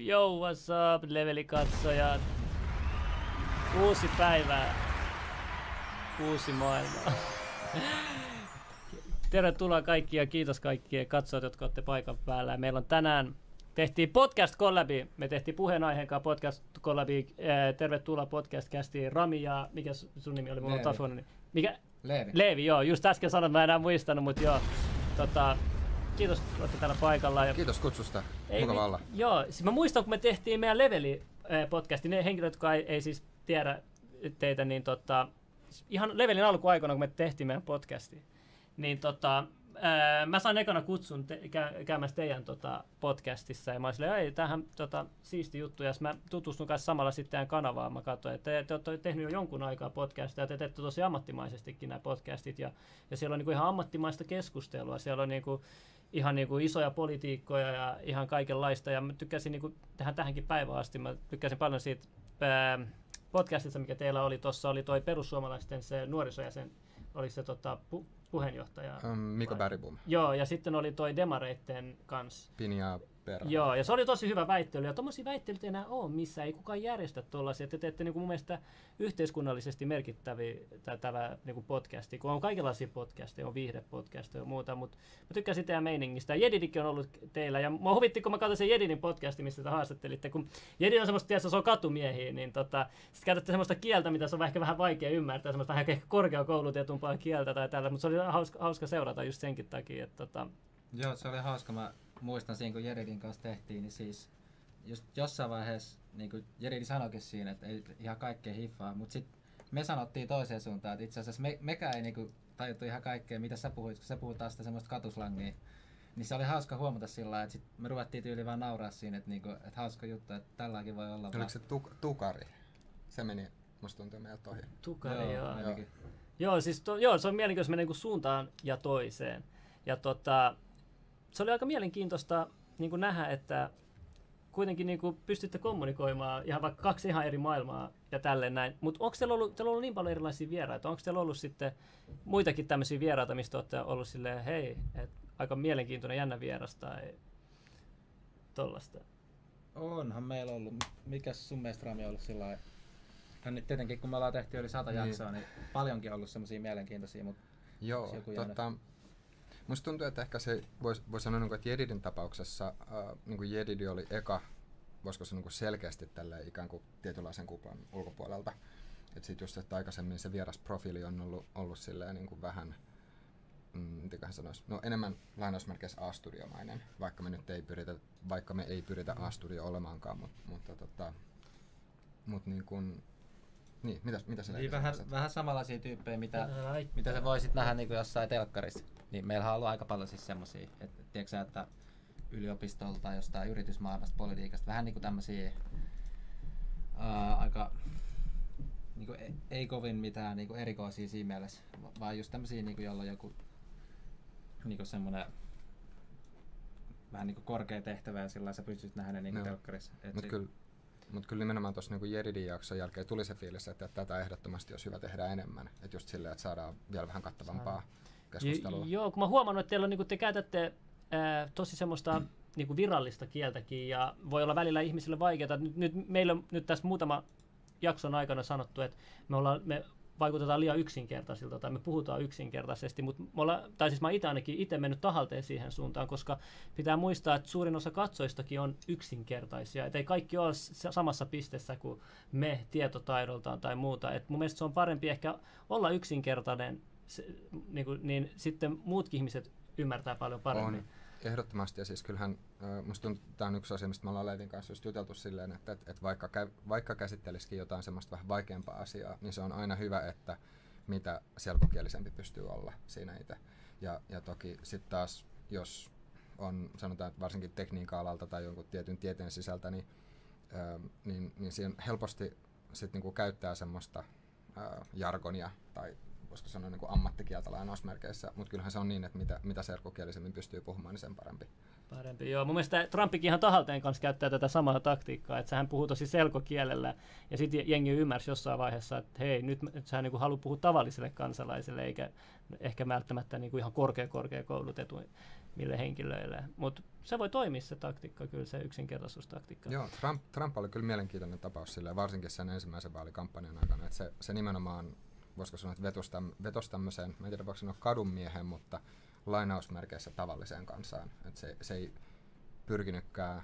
yo, what's up, levelikatsojat? Uusi päivä, uusi maailma. Tervetuloa kaikki ja kiitos kaikkien katsojat, jotka olette paikan päällä. Meillä on tänään, tehtiin podcast kollabi, me tehtiin puheenaiheen kanssa podcast kollabi. Tervetuloa podcast kästiin Rami ja, mikä sun nimi oli? Mulla on Mikä? Leevi. Leevi, joo. Just äsken sanoin, mä en enää muistanut, mutta joo. Tota, kiitos, että olette täällä paikalla. Ja... Kiitos kutsusta. Ei, Mukava olla. Joo, siis mä muistan, kun me tehtiin meidän Leveli-podcasti, ne henkilöt, jotka ei, ei siis tiedä teitä, niin tota, ihan Levelin alkuaikoina, kun me tehtiin meidän podcasti, niin tota, ää, mä sain ekana kutsun te, kä, käymässä teidän tota, podcastissa, ja mä olin ei, tämähän tota, siisti juttu, ja mä tutustun kanssa samalla sitten teidän kanavaan, mä katsoin, että te, te olette tehnyt jo jonkun aikaa podcastia, ja te teette tosi ammattimaisestikin nämä podcastit, ja, ja siellä on niinku ihan ammattimaista keskustelua, siellä on niinku, ihan niin kuin isoja politiikkoja ja ihan kaikenlaista. Ja mä tykkäsin niin kuin tähän tähänkin päivään asti, mä tykkäsin paljon siitä ää, podcastista, mikä teillä oli tuossa, oli toi perussuomalaisten se nuorisojäsen, oli se tota, pu- puheenjohtaja. Um, Bergbom. Joo, ja sitten oli toi Demareitten kanssa. Pinja perä. Joo, ja se oli tosi hyvä väittely. Ja tuommoisia väittelyitä ei enää ole missä ei kukaan järjestä tuollaisia. Te teette niin kuin mun mielestä yhteiskunnallisesti merkittäviä tämä niin podcasti, kun on kaikenlaisia podcasteja, on viihdepodcasteja ja muuta, mutta mä tykkäsin teidän meiningistä. Jedidikin on ollut teillä, ja mä huvitti, kun mä katsoin sen Jedidin podcasti, missä te haastattelitte, kun Jedin on semmoista, tietysti, se on katumiehiä, niin tota, sitten käytätte semmoista kieltä, mitä se on ehkä vähän vaikea ymmärtää, semmoista vähän ehkä korkeakoulutetumpaa kieltä tai tällä, mutta se oli hauska, hauska seurata just senkin takia, että tota... Joo, se oli hauska. Mä muistan siinä, kun Jeridin kanssa tehtiin, niin siis just jossain vaiheessa, niin kuin Jeridi sanoikin siinä, että ei ihan kaikkea hiffaa, mutta sitten me sanottiin toiseen suuntaan, että itse asiassa me, mekään ei niin tajuttu ihan kaikkea, mitä sä puhuit, kun sä puhut taas sitä semmoista katuslangia. Niin se oli hauska huomata sillä lailla, että sit me ruvettiin tyyli vaan nauraa siinä, että, niinku, että hauska juttu, että tälläkin voi olla. Oliko se tuk- tukari? Se meni, musta tuntuu meiltä ohi. Tukari, joo. Joo, joo. joo siis to, joo, se on mielenkiintoista mennä niin suuntaan ja toiseen. Ja tota, se oli aika mielenkiintoista niin kuin nähdä, että kuitenkin niin kuin pystytte kommunikoimaan ihan vaikka kaksi ihan eri maailmaa ja tälleen näin. Mutta onko teillä ollut, teillä ollut niin paljon erilaisia vieraita? Onko teillä ollut sitten muitakin tämmöisiä vieraita, mistä olette ollut silleen, hei, et aika mielenkiintoinen jännä vieras tai tollasta? Onhan meillä ollut. Mikä sun mielestä Rami on ollut sillä lailla? No tietenkin kun me ollaan tehty yli sata niin. jaksoa, niin paljonkin ollut semmoisia mielenkiintoisia, mutta Joo, tota, Musta tuntuu, että ehkä se voisi vois sanoa, niin että Jedidin tapauksessa äh, niin Jedidi oli eka, voisiko se niin selkeästi tälle ikään kuin tietynlaisen kuplan ulkopuolelta. Että sitten just, että aikaisemmin se vieras profiili on ollut, ollut silleen niin kuin vähän, mm, mitenköhän sanoisi, no enemmän lainausmerkeissä A-studiomainen, vaikka me nyt ei pyritä, vaikka me ei pyritä A-studio olemaankaan, mutta, mutta tota, mut niin kuin, niin, mitä, mitä se niin, vähän, vähän samanlaisia tyyppejä, mitä, mitä sä voisit nähdä niin kuin jossain telkkarissa. Niin meillähän on ollut aika paljon siis semmosia, että tiedätkö että yliopistolta tai jostain yritysmaailmasta, politiikasta, vähän niin kuin tämmöisiä ää, aika niin kuin ei, ei kovin mitään niin kuin erikoisia siinä mielessä, vaan just tämmöisiä, niin kuin, jolla on joku niin kuin semmoinen vähän niin kuin korkea tehtävä ja sillä sä pystyt nähdä ne niin kuin no. telkkarissa. Mutta kyllä, mutta kyllä nimenomaan tuossa niin Jeridin jakson jälkeen tuli se fiilis, että, että tätä ehdottomasti olisi hyvä tehdä enemmän. Että just silleen, että saadaan vielä vähän kattavampaa keskustelua. J- joo, kun mä huomannut, että teillä on, niin te käytätte ää, tosi semmoista niin kuin virallista kieltäkin ja voi olla välillä ihmisille vaikeaa. Nyt, nyt meillä on nyt tässä muutama jakson aikana sanottu, että me, ollaan, me vaikutetaan liian yksinkertaisilta tai me puhutaan yksinkertaisesti, mutta me olla, tai siis mä itse ainakin itse mennyt tahalteen siihen suuntaan, koska pitää muistaa, että suurin osa katsoistakin on yksinkertaisia, että ei kaikki ole samassa pisteessä kuin me tietotaidoltaan tai muuta, et mun mielestä se on parempi ehkä olla yksinkertainen, se, niin, kuin, niin sitten muutkin ihmiset ymmärtää paljon paremmin. On Ehdottomasti, ja siis kyllähän musta tuntuu, tämä on yksi asia, mistä me ollaan Leivin kanssa just juteltu silleen, että, että, että vaikka, vaikka käsittelisikin jotain semmoista vähän vaikeampaa asiaa, niin se on aina hyvä, että mitä selkokielisempi pystyy olla siinä itse. Ja, ja toki sitten taas, jos on sanotaan, että varsinkin tekniikka-alalta tai jonkun tietyn tieteen sisältä, niin, ää, niin, niin siinä helposti sit niinku käyttää semmoista ää, jargonia tai voisiko sanoa niin kuin ammattikieltä lainausmerkeissä, mutta kyllähän se on niin, että mitä, mitä serkkukielisemmin pystyy puhumaan, niin sen parempi. Parempi, joo. Mun mielestä Trumpikin ihan tahalteen kanssa käyttää tätä samaa taktiikkaa, että hän puhuu tosi selkokielellä, ja sitten jengi ymmärsi jossain vaiheessa, että hei, nyt sä niin haluat puhua tavalliselle kansalaiselle, eikä ehkä välttämättä niin kuin ihan korkea, korkea koulutetun mille henkilöille. Mutta se voi toimia se taktiikka, kyllä se yksinkertaisuustaktiikka. Joo, Trump, Trump oli kyllä mielenkiintoinen tapaus sille, varsinkin sen ensimmäisen vaalikampanjan aikana, että se, se nimenomaan, voisiko sanoa, että vetosi, täm, vetosi tämmöiseen, mä en tiedä voiko sanoa kadunmiehen, mutta lainausmerkeissä tavalliseen kansaan. Että se, se ei pyrkinytkään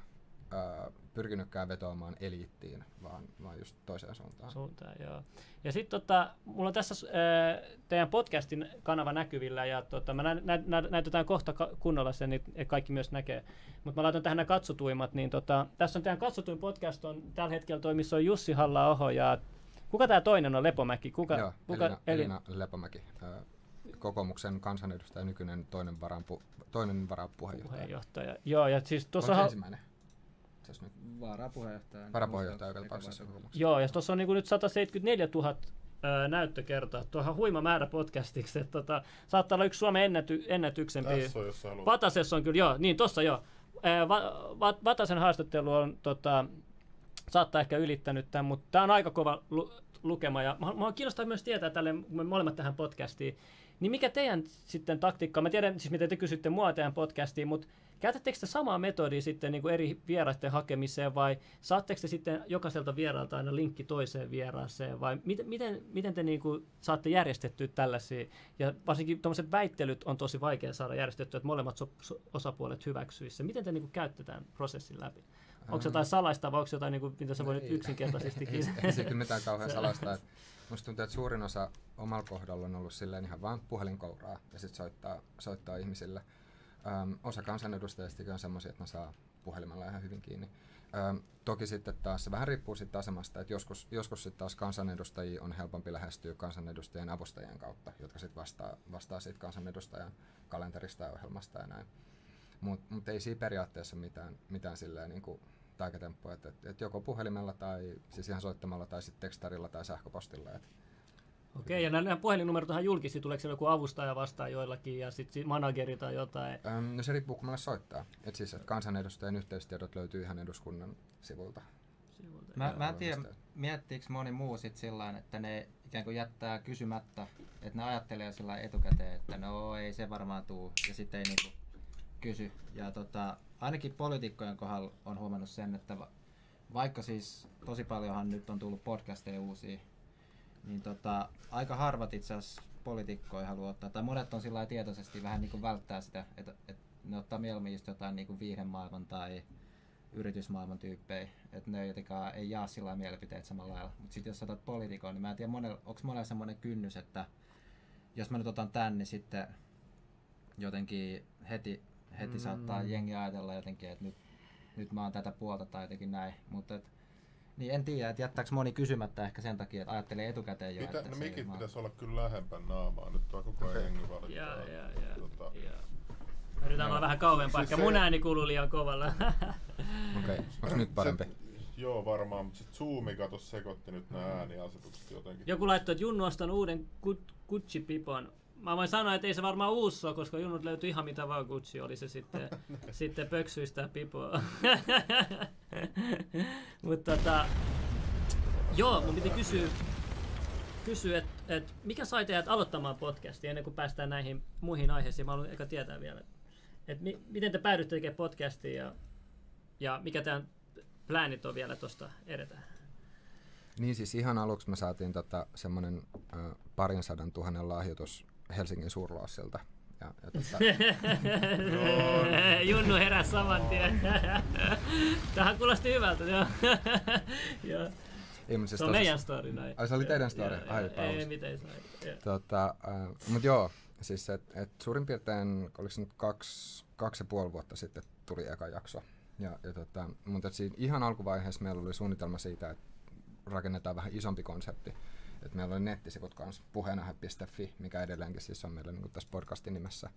äh, pyrkinytkään vetoamaan eliittiin, vaan, vaan just toiseen suuntaan. Suuntaan, joo. Ja sitten tota, mulla on tässä äh, teidän podcastin kanava näkyvillä, ja tota, mä nä, nä, nä, näytetään kohta ka- kunnolla sen, niin kaikki myös näkee. Mutta mä laitan tähän nämä katsotuimmat, niin tota, tässä on teidän katsotuin podcast, on tällä hetkellä toi, missä on Jussi halla ja kuka tämä toinen on, Lepomäki? Kuka, Joo, kuka, Elina, Elina Lepomäki, äh, kokoomuksen kansanedustaja, nykyinen toinen, varanpu, toinen varapuheenjohtaja. Puheenjohtaja. Joo, ja siis tuossa... Onko ensimmäinen? Tässä nyt varapuheenjohtaja. Varapuheenjohtaja joka tapauksessa. Joo, ja tuossa on niin nyt 174 000 ää, näyttökertaa. Tuohan huima määrä podcastiksi. Että, tota, saattaa olla yksi Suomen ennäty, ennätyksempi. Tässä on, jos Vatasessa on kyllä, joo, niin tossa joo. Ää, va, va, Vatasen haastattelu on, tota, saattaa ehkä ylittänyt tämän, mutta tämä on aika kova lu, lukema. Ja mä kiinnostaa myös tietää tälle, me molemmat tähän podcastiin, niin mikä teidän sitten taktiikka, mä tiedän siis miten te kysytte mua teidän podcastiin, mutta Käytättekö te samaa metodia sitten niin kuin eri vieraiden hakemiseen vai saatteko te sitten jokaiselta vieraalta aina linkki toiseen vieraaseen vai miten, miten, miten te niin kuin saatte järjestettyä tällaisia? Ja varsinkin tuommoiset väittelyt on tosi vaikea saada järjestettyä, että molemmat so, so, osapuolet hyväksyisi. Miten te niin kuin käytetään prosessin läpi? Onko se jotain salaista vai onko jotain, niin kuin, mitä sä voit nyt yksinkertaisesti ei, ei, se kyllä mitään kauhean salaista. Musta tuntuu, että suurin osa omalla kohdalla on ollut silleen ihan vaan puhelinkouraa ja sitten soittaa, soittaa ihmisille – Ähm, osa kansanedustajistakin on semmoisia, että ne saa puhelimella ihan hyvin kiinni. Ähm, toki sitten taas se vähän riippuu sitten asemasta, että joskus, joskus sitten taas kansanedustajia on helpompi lähestyä kansanedustajien avustajien kautta, jotka sitten vastaa, vastaa siitä kansanedustajan kalenterista ja ohjelmasta ja näin. Mutta mut ei siinä periaatteessa mitään, mitään silleen niin kuin taikatemppuja, että et, et joko puhelimella tai siis ihan soittamalla tai sitten tekstarilla tai sähköpostilla. Et Okei, ja nämä puhelinnumerot on julkisia, tuleeko siellä joku avustaja vastaan joillakin ja sitten manageri tai jotain? Öm, no se riippuu, kun soittaa. Et siis, että kansanedustajan yhteistiedot löytyy ihan eduskunnan sivulta. sivulta. Mä, mä en tiedä, miettiikö moni muu sitten sillä että ne ikään kuin jättää kysymättä, että ne ajattelee sillä etukäteen, että no ei se varmaan tuu, ja sitten ei niinku kysy. Ja tota, ainakin poliitikkojen kohdalla on huomannut sen, että vaikka siis tosi paljonhan nyt on tullut podcasteja uusia, niin tota, aika harvat itse asiassa poliitikkoja haluaa ottaa, tai monet on sillä tietoisesti vähän niin kuin välttää sitä, että, että ne ottaa mieluummin just jotain niin kuin viihdemaailman tai yritysmaailman tyyppejä, että ne jotenkaan ei jaa sillä mielipiteet samalla lailla. Mutta sitten jos otat poliitikon, niin mä en tiedä, onko monella semmoinen kynnys, että jos mä nyt otan tän, niin sitten jotenkin heti, heti mm. saattaa jengi ajatella jotenkin, että nyt, nyt mä oon tätä puolta tai jotenkin näin. Mutta et, niin en tiedä, että jättääkö moni kysymättä ehkä sen takia, että ajattelee etukäteen jo, Mitä, että no mikit pitäisi olla kyllä lähempän naamaa, nyt tuo koko ajan jengi valittaa. Jaa. Tota, Yritän olla vähän kauempaa, siis ehkä mun ääni kuuluu liian kovalla. Okei, okay. onko nyt parempi? Se, joo, varmaan, mutta sitten Zoomi kato sekoitti nyt nämä ääniasetukset jotenkin. Joku laittoi, että Junnu ostan uuden Gucci-pipon Mä voin sanoa, että ei se varmaan uusi ole, koska Junnut löytyi ihan mitä vaan Gucci, oli se sitten, sitten pöksyistä pipoa. Mutta tota, joo, mun piti kysyä, kysyä että et, mikä sai teidät aloittamaan podcastia ennen kuin päästään näihin muihin aiheisiin. Mä haluan eka tietää vielä, että mi, miten te päädytte tekemään podcastia ja, ja mikä teidän pläänit on vielä tuosta edetään? Niin siis ihan aluksi me saatiin tota, semmoinen äh, parin sadan tuhannen lahjoitus Helsingin suurlaassilta. Ja, ja tota... Junnu heräsi saman tien. Tähän kuulosti hyvältä, joo. joo. Ei, siis se on meidän story näin. Ai se oli teidän story? Ai, ei, ei mitään sai. Tota, äh, mut joo, siis et, et suurin piirtein, oliko se nyt kaksi, kaksi ja puoli vuotta sitten tuli eka jakso. Ja, ja tota, mutta siinä ihan alkuvaiheessa meillä oli suunnitelma siitä, että rakennetaan vähän isompi konsepti. Et meillä oli nettisivut kanssa puheenahe.fi, mikä edelleenkin siis on meillä niin tässä podcastin nimessä.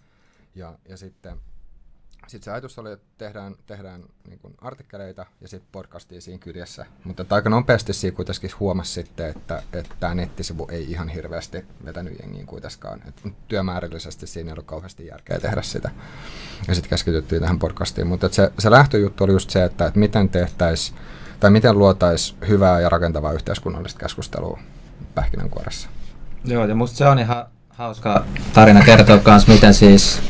Ja, ja sitten sitten se ajatus oli, että tehdään, tehdään niin artikkeleita ja sitten podcastia siinä kyljessä. Mutta aika nopeasti siinä kuitenkin huomasi sitten, että, että tämä nettisivu ei ihan hirveästi vetänyt jengiin kuitenkaan. Et työmäärällisesti siinä ei ollut kauheasti järkeä tehdä sitä. Ja sitten keskityttiin tähän podcastiin. Mutta se, se lähtöjuttu oli just se, että, että miten tehtäisiin tai miten luotaisiin hyvää ja rakentavaa yhteiskunnallista keskustelua pähkinänkuoressa. Joo, ja musta se on ihan hauska tarina kertoa myös, miten siis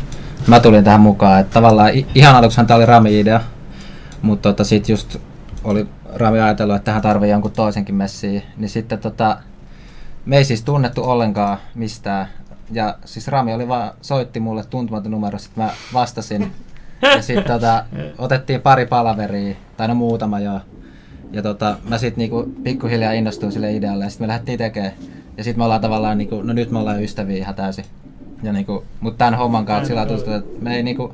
mä tulin tähän mukaan. Että tavallaan ihan aluksihan tämä oli Rami-idea, mutta tota, sitten just oli Rami ajatellut, että tähän tarvii jonkun toisenkin messiin. Niin sitten tota, me ei siis tunnettu ollenkaan mistään. Ja siis Rami oli vaan, soitti mulle tuntematon numero, sitten mä vastasin. Ja sitten tota, otettiin pari palaveria, tai no muutama jo. Ja tota, mä sitten niinku pikkuhiljaa innostuin sille idealle ja sitten me lähdettiin tekemään. Ja sitten me ollaan tavallaan, niinku, no nyt me ollaan ystäviä ihan täysin. Ja niinku, mutta tämän homman kanssa sillä tuntuu, että me ei niinku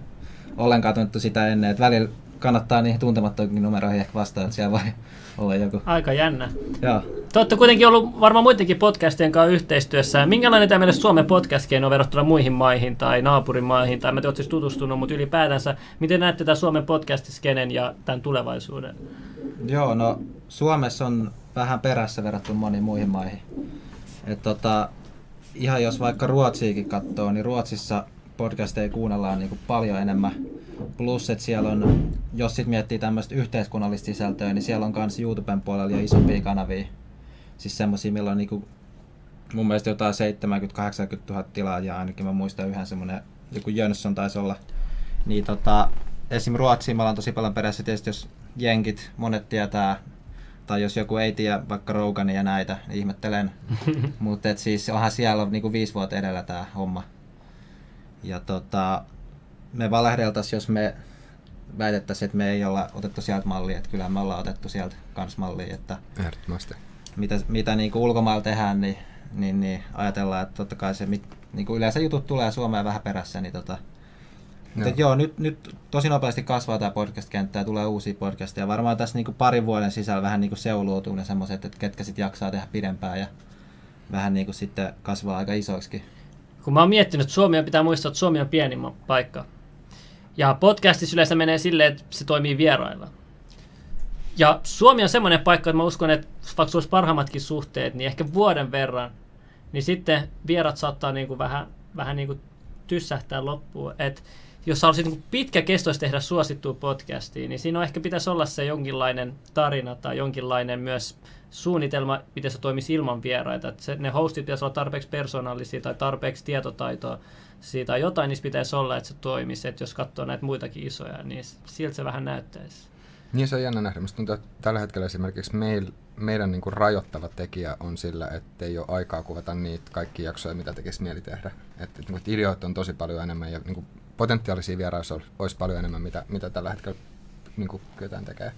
ollenkaan tunnettu sitä ennen. Että välillä kannattaa niihin tuntemattomiin numeroihin ehkä vastaan, että siellä voi olla joku. Aika jännä. Joo. Te olette kuitenkin ollut varmaan muidenkin podcastien kanssa yhteistyössä. Minkälainen tämä mielestä Suomen podcast on verrattuna muihin maihin tai naapurimaihin, tai mä te olette siis tutustunut, mutta ylipäätänsä, miten näette tämän Suomen podcastiskenen ja tämän tulevaisuuden? Joo, no Suomessa on vähän perässä verrattuna moniin muihin maihin. Et tota, ihan jos vaikka Ruotsiikin katsoo, niin Ruotsissa podcasteja kuunnellaan niin paljon enemmän. Plus, että siellä on, jos sit miettii tämmöistä yhteiskunnallista sisältöä, niin siellä on myös YouTuben puolella jo isompia kanavia. Siis semmosia, millä on niinku, mun mielestä jotain 70-80 000 tilaajaa ainakin. Mä muistan yhden semmonen, joku Jönsson taisi olla. Niin tota, esim. Ruotsiin me ollaan tosi paljon perässä. Tietysti jos jenkit, monet tietää, tai jos joku ei tiedä vaikka Rogania ja näitä, niin ihmettelen. Mutta siis onhan siellä niinku viisi vuotta edellä tämä homma. Ja tota, me valehdeltaisiin, jos me väitettäisiin, että me ei olla otettu sieltä mallia, että kyllä me ollaan otettu sieltä kans mallia, että Ehdottomasti. mitä, mitä niin kuin ulkomailla tehdään, niin, niin, niin, ajatellaan, että totta kai se, niin kuin yleensä jutut tulee Suomeen vähän perässä, niin tota, mutta joo, nyt, nyt tosi nopeasti kasvaa tämä podcast-kenttä ja tulee uusia podcasteja. Varmaan tässä niin kuin parin vuoden sisällä vähän niin kuin seuloutuu ne semmoiset, että ketkä sitten jaksaa tehdä pidempään ja vähän niin kuin sitten kasvaa aika isoiksi. Kun mä oon miettinyt, että Suomi pitää muistaa, että Suomi on pieni paikka. Ja podcastissa yleensä menee silleen, että se toimii vierailla. Ja Suomi on semmoinen paikka, että mä uskon, että vaikka olisi parhaimmatkin suhteet, niin ehkä vuoden verran, niin sitten vierat saattaa niin kuin vähän, vähän niin kuin tyssähtää loppuun. Et jos haluaisit niin pitkäkestoisesti tehdä suosittua podcastia, niin siinä on ehkä pitäisi olla se jonkinlainen tarina tai jonkinlainen myös suunnitelma, miten se toimisi ilman vieraita. Että se, ne hostit pitäisi olla tarpeeksi persoonallisia tai tarpeeksi tietotaitoa siitä tai jotain niistä pitäisi olla, että se toimisi. Että jos katsoo näitä muitakin isoja, niin siltä se vähän näyttäisi. Niin se on jännä nähdä. Minusta tuntuu, että tällä hetkellä esimerkiksi meil, meidän niin kuin rajoittava tekijä on sillä, että ei ole aikaa kuvata niitä kaikki jaksoja, mitä tekisi mieli tehdä. Että, että, että ideoita on tosi paljon enemmän ja niin kuin potentiaalisia vieraissa olisi paljon enemmän, mitä, mitä tällä hetkellä niin kuin kyetään tekemään.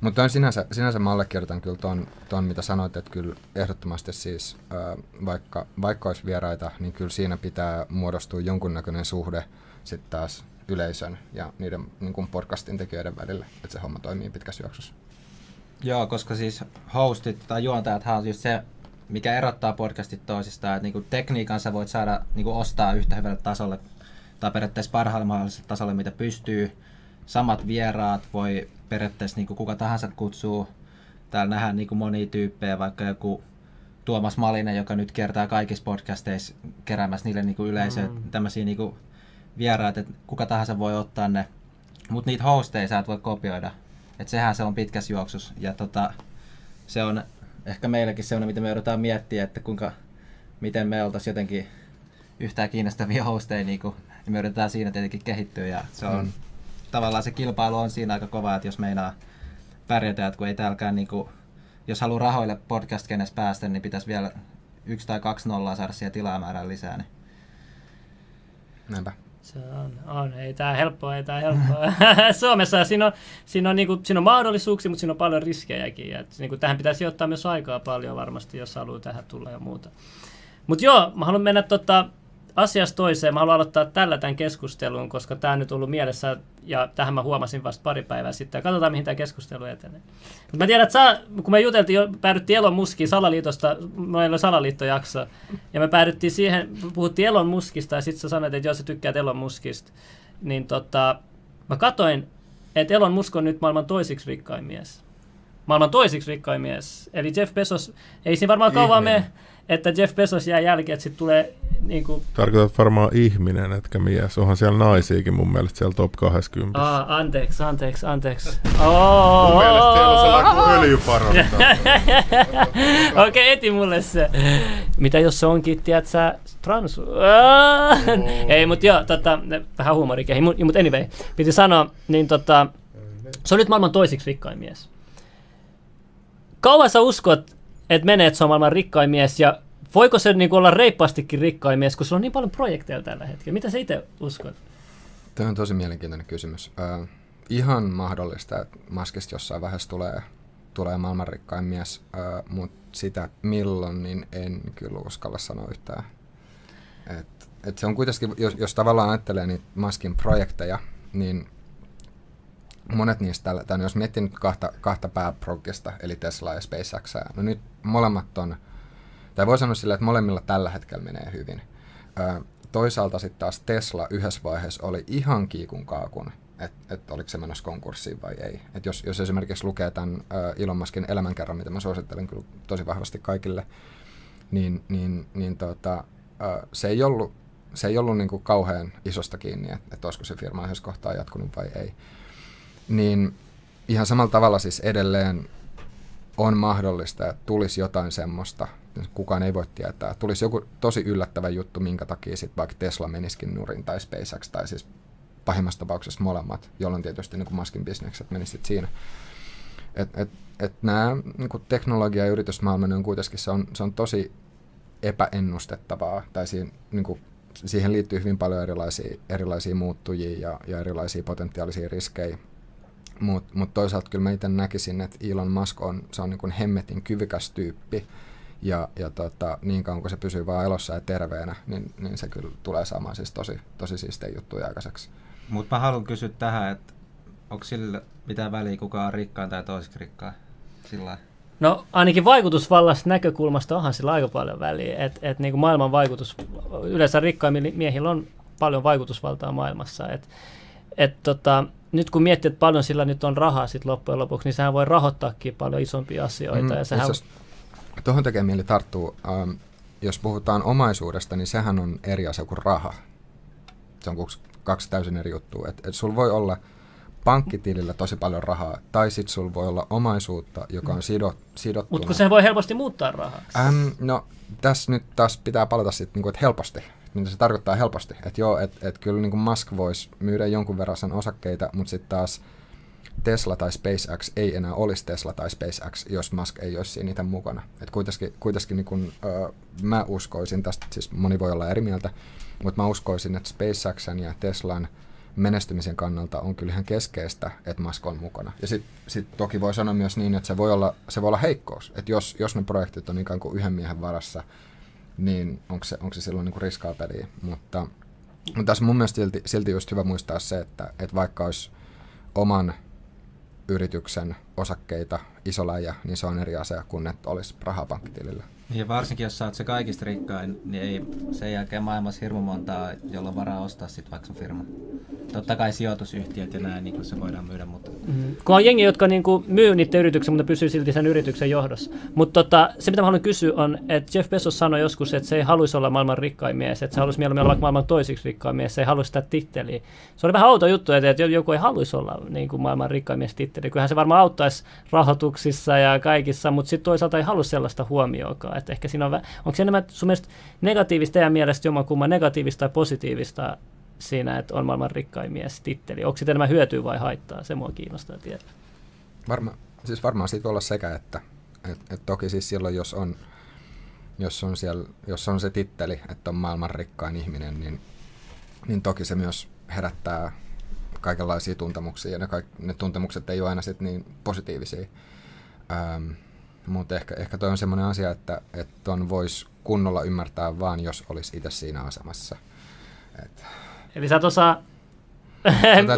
Mutta sinänsä, sinänsä mä allekirjoitan kyllä ton, ton, mitä sanoit, että kyllä ehdottomasti siis, ää, vaikka, vaikka olisi vieraita, niin kyllä siinä pitää muodostua jonkunnäköinen suhde sitten taas yleisön ja niiden niin kuin podcastin tekijöiden välillä, että se homma toimii pitkässä juoksussa. Joo, koska siis hostit tai juontajat on just se, mikä erottaa podcastit toisistaan, että niinku tekniikan sä voit saada niinku ostaa yhtä hyvälle tasolle tai periaatteessa parhaalle mahdolliselle tasolle, mitä pystyy. Samat vieraat voi periaatteessa niin kuin kuka tahansa kutsuu. Täällä nähdään niin kuin monia tyyppejä, vaikka joku Tuomas Malinen, joka nyt kertaa kaikissa podcasteissa keräämässä niille niin kuin yleisöä, mm. tämmöisiä niin kuin vieraat, että kuka tahansa voi ottaa ne. Mutta niitä hosteja sä et voi kopioida. Et sehän se on pitkäs juoksus. Ja tota, se on ehkä meilläkin sellainen, mitä me joudutaan miettiä, että kuinka, miten me oltaisiin jotenkin yhtään kiinnostavia hosteja, niin, kuin, niin me yritetään siinä tietenkin kehittyä. Ja se on, mm tavallaan se kilpailu on siinä aika kova, että jos meinaa pärjätä, että kun ei täälläkään niin kuin, jos haluaa rahoille podcast kenes päästä, niin pitäisi vielä yksi tai kaksi nollaa saada siihen tilamäärän lisää. Niin. Näinpä. Se on, on. Ei tämä helppoa, ei tämä helppoa. Suomessa siinä on, siinä, on, niinku, siinä on mahdollisuuksia, mutta siinä on paljon riskejäkin. Et, niinku, tähän pitäisi ottaa myös aikaa paljon varmasti, jos haluaa tähän tulla ja muuta. Mutta joo, mä haluan mennä tota, asiasta toiseen. Mä haluan aloittaa tällä tämän keskustelun, koska tämä on nyt ollut mielessä ja tähän mä huomasin vasta pari päivää sitten. Katsotaan, mihin tämä keskustelu etenee. Mutta mä tiedän, että sä, kun me juteltiin, jo, päädyttiin Elon Muskiin salaliitosta, meillä on salaliittojakso, ja me päädyttiin siihen, puhuttiin Elon Muskista, ja sitten sä sanoit, että jos sä tykkäät Elon Muskista, niin tota, mä katoin, että Elon Musk on nyt maailman toisiksi rikkain mies. maailman toisiksi rikkain mies. Eli Jeff Bezos, ei siinä varmaan kauan me, että Jeff Bezos jää jälkeen, että sitten tulee niin kuin... Tarkoitat varmaan ihminen, etkä mies. Onhan siellä naisiakin mun mielestä siellä top 20. Aa, anteeksi, anteeksi, anteeksi. Oh, mun mielestä siellä on sellainen. Okei, okay, eti mulle se. Mitä jos se onkin, tiedätkö, trans? Oh. Ei, mutta joo, tota, vähän huumorikehi, mutta anyway, piti sanoa, niin tota, se on nyt maailman toisiksi rikkain mies. Kauan sä uskot, että menet se on maailman rikkain mies ja voiko se niin olla reippaastikin rikkain mies, kun sulla on niin paljon projekteja tällä hetkellä? Mitä sä itse uskot? Tämä on tosi mielenkiintoinen kysymys. Uh, ihan mahdollista, että Maskista jossain vaiheessa tulee, tulee maailman rikkain mies, uh, mutta sitä milloin, niin en kyllä uskalla sanoa yhtään. Et, et se on kuitenkin, jos, jos tavallaan ajattelee niitä Maskin projekteja, niin monet niistä, tällä, tai jos miettii nyt kahta, kahta pääprogista, eli Tesla ja SpaceX, no nyt molemmat on, tai voi sanoa sillä, että molemmilla tällä hetkellä menee hyvin. Ö, toisaalta sitten taas Tesla yhdessä vaiheessa oli ihan kiikun kaakun, että et oliko se menossa konkurssiin vai ei. Et jos, jos esimerkiksi lukee tämän Elon Muskin elämänkerran, mitä mä suosittelen kyllä tosi vahvasti kaikille, niin, niin, niin tota, uh, se ei ollut, se ei ollut niinku kauhean isosta kiinni, että et olisiko se firma yhdessä kohtaa jatkunut vai ei niin ihan samalla tavalla siis edelleen on mahdollista, että tulisi jotain semmoista, kukaan ei voi tietää. Tulisi joku tosi yllättävä juttu, minkä takia sitten vaikka Tesla menisikin nurin tai SpaceX tai siis pahimmassa tapauksessa molemmat, jolloin tietysti niin Maskin bisnekset menisivät siinä. Et, et, et nämä niin teknologia- ja yritysmaailma on kuitenkin se on, se on tosi epäennustettavaa, tai siinä, niin kuin, siihen liittyy hyvin paljon erilaisia, erilaisia muuttujia ja, ja erilaisia potentiaalisia riskejä, mutta mut toisaalta kyllä mä itse näkisin, että Elon Musk on, se on niin kuin hemmetin kyvykäs tyyppi. Ja, ja tota, niin kauan kun se pysyy vaan elossa ja terveenä, niin, niin se kyllä tulee saamaan siis tosi, tosi siistejä juttuja aikaiseksi. Mutta mä haluan kysyä tähän, että onko sillä mitään väliä, kuka on rikkaan tai toiseksi rikkaan? Sillä No ainakin vaikutusvallasta näkökulmasta onhan sillä aika paljon väliä. Et, et niin kuin maailman vaikutus, yleensä rikkaimmilla miehillä on paljon vaikutusvaltaa maailmassa. Et, et tota, nyt kun miettii, että paljon sillä nyt on rahaa sit loppujen lopuksi, niin sehän voi rahoittaakin paljon isompia asioita. Mm, ja sehän... Tuohon tekee mieli tarttuu. Ähm, jos puhutaan omaisuudesta, niin sehän on eri asia kuin raha. Se on kaksi täysin eri juttua. Et, et sul voi olla pankkitilillä tosi paljon rahaa, tai sitten sulla voi olla omaisuutta, joka on sidot, sidottu. Mutta kun se voi helposti muuttaa rahaa. Ähm, no, tässä nyt taas pitää palata sitten, niinku, että helposti mitä se tarkoittaa helposti. Että joo, että et kyllä niin kuin Musk voisi myydä jonkun verran sen osakkeita, mutta sitten taas Tesla tai SpaceX ei enää olisi Tesla tai SpaceX, jos Musk ei olisi siinä niitä mukana. Et kuitenkin, kuitenkin niin kun, ö, mä uskoisin, tästä siis moni voi olla eri mieltä, mutta mä uskoisin, että SpaceXn ja Teslan menestymisen kannalta on kyllä ihan keskeistä, että Musk on mukana. Ja sitten sit toki voi sanoa myös niin, että se voi olla, se voi olla heikkous. Että jos, jos ne projektit on ikään kuin yhden miehen varassa, niin onko se, onko se silloin niin riskaa peliä. Mutta, mutta tässä mun mielestä silti, silti just hyvä muistaa se, että, että vaikka olisi oman yrityksen osakkeita iso niin se on eri asia kuin että olisi rahaa Ja varsinkin jos sä oot se kaikista rikkain, niin ei sen jälkeen maailmassa hirmu montaa, jolla varaa ostaa sit vaikka sun firma. Totta kai sijoitusyhtiöt ja näin, niin se voidaan myydä, mutta... Mm-hmm. Kun on jengi, jotka niin kuin, myy niitä yrityksiä, mutta pysyy silti sen yrityksen johdossa. Mutta tota, se, mitä mä haluan kysyä, on, että Jeff Bezos sanoi joskus, että se ei haluaisi olla maailman rikkain mies, että se haluaisi mieluummin olla maailman toisiksi rikkain mies, se ei haluaisi sitä titteliä. Se oli vähän outo juttu, että joku ei haluaisi olla niin kuin maailman rikkain mies titteli. Kyllähän se varmaan auttaisi rahoituksissa ja kaikissa, mutta sitten toisaalta ei halua sellaista huomioakaan. Että ehkä siinä on, onko se enemmän sun mielestä negatiivista ja mielestä jomankumman negatiivista tai positiivista siinä, että on maailman rikkain mies titteli. Onko sitä enemmän hyötyä vai haittaa? Se mua kiinnostaa tietää. Varma, siis varmaan siitä voi olla sekä, että et, et toki siis silloin, jos on, jos on, siellä, jos on se titteli, että on maailman rikkain ihminen, niin, niin toki se myös herättää kaikenlaisia tuntemuksia, ja ne, kaik, ne tuntemukset ei ole aina sit niin positiivisia. Ähm, mutta ehkä, ehkä toi on semmoinen asia, että, että ton voisi kunnolla ymmärtää vaan, jos olisi itse siinä asemassa. Et. Eli sä et osaa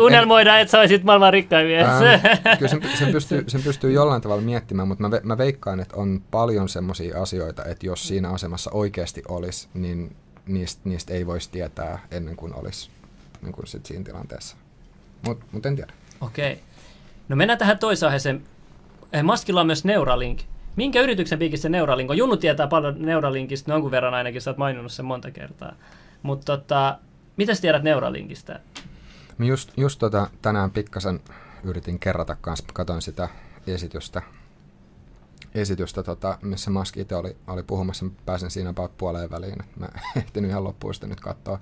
unelmoida, että sä olisit maailman rikkain mies. Ähm, kyllä sen, sen, pystyy, sen pystyy jollain tavalla miettimään, mutta mä, ve, mä veikkaan, että on paljon semmoisia asioita, että jos siinä asemassa oikeasti olisi, niin niistä, niistä ei voisi tietää ennen kuin olisi niin kuin sit siinä tilanteessa. Mutta mut en tiedä. Okei. No mennään tähän toiseen aiheeseen Eh, Maskilla on myös Neuralink. Minkä yrityksen piikissä Neuralink on? Junnu tietää paljon Neuralinkista, jonkun verran ainakin, sä oot maininnut sen monta kertaa. Mutta tota, mitä tiedät Neuralinkista? Mä just, just tota, tänään pikkasen yritin kerrata kanssa, katoin sitä esitystä, esitystä tota, missä Musk itse oli, oli puhumassa, mä pääsin siinä about puoleen väliin, mä ehtinyt ihan loppuun sitä nyt katsoa.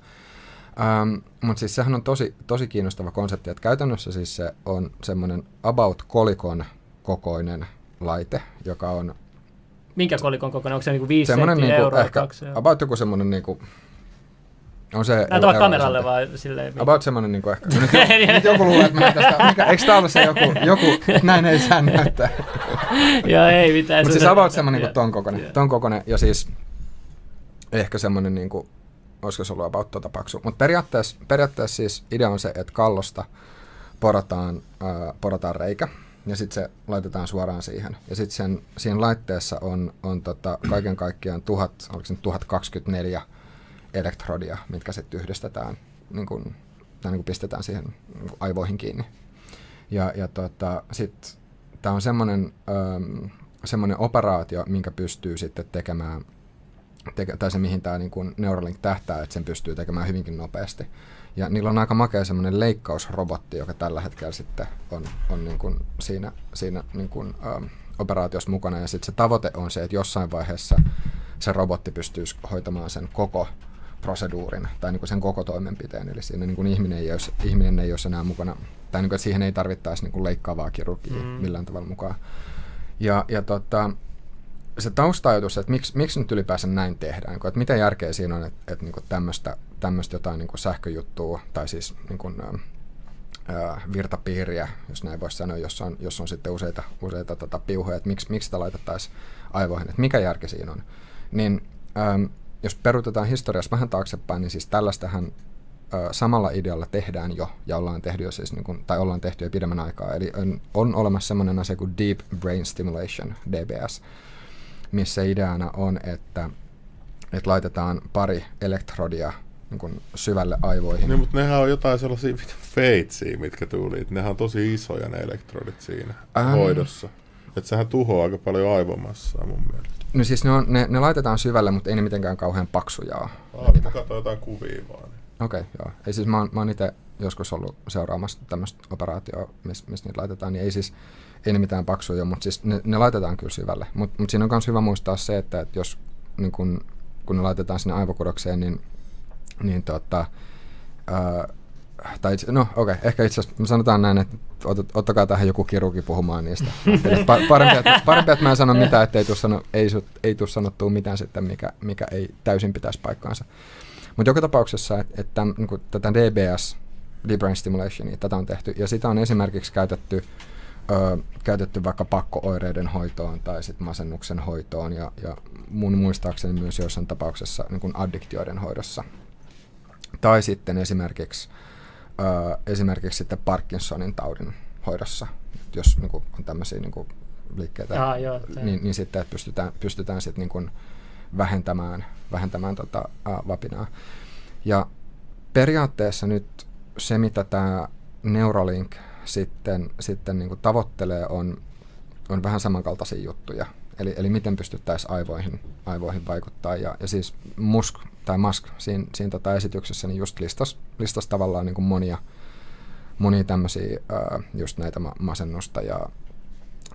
Ähm, Mutta siis sehän on tosi, tosi kiinnostava konsepti, että käytännössä siis se on semmoinen about kolikon kokoinen laite, joka on... Minkä kolikon kokoinen? Onko se niinku 5 senttiä niinku euroa? Ehkä about joku semmoinen niinku, on se Näytä kameralle vai silleen? About semmoinen niinku ehkä. Nyt, nyt joku luulee, että mä tästä, mikä, eikö tää ole se joku, joku näin ei saa näyttää. Joo, ei mitään. Mutta siis about semmoinen niinku ton kokoinen, yeah. ton kokoinen ja siis ehkä semmoinen niinku, olisiko se ollut about tota paksu. Mutta periaatteessa, periaatteessa siis idea on se, että kallosta porataan, äh, porataan reikä ja sitten se laitetaan suoraan siihen. Ja sitten siinä laitteessa on, on tota, kaiken kaikkiaan 1000, oliko se 1024 elektrodia, mitkä sitten yhdistetään, niin kun, tai niin pistetään siihen niin aivoihin kiinni. Ja, ja tota, sitten tämä on semmoinen, semmoinen operaatio, minkä pystyy sitten tekemään, teke, tai se mihin tämä niin Neuralink tähtää, että sen pystyy tekemään hyvinkin nopeasti. Ja niillä on aika makea semmoinen leikkausrobotti, joka tällä hetkellä sitten on, on niin kuin siinä, siinä niin kuin, ähm, operaatiossa mukana. Ja sitten se tavoite on se, että jossain vaiheessa se robotti pystyisi hoitamaan sen koko proseduurin tai niin kuin sen koko toimenpiteen. Eli siinä niin kuin ihminen, ei olisi, ihminen ei olisi enää mukana, tai niin kuin, että siihen ei tarvittaisi niin kuin leikkaavaa kirurgia mm. millään tavalla mukaan. Ja, ja tota, se taustajatus, että miksi, miksi nyt ylipäänsä näin tehdään, että mitä järkeä siinä on, että, että niin tämmöistä, tämmöistä jotain niin kuin sähköjuttua, tai siis niin kuin, ää, virtapiiriä, jos näin voisi sanoa, jos on, jos on sitten useita, useita tota, piuhoja, että miksi, miksi sitä laitettaisiin aivoihin, että mikä järki siinä on. Niin äm, jos perutetaan historiassa vähän taaksepäin, niin siis tällaistähän samalla idealla tehdään jo, ja ollaan tehty jo siis, niin kuin, tai ollaan tehty jo pidemmän aikaa. Eli on, on olemassa sellainen asia kuin Deep Brain Stimulation, DBS, missä ideana on, että, että laitetaan pari elektrodia niin kuin syvälle aivoihin. Niin, mutta nehän on jotain sellaisia feitsiä, mitkä tuli. Nehän on tosi isoja ne elektrodit siinä ähm. hoidossa. Että sehän tuhoaa aika paljon aivomassaa mun mielestä. No siis ne, on, ne, ne laitetaan syvälle, mutta ei ne mitenkään kauhean paksuja ole. Ah, mä katsoin jotain kuvia vaan. Okei, okay, joo. Ei siis mä oon, mä oon itse joskus ollut seuraamassa tämmöistä operaatioa, missä mis niitä laitetaan, niin ei siis, ei ne mitään paksuja, mutta siis ne, ne laitetaan kyllä syvälle. Mutta mut siinä on myös hyvä muistaa se, että, että jos niin kun, kun ne laitetaan sinne aivokudokseen, niin, niin tota, ää, tai itse, no okei, okay, ehkä itse asiassa sanotaan näin, että ot, ottakaa tähän joku kirurgi puhumaan niistä. Pa- parempi, että, parempi, että mä en sano mitään, ettei tule sano, ei, ei tule sanottua mitään sitten, mikä, mikä ei täysin pitäisi paikkaansa. Mutta joka tapauksessa, että, että niin tätä DBS, Deep Brain Stimulationia, tätä on tehty, ja sitä on esimerkiksi käytetty, ö, käytetty vaikka pakkooireiden hoitoon tai sitten masennuksen hoitoon, ja, ja mun muistaakseni myös joissain tapauksessa niin kuin addiktioiden hoidossa. Tai sitten esimerkiksi ö, esimerkiksi sitten Parkinsonin taudin hoidossa, jos niin kuin, on tämmöisiä niin kuin, liikkeitä, Jaa, joo, niin, niin sitten että pystytään, pystytään sitten niin kuin, vähentämään, vähentämään tota, ä, vapinaa. Ja periaatteessa nyt se, mitä tämä Neuralink sitten, sitten niin kuin tavoittelee, on, on vähän samankaltaisia juttuja. Eli, eli miten pystyttäisiin aivoihin, aivoihin vaikuttaa. Ja, ja siis Musk tai Musk siinä, siinä tota esityksessä niin just listas, listas tavallaan niin kuin monia, monia tämmöisiä just näitä masennusta ja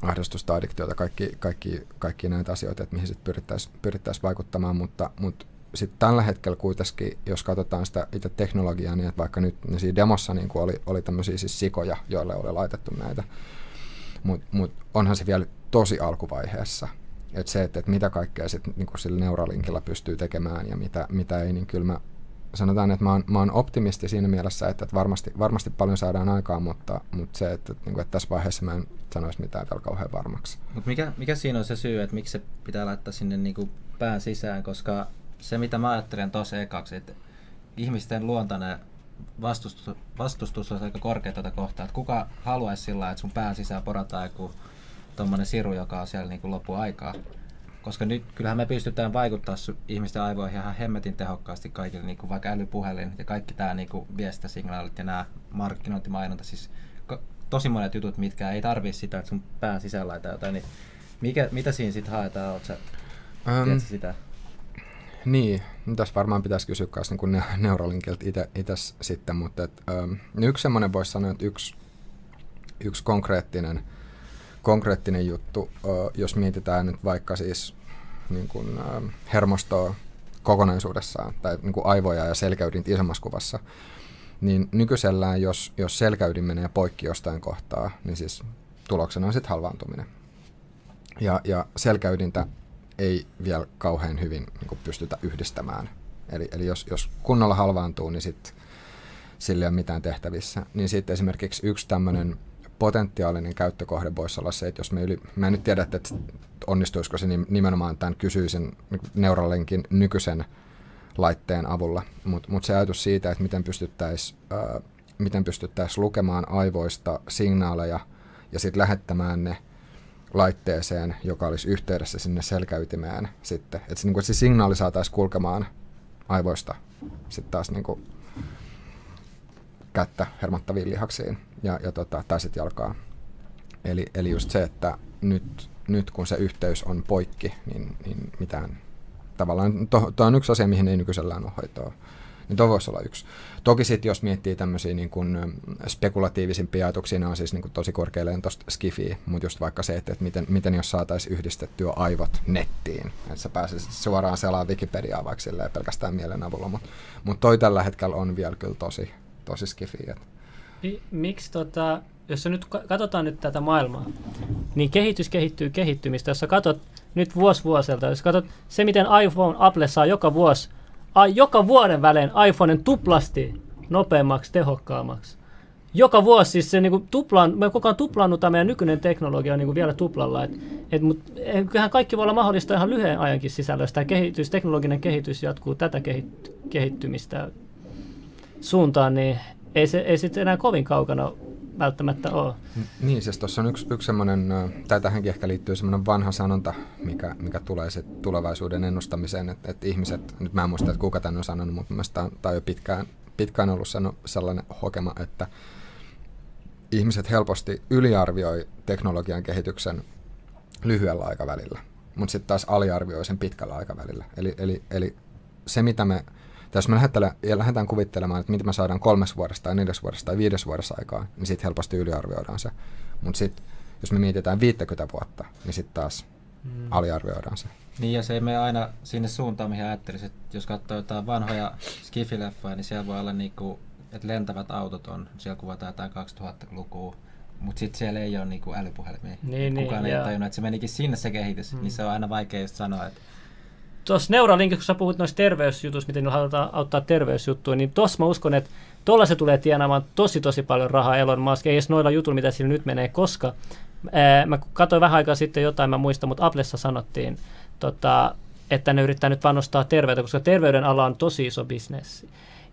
ahdistusta, addiktiota, kaikki, kaikki, kaikki näitä asioita, että mihin sitten pyrittäisiin pyrittäisi vaikuttamaan, mutta, mutta sitten tällä hetkellä kuitenkin, jos katsotaan sitä itse teknologiaa, niin että vaikka nyt niin siinä demossa niin oli, oli tämmöisiä siis sikoja, joille oli laitettu näitä, mutta mut onhan se vielä tosi alkuvaiheessa. Että se, että, että mitä kaikkea sit, niin sillä Neuralinkilla pystyy tekemään ja mitä, mitä ei, niin kyllä mä sanotaan, että mä oon, mä oon optimisti siinä mielessä, että, että varmasti, varmasti paljon saadaan aikaan, mutta, mutta se, että, että, että tässä vaiheessa mä en sanoisi mitään vielä kauhean varmaksi. Mut mikä, mikä siinä on se syy, että miksi se pitää laittaa sinne niin kuin pään sisään, koska se mitä mä ajattelen tosi ekaksi, että ihmisten luontainen vastustus, vastustus on aika korkea tätä kohtaa, että kuka haluaisi sillä että sun pään sisään porataan joku tuommoinen siru, joka on siellä niin kuin loppuaikaa. Koska nyt kyllähän me pystytään vaikuttaa ihmisten aivoihin ihan hemmetin tehokkaasti kaikille, niin kuin vaikka älypuhelin ja kaikki tämä niin viestintäsignaalit ja nämä markkinointimainonta. Siis tosi monet jutut, mitkä ei tarvii sitä, että sun pään sisällä laitetaan jotain, niin mikä, mitä siinä sitten haetaan? Oletko sä, um, sitä? Niin, tässä varmaan pitäisi kysyä myös niin ne, Neuralinkilta itse sitten, mutta et, um, yksi semmoinen voisi sanoa, että yksi, yksi konkreettinen, konkreettinen juttu, jos mietitään nyt vaikka siis niin kuin, hermostoa kokonaisuudessaan, tai niin kuin aivoja ja selkäydintä isommassa kuvassa, niin nykyisellään, jos, jos selkäydin menee poikki jostain kohtaa, niin siis tuloksena on sitten halvaantuminen. Ja, ja selkäydintä ei vielä kauhean hyvin niin kuin pystytä yhdistämään. Eli, eli jos, jos kunnolla halvaantuu, niin sitten sillä ei ole mitään tehtävissä. Niin sitten esimerkiksi yksi tämmöinen potentiaalinen käyttökohde voisi olla se, että jos me yli, mä en nyt tiedä, että onnistuisiko se nimenomaan tämän kysyisen Neuralinkin nykyisen laitteen avulla, mutta mut se ajatus siitä, että miten pystyttäisiin äh, miten lukemaan aivoista signaaleja ja sitten lähettämään ne laitteeseen, joka olisi yhteydessä sinne selkäytimeen sitten. Että se, niin se signaali saataisiin kulkemaan aivoista sitten taas niin kuin kättä hermottaviin lihaksiin ja, ja tota, sitten jalkaa. Eli, eli just se, että nyt, nyt kun se yhteys on poikki, niin, niin mitään tavallaan, tuo on yksi asia, mihin ei nykyisellään ole hoitoa. Niin tuo voisi olla yksi. Toki sitten jos miettii tämmöisiä niin kuin spekulatiivisimpia ajatuksia, ne on siis niin kuin tosi korkealleen tuosta skifiä, mutta just vaikka se, että, että miten, miten jos saataisiin yhdistettyä aivot nettiin, että sä pääsisit suoraan selaamaan Wikipediaa vaikka pelkästään mielen avulla, mutta mut toi tällä hetkellä on vielä kyllä tosi, tosi skifiä. Miksi tota, jos nyt katsotaan nyt tätä maailmaa, niin kehitys kehittyy kehittymistä. Jos sä katsot nyt vuosi vuoselta, jos katsot se, miten iPhone, Apple saa joka vuosi ai, joka vuoden välein iPhoneen tuplasti nopeammaksi, tehokkaammaksi. Joka vuosi siis se niinku tuplaan, me koko ajan tuplannut tämä meidän nykyinen teknologia niinku vielä tuplalla. Et, et, mut, eh, kyllähän kaikki voi olla mahdollista ihan lyhyen ajankin sisällä, jos tämä kehitys, teknologinen kehitys jatkuu tätä kehit, kehittymistä suuntaan, niin ei se ei sitten enää kovin kaukana välttämättä ole. Niin, siis tuossa on yksi, yksi semmoinen, tai tähänkin ehkä liittyy semmoinen vanha sanonta, mikä, mikä tulee sit tulevaisuuden ennustamiseen, että, että ihmiset, nyt mä en muista, että kuka tämän on sanonut, mutta mielestäni tämä on jo pitkään, pitkään ollut sano, sellainen hokema, että ihmiset helposti yliarvioi teknologian kehityksen lyhyellä aikavälillä, mutta sitten taas aliarvioi sen pitkällä aikavälillä. Eli, eli, eli se, mitä me tai jos me lähdetään kuvittelemaan, että mitä me saadaan kolmes vuodesta tai neljäs vuodesta tai viides vuodessa aikaan, niin sitten helposti yliarvioidaan se. Mutta sitten jos me mietitään 50 vuotta, niin sitten taas mm. aliarvioidaan se. Niin ja se ei mene aina sinne suuntaan, mihin ajattelisit. Jos katsoo jotain vanhoja skifileffoja, niin siellä voi olla niinku, että lentävät autot on, siellä kuvataan jotain 2000-lukua, mutta sitten siellä ei ole niinku älypuhelimia. Niin, Kukaan niin, ei tajunnut, että se menikin sinne se kehitys, mm. niin se on aina vaikea just sanoa, että tuossa Neuralinkissa, kun sä puhut noista terveysjutuista, miten halutaan auttaa terveysjuttuja, niin tuossa mä uskon, että tuolla se tulee tienaamaan tosi tosi paljon rahaa Elon Musk, ei edes noilla jutuilla, mitä sillä nyt menee, koska ää, mä katsoin vähän aikaa sitten jotain, mä muistan, mutta Applessa sanottiin, tota, että ne yrittää nyt panostaa terveyttä, koska terveyden ala on tosi iso bisnes.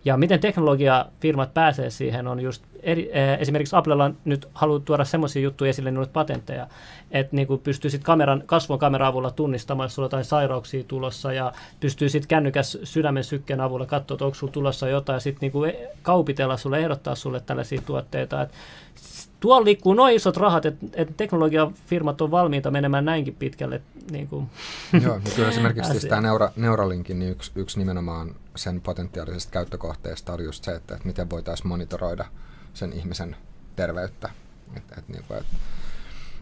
Ja miten teknologiafirmat pääsee siihen on just, eri, eh, esimerkiksi Applella on nyt halunnut tuoda semmoisia juttuja esille, niin patentteja, että niin pystyy sitten kameran, kasvon kamera avulla tunnistamaan, jos sulla on jotain sairauksia tulossa, ja pystyy sitten kännykäs sydämen sykkeen avulla katsoa, että onko sulla tulossa jotain, ja sitten niin kaupitella sulle, ehdottaa sulle tällaisia tuotteita. Et tuolla liikkuu noin isot rahat, että et teknologiafirmat on valmiita menemään näinkin pitkälle. Niin kuin Joo, niin kyllä esimerkiksi siis tämä Neura, Neuralinkin niin yksi, yksi nimenomaan sen potentiaalisesta käyttökohteesta oli just se, että, että miten voitaisiin monitoroida sen ihmisen terveyttä. Et, et, niin kuin, et,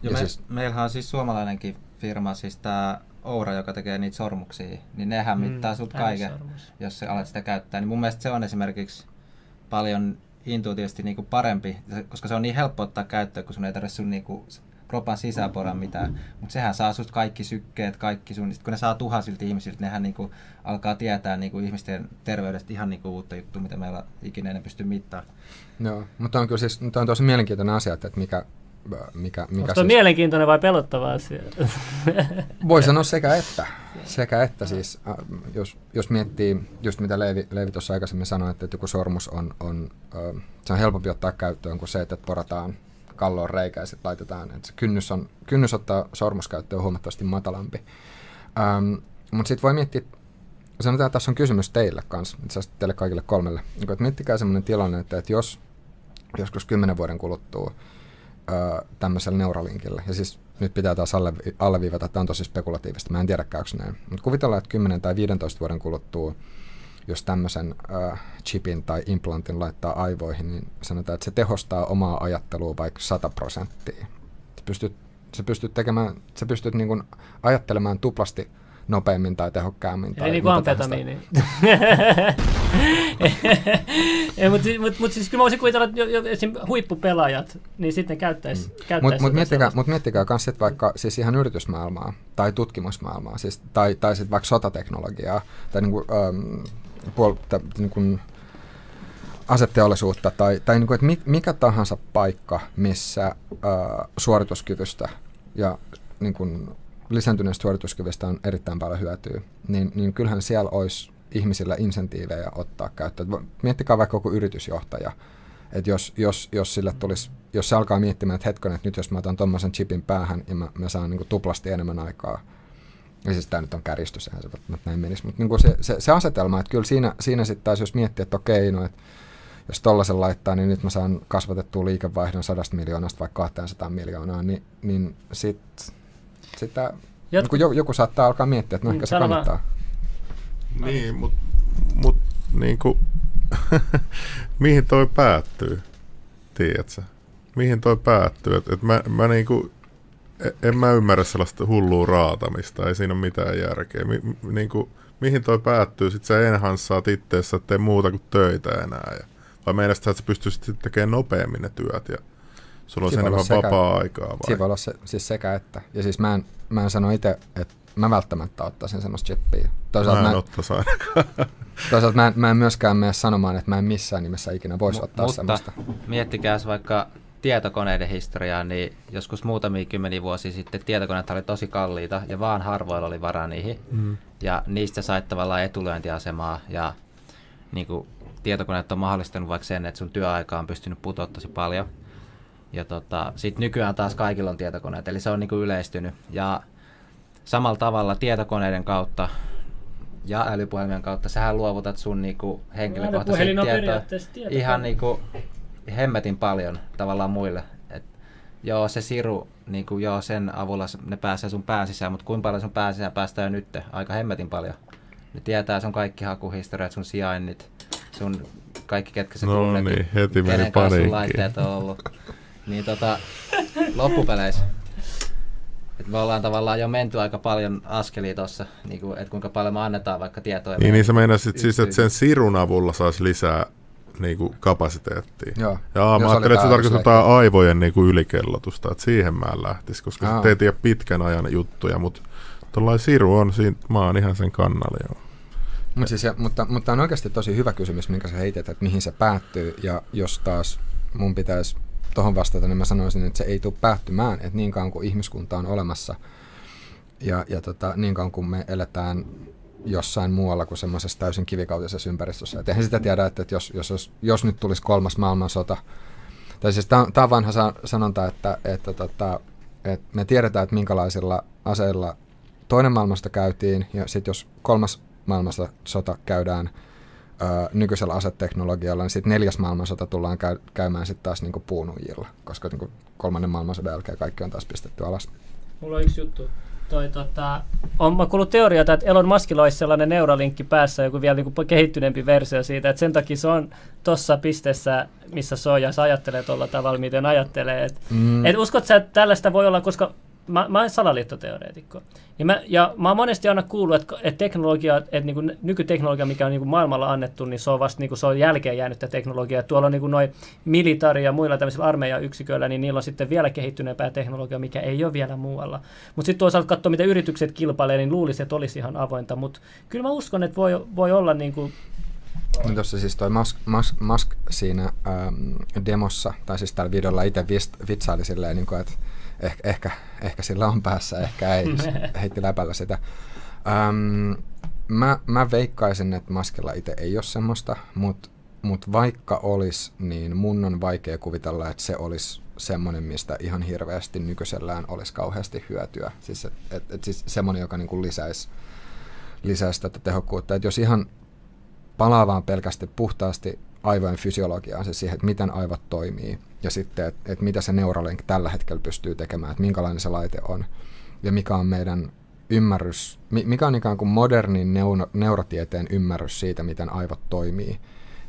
ja me, siis, meillähän on siis suomalainenkin firma, siis tämä Oura, joka tekee niitä sormuksia, niin nehän mm, mittaa sut kaiken, jos sä alat sitä käyttää. Niin mun mielestä se on esimerkiksi paljon intuitiivisesti niin parempi, koska se on niin helppo ottaa käyttöön, kun sun ei tarvitse sun niin kuin kropan sisäporan mitään. Mutta sehän saa sut kaikki sykkeet, kaikki sun, kun ne saa tuhansilta ihmisiltä, nehän niin kuin alkaa tietää niin kuin ihmisten terveydestä ihan niin kuin uutta juttua, mitä meillä ikinä ei pysty mittaamaan. Joo, mutta on kyllä siis, on tosi mielenkiintoinen asia, että mikä, mikä, mikä Onko siis... mielenkiintoinen vai pelottava asia? Voi sanoa sekä että. Sekä että siis, jos, jos miettii, just mitä Leivi, Leivi tuossa aikaisemmin sanoi, että, joku sormus on, on, se on helpompi ottaa käyttöön kuin se, että porataan kalloon reikä ja sitten laitetaan. Että se kynnys, on, kynnys ottaa sormuskäyttöön on huomattavasti matalampi. Ähm, Mutta sitten voi miettiä, sanotaan, että tässä on kysymys teille kanssa, itse asiassa teille kaikille kolmelle. Niin, että miettikää sellainen tilanne, että, että jos joskus kymmenen vuoden kuluttua ö, tämmöisellä neuralinkillä. Ja siis nyt pitää taas alle, alleviivata, että tämä on tosi spekulatiivista. Mä en tiedä, käykö näin. Mutta kuvitellaan, että 10 tai 15 vuoden kuluttua, jos tämmöisen ö, chipin tai implantin laittaa aivoihin, niin sanotaan, että se tehostaa omaa ajattelua vaikka 100 prosenttia. Se pystyt, se pystyt, tekemään, se pystyt niin ajattelemaan tuplasti nopeammin tai tehokkaammin. Eli niin kuin amfetamiini. Mutta mut, mut siis kyllä mä voisin kuvitella, että jo, jo, huippupelaajat, niin sitten käyttäisi mm. käyttäis Mutta mut miettikää, mut miettikää myös sit vaikka siis ihan yritysmaailmaa tai tutkimusmaailmaa, siis, tai, tai sitten vaikka sotateknologiaa, tai niinku, um, puol, ta, niinku, aseteollisuutta, tai, tai niinku, että mikä tahansa paikka, missä uh, suorituskyvystä ja niin kuin, lisääntyneestä suorituskyvystä on erittäin paljon hyötyä, niin, niin kyllähän siellä olisi ihmisillä insentiivejä ottaa käyttöön. Miettikää vaikka joku yritysjohtaja, että jos, jos, jos sille tulisi, jos se alkaa miettimään, että hetken, että nyt jos mä otan tuommoisen chipin päähän ja mä, mä saan niin tuplasti enemmän aikaa, ja siis tämä nyt on kärjistys, sehän se näin menisi, mutta niin se, se, se, asetelma, että kyllä siinä, siinä sitten taas jos miettii, että okei, no, että jos tollaisen laittaa, niin nyt mä saan kasvatettua liikevaihdon 100 miljoonasta vaikka 200 miljoonaa, niin, niin sitten sitä, Jotku... niin joku saattaa alkaa miettiä, että no ehkä se kannattaa. Niin, mutta mut, niin kuin, mihin toi päättyy, tiedätkö? Mihin toi päättyy? Et, et mä, mä niinku, e, en mä ymmärrä sellaista hullua raatamista, ei siinä ole mitään järkeä. Mi, niinku, mihin toi päättyy? Sitten sä enhanssaat itteessä, ettei muuta kuin töitä enää. Ja, vai että sä pystyisit tekemään nopeammin ne työt ja sulla on enemmän vapaa-aikaa vai? Siinä voi olla se, siis sekä että. Ja siis mä en, mä en sano itse, että mä välttämättä ottaisin semmoista chippiä. Toisaalta mä en mä, ottaisi ainakaan. Toisaalta mä en, mä en myöskään mene sanomaan, että mä en missään nimessä ikinä voisi M- ottaa mutta semmoista. miettikääs vaikka tietokoneiden historiaa, niin joskus muutamia kymmeniä vuosia sitten tietokoneet oli tosi kalliita ja vaan harvoilla oli varaa niihin. Mm. Ja niistä sait tavallaan etulyöntiasemaa ja niin kuin, tietokoneet on mahdollistanut vaikka sen, että sun työaika on pystynyt putoa tosi paljon. Ja tota, sitten nykyään taas kaikilla on tietokoneet, eli se on niin kuin yleistynyt. Ja samalla tavalla tietokoneiden kautta ja älypuhelimien kautta sähän luovutat sun niinku henkilökohtaisia tietoa ihan niinku hemmetin paljon tavallaan muille. Et, joo, se siru, niinku, joo, sen avulla ne pääsee sun pään sisään, mutta kuinka paljon sun pään sisään päästään jo nyt? Aika hemmetin paljon. Ne tietää sun kaikki hakuhistoriat, sun sijainnit, sun kaikki ketkä se no tunnet, niin, heti meni kenen kanssa sun laitteet on ollut. Niin tota, loppupeleissä et me ollaan tavallaan jo menty aika paljon askelia tuossa, niin että kuinka paljon me annetaan vaikka tietoja. Niin, niin sä meinasit siis, että sen sirun avulla saisi lisää niin kuin kapasiteettia. Joo. Ja mä ajattelin, että se tarkoittaa aivojen niin kuin ylikellotusta, että siihen mä en lähtisi, koska Aa. se ei pitkän ajan juttuja, mutta tuollainen siru on, siinä, mä oon ihan sen kannalla joo. Mut siis, ja, mutta, mutta on oikeasti tosi hyvä kysymys, minkä sä heität, että mihin se päättyy, ja jos taas mun pitäisi tuohon vastata, niin mä sanoisin, että se ei tule päättymään, että niin kauan kuin ihmiskunta on olemassa ja, ja tota, niin kauan kuin me eletään jossain muualla kuin semmoisessa täysin kivikautisessa ympäristössä. Et eihän sitä tiedä, että, jos, jos, jos, nyt tulisi kolmas maailmansota, tai siis tämä on vanha sanonta, että, että, tota, että me tiedetään, että minkälaisilla aseilla toinen maailmasta käytiin, ja sitten jos kolmas maailmansota käydään ää, nykyisellä aseteknologialla, niin sitten neljäs maailmansota tullaan käy, käymään sitten taas niinku puunujilla, koska niinku kolmannen maailmansodan jälkeen kaikki on taas pistetty alas. Mulla on yksi juttu. Toi, tota, on mä kuullut teoriota, että Elon Muskilla olisi sellainen neuralinkki päässä, joku vielä niinku kehittyneempi versio siitä, että sen takia se on tuossa pisteessä, missä se on, ja se ajattelee tuolla tavalla, miten ajattelee. Et, mm. et uskot sä, että tällaista voi olla, koska mä, mä olen salaliittoteoreetikko. Ja mä, ja mä oon monesti aina kuullut, että, että teknologia, että niin kuin nykyteknologia, mikä on niin kuin maailmalla annettu, niin se on vasta niin kuin, se on jälkeen jäänyttä teknologiaa. Tuolla on niin noin militari ja muilla tämmöisillä armeijayksiköillä, niin niillä on sitten vielä kehittyneempää teknologiaa, mikä ei ole vielä muualla. Mutta sitten toisaalta katsoa, mitä yritykset kilpailee, niin luulisi, että olisi ihan avointa. Mutta kyllä mä uskon, että voi, voi olla niin kuin niin tuossa siis toi Musk, Musk, Musk siinä ähm, demossa, tai siis tällä videolla itse vitsaili silleen, niin kuin, että ehkä, ehkä, ehkä sillä on päässä, ehkä ei, heitti läpällä sitä. Öm, mä, mä veikkaisin, että maskella itse ei ole semmoista, mutta mut vaikka olisi, niin mun on vaikea kuvitella, että se olisi semmoinen, mistä ihan hirveästi nykyisellään olisi kauheasti hyötyä. Siis, et, et, et siis semmoinen, joka niinku lisäisi, lisäisi tätä tehokkuutta. Et jos ihan palaa vaan pelkästään puhtaasti aivojen fysiologiaan, se siihen, että miten aivot toimii ja sitten, että, että mitä se Neuralink tällä hetkellä pystyy tekemään, että minkälainen se laite on ja mikä on meidän ymmärrys, mikä on ikään kuin modernin neuro, neurotieteen ymmärrys siitä, miten aivot toimii,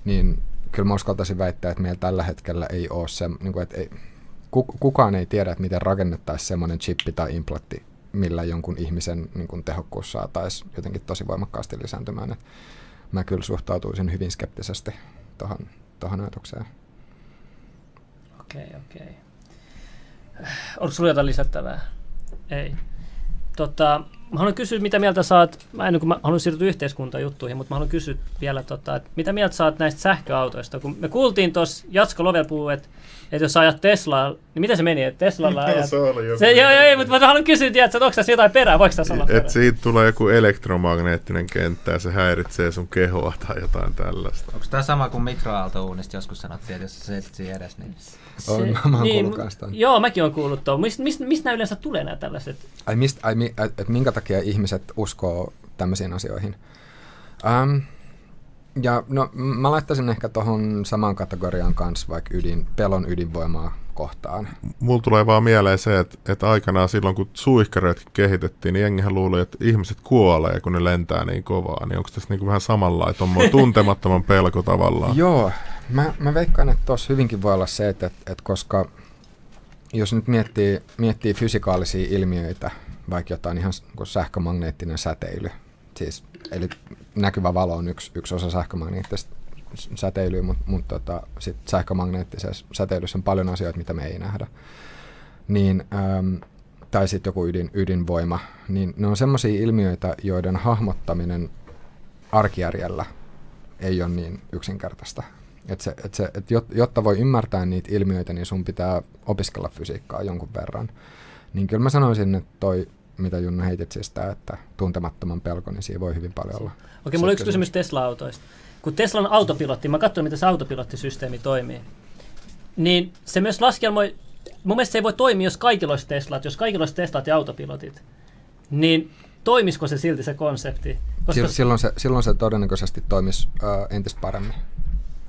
niin kyllä mä uskaltaisin väittää, että meillä tällä hetkellä ei ole se, niin kuin, että ei, kukaan ei tiedä, että miten rakennettaisiin semmoinen chippi tai implantti, millä jonkun ihmisen niin kuin tehokkuus saataisiin jotenkin tosi voimakkaasti lisääntymään. Et mä kyllä suhtautuisin hyvin skeptisesti tuohon ajatukseen. Okei, okay, okei. Okay. Onko sinulla jotain lisättävää? Ei. Tota, mä haluan kysyä, mitä mieltä saat, mä en kun mä haluan siirtyä yhteiskuntajuttuihin, mutta mä haluan kysyä vielä, tota, että mitä mieltä saat näistä sähköautoista? Kun me kuultiin tuossa, Jatsko Lovel puhuu, että että jos ajat Teslaa, niin miten se meni, että Teslalla ajat... se oli joku. Se, joo, joo, ei, mutta mä haluan kysyä, tiedätkö, että onko tässä jotain perää, voiko tässä olla Et siitä tulee joku elektromagneettinen kenttä ja se häiritsee sun kehoa tai jotain tällaista. Onko tämä sama kuin mikroaaltouunista joskus sanottiin, että jos sä siinä edes, niin... Se, on, mä, mä niin, kuullut Joo, mäkin olen kuullut tuon. Mistä mist, mist nämä yleensä tulee nämä tällaiset? Ai, mist, ai mi, et, et minkä takia ihmiset uskoo tämmöisiin asioihin? Um, ja no, mä laittaisin ehkä tuohon samaan kategoriaan kanssa vaikka ydin, pelon ydinvoimaa kohtaan. Mulla tulee vaan mieleen se, että, että aikanaan silloin kun suihkareet kehitettiin, niin jengihän luuli, että ihmiset kuolee, kun ne lentää niin kovaa. Niin onko tässä niin kuin vähän samanlainen tuntemattoman pelko tavallaan? Joo, mä, mä veikkaan, että tuossa hyvinkin voi olla se, että, että, että koska jos nyt miettii, miettii fysikaalisia ilmiöitä, vaikka jotain ihan kuin sähkömagneettinen säteily, siis, eli näkyvä valo on yksi, yksi osa sähkömagneettista säteilyä, mutta mut tota, sit sähkömagneettisessa säteilyssä on paljon asioita, mitä me ei nähdä. Niin, äm, tai sitten joku ydin, ydinvoima, niin ne on sellaisia ilmiöitä, joiden hahmottaminen arkijärjellä ei ole niin yksinkertaista. Et se, et se, et jotta voi ymmärtää niitä ilmiöitä, niin sun pitää opiskella fysiikkaa jonkun verran. Niin kyllä mä sanoisin, että toi, mitä Junna heitit siis sitä, että tuntemattoman pelko, niin siinä voi hyvin paljon olla. Okei, mulla on yksi kysymys Tesla-autoista kun Teslan autopilotti, mä katsoin, miten se autopilottisysteemi toimii, niin se myös laskelmoi, mun mielestä se ei voi toimia, jos kaikilla olisi Teslat, jos kaikilla olisi Teslat ja autopilotit, niin toimisiko se silti se konsepti? Koska... Silloin, se, silloin se todennäköisesti toimisi uh, entistä paremmin.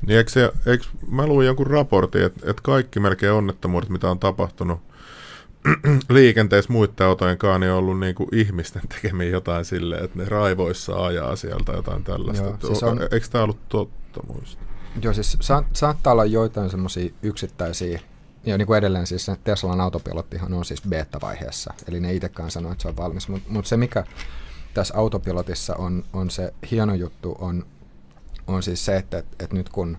Niin eikö se, eikö, mä luin jonkun raportin, että, että kaikki melkein onnettomuudet, mitä on tapahtunut liikenteessä muiden autojen kanssa niin on ollut niin kuin ihmisten tekemiä jotain silleen, että ne raivoissa ajaa sieltä jotain tällaista. Joo, siis on, Eikö tämä ollut totta muista? Joo, siis sa- saattaa olla joitain semmoisia yksittäisiä, ja niin kuin edelleen siis Teslan autopilottihan on siis beta-vaiheessa, eli ne itsekään sanoo, että se on valmis, mutta mut se mikä tässä autopilotissa on, on se hieno juttu, on, on siis se, että, että, että nyt kun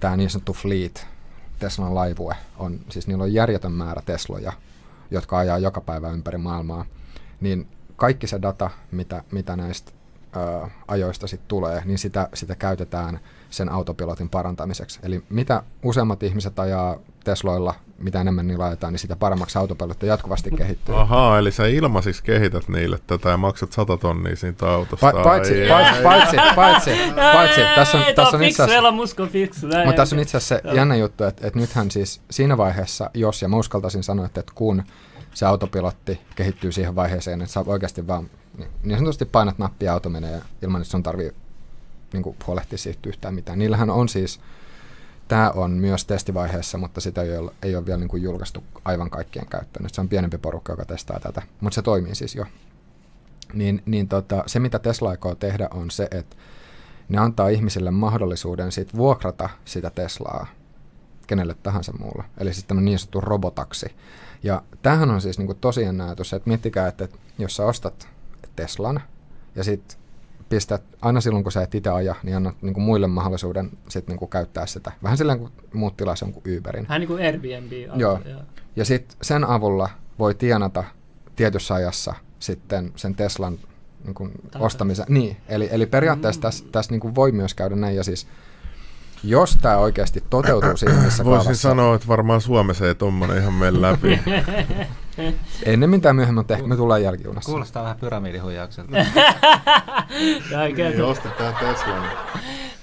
tämä niin sanottu fleet, Teslan laivue, on, siis niillä on järjetön määrä Tesloja, jotka ajaa joka päivä ympäri maailmaa, niin kaikki se data, mitä, mitä näistä ää, ajoista sitten tulee, niin sitä, sitä käytetään sen autopilotin parantamiseksi. Eli mitä useammat ihmiset ajaa Tesloilla, mitä enemmän niillä ajetaan, niin sitä paremmaksi autopilotti jatkuvasti kehittyy. Ahaa, eli sä ilmaisiksi kehität niille tätä ja maksat 100 tonnia siitä autosta. Pa- paitsi, ei, paitsi, paitsi, paitsi, paitsi, tässä on, tässä on itse asiassa, mutta tässä on itse asiassa se jännä juttu, että, että nythän siis siinä vaiheessa, jos, ja mä uskaltaisin sanoa, että, että kun se autopilotti kehittyy siihen vaiheeseen, että sä oikeasti vaan niin, niin sanotusti painat nappia ja auto menee ilman, että sun tarvii niin kuin, huolehtia siitä yhtään mitään. Niillähän on siis, tämä on myös testivaiheessa, mutta sitä ei ole, ei ole vielä niin kuin, julkaistu aivan kaikkien käyttöön. Se on pienempi porukka, joka testaa tätä, mutta se toimii siis jo. Niin, niin tota, se, mitä Tesla aikoo tehdä, on se, että ne antaa ihmisille mahdollisuuden sit vuokrata sitä Teslaa kenelle tahansa muulla. Eli sitten niin sanottu robotaksi. Ja tämähän on siis niin tosi ajatus, että miettikää, että jos sä ostat Teslan ja sitten pistät, aina silloin kun sä et itse aja, niin annat niin kuin muille mahdollisuuden sit niin kuin käyttää sitä. Vähän silleen kuin muut tilaa sen kuin Uberin. Vähän niin kuin Airbnb. Joo. joo. Ja sitten sen avulla voi tienata tietyssä ajassa sitten sen Teslan niin kuin ostamisen. Niin, eli, eli periaatteessa mm. tässä, tässä niin kuin voi myös käydä näin. Ja siis jos tämä oikeasti toteutuu siinä missä Voisin kaavassa, sanoa, että varmaan Suomessa ei tuommoinen ihan mene läpi. Ennemmin tai myöhemmin, mutta ehkä me tullaan jälkijunassa. Kuulostaa vähän pyramidihuijaukselta. niin, ostetaan Tesla.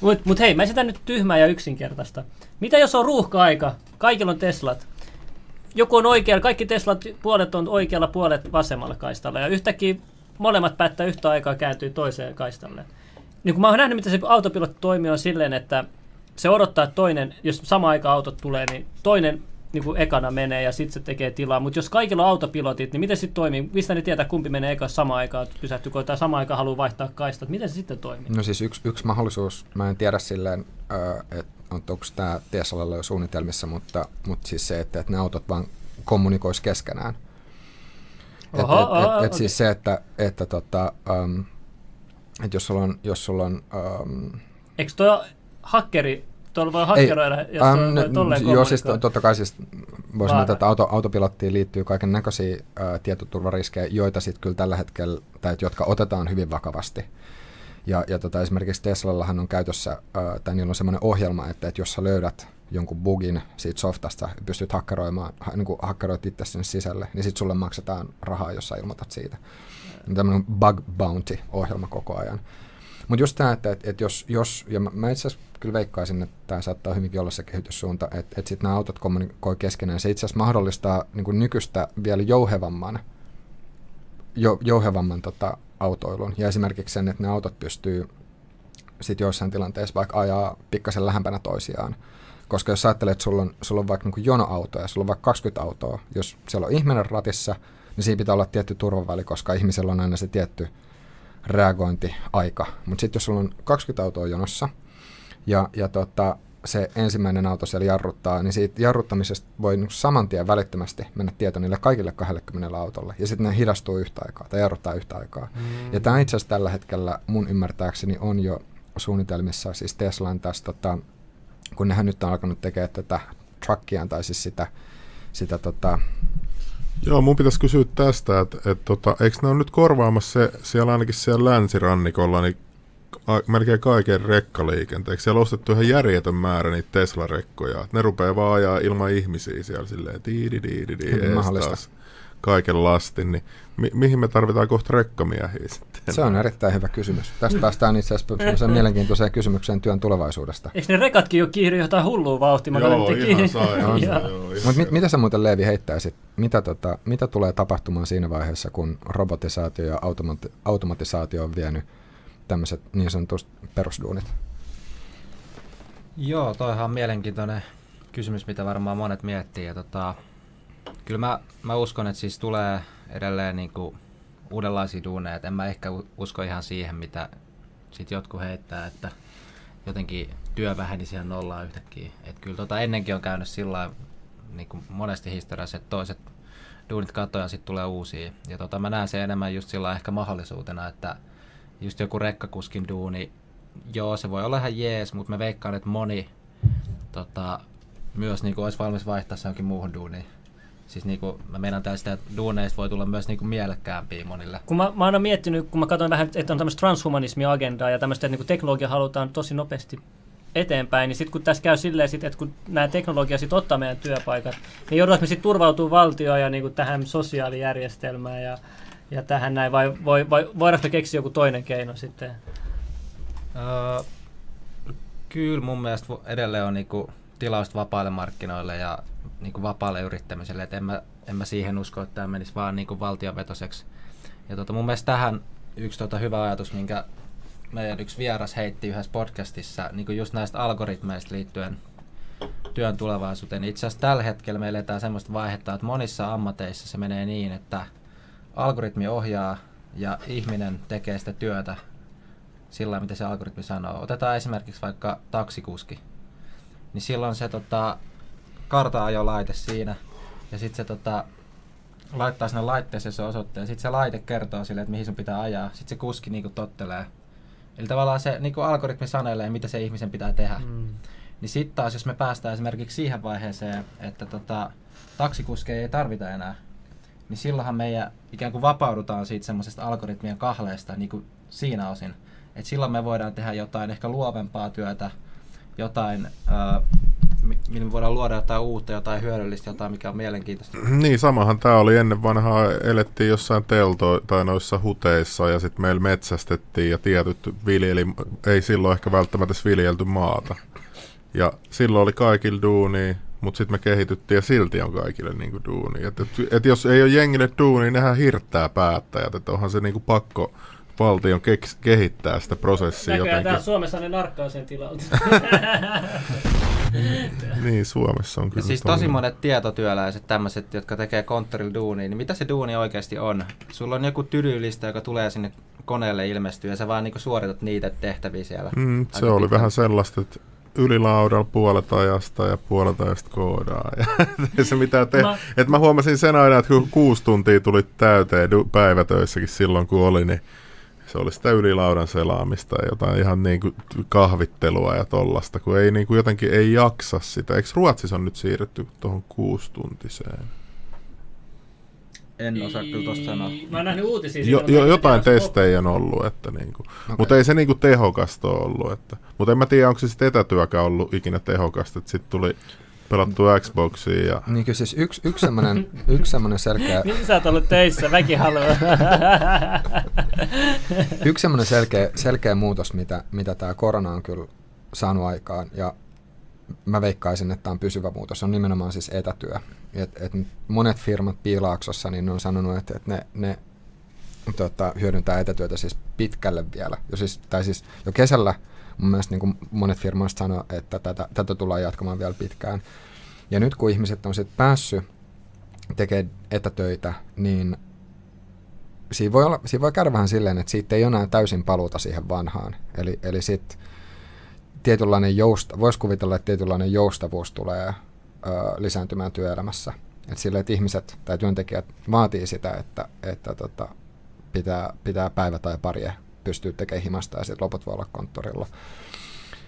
Mutta mut hei, mä esitän nyt tyhmää ja yksinkertaista. Mitä jos on ruuhka-aika? Kaikilla on Teslat. Joku on oikealla, kaikki Teslat puolet on oikealla, puolet vasemmalla kaistalla. Ja yhtäkkiä molemmat päättää yhtä aikaa kääntyy toiseen kaistalle. Niin kun mä oon nähnyt, miten se autopilotti toimii on silleen, että se odottaa, että toinen, jos sama aika autot tulee, niin toinen niin kuin ekana menee ja sitten se tekee tilaa. Mutta jos kaikilla on autopilotit, niin miten sitten toimii? Mistä ne tietää, kumpi menee eka samaan aikaan, pysähtyykö tai samaan aikaan haluaa vaihtaa kaistat? Miten se sitten toimii? No siis yksi, yksi mahdollisuus, mä en tiedä silleen, että onko tämä Teslalla jo suunnitelmissa, mutta, mutta siis se, että, että ne autot vaan kommunikois keskenään. Oho, et, et, et, et okay. siis se, että, että tota, um, et jos sulla on... Jos sulla on um, Eikö tuo hakkeri tuolla voi hakkeroida, jos um, on tolleen Joo, siis to, totta kai siis voisi sanoa, että auto, autopilottiin liittyy kaiken näköisiä uh, tietoturvariskejä, joita sitten kyllä tällä hetkellä, tai jotka otetaan hyvin vakavasti. Ja, ja tota, esimerkiksi Teslallahan on käytössä, uh, tai niillä on semmoinen ohjelma, että, että jos sä löydät jonkun bugin siitä softasta, pystyt hakkeroimaan, ha, niin hakkeroit itse sinne sisälle, niin sitten sulle maksetaan rahaa, jos sä ilmoitat siitä. Tämmöinen bug bounty-ohjelma koko ajan. Mutta just tämä, että, että, että jos, jos, ja mä, mä itse asiassa kyllä veikkaisin, että tämä saattaa hyvinkin olla se kehityssuunta, että, että sitten nämä autot kommunikoi keskenään. Se itse asiassa mahdollistaa niin kuin nykyistä vielä jouhevamman, jo, jouhevamman tota, autoilun. Ja esimerkiksi sen, että ne autot pystyy sitten joissain tilanteissa vaikka ajaa pikkasen lähempänä toisiaan. Koska jos ajattelet, että sulla on, sulla on vaikka niin jonoauto ja sulla on vaikka 20 autoa, jos siellä on ihminen ratissa, niin siinä pitää olla tietty turvaväli, koska ihmisellä on aina se tietty reagointiaika. Mutta sitten jos sulla on 20 autoa jonossa ja, ja tota, se ensimmäinen auto siellä jarruttaa, niin siitä jarruttamisesta voi niin saman tien välittömästi mennä tieto niille kaikille 20 autolle. Ja sitten ne hidastuu yhtä aikaa tai jarruttaa yhtä aikaa. Mm. Ja tämä itse asiassa tällä hetkellä mun ymmärtääkseni on jo suunnitelmissa, siis Teslan tässä, tota, kun nehän nyt on alkanut tekemään tätä truckiaan tai siis sitä, sitä tota, Joo, mun pitäisi kysyä tästä, että et, tota, eikö ne ole nyt korvaamassa se, siellä ainakin siellä länsirannikolla, niin a, melkein kaiken rekkaliikenteen. Siellä on ostettu ihan järjetön määrä niitä Tesla-rekkoja. Ne rupeaa vaan ajaa ilman ihmisiä siellä silleen, diidi, diidi, diidi, kaiken lastin, niin mi- mihin me tarvitaan kohta rekkamiehiä sitten? Se on erittäin hyvä kysymys. Tästä päästään itse asiassa mielenkiintoiseen kysymykseen työn tulevaisuudesta. Eikö ne rekatkin jo kiiri jotain hullua vauhtia? Joo, ihan sai. Mutta mit, mitä sä muuten Leevi heittäisit? Mitä, tota, mitä tulee tapahtumaan siinä vaiheessa, kun robotisaatio ja automati- automatisaatio on vienyt tämmöiset niin sanotut perusduunit? Joo, toihan on mielenkiintoinen kysymys, mitä varmaan monet miettii. Ja tota, kyllä mä, mä uskon, että siis tulee edelleen niin kuin uudenlaisia duuneja. Et en mä ehkä usko ihan siihen, mitä sit jotkut heittää, että jotenkin työ väheni siihen nollaan yhtäkkiä. Et kyllä tota ennenkin on käynyt sillä niin kuin monesti historiassa, että toiset duunit katoja sitten tulee uusia. Ja tota, mä näen sen enemmän just sillä ehkä mahdollisuutena, että just joku rekkakuskin duuni, joo se voi olla ihan jees, mutta mä veikkaan, että moni tota, myös niin kuin olisi valmis vaihtaa se jonkin muuhun duuniin. Siis niinku, mä meinaan tästä, että duuneista voi tulla myös niinku mielekkäämpiä monille. Kun mä, mä oon miettinyt, kun mä katson vähän, että on tämmöistä transhumanismi-agendaa ja tämmöistä, että niinku teknologia halutaan tosi nopeasti eteenpäin, niin sitten kun tässä käy silleen, sit, että kun nämä teknologia sit ottaa meidän työpaikat, niin joudutaan me sitten turvautua valtioon ja niinku tähän sosiaalijärjestelmään ja, ja tähän näin, vai, vai, vai voidaanko keksiä joku toinen keino sitten? Öö, kyllä mun mielestä edelleen on niinku tilausta vapaille markkinoille ja niin kuin vapaalle yrittämiselle, että en mä, en mä siihen usko, että tämä menisi vaan niin kuin valtionvetoseksi. Ja tota, mun mielestä tähän yksi tota hyvä ajatus, minkä meidän yksi vieras heitti yhdessä podcastissa, niin kuin just näistä algoritmeista liittyen työn tulevaisuuteen. Itse asiassa tällä hetkellä me eletään sellaista vaihetta, että monissa ammateissa se menee niin, että algoritmi ohjaa ja ihminen tekee sitä työtä sillä mitä se algoritmi sanoo. Otetaan esimerkiksi vaikka taksikuski. Niin silloin se tota, karta-ajolaite siinä. Ja sitten se tota, laittaa sinne laitteeseen se osoitteen. Sitten se laite kertoo sille, että mihin sun pitää ajaa. Sitten se kuski niinku tottelee. Eli tavallaan se niinku algoritmi sanelee, mitä se ihmisen pitää tehdä. Mm. Niin sitten taas, jos me päästään esimerkiksi siihen vaiheeseen, että tota, taksikuskeja ei tarvita enää, niin silloinhan meidän ikään kuin vapaudutaan siitä semmoisesta algoritmien kahleesta niin kuin siinä osin. Et silloin me voidaan tehdä jotain ehkä luovempaa työtä, jotain äh, millä voidaan luoda jotain uutta, jotain hyödyllistä, jotain mikä on mielenkiintoista. Niin, samahan tämä oli ennen vanhaa, elettiin jossain telto tai noissa huteissa ja sitten meillä metsästettiin ja tietyt viljeli, ei silloin ehkä välttämättä viljelty maata. Ja silloin oli kaikilla duuni, mutta sitten me kehityttiin ja silti on kaikille niinku duuni. Et, et, et jos ei ole jengille duuni, niin nehän hirttää päättäjät, että onhan se niinku pakko valtion keks, kehittää sitä prosessia Näköjään jotenkin. täällä Suomessa ne narkkaa sen tilalta. Niin, Suomessa on kyllä. Siis tommonen. tosi monet tietotyöläiset, tämmöiset, jotka tekee konttorilla duunia, niin mitä se duuni oikeasti on? Sulla on joku tydylista, joka tulee sinne koneelle ilmestyy ja sä vaan niinku suoritat niitä tehtäviä siellä. Mm, se oli pitkälti. vähän sellaista, että ylilaudalla puolet ajasta ja puolet ajasta koodaa. Ja ei se mitään te- Mä- mä... Et mä huomasin sen aina, että kun kuusi tuntia tuli täyteen du- päivätöissäkin silloin kun oli, niin se oli sitä ylilaudan selaamista ja jotain ihan niin kuin kahvittelua ja tollasta, kun ei niin kuin jotenkin ei jaksa sitä. Eikö Ruotsissa on nyt siirretty tuohon kuustuntiseen? En osaa kyllä tosta sanoa. Mä oon nähnyt uutisia Jo, jo, jotain testejä on ollut, että niinku. Okei. mutta ei se niinku tehokasta ole ollut. Että. Mutta en mä tiedä, onko se sitten etätyökään ollut ikinä tehokasta, että sitten tuli pelattu Xboxiin ja Niin kyllä siis yksi, yksi semmoinen yksi semmoinen selkeä, Missä sä oot ollut töissä? Väki haluaa. yksi semmoinen selkeä, selkeä muutos, mitä, mitä tämä korona on kyllä saanut aikaan, ja mä veikkaisin, että tämä on pysyvä muutos, on nimenomaan siis etätyö. Et, et monet firmat Piilaaksossa niin ne on sanonut, että, että ne, ne tota, hyödyntää etätyötä siis pitkälle vielä. Jo siis, tai siis jo kesällä mun mielestä niin kuin monet firmoista sanoo, että tätä, tätä tullaan jatkamaan vielä pitkään. Ja nyt kun ihmiset on sitten päässyt tekemään etätöitä, niin siinä voi, olla, siinä voi käydä vähän silleen, että siitä ei ole enää täysin paluuta siihen vanhaan. Eli, eli sitten tietynlainen jousta, voisi kuvitella, että tietynlainen joustavuus tulee ö, lisääntymään työelämässä. Et sille, että ihmiset tai työntekijät vaatii sitä, että, että tota, pitää, pitää päivä tai pari pystyy tekemään himasta ja sitten loput voi olla konttorilla.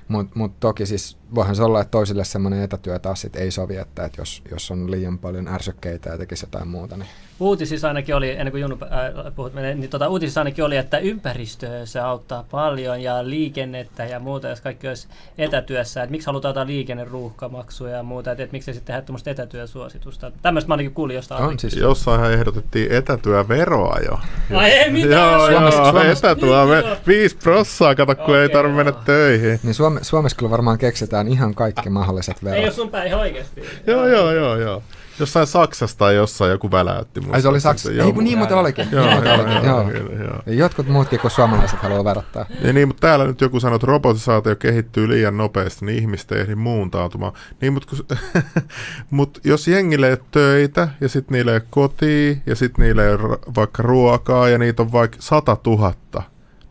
Mutta mut toki siis voihan se olla, että toisille semmoinen etätyö taas sit ei sovi, että, että jos, jos on liian paljon ärsykkeitä ja tekisi jotain muuta, niin Uutisissa ainakin oli, ennen kuin Junnu äh, puhut, niin tota, uutisissa ainakin oli, että ympäristöä se auttaa paljon ja liikennettä ja muuta, jos kaikki olisi etätyössä. Että miksi halutaan jotain liikenneruuhkamaksuja ja muuta, että et miksi sitten tehdä tämmöistä etätyösuositusta. Tämmöistä mä ainakin kuulin jostain. on siis jossainhan ehdotettiin etätyöveroa jo. Ai ei mitään! Joo, Suomessa- joo, Suomessa- etätyö, me, viisi prossaa, kato, kun ei Okei, tarvitse mennä joo. töihin. Niin Suome, Suomessa kyllä varmaan keksitään ihan kaikki mahdolliset Ei verot. ole sun päin ihan oikeesti. Joo, joo, joo, joo. Jossain Saksassa tai jossain joku väläytti. Ai se oli muistaakseni. Saksa. Joo, Ei kun niin muuten olikin. Joo, Niin muuten joo, olikin, joo, joo. kyllä, joo. Ja Jotkut muutkin kuin suomalaiset haluaa verottaa. Ja niin, mutta täällä nyt joku sanoo, että robotisaatio kehittyy liian nopeasti, niin ihmiset ei ehdi muuntautumaan. Niin, mutta kun, mut jos jengille ei ole töitä, ja sitten niille ei ole kotia, ja sitten niille ei ole vaikka ruokaa, ja niitä on vaikka 100 000,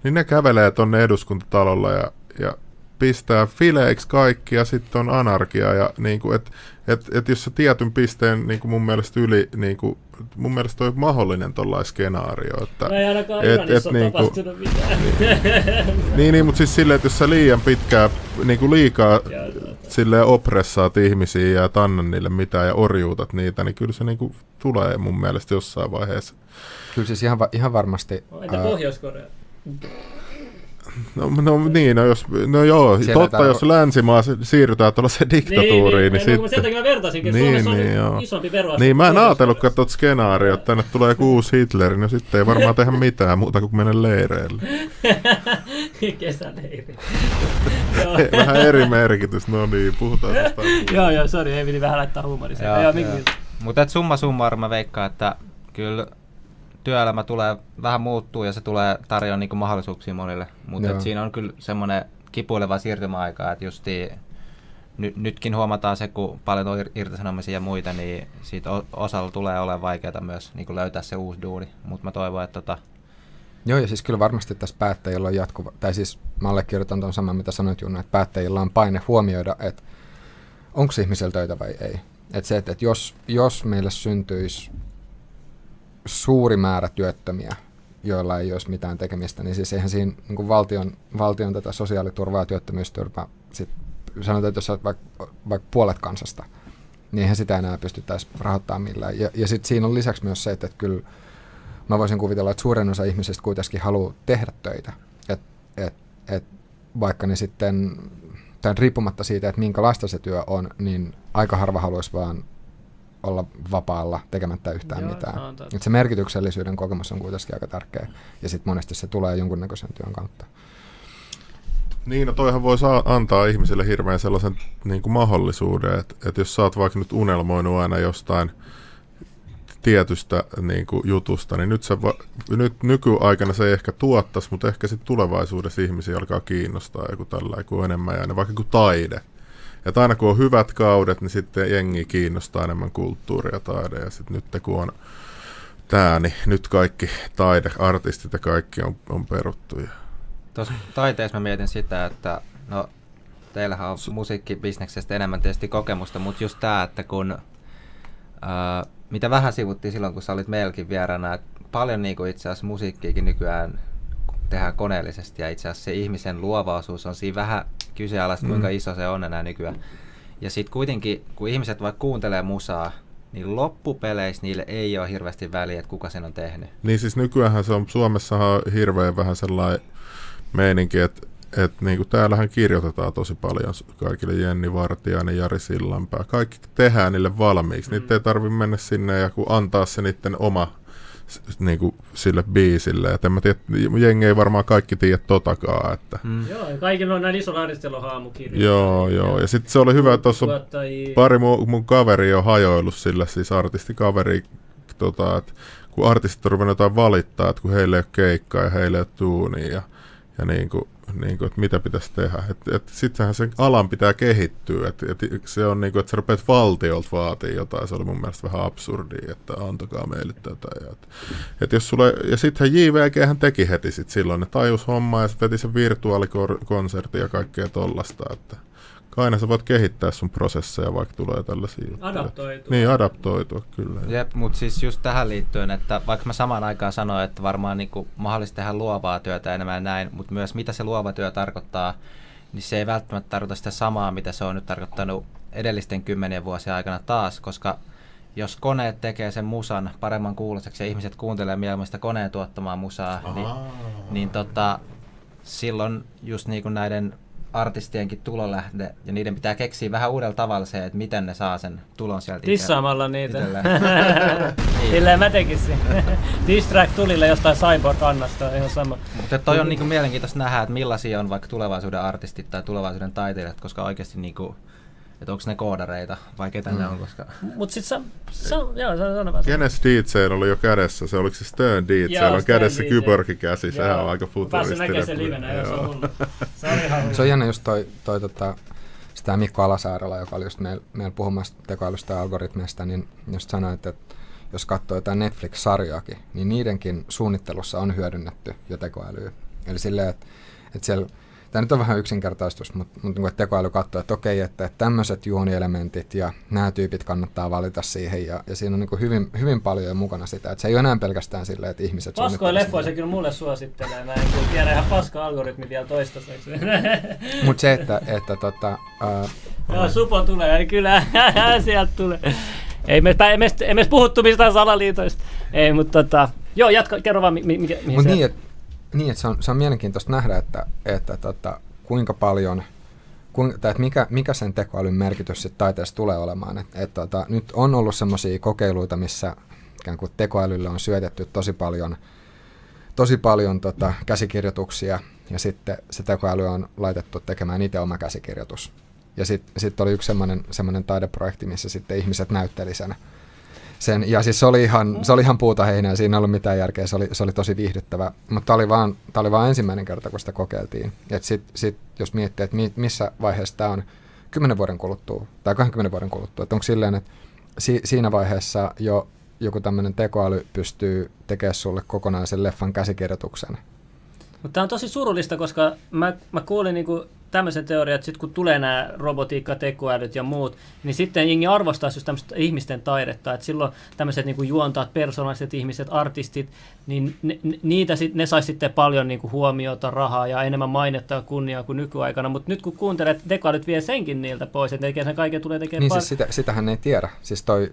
niin ne kävelee tonne eduskuntatalolla ja, ja pistää fileiksi kaikki, ja sitten on anarkia. Ja niinku, et, et, et jos se tietyn pisteen niinku mun mielestä yli, niinku, mun mielestä on mahdollinen tollainen skenaario. Että, No ei ainakaan Et- et niinku- tapahtunut mitään. niin, niin, mutta siis silleen, että jos sä liian pitkään, niin kuin liikaa silleen opressaat ihmisiä ja et anna niille mitään ja orjuutat niitä, niin kyllä se niin kuin tulee mun mielestä jossain vaiheessa. Kyllä siis ihan, ihan varmasti. Entä Pohjois-Korea? No, no niin, no, jos, no joo, Siellä totta, tää- jos länsimaa si- siirrytään tuollaiseen diktatuuriin, niin, niin, niin, sitten... sen takia mä vertasinkin, Niin, Suomessa on niin, joo. isompi veroaste. Niin, mä en ajatellutkaan tuota skenaarioa, että tänne tulee joku uusi Hitler, niin sitten ei varmaan tehdä mitään muuta kuin mennä leireille. Kesäleiri. Vähän eri merkitys, no niin, puhutaan jostain. Joo, joo, sori, ei piti vähän laittaa huumorisia. Joo, joo. Mutta summa summarum mä veikkaan, että kyllä työelämä tulee vähän muuttuu ja se tulee tarjoamaan niinku mahdollisuuksia monille. Mutta siinä on kyllä semmoinen kipuileva siirtymäaika, että justiin ny, nytkin huomataan se, kun paljon on ir- irtisanomisia ja muita, niin siitä osalla tulee olemaan vaikeaa myös niin löytää se uusi duuni. Mutta mä toivon, että tota, Joo, ja siis kyllä varmasti tässä päättäjillä on jatkuva, tai siis mä allekirjoitan tuon saman, mitä sanoit Junna, että päättäjillä on paine huomioida, että onko ihmisellä töitä vai ei. Että se, että, että jos, jos meille syntyisi suuri määrä työttömiä, joilla ei olisi mitään tekemistä, niin siis eihän siinä niin kuin valtion, valtion tätä sosiaaliturvaa ja työttömyysturvaa, sit sanotaan, että jos olet vaikka, vaikka puolet kansasta, niin eihän sitä enää pystyttäisi rahoittamaan millään. Ja, ja sitten siinä on lisäksi myös se, että, että kyllä mä voisin kuvitella, että suurin osa ihmisistä kuitenkin haluaa tehdä töitä. Et, et, et, vaikka ne sitten, tai riippumatta siitä, että minkälaista se työ on, niin aika harva haluaisi vaan olla vapaalla tekemättä yhtään Joo, mitään. totta. Et se merkityksellisyyden kokemus on kuitenkin aika tärkeä. Ja sitten monesti se tulee jonkunnäköisen työn kautta. Niin, no toihan voi saa, antaa ihmiselle hirveän sellaisen niin kuin mahdollisuuden, että, että jos sä oot vaikka nyt unelmoinut aina jostain tietystä niin kuin, jutusta, niin nyt, se va, nyt nykyaikana se ei ehkä tuottaisi, mutta ehkä sitten tulevaisuudessa ihmisiä alkaa kiinnostaa joku tällä kuin enemmän ja vaikka kuin taide. Ja aina kun on hyvät kaudet, niin sitten jengi kiinnostaa enemmän kulttuuria ja taide. Ja sitten nyt kun on tämä, niin nyt kaikki taide, artistit ja kaikki on, on peruttu. Tuossa taiteessa mä mietin sitä, että no teillähän on musiikkibisneksestä enemmän tietysti kokemusta, mutta just tämä, että kun ää, mitä vähän sivuttiin silloin, kun sä olit meilläkin vieraana, että paljon niin itse asiassa musiikkiikin nykyään tehdään koneellisesti ja itse asiassa se ihmisen luovaisuus on siinä vähän kyseenalaista, kuinka mm. iso se on enää nykyään. Ja sitten kuitenkin, kun ihmiset vaikka kuuntelee musaa, niin loppupeleissä niille ei ole hirveästi väliä, että kuka sen on tehnyt. Niin siis nykyään se on, Suomessahan on hirveän vähän sellainen meininki, että et niinku täällähän kirjoitetaan tosi paljon kaikille Jenni Vartiainen, Jari Sillanpää. Kaikki tehdään niille valmiiksi. Mm. Niitä ei tarvitse mennä sinne ja kun antaa se niiden oma niinku, sille biisille. Et en mä tiedä, jengi ei varmaan kaikki tiedä totakaan. Että. Mm. Joo, kaikilla on näin iso haamukirja. Joo, joo. Ja sitten se oli hyvä, että tuossa pari mun, mun kaveri on hajoillut sillä, siis artistikaveri, tota, että kun artistit on ruvennut jotain valittaa, että kun heille ei ole keikkaa ja heille ei ole tuunia ja, ja niin kuin, niin kuin, että mitä pitäisi tehdä. Et, et sittenhän sen alan pitää kehittyä. Et, et se on niin kuin, että sä rupeat valtiolta vaatii jotain. Se oli mun mielestä vähän absurdia, että antakaa meille tätä. Ja, et, et jos sulle, ja sittenhän JVG hän teki heti sit silloin, ne tajus hommaa ja sitten veti sen virtuaalikonsertin ja kaikkea tollasta. Että, aina sä voit kehittää sun prosesseja, vaikka tulee tällaisia juttuja. Adaptoitua. Niin, adaptoitua, kyllä. Jep, mutta siis just tähän liittyen, että vaikka mä samaan aikaan sanoin, että varmaan niinku mahdollista tehdä luovaa työtä enemmän näin, mutta myös mitä se luova työ tarkoittaa, niin se ei välttämättä tarkoita sitä samaa, mitä se on nyt tarkoittanut edellisten kymmenien vuosien aikana taas, koska jos koneet tekee sen musan paremman kuuloseksi ja ihmiset kuuntelee mieluummin sitä koneen tuottamaa musaa, niin, niin tota, silloin just niin kuin näiden artistienkin tulolähde, ja niiden pitää keksiä vähän uudella tavalla se, että miten ne saa sen tulon sieltä Tissaamalla niitä. Silleen mä tekisin. Distrack tulille jostain Cyborg-kannasta, ihan sama. Mutta toi on niinku mielenkiintoista nähdä, että millaisia on vaikka tulevaisuuden artistit tai tulevaisuuden taiteilijat, koska oikeasti niinku, että onko ne koodareita vai ketä mm. ne on, koska... Mut sit sä, sä, joo, sä sano vaan. Kenes DJ oli jo kädessä, se oliko se Stern DJ, joo, on kädessä kyborgi käsi, sehän on aika futuristinen. Pääsin näkemään sen livenä, joo, se on hullu. Se on ihan Se on jännä just toi, toi tota, sitä Mikko Alasaarella, joka oli just meillä meil puhumassa tekoälystä ja algoritmeista, niin just sanoi, että jos katsoo jotain Netflix-sarjaakin, niin niidenkin suunnittelussa on hyödynnetty jo tekoälyä. Eli silleen, että, että siellä Tämä nyt on vähän yksinkertaistus, mutta, mutta niin tekoäly katsoo, että okei, että, että tämmöiset juonielementit ja nämä tyypit kannattaa valita siihen. Ja, ja siinä on niin hyvin, hyvin paljon mukana sitä, että se ei ole enää pelkästään silleen, että ihmiset Paskoja leffoja se kyllä mulle suosittelee, mä en tiedä ihan paska algoritmi vielä toistaiseksi. mutta se, että, että tota, uh, Joo, Supo tulee, kyllä, sieltä tulee. Ei me, ei me, ei me puhuttu mistään salaliitoista. Ei, mutta tota, joo, jatka, kerro vaan, mikä, mihin Mut niin, että niin, että se on, se on mielenkiintoista nähdä, että, että tota, kuinka paljon, kuinka, tai että mikä, mikä sen tekoälyn merkitys sitten taiteessa tulee olemaan. Et, et, tota, nyt on ollut sellaisia kokeiluita, missä ikään kuin tekoälylle on syötetty tosi paljon, tosi paljon tota, käsikirjoituksia, ja sitten se tekoäly on laitettu tekemään itse oma käsikirjoitus. Ja sitten sit oli yksi semmoinen taideprojekti, missä sitten ihmiset näytteli sen sen. Ja siis se oli ihan, se oli ihan puuta heinää, siinä ei ollut mitään järkeä, se oli, se oli tosi viihdyttävä. Mutta tämä oli, vaan, oli vaan ensimmäinen kerta, kun sitä kokeiltiin. Et sit, sit, jos miettii, että mi, missä vaiheessa tämä on 10 vuoden kuluttua tai 20 vuoden kuluttua, että onko silleen, että si, siinä vaiheessa jo joku tämmöinen tekoäly pystyy tekemään sulle kokonaisen leffan käsikirjoituksen. Mutta tämä on tosi surullista, koska mä, mä kuulin niinku tämmöisen teorian, että sitten kun tulee nämä robotiikka, tekoälyt ja muut, niin sitten jengi arvostaisi just tämmöistä ihmisten taidetta, että silloin tämmöiset niin juontaat, persoonalliset ihmiset, artistit, niin ne, niitä sit, ne saisi sitten paljon niin kuin huomiota, rahaa ja enemmän mainetta ja kunniaa kuin nykyaikana, mutta nyt kun kuuntelet, tekoälyt vie senkin niiltä pois, että ne sen kaiken tulee tekemään Niin par- siis sitä, sitähän ei tiedä, siis toi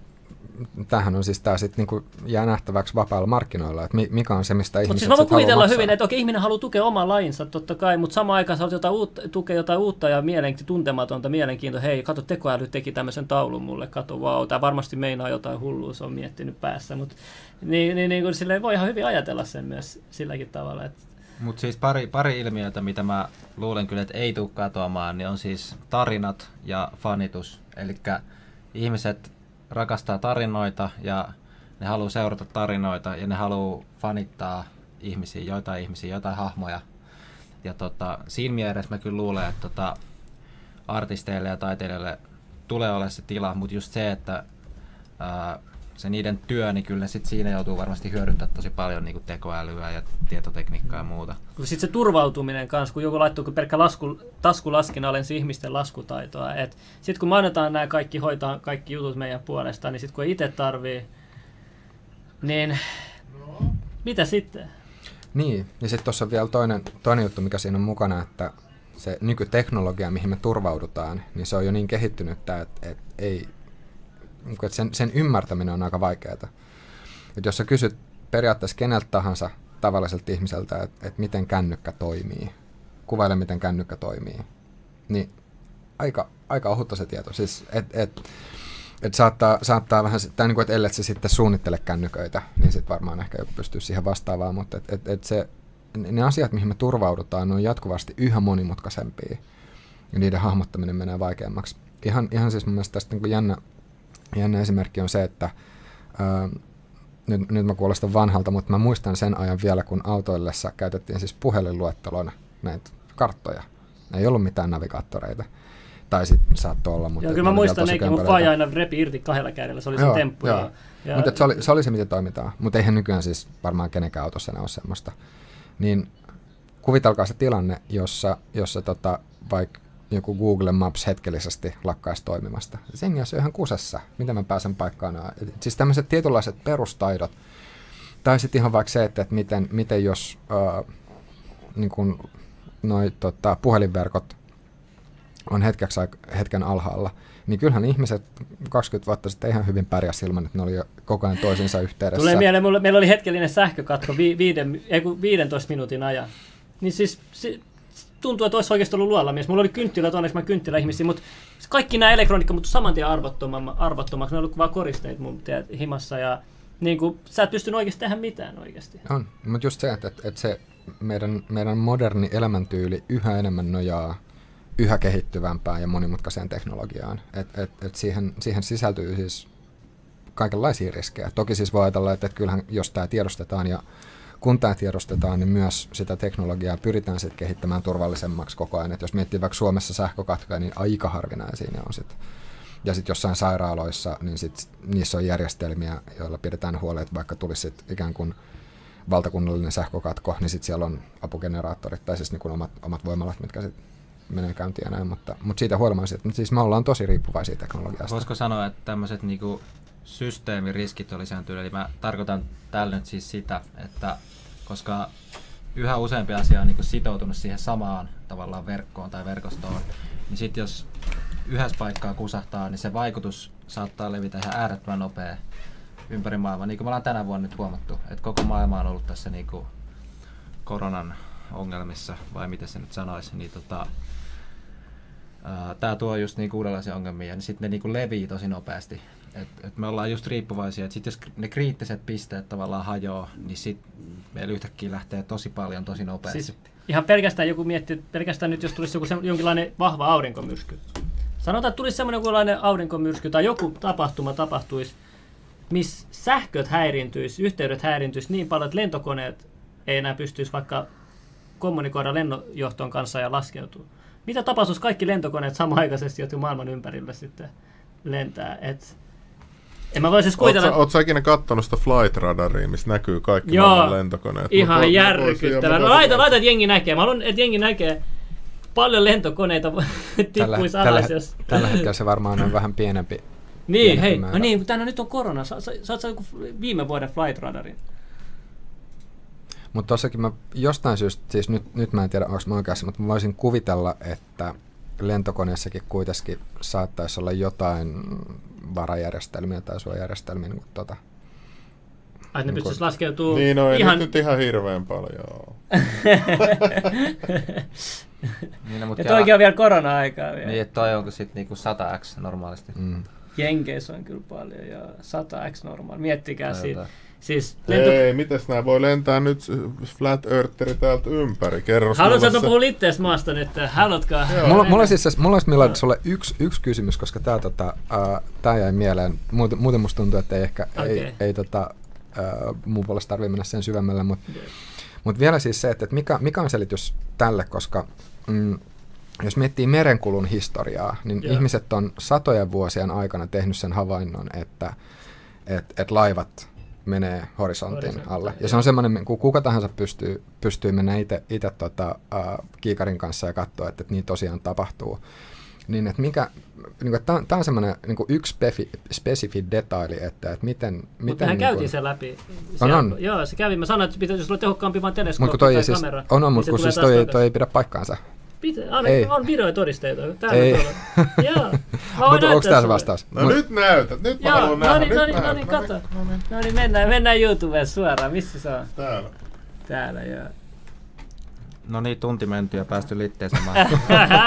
tämähän on siis tämä sitten niinku jää nähtäväksi vapailla markkinoilla, että mikä on se, mistä ihmiset Mutta siis mä voin kuvitella hyvin, että okei, ihminen haluaa tukea omaa lajinsa totta kai, mutta samaan aikaan sä jotain uutta, tukea jotain uutta ja mielenki- tuntematonta mielenkiintoa. Hei, kato, tekoäly teki tämmöisen taulun mulle, kato, vau, wow, tämä varmasti meinaa jotain hullua, se on miettinyt päässä, mutta niin, niin, niin niin voi ihan hyvin ajatella sen myös silläkin tavalla, että mutta siis pari, pari ilmiötä, mitä mä luulen kyllä, että ei tule katoamaan, niin on siis tarinat ja fanitus. Eli ihmiset rakastaa tarinoita ja ne haluaa seurata tarinoita ja ne haluaa fanittaa ihmisiä, joitain ihmisiä, joitain hahmoja. Ja tota, siinä mielessä mä kyllä luulen, että tota, artisteille ja taiteilijoille tulee olla se tila, mutta just se, että ää, se niiden työ, niin kyllä sit siinä joutuu varmasti hyödyntämään tosi paljon niin tekoälyä ja tietotekniikkaa ja muuta. Sitten se turvautuminen kanssa, kun joku laittuu kun pelkkä lasku, taskulaskin alensi ihmisten laskutaitoa. Sitten kun me annetaan nämä kaikki hoitaa kaikki jutut meidän puolesta, niin sitten kun itse tarvii, niin mitä sitten? Niin, ja sitten tuossa on vielä toinen, toinen juttu, mikä siinä on mukana, että se nykyteknologia, mihin me turvaudutaan, niin se on jo niin kehittynyt, että et ei, että sen, sen ymmärtäminen on aika vaikeaa. Et jos sä kysyt periaatteessa keneltä tahansa tavalliselta ihmiseltä, että et miten kännykkä toimii, kuvaile miten kännykkä toimii, niin aika, aika ohutta se tieto. Siis, et, et, et saattaa, saattaa vähän, tai niin kuin, että ellei se sitten suunnittele kännyköitä, niin sitten varmaan ehkä joku pystyy siihen vastaavaan, mutta et, et, et se, ne asiat, mihin me turvaudutaan, ne on jatkuvasti yhä monimutkaisempia, ja niiden hahmottaminen menee vaikeammaksi. Ihan, ihan siis mun mielestä tästä niin jännä, jännä esimerkki on se, että ää, nyt, nyt mä kuulostan vanhalta, mutta mä muistan sen ajan vielä, kun autoillessa käytettiin siis puhelinluettelona näitä karttoja. Ei ollut mitään navigaattoreita. Tai sitten saattoi olla. Mutta joo, kyllä mä muistan nekin, mun faija aina repi irti kahdella kädellä, se oli joo, se temppu. Joo. Ja, ja, mutta se oli, se oli se, miten toimitaan. Mutta eihän nykyään siis varmaan kenenkään autossa enää ole semmoista. Niin kuvitelkaa se tilanne, jossa, jossa tota, vaikka joku Google Maps hetkellisesti lakkaisi toimimasta. Sen se on ihan kusessa, miten mä pääsen paikkaan. Siis tämmöiset tietynlaiset perustaidot, tai sitten ihan vaikka se, että, että miten, miten jos äh, niin kun noi, tota, puhelinverkot on hetkeksi, hetken alhaalla, niin kyllähän ihmiset 20 vuotta sitten ihan hyvin pärjäs ilman, että ne oli koko ajan toisinsa yhteydessä. Tulee mieleen, mulla, meillä oli hetkellinen sähkökatko vi, viiden, ei, 15 minuutin ajan. Niin siis se, tuntuu, että olisi oikeasti ollut luolla Mulla oli kynttilät, onneksi mä kynttilä ihmisiä, mutta kaikki nämä elektroniikka mutta saman tien arvottomaksi. Ne oli vaan koristeet mun tiedät, himassa ja niin kuin, sä et pystynyt oikeasti tehdä mitään oikeasti. On, mutta just se, että, että, että se meidän, meidän moderni elämäntyyli yhä enemmän nojaa yhä kehittyvämpään ja monimutkaiseen teknologiaan. Et, et, et siihen, siihen sisältyy siis kaikenlaisia riskejä. Toki siis voi ajatella, että, että kyllähän jos tämä tiedostetaan ja kun tämä tiedostetaan, niin myös sitä teknologiaa pyritään sitten kehittämään turvallisemmaksi koko ajan. Et jos miettii vaikka Suomessa sähkökatkoja, niin aika harvinaisia ne on sitten. Ja sitten jossain sairaaloissa, niin sit niissä on järjestelmiä, joilla pidetään huolta, että vaikka tulisi sit ikään kuin valtakunnallinen sähkökatko, niin sitten siellä on apugeneraattorit tai siis niin omat, omat voimalat, mitkä sitten menee käyntiin ja näin, mutta, mutta siitä huolimatta, että siis me ollaan tosi riippuvaisia teknologiasta. Voisiko sanoa, että tämmöiset niinku systeemiriskit on lisääntynyt, eli mä tarkoitan tällä nyt siis sitä, että koska yhä useampi asia on niinku sitoutunut siihen samaan tavallaan verkkoon tai verkostoon, niin sitten jos yhdessä paikkaa kusahtaa, niin se vaikutus saattaa levitä ihan äärettömän nopea ympäri maailmaa. Niin kuin me ollaan tänä vuonna nyt huomattu, että koko maailma on ollut tässä niinku koronan ongelmissa, vai miten se nyt sanoisi, niin tota, tämä tuo just niinku uudenlaisia ongelmia, niin sitten ne niinku levii tosi nopeasti. Et, et me ollaan just riippuvaisia, että sit jos ne kriittiset pisteet tavallaan hajoaa, niin sitten meillä yhtäkkiä lähtee tosi paljon tosi nopeasti. Siis ihan pelkästään joku miettii, pelkästään nyt jos tulisi joku se, jonkinlainen vahva aurinkomyrsky. Sanotaan, että tulisi semmoinen jonkinlainen aurinkomyrsky tai joku tapahtuma tapahtuisi, missä sähköt häiriintyisi, yhteydet häiriintyisi niin paljon, että lentokoneet ei enää pystyisi vaikka kommunikoida lennonjohton kanssa ja laskeutua mitä tapahtuisi kaikki lentokoneet samanaikaisesti, jotka maailman ympärillä sitten lentää? Et, en mä voisi kuvitella... Oletko ikinä kattonut sitä Flight Radaria, missä näkyy kaikki Joo, maailman lentokoneet? ihan mä järkyttävää. No laita, laita, että jengi näkee. Mä haluan, että jengi näkee paljon lentokoneita tippuisi tällä, alas. Jos... Tällä hetkellä se varmaan on vähän pienempi. Niin, pienempi hei, no niin, tänä nyt on korona. Saat sä, sä, sä viime vuoden Flight Radarin? Mutta tossakin mä jostain syystä, siis nyt, nyt mä en tiedä, onko mä oikeassa, mutta mä voisin kuvitella, että lentokoneessakin kuitenkin saattaisi olla jotain varajärjestelmiä tai suojajärjestelmiä. Niin tota, Ai ne niin pystyisi laskeutumaan Niin, no ei ihan... nyt ihan hirveän paljon. niin, no, ja toikin on vielä korona-aikaa vielä. Niin, että toi onko sitten niinku 100x normaalisti. Mm. Jenkeissä on kyllä paljon ja 100x normaali. Miettikää siitä Siis lento... Ei, mitäs nää voi lentää nyt Flat Eartheri täältä ympäri? Kerro Haluatko sä puhua ittees maasta nyt? Haluatko? Mulla, mulla, siis, mulla olisi Milad sulle yksi, yksi kysymys, koska tää, tota, tää jäi mieleen. Muuten, muuten musta tuntuu, että ei ehkä okay. ei, ei tota, uh, mun puolesta tarvitse mennä sen syvemmälle, mutta okay. mut vielä siis se, että, että mikä, mikä on selitys tälle, koska mm, jos miettii merenkulun historiaa, niin yeah. ihmiset on satojen vuosien aikana tehnyt sen havainnon, että et, et laivat menee horisontin Horisontti, alle. Ja se on semmoinen, kun kuka tahansa pystyy, pystyy mennä itse tota, uh, kiikarin kanssa ja katsoa, että, että niin tosiaan tapahtuu. Niin, että mikä, niin kuin, tämä on semmoinen niin yksi spefi, spesifi detaili, että, että miten... Mutta miten mehän niin käytiin sen läpi. on, on. Joo, se kävi. Mä sanoin, että pitäisi olla tehokkaampi vain teleskooppi tai siis, kamera. On, on, mutta niin kun siis toi, toi ei pidä paikkaansa. Pitä, on, ei. on videotodisteita. Täällä ei. Joo. Mutta onko tämä se vastaus? No Mut. nyt näytät. Nyt mä haluan nähdä. No niin, no niin, no niin, kato. No niin, mennään, mennään YouTubeen suoraan. Missä se on? Täällä. Täällä, joo. No niin, tunti menty ja päästy liitteeseen.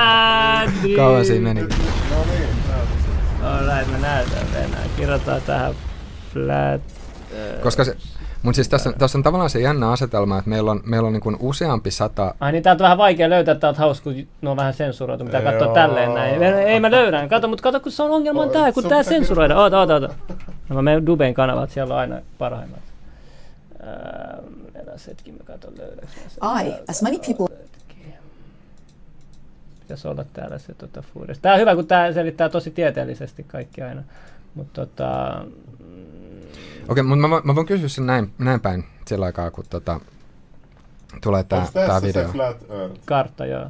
Kauan siinä meni. No niin, Alright, me näytän. Mennään. Kirjoitetaan tähän flat. Koska se, mutta siis tässä, tässä on tavallaan se jännä asetelma, että meillä on, meillä on niin useampi sata... Ai niin, täältä on vähän vaikea löytää, että hauska, kun ne on vähän sensuroitu, mitä katsoa tälleen näin. Ei, ei mä löydän, kato, mutta kato, kun se on ongelma on tää, kun tää sensuroidaan. Oota, oota, oota. No mä menen Duben kanavat, siellä on aina parhaimmat. Äh, hetki, mä katon löydäks I, as many people... Pitäisi olla täällä se tota, Tää on hyvä, kun tää selittää tosi tieteellisesti kaikki aina. Mutta tota, Okei, mutta mä, mä voin kysyä sen näin, näin päin sillä aikaa, kun tota, tulee tää, tää video. Se flat earth? Kartta, joo.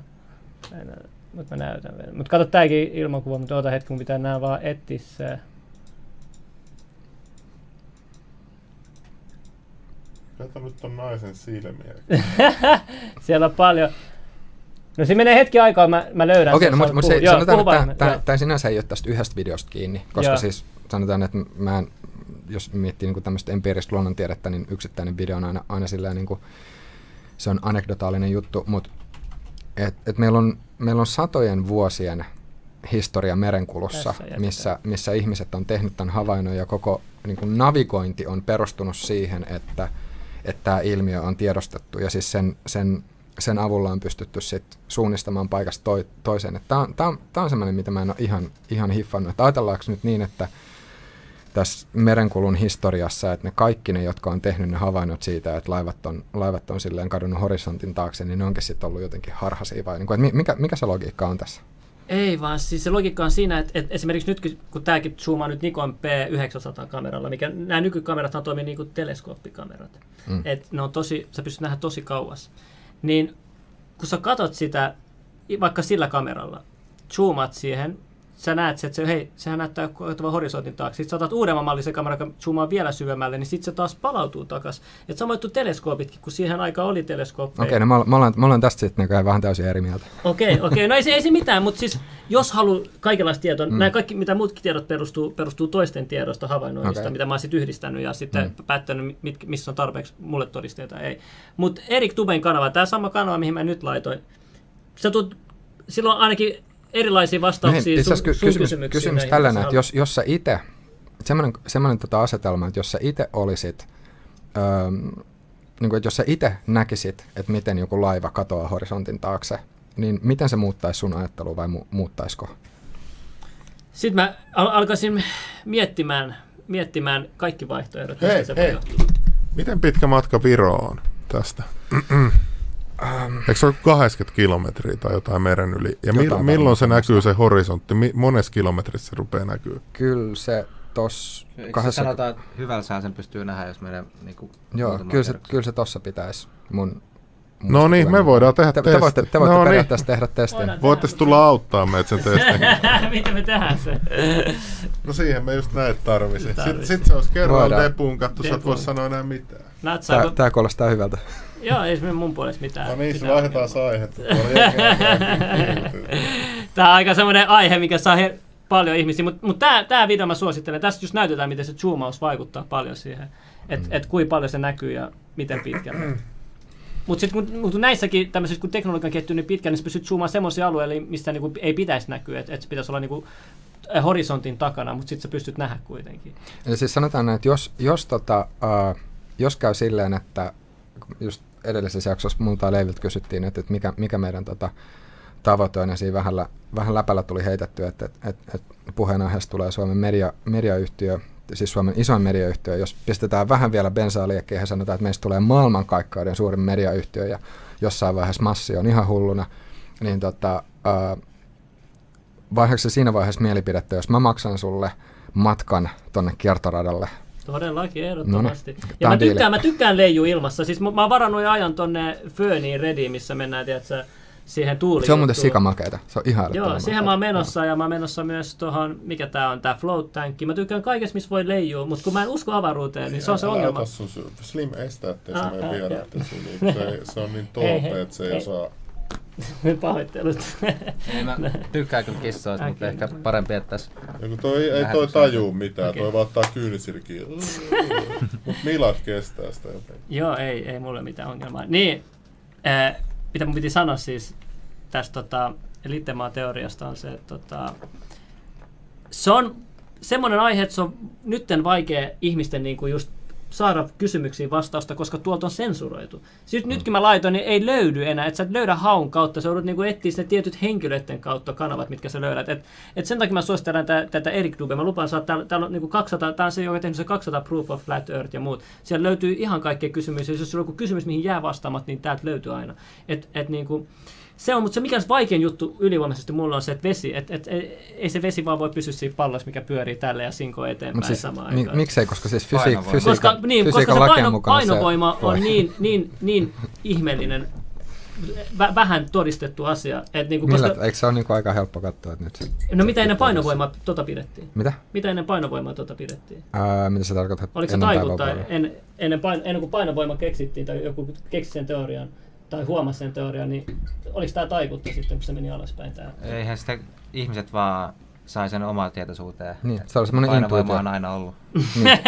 Mutta mä näytän vielä. Mutta kato tääkin ilmakuva, mutta oota hetki, mun pitää nää vaan etsiä se. Kato nyt ton naisen silmiä. Siellä on paljon. No se menee hetki aikaa, mä, mä löydän Okei, okay, no, mutta se, joo, sanotaan, että tämä sinänsä ei ole tästä yhdestä videosta kiinni, koska joo. siis sanotaan, että mä en jos miettii niin tämmöistä empiiristä luonnontiedettä, niin yksittäinen video on aina, aina silleen, niin kuin, se on anekdotaalinen juttu, mutta et, et meillä, on, meillä on satojen vuosien historia merenkulussa, missä, missä ihmiset on tehnyt tämän havainnon ja koko niin kuin navigointi on perustunut siihen, että, että tämä ilmiö on tiedostettu ja siis sen, sen, sen avulla on pystytty sit suunnistamaan paikasta toi, toiseen. Tämä on, tää on, tää on semmoinen, mitä mä en ole ihan, ihan hiffannut. Että ajatellaanko nyt niin, että tässä merenkulun historiassa, että ne kaikki ne, jotka on tehnyt ne havainnot siitä, että laivat on, laivat on silleen kadonnut horisontin taakse, niin ne onkin sitten ollut jotenkin harhaisia vai niin kuin, että mikä, mikä se logiikka on tässä? Ei vaan, siis se logiikka on siinä, että, että esimerkiksi nyt kun tämäkin zoomaa nyt Nikon P900-kameralla, mikä nämä nykykamerat toimii niin kuin teleskooppikamerat. Mm. Että ne on tosi, sä pystyt nähdä tosi kauas. Niin kun sä katot sitä vaikka sillä kameralla, zoomat siihen, sä näet, että se, hei, sehän näyttää koettavan horisontin taakse. Sitten sä otat uudemman mallisen kameran, joka zoomaa vielä syvemmälle, niin sitten se taas palautuu takaisin. Et samoin teleskoopitkin, kun siihen aikaan oli teleskooppeja. Okei, okay, no me ollaan, me ollaan tästä sitten vähän täysin eri mieltä. Okei, okay, okei. Okay. No ei se, ei se mitään, mutta siis jos haluaa kaikenlaista tietoa, mm. nämä kaikki, mitä muutkin tiedot perustuu, perustuu toisten tiedosta havainnoinnista, okay. mitä mä oon sitten yhdistänyt ja sitten mm. päättänyt, mit, missä on tarpeeksi mulle todisteita, ei. Mutta Erik Tuben kanava, tämä sama kanava, mihin mä nyt laitoin, se tuut, silloin ainakin erilaisia vastauksia no, sun, sun kysymys, kysymyksiin. Kysymys tällainen, että jos, jos sä itse, semmoinen, semmoinen tota asetelma, että jos sä itse olisit, öö, niin kuin, että jos sä itse näkisit, että miten joku laiva katoaa horisontin taakse, niin miten se muuttaisi sun ajattelua vai mu- muuttaisiko? Sitten mä al- alkaisin miettimään, miettimään kaikki vaihtoehdot. Hei, hei. Miten pitkä matka Viroon on tästä? Um, Eikö se ole 80 kilometriä tai jotain meren yli? Ja jotain milloin se näkyy se horisontti? Mi- monessa kilometrissä se rupeaa näkyy? Kyllä se tos... Kahdessa... sanotaan, että hyvällä sää sen pystyy nähdä, jos meidän niin kuin, Joo, kyllä se, kyllä se tossa pitäisi mun No niin, me voidaan tehdä te, te, voitte, te voitte no periaatteessa niin. tehdä testin. Voitte tulla auttaa meitä sen testin. Miten me tehdään se? no siihen me just näet tarvisi. Sitten sit se olisi kerran depuun kattu, sä et voi sanoa enää mitään. Tää, tää kuulostaa hyvältä. Joo, ei se mun puolesta mitään. No niin, vaihdetaan aihetta. Tämä on aika semmoinen aihe, mikä saa he, paljon ihmisiä, mutta mut tämä tää video mä suosittelen. Tässä just näytetään, miten se zoomaus vaikuttaa paljon siihen. Että mm. et kuinka paljon se näkyy ja miten pitkälle. Mutta sitten kun, kun näissäkin tämmöisissä, kun teknologia on kehittynyt niin pitkään, niin sä pystyt zoomaan semmoisia alueille, mistä niinku ei pitäisi näkyä. Että et se pitäisi olla niinku horisontin takana, mutta sitten sä pystyt nähdä kuitenkin. Eli siis sanotaan, että jos, jos tota, uh, jos käy silleen, että just edellisessä jaksossa multa Leiviltä kysyttiin, että, että mikä, mikä meidän tota, tavoite on, ja siinä vähän, vähän läpällä tuli heitetty, että, että, että, että puheenaiheesta tulee Suomen media, mediayhtiö, siis Suomen isoin mediayhtiö, jos pistetään vähän vielä bensaa liekkiin ja sanotaan, että meistä tulee maailmankaikkeuden suurin mediayhtiö ja jossain vaiheessa massi on ihan hulluna, niin tota, vaiheeksi siinä vaiheessa mielipidettä, jos mä maksan sulle matkan tonne kiertoradalle Todellakin, ehdottomasti. No, ja mä tykkään, mä tykkään leiju ilmassa. Siis mä, mä oon varannut ajan tonne Föniin Rediin, missä mennään, tiedätkö, siihen tuuli. Se on muuten sikamakeita. Se on ihan Joo, siihen mä oon menossa ja mä oon menossa myös tuohon, mikä tää on, tää float tankki. Mä tykkään kaikesta, missä voi leijua, mutta kun mä en usko avaruuteen, niin se on se ongelma. Sun slim estää, ettei ah, se mene se, se on niin tolpe, että se ei osaa Pahoittelut. ei, mä tykkään kyllä kissoista, mutta ehkä parempi, että tässä... Ja toi, ei toi tajuu mitään, okay. toi vaan ottaa kyynisilkiä. Mut Milad kestää sitä jotenkin. Joo, ei, ei mulle mitään ongelmaa. Niin, äh, mitä mun piti sanoa siis tästä tota, Littemaa-teoriasta on se, että tota, se on semmoinen aihe, että se on nytten vaikea ihmisten niin kuin just saada kysymyksiin vastausta, koska tuolta on sensuroitu. Siis nytkin mä laitoin, niin ei löydy enää, että sä et löydä haun kautta, sä joudut niinku etsiä ne tietyt henkilöiden kautta kanavat, mitkä sä löydät. Et, et sen takia mä suosittelen tätä, tätä Erik Dube, mä lupaan saada, täällä, täällä on niinku 200, tää on se, joka on tehnyt se 200 Proof of Flat Earth ja muut. Siellä löytyy ihan kaikkea kysymyksiä, jos sulla on joku kysymys, mihin jää vastaamat, niin täältä löytyy aina. Et, et niinku, se on, mutta se mikä on vaikein juttu ylivoimaisesti mulla on se, että vesi, et, et, et, ei se vesi vaan voi pysyä siinä pallossa, mikä pyörii tälle ja sinko eteenpäin siis, samaan mi- aikaan. Miksei, koska siis fysi- fysiikan, koska, niin, koska se paino, painovoima se on niin, niin, niin ihmeellinen, vä, vähän todistettu asia. Et niinku, Millä, koska, eikö se ole niinku aika helppo katsoa että nyt? Se, no mitä ennen painovoimaa tota pidettiin? Mitä? Mitä ennen painovoimaa tota pidettiin? Ää, mitä se tarkoittaa? Oliko se taikuutta en, ennen, paino, ennen kuin painovoima keksittiin tai joku keksi sen teorian? Tai huomasi sen teorian, niin oliko tämä taikutta sitten, kun se meni alaspäin? Tää? Eihän sitä ihmiset vaan sai sen omaa tietoisuuteen. Niin, se on semmoinen intuitio. on aina ollut. niin.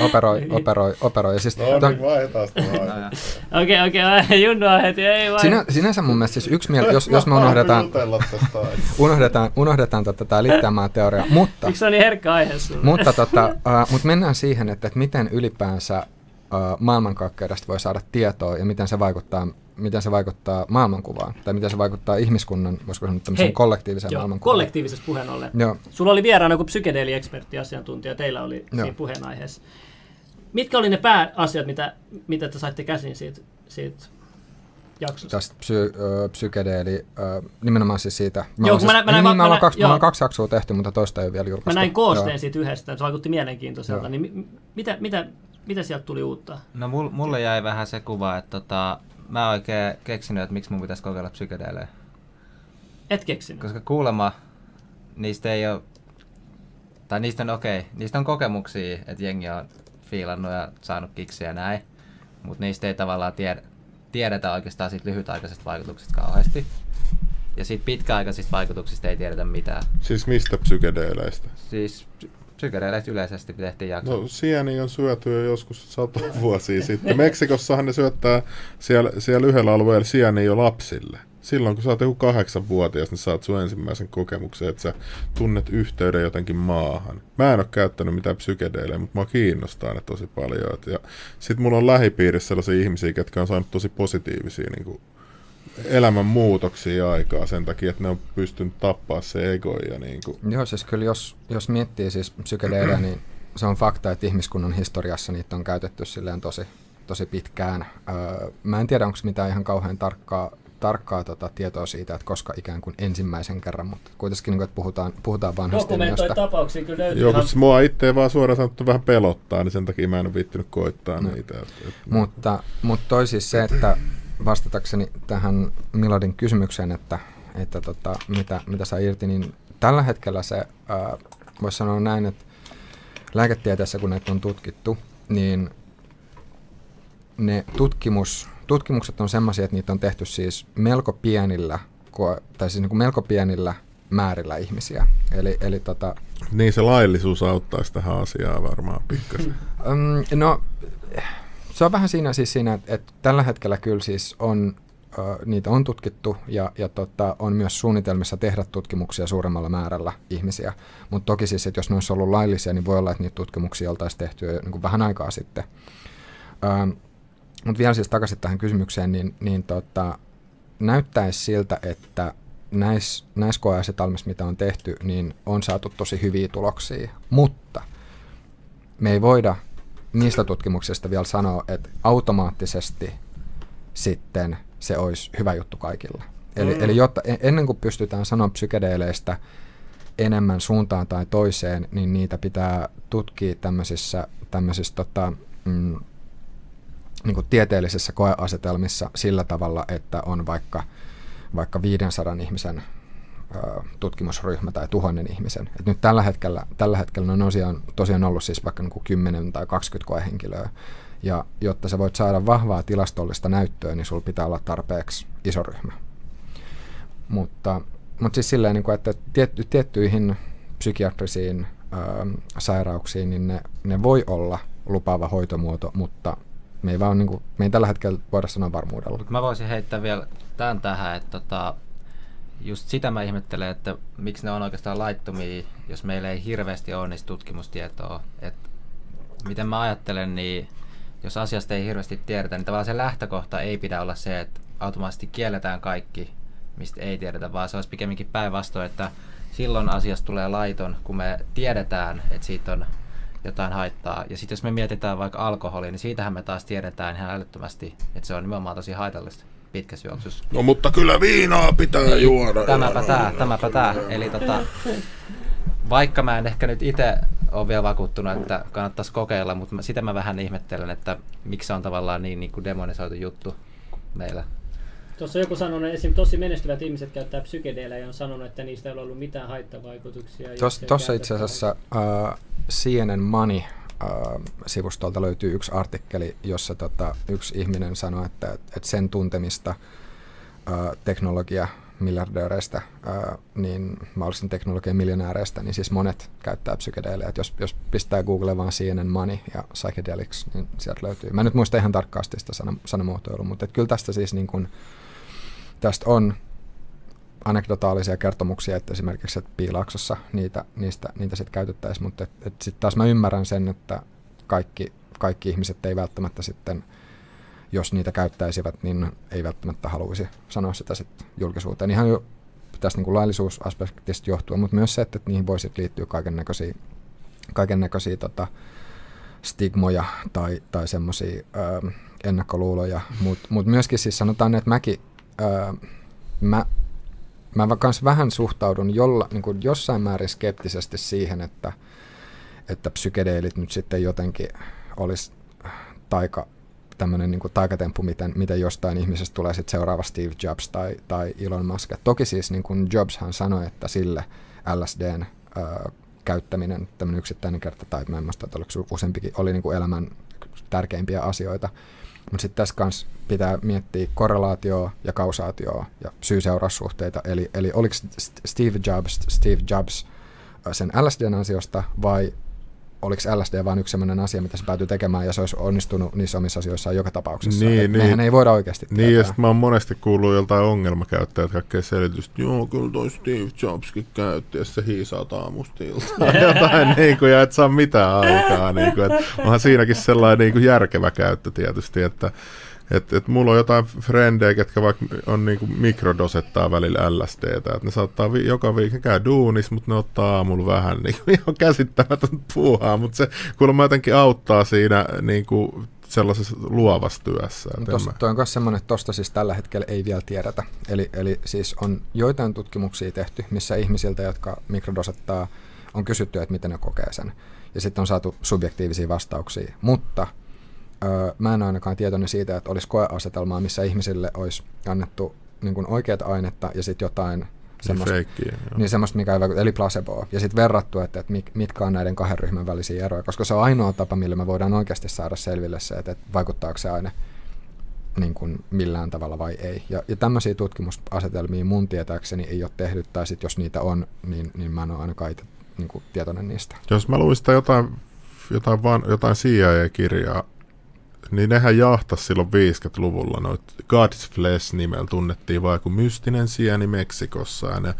Operoi, operoi, operoi. Ja siis no niin, vaihdetaan sitä Okei, okei, Junnoa heti, ei vai. Sinä, sinänsä mun mielestä siis yksi mieli, jos, jos me unohdetaan, unohdetaan, unohdetaan tota, tämä liittämään teoria, mutta... Miksi se on niin herkkä aihe sulle? Mutta, tota, uh, mutta mennään siihen, että, että miten ylipäänsä maailmankaikkeudesta voi saada tietoa ja miten se vaikuttaa miten se vaikuttaa maailmankuvaan, tai miten se vaikuttaa ihmiskunnan, voisiko sanoa tämmöiseen kollektiiviseen joo, maailmankuvaan. kollektiivisessa puheen ollen. Joo. Sulla oli vieraana joku psykedeeli-ekspertti, asiantuntija, teillä oli joo. siinä puheenaiheessa. Mitkä oli ne pääasiat, mitä, mitä te saitte käsin siitä, siitä jaksosta? Tästä psy, ö, psykedeeli, ö, nimenomaan siis siitä. Mä joo, siis, mä, mä, niin, mä, mä, mä, kaksi, mä kaksi jaksoa tehty, mutta toista ei ole vielä julkaistu. Mä näin koosteen joo. siitä yhdestä, se vaikutti mielenkiintoiselta. Joo. Niin mitä, mitä, mitä sieltä tuli uutta? No mulle jäi vähän se kuva, että tota, mä oikein keksinyt, että miksi mun pitäisi kokeilla psykedeelejä. Et keksinyt? Koska kuulemma niistä ei ole, tai niistä on okei, okay, niistä on kokemuksia, että jengi on fiilannut ja saanut kiksiä ja näin, mutta niistä ei tavallaan tiedä, tiedetä oikeastaan siitä lyhytaikaisesta vaikutuksesta kauheasti. Ja siitä pitkäaikaisista vaikutuksista ei tiedetä mitään. Siis mistä psykedeeleistä? Siis psykedeeleistä yleisesti tehtiin jakso. No sieni on syöty jo joskus sata vuosia sitten. Meksikossahan ne syöttää siellä, siellä yhdellä alueella sieni jo lapsille. Silloin kun sä oot joku kahdeksanvuotias, niin saat sun ensimmäisen kokemuksen, että sä tunnet yhteyden jotenkin maahan. Mä en ole käyttänyt mitään psykedeilejä, mutta mä kiinnostaa ne tosi paljon. Ja sit mulla on lähipiirissä sellaisia ihmisiä, jotka on saanut tosi positiivisia niin kuin elämän muutoksia aikaa sen takia, että ne on pystynyt tappaa se ego. Ja niin kuin. Joo, siis kyllä jos, jos miettii siis psykedeelejä, niin se on fakta, että ihmiskunnan historiassa niitä on käytetty silleen tosi, tosi pitkään. Öö, mä en tiedä, onko mitään ihan kauhean tarkkaa, tarkkaa tota, tietoa siitä, että koska ikään kuin ensimmäisen kerran, mutta kuitenkin niin kuin, että puhutaan, puhutaan vanhasta ilmiöstä. tapauksia kyllä löytyy. Joo, ihan... mua itse vaan suoraan sanottu vähän pelottaa, niin sen takia mä en ole viittinyt koittaa no. niitä. Että, että... Mutta, mutta toi siis se, että vastatakseni tähän Miladin kysymykseen, että, että tota, mitä, mitä saa irti, niin tällä hetkellä se, voisi sanoa näin, että lääketieteessä kun näitä on tutkittu, niin ne tutkimus, tutkimukset on sellaisia, että niitä on tehty siis melko pienillä, tai siis niin kuin melko pienillä määrillä ihmisiä. Eli, eli tota, niin se laillisuus auttaisi tähän asiaan varmaan pikkasen. Um, no se on vähän siinä siis siinä, että, että tällä hetkellä kyllä siis on, uh, niitä on tutkittu ja, ja tota, on myös suunnitelmissa tehdä tutkimuksia suuremmalla määrällä ihmisiä. Mutta toki siis, että jos ne olisi ollut laillisia, niin voi olla, että niitä tutkimuksia oltaisiin tehty jo niin kuin vähän aikaa sitten. Ähm, Mutta vielä siis takaisin tähän kysymykseen, niin, niin tota, näyttäisi siltä, että näissä näis koeasetelmissa, mitä on tehty, niin on saatu tosi hyviä tuloksia, mutta me ei voida niistä tutkimuksista vielä sanoa, että automaattisesti sitten se olisi hyvä juttu kaikilla. Eli, mm. eli jotta, e-, ennen kuin pystytään sanoa psykedeleistä enemmän suuntaan tai toiseen, niin niitä pitää tutkia tämmöisissä, tämmöisissä tota, mm, niin kuin tieteellisissä koeasetelmissa sillä tavalla, että on vaikka, vaikka 500 ihmisen tutkimusryhmä tai tuhannen ihmisen. Et nyt tällä hetkellä, tällä hetkellä on tosiaan, tosiaan ollut siis vaikka niin kuin 10 tai 20 koehenkilöä, ja jotta sä voit saada vahvaa tilastollista näyttöä, niin sulla pitää olla tarpeeksi iso ryhmä. Mutta, mutta siis silleen, niin kuin, että tietty, tiettyihin psykiatrisiin ö, sairauksiin, niin ne, ne voi olla lupaava hoitomuoto, mutta me ei, vaan, niin kuin, me ei tällä hetkellä voida sanoa varmuudella. Mä voisin heittää vielä tämän tähän, että tota, just sitä mä ihmettelen, että miksi ne on oikeastaan laittomia, jos meillä ei hirveästi ole niistä tutkimustietoa. Et miten mä ajattelen, niin jos asiasta ei hirveästi tiedetä, niin tavallaan se lähtökohta ei pidä olla se, että automaattisesti kielletään kaikki, mistä ei tiedetä, vaan se olisi pikemminkin päinvastoin, että silloin asiasta tulee laiton, kun me tiedetään, että siitä on jotain haittaa. Ja sitten jos me mietitään vaikka alkoholia, niin siitähän me taas tiedetään ihan älyttömästi, että se on nimenomaan tosi haitallista pitkässä juoksussa. No mutta kyllä viinaa pitää niin, juoda. Tämäpä tää, tämäpä tää. Eli tota, vaikka mä en ehkä nyt itse ole vielä vakuuttunut, että kannattaisi kokeilla, mutta sitä mä vähän ihmettelen, että miksi se on tavallaan niin, niin kuin demonisoitu juttu meillä. Tuossa joku sanonut, että esim. tosi menestyvät ihmiset käyttää psykedeelejä ja on sanonut, että niistä ei ole ollut mitään haittavaikutuksia. Tuossa itse asiassa uh, CNN Money sivustolta löytyy yksi artikkeli, jossa tota, yksi ihminen sanoi, että, että sen tuntemista uh, teknologia miljardööreistä, ää, niin mahdollisen teknologian miljonääreistä, niin siis monet käyttää psykedeelejä. Jos, jos pistää Google vaan CNN Money ja Psychedelics, niin sieltä löytyy. Mä en nyt muista ihan tarkkaasti sitä sana, sanamuotoilua, mutta kyllä tästä siis niin kun, tästä on anekdotaalisia kertomuksia, että esimerkiksi että Piilaaksossa niitä, niistä, niitä sitten käytettäisiin, mutta sitten taas mä ymmärrän sen, että kaikki, kaikki ihmiset ei välttämättä sitten – jos niitä käyttäisivät, niin ei välttämättä haluaisi sanoa sitä sitten julkisuuteen. Ihan jo tästä niin laillisuusaspektista johtuen, mutta myös se, että niihin voisi liittyä kaiken näköisiä kaiken näköisiä tota, stigmoja tai, tai semmoisia ennakkoluuloja, mutta mut myöskin siis sanotaan, että mäkin, ää, mä, mä kans vähän suhtaudun jolla, niin kuin jossain määrin skeptisesti siihen, että, että psykedeelit nyt sitten jotenkin olisi taika tämmöinen niin taikatemppu, miten, miten jostain ihmisestä tulee sitten seuraava Steve Jobs tai, tai Elon Musk. Toki siis niin kuin Jobshan sanoi, että sille LSDn ö, käyttäminen, tämmöinen yksittäinen kerta, tai mä en muista, että oliko useampikin, oli niin kuin elämän tärkeimpiä asioita. Mutta sitten tässä kanssa pitää miettiä korrelaatioa ja kausaatioa ja syy-seuraussuhteita. Eli, eli oliko Steve Jobs Steve Jobs sen LSDn ansiosta vai oliko LSD vain yksi sellainen asia, mitä se päätyy tekemään, ja se olisi onnistunut niissä omissa asioissaan joka tapauksessa. Niin, niin. Mehän ei voida oikeasti Niin, tietää. ja sitten mä oon monesti kuullut joltain ongelmakäyttäjät kaikkea selitystä, joo, kyllä toi Steve Jobskin käytti, ja se hiisaa aamusta jotain, niin kuin, ja et saa mitään aikaa. Niin kuin, että onhan siinäkin sellainen niin kuin järkevä käyttö tietysti, että et, et mulla on jotain frendejä, ketkä vaikka on niinku mikrodosettaa välillä LSDtä, että ne saattaa vi- joka viikko käy duunis, mutta ne ottaa aamulla vähän niinku ihan käsittämätön puuhaa, mutta se kuulemma jotenkin auttaa siinä niinku sellaisessa luovassa työssä. Tos, toi on myös semmoinen, että tuosta siis tällä hetkellä ei vielä tiedetä. Eli, eli siis on joitain tutkimuksia tehty, missä ihmisiltä, jotka mikrodosettaa, on kysytty, että miten ne kokee sen. Ja sitten on saatu subjektiivisia vastauksia. Mutta öö, mä en ainakaan tietoinen siitä, että olisi koeasetelmaa, missä ihmisille olisi annettu niin kuin oikeat ainetta ja sitten jotain niin semmoista, feikkiä, niin semmoista, mikä ei vaikuta, eli placeboa. Ja sitten verrattu, että, että mitkä on näiden kahden ryhmän välisiä eroja, koska se on ainoa tapa, millä me voidaan oikeasti saada selville se, että, että vaikuttaako se aine niin kuin millään tavalla vai ei. Ja, ja tämmöisiä tutkimusasetelmia mun tietääkseni ei ole tehty, tai sitten jos niitä on, niin, niin mä en ole ainakaan itse niin kuin tietoinen niistä. Jos mä luin sitä jotain, jotain, vaan, jotain CIA-kirjaa, niin nehän jahtas silloin 50-luvulla noit God's Flesh nimellä. Tunnettiin vaan kuin mystinen sieni Meksikossa. Ja ne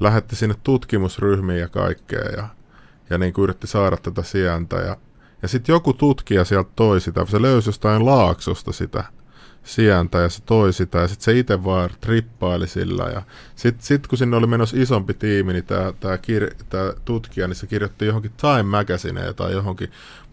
lähetti sinne tutkimusryhmiin ja kaikkea ja, ja niin kuin yritti saada tätä sientä. Ja, Ja sitten joku tutkija sieltä toi sitä, se löysi jostain laaksosta sitä sientä ja se toi sitä. Ja sitten se itse vaan trippaili sillä. Ja sitten sit, kun sinne oli menossa isompi tiimi, niin tämä tää kir- tää tutkija, niin se kirjoitti johonkin Time Magazineen tai johonkin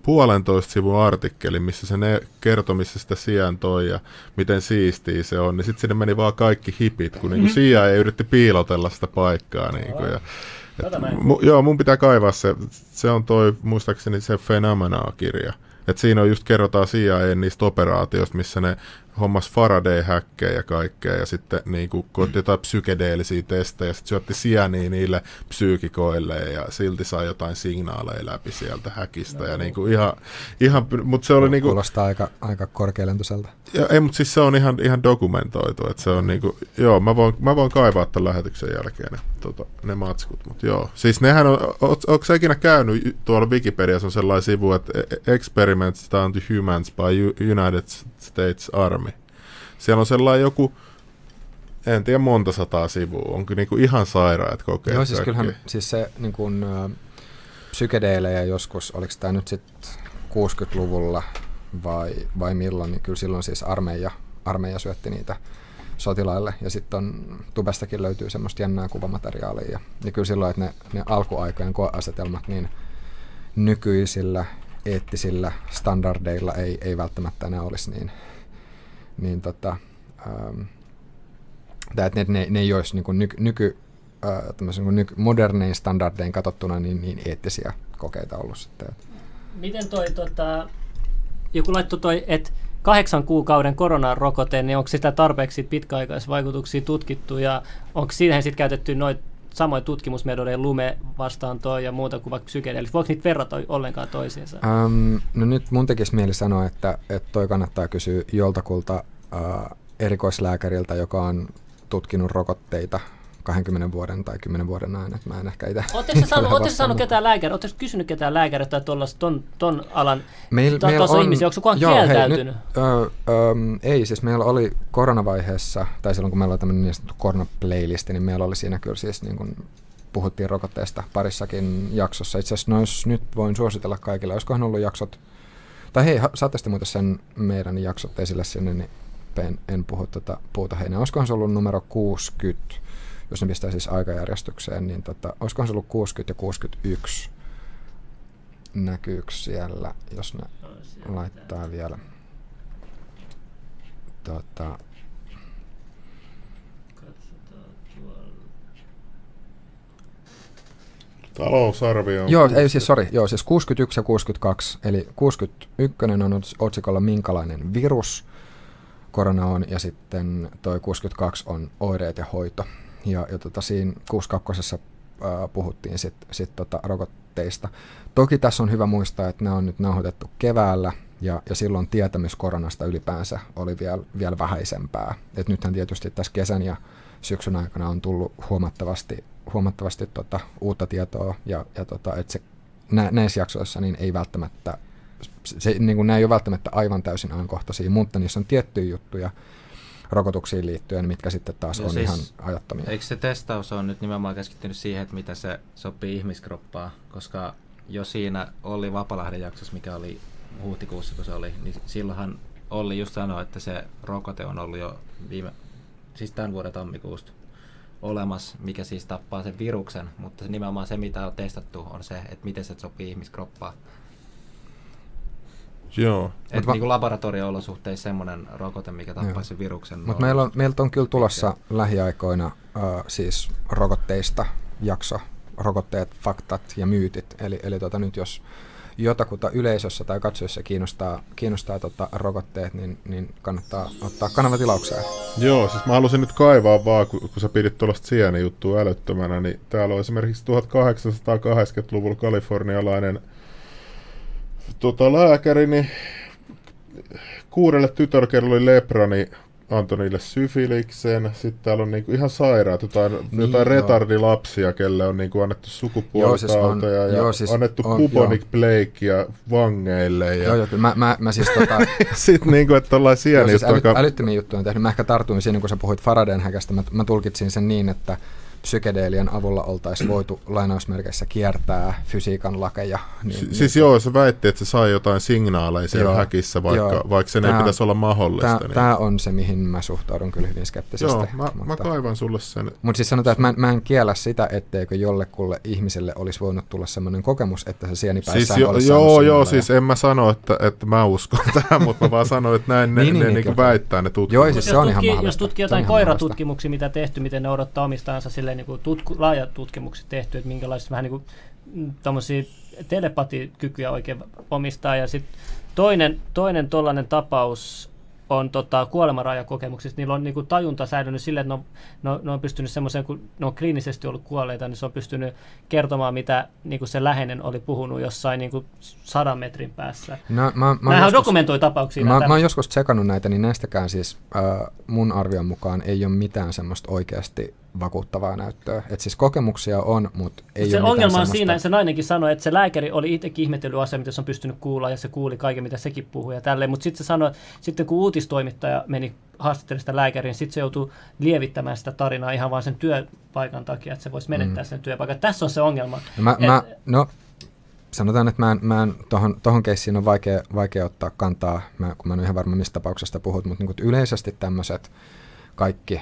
puolentoista sivun artikkeli, missä se ne kertoi, missä sitä sijaan toi ja miten siistiä se on, niin sitten sinne meni vaan kaikki hipit, kun sijaa ei yritti piilotella sitä paikkaa. Niinku, ja, et, mu, joo, mun pitää kaivaa se, se on toi, muistaakseni se Phenomena-kirja. Et siinä on just kerrotaan CIA niistä operaatioista, missä ne hommas Faraday-häkkejä ja kaikkea, ja sitten niin kuin, jotain psykedeellisiä testejä, ja sitten syötti sieniä niille psyykikoille, ja silti sai jotain signaaleja läpi sieltä häkistä, no, ja niin kuin ihan, ihan mutta se oli niin kuin, Kuulostaa aika, aika korkealentoiselta. Ja, ei, mutta siis se on ihan, ihan dokumentoitu, että se on niin kuin, joo, mä voin, mä voin kaivaa tämän lähetyksen jälkeen ne, tota, ne matskut, mutta joo. Siis nehän on, onko sä ikinä käynyt, tuolla Wikipediassa on sellainen sivu, että e- Experiments done to humans by United States Army. Siellä on sellainen joku, en tiedä monta sataa sivua, onko niinku ihan sairaat kokeet. Joo, siis kyllähän siis se niin kuin, äh, psykedeelejä joskus, oliko tämä nyt sitten 60-luvulla vai, vai milloin, niin kyllä silloin siis armeija, armeija syötti niitä sotilaille. Ja sitten on tubestakin löytyy semmoista jännää kuvamateriaalia. Ja, ja kyllä silloin, että ne, ne alkuaikojen koeasetelmat niin nykyisillä eettisillä standardeilla ei, ei välttämättä enää olisi niin, niin tota, ähm, että ne, ne, ne ei olisi niin kuin nyky, nyky, äh, niin nyky, modernein standardein katsottuna niin, niin eettisiä kokeita ollut sitten. Miten toi, tota, joku laittoi toi, että kahdeksan kuukauden koronarokote, niin onko sitä tarpeeksi pitkäaikaisvaikutuksia tutkittu ja onko siihen sitten käytetty noita samoin tutkimusmetodeja lume vastaan toi ja muuta kuin vaikka psykedeelit. Voiko niitä verrata ollenkaan toisiinsa? Um, no nyt mun tekisi mieli sanoa, että, että toi kannattaa kysyä joltakulta uh, erikoislääkäriltä, joka on tutkinut rokotteita 20 vuoden tai 10 vuoden ajan, että mä en ehkä itse... Oletteko saanut, saanut ketään lääkäriä, oletteko kysynyt ketään lääkäriä tai ton, ton alan meil, meil on, ihmisiä, onko kukaan joo, kieltäytynyt? Hei, nyt, ö, ö, ei, siis meillä oli koronavaiheessa, tai silloin kun meillä oli tämmöinen niin sanottu koronaplaylisti, niin meillä oli siinä kyllä siis niin kuin puhuttiin rokotteesta parissakin jaksossa. Itse asiassa nois, nyt voin suositella kaikille, olisikohan ollut jaksot, tai hei, saatte sitten muuten sen meidän jaksot esille sinne, niin en, en puhu tätä puuta heinää. Olisikohan se ollut numero 60, jos ne pistää siis aikajärjestykseen, niin tota, olisikohan se ollut 60 ja 61 näkyykö siellä, jos ne no, laittaa vielä. Tota, Talousarvio. Joo, ei siis, sorry, joo, siis 61 ja 62, eli 61 on otsikolla minkälainen virus korona on, ja sitten toi 62 on oireet ja hoito. Ja, ja tota, siinä 62 ää, puhuttiin sitten sit tota rokotteista. Toki tässä on hyvä muistaa, että nämä on nyt nauhoitettu keväällä, ja, ja silloin tietämys koronasta ylipäänsä oli vielä, vielä vähäisempää. Et nythän tietysti tässä kesän ja syksyn aikana on tullut huomattavasti, huomattavasti tota, uutta tietoa, ja, ja tota, että se nä, näissä jaksoissa niin ei välttämättä, se, niin kuin, nämä ei ole välttämättä aivan täysin ajankohtaisia, mutta niissä on tiettyjä juttuja, rokotuksiin liittyen, mitkä sitten taas no on siis, ihan ajattomia. Eikö se testaus on nyt nimenomaan keskittynyt siihen, että mitä se sopii ihmiskroppaan, koska jo siinä oli Vapalahden jaksossa, mikä oli huhtikuussa, kun se oli, niin silloinhan Olli just sanoi, että se rokote on ollut jo viime, siis tämän vuoden tammikuusta olemassa, mikä siis tappaa sen viruksen, mutta se nimenomaan se, mitä on testattu, on se, että miten se sopii ihmiskroppaan. Joo. Että va- niin laboratorio-olosuhteissa semmoinen rokote, mikä tappaisi sen viruksen. Mutta meillä on, meiltä on kyllä tulossa mikä... lähiaikoina uh, siis rokotteista jakso, rokotteet, faktat ja myytit. Eli, eli tota, nyt jos jotakuta yleisössä tai katsojassa kiinnostaa, kiinnostaa tota rokotteet, niin, niin kannattaa ottaa kanavatilaukseen. Joo, siis mä halusin nyt kaivaa vaan, kun, kun sä pidit tuollaista sieni juttua älyttömänä, niin täällä on esimerkiksi 1880-luvulla kalifornialainen tota, lääkäri, niin kuudelle tytörkerrolle oli lepra, niin antoi niille syfiliksen. Sitten täällä on niinku ihan sairaat, jotain, niin, jotain retardilapsia, kelle on niinku annettu sukupuolitauteja joo, siis on, ja joo, siis annettu on, bubonic plaguea vangeille. Ja... Joo, joo, kyllä mä, mä, mä siis tota... Sitten niinku, että ollaan sieni siis äly, joka... älyttömiä juttuja on tehnyt. Mä ehkä tartuin siinä, kun sä puhuit Faradayn häkästä. Mä, mä tulkitsin sen niin, että psykedeelien avulla oltaisiin voitu lainausmerkeissä kiertää fysiikan lakeja. Niin, si- siis niin, joo, se väitti, että se sai jotain signaaleja siellä joo, häkissä, vaikka, joo, vaikka sen tää, ei pitäisi olla mahdollista. Tämä, niin. tämä on se, mihin mä suhtaudun kyllä hyvin skeptisesti. Joo, mä, mutta, mä kaivan sulle sen. Mutta siis sanotaan, että mä, mä en kiellä sitä, etteikö jollekulle ihmiselle olisi voinut tulla sellainen kokemus, että se sienipäissään siis jo, olisi Joo, joo, siis en mä sano, että, että mä uskon tähän, mutta mä vaan sanoin, että näin ne, niin, ne, niin, ne niin, väittää ne tutkimukset. Joo, siis se on ihan mahdollista. Jos tutkii jotain koiratutkimuksia, mitä tehty, miten ne odottaa omistajansa silleen niin kuin tutku, laajat tutkimukset tehty, että minkälaisia vähän niin kuin mm, telepatikykyjä oikein omistaa. Ja sitten toinen, toinen tollainen tapaus on tota, kuolemanrajakokemuksista, niillä on niin kuin, tajunta säilynyt sille, että ne on, ne ne on pystynyt semmoiseen, kun ne on kliinisesti ollut kuolleita, niin se on pystynyt kertomaan, mitä niin kuin se läheinen oli puhunut jossain niin kuin sadan metrin päässä. No, mä, mä Nämähän joskus, dokumentoi tapauksia. Mä, mä oon joskus tsekannut näitä, niin näistäkään siis äh, mun arvion mukaan ei ole mitään semmoista oikeasti vakuuttavaa näyttöä. Et siis kokemuksia on, mutta ei se ole ongelma on semmoista... siinä, että se nainenkin sanoi, että se lääkäri oli itsekin ihmetellyt asia, mitä se on pystynyt kuulla, ja se kuuli kaiken, mitä sekin puhui ja tälleen. Mutta sitten se sanoi, sitten kun uutistoimittaja meni haastattelemaan sitä lääkäriä, niin sitten se joutuu lievittämään sitä tarinaa ihan vain sen työpaikan takia, että se voisi menettää mm. sen työpaikan. Tässä on se ongelma. Mä, et, mä, no, sanotaan, että mä en, mä en tohon, tohon keissiin on vaikea, vaikea ottaa kantaa, mä, kun mä en ole ihan varma mistä tapauksesta puhut, mutta niin yleisesti tämmöiset kaikki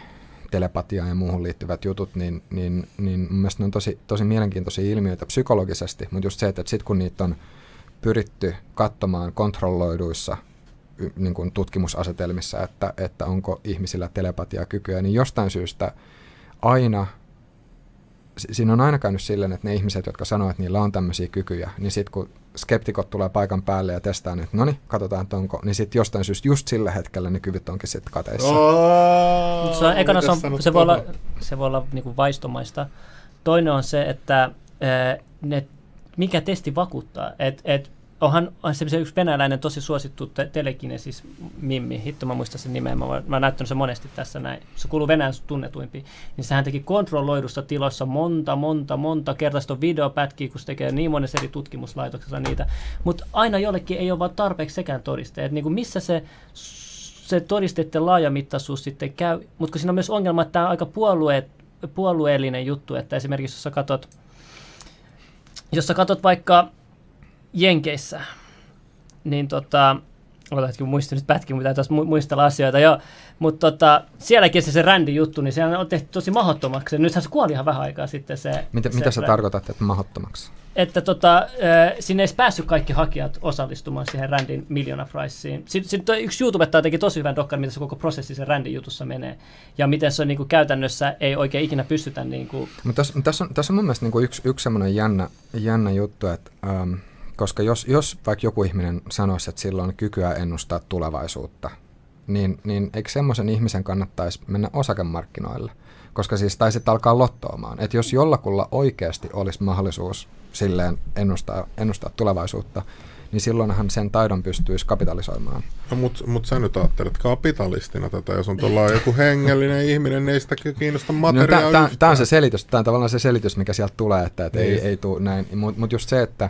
telepatiaan ja muuhun liittyvät jutut, niin, niin, niin mun mielestä ne on tosi, tosi mielenkiintoisia ilmiöitä psykologisesti, mutta just se, että, sitten kun niitä on pyritty katsomaan kontrolloiduissa niin kuin tutkimusasetelmissa, että, että onko ihmisillä telepatiakykyä, niin jostain syystä aina siinä on aina käynyt silleen, että ne ihmiset, jotka sanoo, että niillä on tämmöisiä kykyjä, niin sitten kun skeptikot tulee paikan päälle ja testaa, että no niin, katsotaan, että onko, niin sitten jostain syystä just sillä hetkellä ne kyvyt onkin sitten kateissa. Oh, se, on, ekana se, on, se, voi olla, se voi olla niinku vaistomaista. Toinen on se, että ne, mikä testi vakuuttaa. Et, et onhan on se yksi venäläinen tosi suosittu te- telekinesis Mimmi, hitto mä muistan sen nimeä, mä, mä näyttänyt se monesti tässä näin, se kuuluu Venäjän tunnetuimpiin, niin sehän teki kontrolloidussa tiloissa monta, monta, monta kertaista videopätkiä, kun se tekee niin monessa eri tutkimuslaitoksessa niitä, mutta aina jollekin ei ole vaan tarpeeksi sekään todiste, että niin kuin missä se se todisteiden laajamittaisuus sitten käy, mutta kun siinä on myös ongelma, että tämä on aika puolue, puolueellinen juttu, että esimerkiksi jos sä katot, jos sä katot vaikka Jenkeissä, niin tota, Ota hetki, muistin nyt pätkin, mitä tuossa muistella asioita, joo. Mutta tota, sielläkin se, se rändi juttu, niin se on tehty tosi mahdottomaksi. Nythän se kuoli ihan vähän aikaa sitten se Mitä, se mitä sä tarkoitat, että mahdottomaksi? Että tota, sinne ei päässyt kaikki hakijat osallistumaan siihen rändin Milliona Priceen. Sitten, sitten yksi YouTubettaja teki tosi hyvän dokkari, miten se koko prosessi sen rändin jutussa menee. Ja miten se on niin kuin, käytännössä ei oikein ikinä pystytä... Niin kuin... Mutta tässä, tässä, on, tässä on mun mielestä niin kuin yksi, yksi semmoinen jännä, jännä juttu, että... Um, koska jos, jos vaikka joku ihminen sanoisi, että sillä on kykyä ennustaa tulevaisuutta, niin, niin eikö semmoisen ihmisen kannattaisi mennä osakemarkkinoille? Koska siis taisit alkaa lottoamaan. Että jos jollakulla oikeasti olisi mahdollisuus silleen ennustaa, ennustaa tulevaisuutta, niin silloinhan sen taidon pystyisi kapitalisoimaan. No, mutta mut sä nyt ajattelet kapitalistina tätä, jos on tuolla joku hengellinen ihminen, niin ei sitä kiinnosta materiaa no, Tämä on se selitys, tämä on tavallaan se selitys, mikä sieltä tulee, että, että niin. ei, ei tule näin. Mutta mut just se, että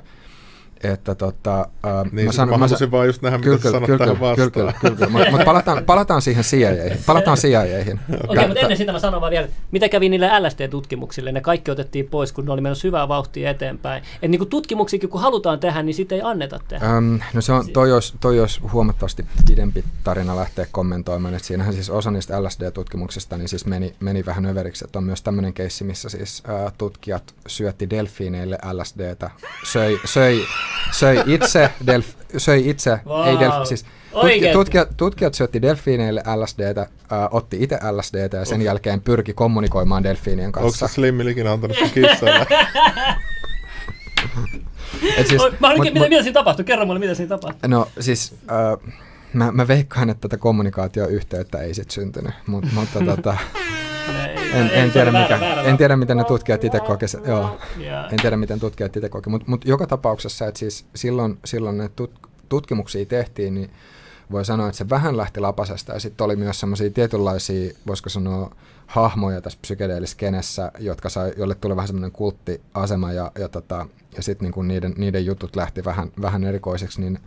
että tota, äh, niin, mä, sanon, mä halusin vaan just nähdä, mitä sanot tähän vastaan. Kyllä, kyllä, kyllä. Mutta mut palataan, palataan siihen CIAihin. Palataan CIAihin. Okei, okay, mutta ennen sitä mä sanon vaan vielä, mitä kävi niille LSD-tutkimuksille? Ne kaikki otettiin pois, kun ne oli menossa hyvää vauhtia eteenpäin. Et niin tutkimuksikin, kun halutaan tehdä, niin sitä ei anneta tehdä. Um, no se on, toi olisi, toi olisi huomattavasti pidempi tarina lähteä kommentoimaan. Et siinähän siis osa niistä LSD-tutkimuksista niin siis meni, meni vähän överiksi. Et on myös tämmöinen keissi, missä siis uh, tutkijat syötti delfiineille LSDtä, söi, söi söi itse, delf, söi itse wow. ei delf, siis tutki, tutkijat, tutkijat syötti delfiineille LSDtä, äh, otti itse LSDtä ja sen Onks. jälkeen pyrki kommunikoimaan delfiinien kanssa. Onko se Slimmillikin antanut se kissalle? Et siis, mä mut, mitä, mitä siinä tapahtui? Kerro mulle, mitä siinä tapahtui. No siis, äh, mä, mä veikkaan, että tätä kommunikaatioyhteyttä ei sit syntynyt, Mut, mutta tota, en, en, tiedä, mikä, en tiedä, miten ne tutkijat itse koki Joo, en tiedä, miten tutkijat itse koki. Mutta mut joka tapauksessa, että siis silloin, silloin ne tut, tutkimuksia tehtiin, niin voi sanoa, että se vähän lähti lapasesta. Ja sitten oli myös semmoisia tietynlaisia, voisiko sanoa, hahmoja tässä psykedeeliskenessä, jotka sai, jolle tuli vähän semmoinen kulttiasema ja, ja, tota, ja sitten niinku niiden, niiden jutut lähti vähän, vähän erikoiseksi, niin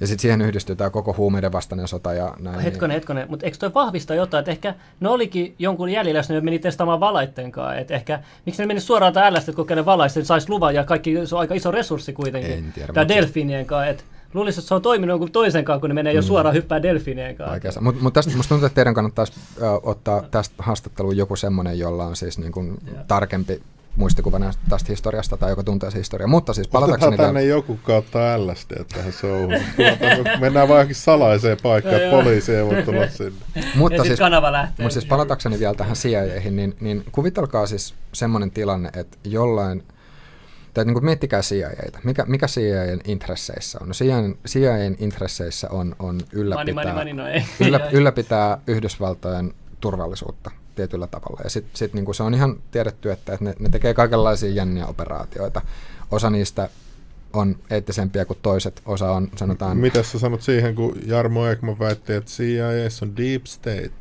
Ja sitten siihen yhdistyy tämä koko huumeiden vastainen sota ja näin. Hetkonen, hetkonen, mutta eikö toi vahvista jotain, että ehkä ne olikin jonkun jäljellä, jos ne meni testaamaan valaitten kanssa, että ehkä, miksi ne meni suoraan tai LSD, kun ne valaisten saisi luvan ja kaikki, se on aika iso resurssi kuitenkin. En tiedä, Tämä delfiinien kanssa, että luulisin, että se on toiminut jonkun toisen kanssa, kun ne menee jo suoraan hyppää delfiinien kanssa. Mutta mut tästä musta tuntuu, että teidän kannattaisi ö, ottaa tästä haastatteluun joku semmoinen, jolla on siis niin kuin tarkempi muistikuva näistä- tästä historiasta tai joka tuntee se historiaa. Mutta siis Otetaan palatakseni tänne vielä, joku kautta LSD tähän showhun. Tuota, Mennään vaan johonkin salaiseen paikkaan, poliisi ei voi tulla sinne. Mutta siis, kanava lähtee. mutta siis palatakseni vielä tähän CIAihin, niin, niin kuvitelkaa siis semmoinen tilanne, että jollain, tai niin kuin miettikää CIAita. Mikä, mikä CIAn intresseissä on? No CIAn, CIAn intresseissä on, on ylläpitää, mani, mani, no ei. yllä, ylläpitää Yhdysvaltojen turvallisuutta tietyllä tavalla. Ja sitten sit niinku se on ihan tiedetty, että, että ne, ne tekee kaikenlaisia jänniä operaatioita. Osa niistä on eettisempiä kuin toiset, osa on sanotaan... Mitä sä sanot siihen, kun Jarmo Ekman väitti, että CIA on deep state?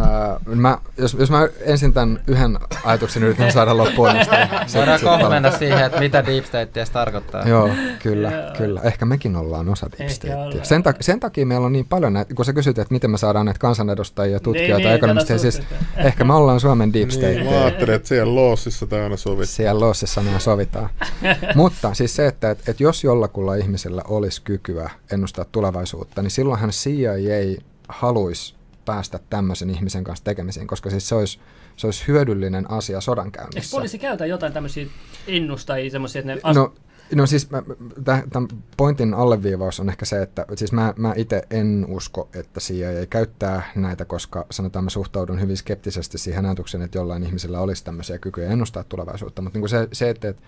Ää, mä, jos, jos mä ensin tämän yhden ajatuksen yritän saada loppuun, niin sitten- sitten- Voidaan kohta mennä siihen, että mitä deep state edes tarkoittaa. Joo, kyllä, Joo. kyllä. Ehkä mekin ollaan osa deep statea. Sen, tak- sen takia meillä on niin paljon näitä, kun sä kysyt, että miten me saadaan näitä kansanedustajia, tutkijoita, niin, ekonomisteja, siis ehkä me ollaan Suomen deep state. Niin, mä ajattelin, että siellä Loossissa tämä aina sovittu. siellä lossissa nämä sovitaan. Mutta siis se, että, että, että jos jollakulla ihmisellä olisi kykyä ennustaa tulevaisuutta, niin silloinhan CIA haluaisi päästä tämmöisen ihmisen kanssa tekemisiin, koska siis se olisi, se olisi hyödyllinen asia Eikö sodankäynnissä. poliisi käytä jotain tämmöisiä ennustajia, semmoisia, että ne as- No, no siis mä- mä- tämän pointin alleviivaus on ehkä se, että siis mä, mä itse en usko, että CIA käyttää näitä, koska sanotaan mä suhtaudun hyvin skeptisesti siihen ajatukseen, että jollain ihmisellä olisi tämmöisiä kykyjä ennustaa tulevaisuutta, mutta niin se, se, että, että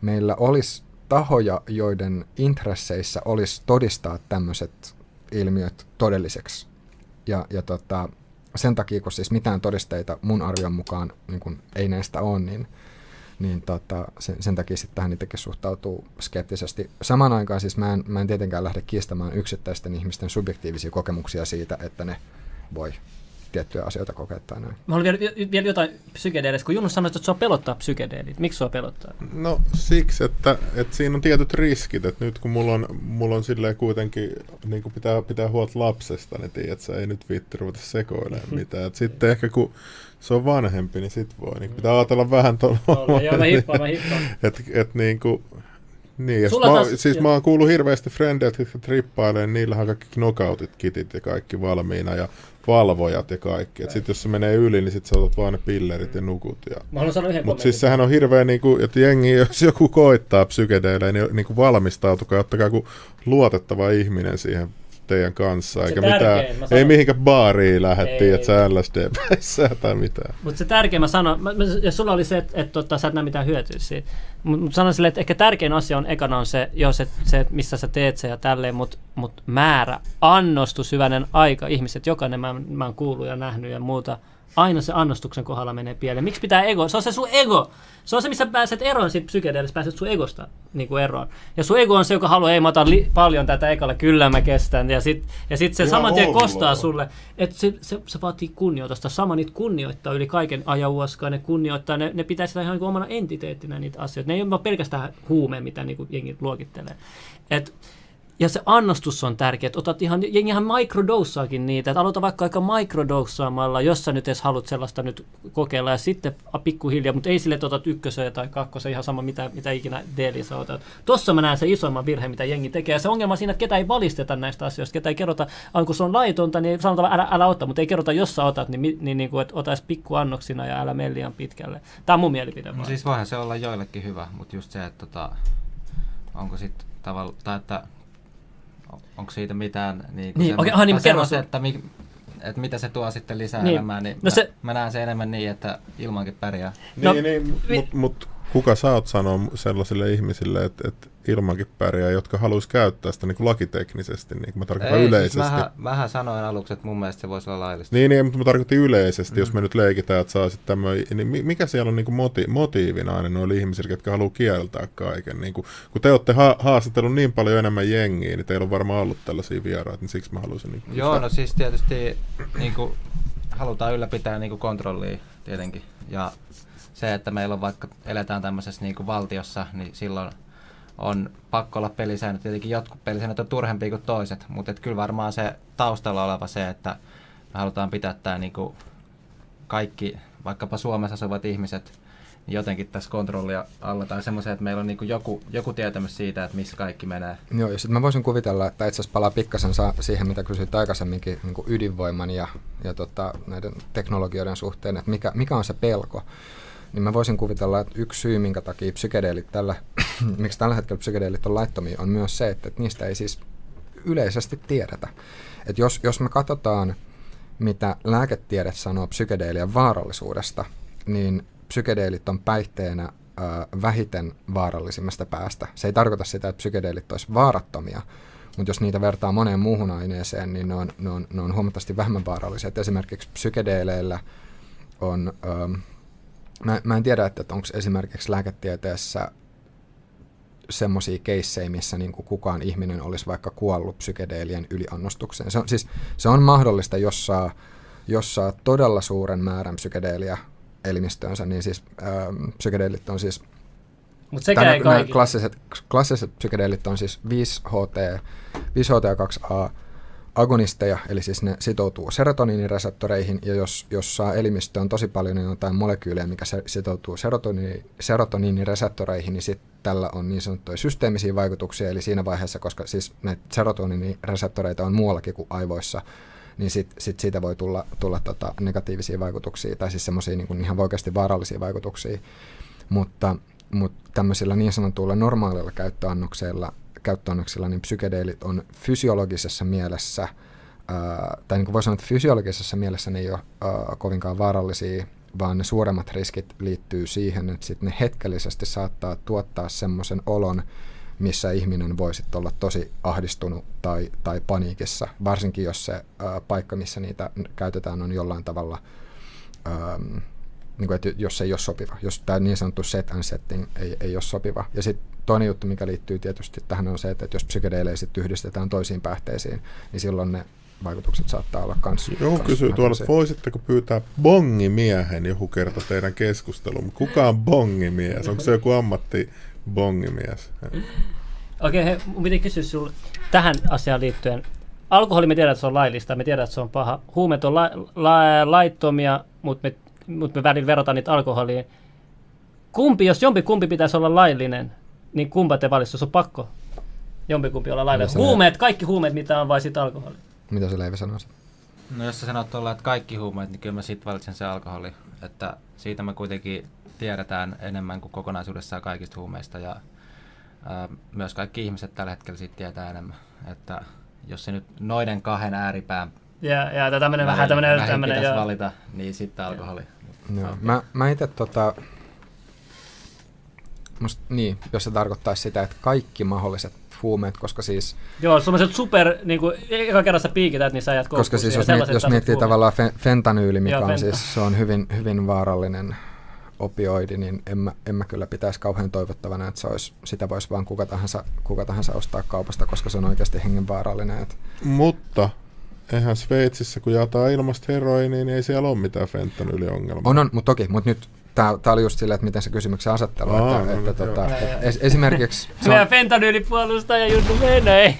meillä olisi tahoja, joiden intresseissä olisi todistaa tämmöiset ilmiöt todelliseksi. Ja, ja tota, sen takia, kun siis mitään todisteita mun arvion mukaan niin kun ei näistä ole, niin, niin tota, sen, sen takia sitten tähän itsekin suhtautuu skeptisesti. Samaan aikaan siis mä en, mä en tietenkään lähde kiistämään yksittäisten ihmisten subjektiivisia kokemuksia siitä, että ne voi tiettyjä asioita kokea tai näin. Mä haluan vielä, vielä jotain psykedeelistä, kun Junus sanoi, että sua pelottaa psykedeelit. Miksi sua pelottaa? No siksi, että, että siinä on tietyt riskit, että nyt kun mulla on, mulla on silleen kuitenkin, niin kuin pitää, pitää huolta lapsesta, niin tiedät, sä ei nyt viitti ruveta sekoilemaan mitään. Et sitten ehkä kun se on vanhempi, niin sit voi. Niin pitää ajatella vähän tuolla. Joo, mä hippaan, mä hippaan. Et, et niinku, niin, ja sit Sulla mä, taas- siis joo. mä oon kuullut hirveästi frendeiltä, jotka trippailee, niin niillähän on kaikki knockoutit, kitit ja kaikki valmiina ja valvojat ja kaikki. Et sit jos se menee yli, niin sit sä otat vaan ne pillerit ja nukut. Ja... Mä haluan sanoa yhden Mutta siis sehän on hirveä, niinku, että jengi, jos joku koittaa psykedeille, niin niinku valmistautukaa, ottakaa joku luotettava ihminen siihen teidän kanssa, Se eikä tärkein, mitään, mä ei sanon- mihinkään baariin lähettiin, Ei. että sä LSD tai mitään. Mutta se tärkein mä sanon, mä, mä, ja sulla oli se, että et, tota, sä et näe mitään hyötyä siitä. Mutta mut sanon silleen, että ehkä tärkein asia on ekana on se, jos et, se että missä sä teet se ja tälleen, mutta mut määrä, annostus, hyvänen aika, ihmiset, jokainen mä, mä oon kuullut ja nähnyt ja muuta, aina se annostuksen kohdalla menee pieleen. Miksi pitää ego? Se on se sun ego. Se on se, missä pääset eroon siitä psykedeelistä, pääset sun egosta niin kuin eroon. Ja sun ego on se, joka haluaa, ei mä otan li- paljon tätä ekalla, kyllä mä kestän. Ja sit, ja sit se Ihan saman tien kostaa sulle, että se, se, se, vaatii kunnioitusta. Sama niitä kunnioittaa yli kaiken ajahuoskaa, ne kunnioittaa, ne, ne pitää sitä ihan niin kuin omana entiteettinä niitä asioita. Ne ei ole vaan pelkästään huume, mitä niin kuin jengi luokittelee. Et, ja se annostus on tärkeä, että otat ihan, jengihän microdosaakin niitä, että aloita vaikka aika microdosaamalla, jos sä nyt edes haluat sellaista nyt kokeilla, ja sitten a- pikkuhiljaa, mutta ei sille, että otat ykkösen tai kakkosen, ihan sama mitä, mitä ikinä deeliä sä otat. Tossa mä näen se isoimman virhe, mitä jengi tekee, ja se ongelma on siinä, että ketä ei valisteta näistä asioista, ketä ei kerrota, aina kun se on laitonta, niin sanotaan älä, älä ota, mutta ei kerrota, jos sä otat, niin, mi- niin, niin kuin, että ota pikkuannoksina ja älä mene liian pitkälle. Tämä on mun mielipide No siis voihan se olla joillekin hyvä, mutta just se, että tota, onko sitten tavalla, tai että onko siitä mitään niin, Niin, okei, aha, niin kerro sun. että, mi, että mitä se tuo sitten lisää Niin. elämään, niin No mä, se- mä näen se enemmän niin, että ilmankin pärjää. No, niin, niin, vi- mutta mut, kuka sä oot sanoa sellaisille ihmisille, että, että ilmankin pärjää, jotka haluaisi käyttää sitä niin kuin lakiteknisesti, niin kuin mä tarkoitan Ei, yleisesti. Siis mähän, mähän sanoin aluksi, että mun mielestä se voisi olla laillista. Niin, niin, mutta mä tarkoitin yleisesti, Mm. jos me nyt leikitään, että saisit tämmöinen, niin mi- mikä siellä on niin moti, motiivina aina noille ihmisille, jotka haluaa kieltää kaiken? Niin kuin, kun te olette ha- haastatellut niin paljon enemmän jengiä, niin teillä on varmaan ollut tällaisia vieraita, niin siksi mä haluaisin... Niin kuin Joo, no siis tietysti niin kuin, halutaan ylläpitää niin kuin kontrollia tietenkin. Ja se, että meillä on vaikka eletään tämmöisessä niin kuin valtiossa, niin silloin on pakko olla pelisäännöt. Tietenkin jotkut pelisäännöt on turhempia kuin toiset, mutta kyllä varmaan se taustalla oleva se, että me halutaan pitää tämä niin kuin kaikki, vaikkapa Suomessa asuvat ihmiset, niin jotenkin tässä kontrollia alla tai semmoisen, että meillä on niin joku, joku tietämys siitä, että missä kaikki menee. Joo, ja sitten mä voisin kuvitella, että itse asiassa palaa pikkasen siihen, mitä kysyit aikaisemminkin niin ydinvoiman ja, ja tota, näiden teknologioiden suhteen, että mikä, mikä on se pelko niin mä voisin kuvitella, että yksi syy, minkä takia psykedeelit tällä, miksi tällä hetkellä psykedeelit on laittomia, on myös se, että, että niistä ei siis yleisesti tiedetä. Että jos, jos me katsotaan, mitä lääketiede sanoo psykedeelien vaarallisuudesta, niin psykedeelit on päihteenä ö, vähiten vaarallisimmasta päästä. Se ei tarkoita sitä, että psykedeelit olisi vaarattomia, mutta jos niitä vertaa moneen muuhun aineeseen, niin ne on, ne on, ne on huomattavasti vähemmän vaarallisia. Et esimerkiksi psykedeeleillä on... Ö, Mä, mä en tiedä, että onko esimerkiksi lääketieteessä semmoisia keissejä, missä niin kuin kukaan ihminen olisi vaikka kuollut psykedeelien yliannostukseen. Se on, siis, se on mahdollista, jos saa, jos saa todella suuren määrän psykedeelia elimistöönsä, niin siis ähm, psykedeelit on siis Mut sekä ei klassiset, klassiset psykedeelit on siis 5HT, 5HT2A, agonisteja, eli siis ne sitoutuu serotoniinireseptoreihin, ja jos, jos saa elimistöön tosi paljon niin jotain molekyylejä, mikä sitoutuu serotoniini, serotoniinireseptoreihin, niin sitten tällä on niin sanottuja systeemisiä vaikutuksia, eli siinä vaiheessa, koska siis näitä serotoniinireseptoreita on muuallakin kuin aivoissa, niin sit, sit siitä voi tulla, tulla tota negatiivisia vaikutuksia, tai siis semmoisia niin ihan oikeasti vaarallisia vaikutuksia. Mutta, mutta tämmöisillä niin sanotuilla normaalilla käyttöannoksilla käyttöannoksilla, niin psykedeelit on fysiologisessa mielessä, tai niin kuin voi sanoa, että fysiologisessa mielessä ne ei ole kovinkaan vaarallisia, vaan ne suuremmat riskit liittyy siihen, että sit ne hetkellisesti saattaa tuottaa semmoisen olon, missä ihminen voisi olla tosi ahdistunut tai, tai paniikissa, varsinkin jos se ää, paikka, missä niitä käytetään, on jollain tavalla, ää, niin kuin, että jos se ei ole sopiva, jos tämä niin sanottu set and setting ei, ei ole sopiva. Ja sitten toinen juttu, mikä liittyy tietysti tähän on se, että jos psykedeilejä sitten yhdistetään toisiin päihteisiin, niin silloin ne vaikutukset saattaa olla kans. Joku kysyy tuolla, että voisitteko pyytää bongimiehen joku kerta teidän keskusteluun. Kuka on bongimies? Onko se joku ammatti bongimies? Okei, okay, mun piti kysyä sinulle tähän asiaan liittyen. Alkoholi me tiedetään, että se on laillista, me tiedetään, että se on paha. Huumeet on la- la- laittomia, mutta me, mut me välillä verrataan niitä alkoholiin. Kumpi, jos jompi kumpi pitäisi olla laillinen, niin kumpa te valitsisi, jos on pakko jompikumpi olla lailla. Huumeet, kaikki huumeet, mitä on, vai sitten alkoholi? Mitä se Leivi sanoisi? No jos sä sanot tuolla, että kaikki huumeet, niin kyllä mä sitten valitsen se alkoholi. Että siitä me kuitenkin tiedetään enemmän kuin kokonaisuudessaan kaikista huumeista ja ää, myös kaikki ihmiset tällä hetkellä siitä tietää enemmän. Että jos se nyt noiden kahden ääripään ja, ja tämmöinen vähän tämmöinen... tämmöinen pitäisi valita, niin sitten alkoholi. Joo. Okay. Mä, mä itse tota, Musta, niin, jos se tarkoittaisi sitä, että kaikki mahdolliset huumeet, koska siis... Joo, semmoiset super, niin kuin, eka kerran sä piikität, niin sä ajat Koska siis jos, miet, jos miettii tavallaan fe, fentanyyli, mikä Joo, on fenta. siis, se on hyvin, hyvin vaarallinen opioidi, niin en mä, en mä kyllä pitäisi kauhean toivottavana, että se olisi, sitä voisi vaan kuka tahansa, kuka tahansa ostaa kaupasta, koska se on oikeasti hengenvaarallinen. Että... Mutta eihän Sveitsissä, kun jaetaan ilmasta heroinia, niin ei siellä ole mitään fentanyliongelmaa. On, on, mutta toki, mutta nyt Tämä, oli just silleen, että miten se kysymyksen asettelu. Oh, että, no, että, tota, es, esimerkiksi... Meidän fentanyylipuolustaja juttu menee.